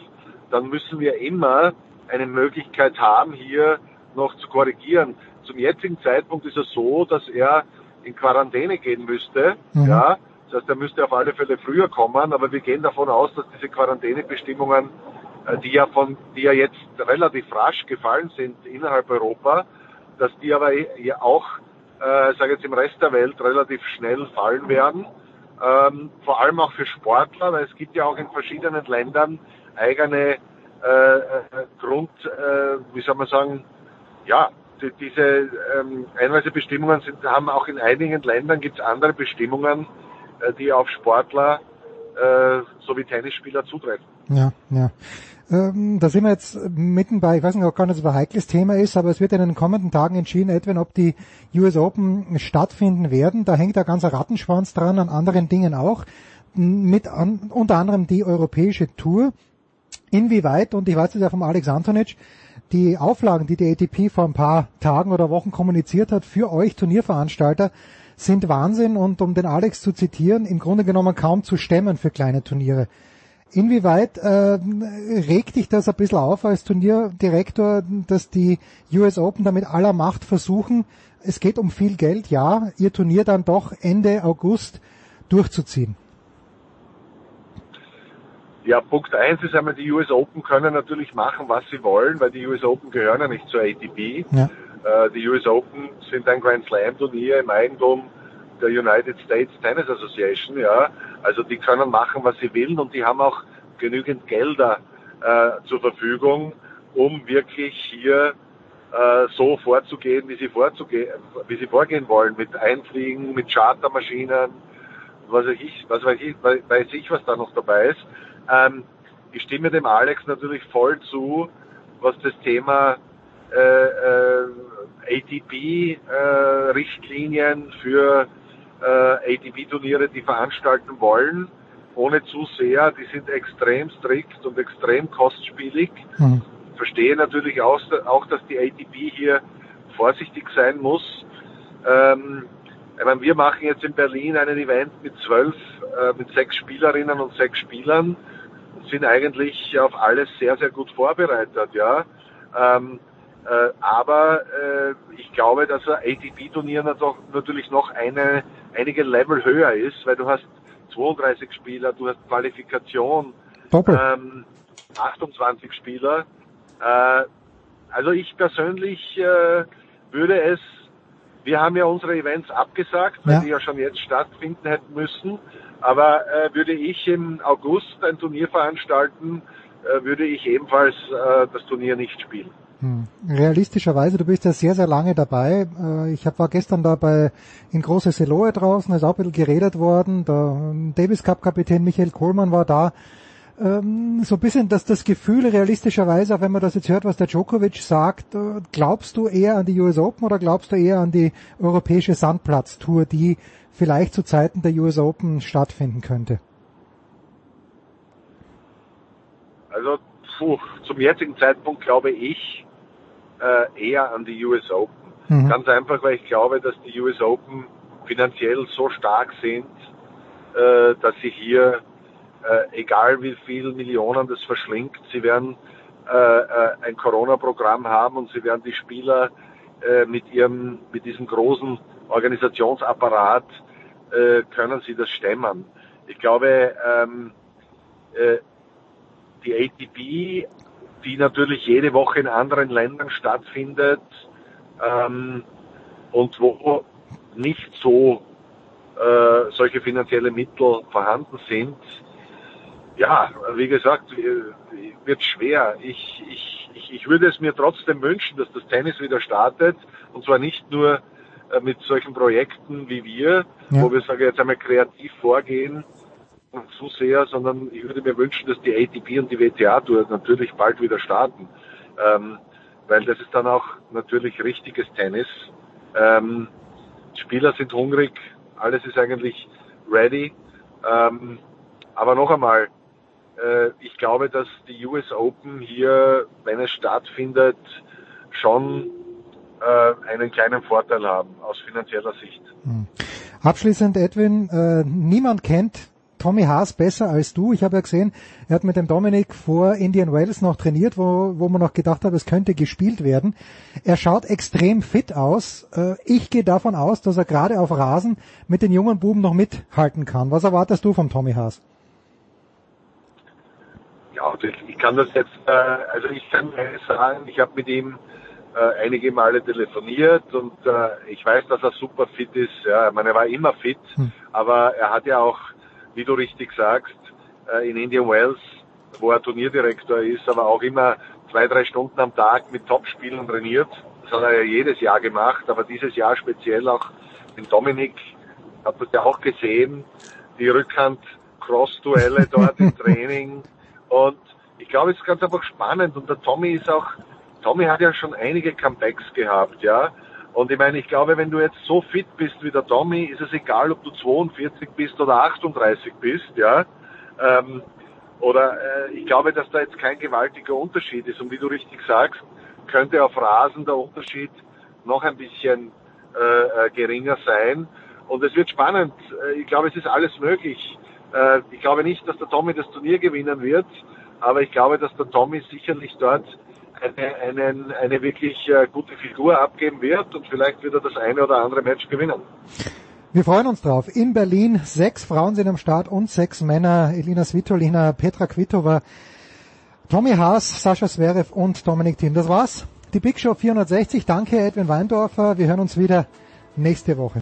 dann müssen wir immer eine Möglichkeit haben, hier noch zu korrigieren. Zum jetzigen Zeitpunkt ist es so, dass er in Quarantäne gehen müsste. Mhm. Ja, das heißt, er müsste auf alle Fälle früher kommen, aber wir gehen davon aus, dass diese Quarantänebestimmungen, äh, die ja von, die ja jetzt relativ rasch gefallen sind innerhalb Europa, dass die aber eh- ja auch, äh, sage jetzt im Rest der Welt relativ schnell fallen werden. Ähm, vor allem auch für Sportler, weil es gibt ja auch in verschiedenen Ländern eigene äh, äh, Grund, äh, wie soll man sagen, ja, die, diese ähm, Einreisebestimmungen sind, haben auch in einigen Ländern gibt es andere Bestimmungen, die auf Sportler äh, sowie Tennisspieler zutreffen. Ja, ja. Ähm, da sind wir jetzt mitten bei, ich weiß nicht, ob so ein heikles Thema ist, aber es wird in den kommenden Tagen entschieden, etwa ob die US Open stattfinden werden. Da hängt ein ganzer Rattenschwanz dran, an anderen Dingen auch. Mit an, unter anderem die europäische Tour. Inwieweit, und ich weiß es ja vom Alex Antonic, die Auflagen, die die ATP vor ein paar Tagen oder Wochen kommuniziert hat für euch Turnierveranstalter, sind Wahnsinn und um den Alex zu zitieren, im Grunde genommen kaum zu stemmen für kleine Turniere. Inwieweit äh, regt dich das ein bisschen auf als Turnierdirektor, dass die US Open da mit aller Macht versuchen, es geht um viel Geld, ja, ihr Turnier dann doch Ende August durchzuziehen? Ja, Punkt eins ist einmal, die US Open können natürlich machen, was sie wollen, weil die US Open gehören ja nicht zur ATP. Ja. Äh, die US Open sind ein Grand Slam Turnier im Eigentum der United States Tennis Association, ja. Also die können machen, was sie wollen und die haben auch genügend Gelder äh, zur Verfügung, um wirklich hier äh, so vorzugehen, wie sie vorzugehen, wie sie vorgehen wollen, mit Einfliegen, mit Chartermaschinen, was weiß ich, was weiß ich, weiß ich, was da noch dabei ist. Ähm, ich stimme dem Alex natürlich voll zu, was das Thema ATP-Richtlinien für äh, ATP-Turniere, die veranstalten wollen, ohne Zuseher, die sind extrem strikt und extrem kostspielig. Mhm. Verstehe natürlich auch, auch, dass die ATP hier vorsichtig sein muss. Ähm, ich meine, wir machen jetzt in Berlin einen Event mit zwölf, äh, mit sechs Spielerinnen und sechs Spielern und sind eigentlich auf alles sehr, sehr gut vorbereitet, ja. Ähm, äh, aber äh, ich glaube, dass ein ATP-Turnier natürlich noch eine, einige Level höher ist, weil du hast 32 Spieler, du hast Qualifikation, ähm, 28 Spieler. Äh, also ich persönlich äh, würde es, wir haben ja unsere Events abgesagt, weil Ja. die ja schon jetzt stattfinden hätten müssen, aber äh, würde ich im August ein Turnier veranstalten, äh, würde ich ebenfalls äh, das Turnier nicht spielen. Hm. Realistischerweise, du bist ja sehr, sehr lange dabei. Äh, Ich hab, war gestern da bei in große Seloe draußen, ist auch ein bisschen geredet worden. Der ähm, Davis Cup Kapitän Michael Kohlmann war da. Ähm, So ein bisschen das, das Gefühl realistischerweise, auch wenn man das jetzt hört, was der Djokovic sagt, äh, glaubst du eher an die US Open oder glaubst du eher an die europäische Sandplatztour, die vielleicht zu Zeiten der US Open stattfinden könnte? Also puh, zum jetzigen Zeitpunkt glaube ich äh, eher an die US Open. Mhm. Ganz einfach, weil ich glaube, dass die US Open finanziell so stark sind, äh, dass sie hier, äh, egal wie viel Millionen das verschlingt, sie werden äh, äh, ein Corona-Programm haben und sie werden die Spieler äh, mit ihrem, mit diesem großen Organisationsapparat äh, können sie das stemmen. Ich glaube, ähm, äh, die ATP, die natürlich jede Woche in anderen Ländern stattfindet ähm, und wo nicht so äh, solche finanzielle Mittel vorhanden sind, ja, wie gesagt, äh, wird schwer. Ich, ich, ich, ich würde es mir trotzdem wünschen, dass das Tennis wieder startet und zwar nicht nur äh, mit solchen Projekten wie wir, Ja. wo wir sagen jetzt einmal kreativ vorgehen zu sehr, sondern ich würde mir wünschen, dass die ATP und die WTA-Tour natürlich bald wieder starten, ähm, weil das ist dann auch natürlich richtiges Tennis. Ähm, Spieler sind hungrig, alles ist eigentlich ready. Ähm, aber noch einmal, äh, ich glaube, dass die US Open hier, wenn es stattfindet, schon äh, einen kleinen Vorteil haben aus finanzieller Sicht. Abschließend, Edwin, äh, niemand kennt Tommy Haas besser als du. Ich habe ja gesehen, er hat mit dem Dominik vor Indian Wells noch trainiert, wo, wo man noch gedacht hat, es könnte gespielt werden. Er schaut extrem fit aus. Äh, ich gehe davon aus, dass er gerade auf Rasen mit den jungen Buben noch mithalten kann. Was erwartest du vom Tommy Haas? Ja, das, ich kann das jetzt, äh, also ich kann sagen, ich habe mit ihm äh, einige Male telefoniert und äh, ich weiß, dass er super fit ist. Ja, ich meine, er war immer fit, aber er hat ja auch, wie du richtig sagst, äh, in Indian Wells, wo er Turnierdirektor ist, aber auch immer zwei, drei Stunden am Tag mit Topspielen trainiert. Das hat er ja jedes Jahr gemacht, aber dieses Jahr speziell auch mit Dominik, hat das ja auch gesehen, die Rückhand-Cross-Duelle dort im [LAUGHS] Training. Und ich glaube, es ist ganz einfach spannend. Und der Tommy ist auch, Tommy hat ja schon einige Comebacks gehabt, ja. Und ich meine, ich glaube, wenn du jetzt so fit bist wie der Tommy, ist es egal, ob du 42 bist oder 38 bist, ja. Ähm, oder äh, ich glaube, dass da jetzt kein gewaltiger Unterschied ist. Und wie du richtig sagst, könnte auf Rasen der Unterschied noch ein bisschen äh, äh, geringer sein. Und es wird spannend. Äh, Ich glaube, es ist alles möglich. Äh, Ich glaube nicht, dass der Tommy das Turnier gewinnen wird, aber ich glaube, dass der Tommy sicherlich dort eine, einen, eine wirklich äh, gute Figur abgeben wird und vielleicht wird er das eine oder andere Match gewinnen. Wir freuen uns drauf. In Berlin sechs Frauen sind am Start und sechs Männer. Elina Svitolina, Petra Kvitova, Tommy Haas, Sascha Zverev und Dominik Thiem. Das war's. Die Big Show 460. Danke, Edwin Weindorfer. Wir hören uns wieder nächste Woche.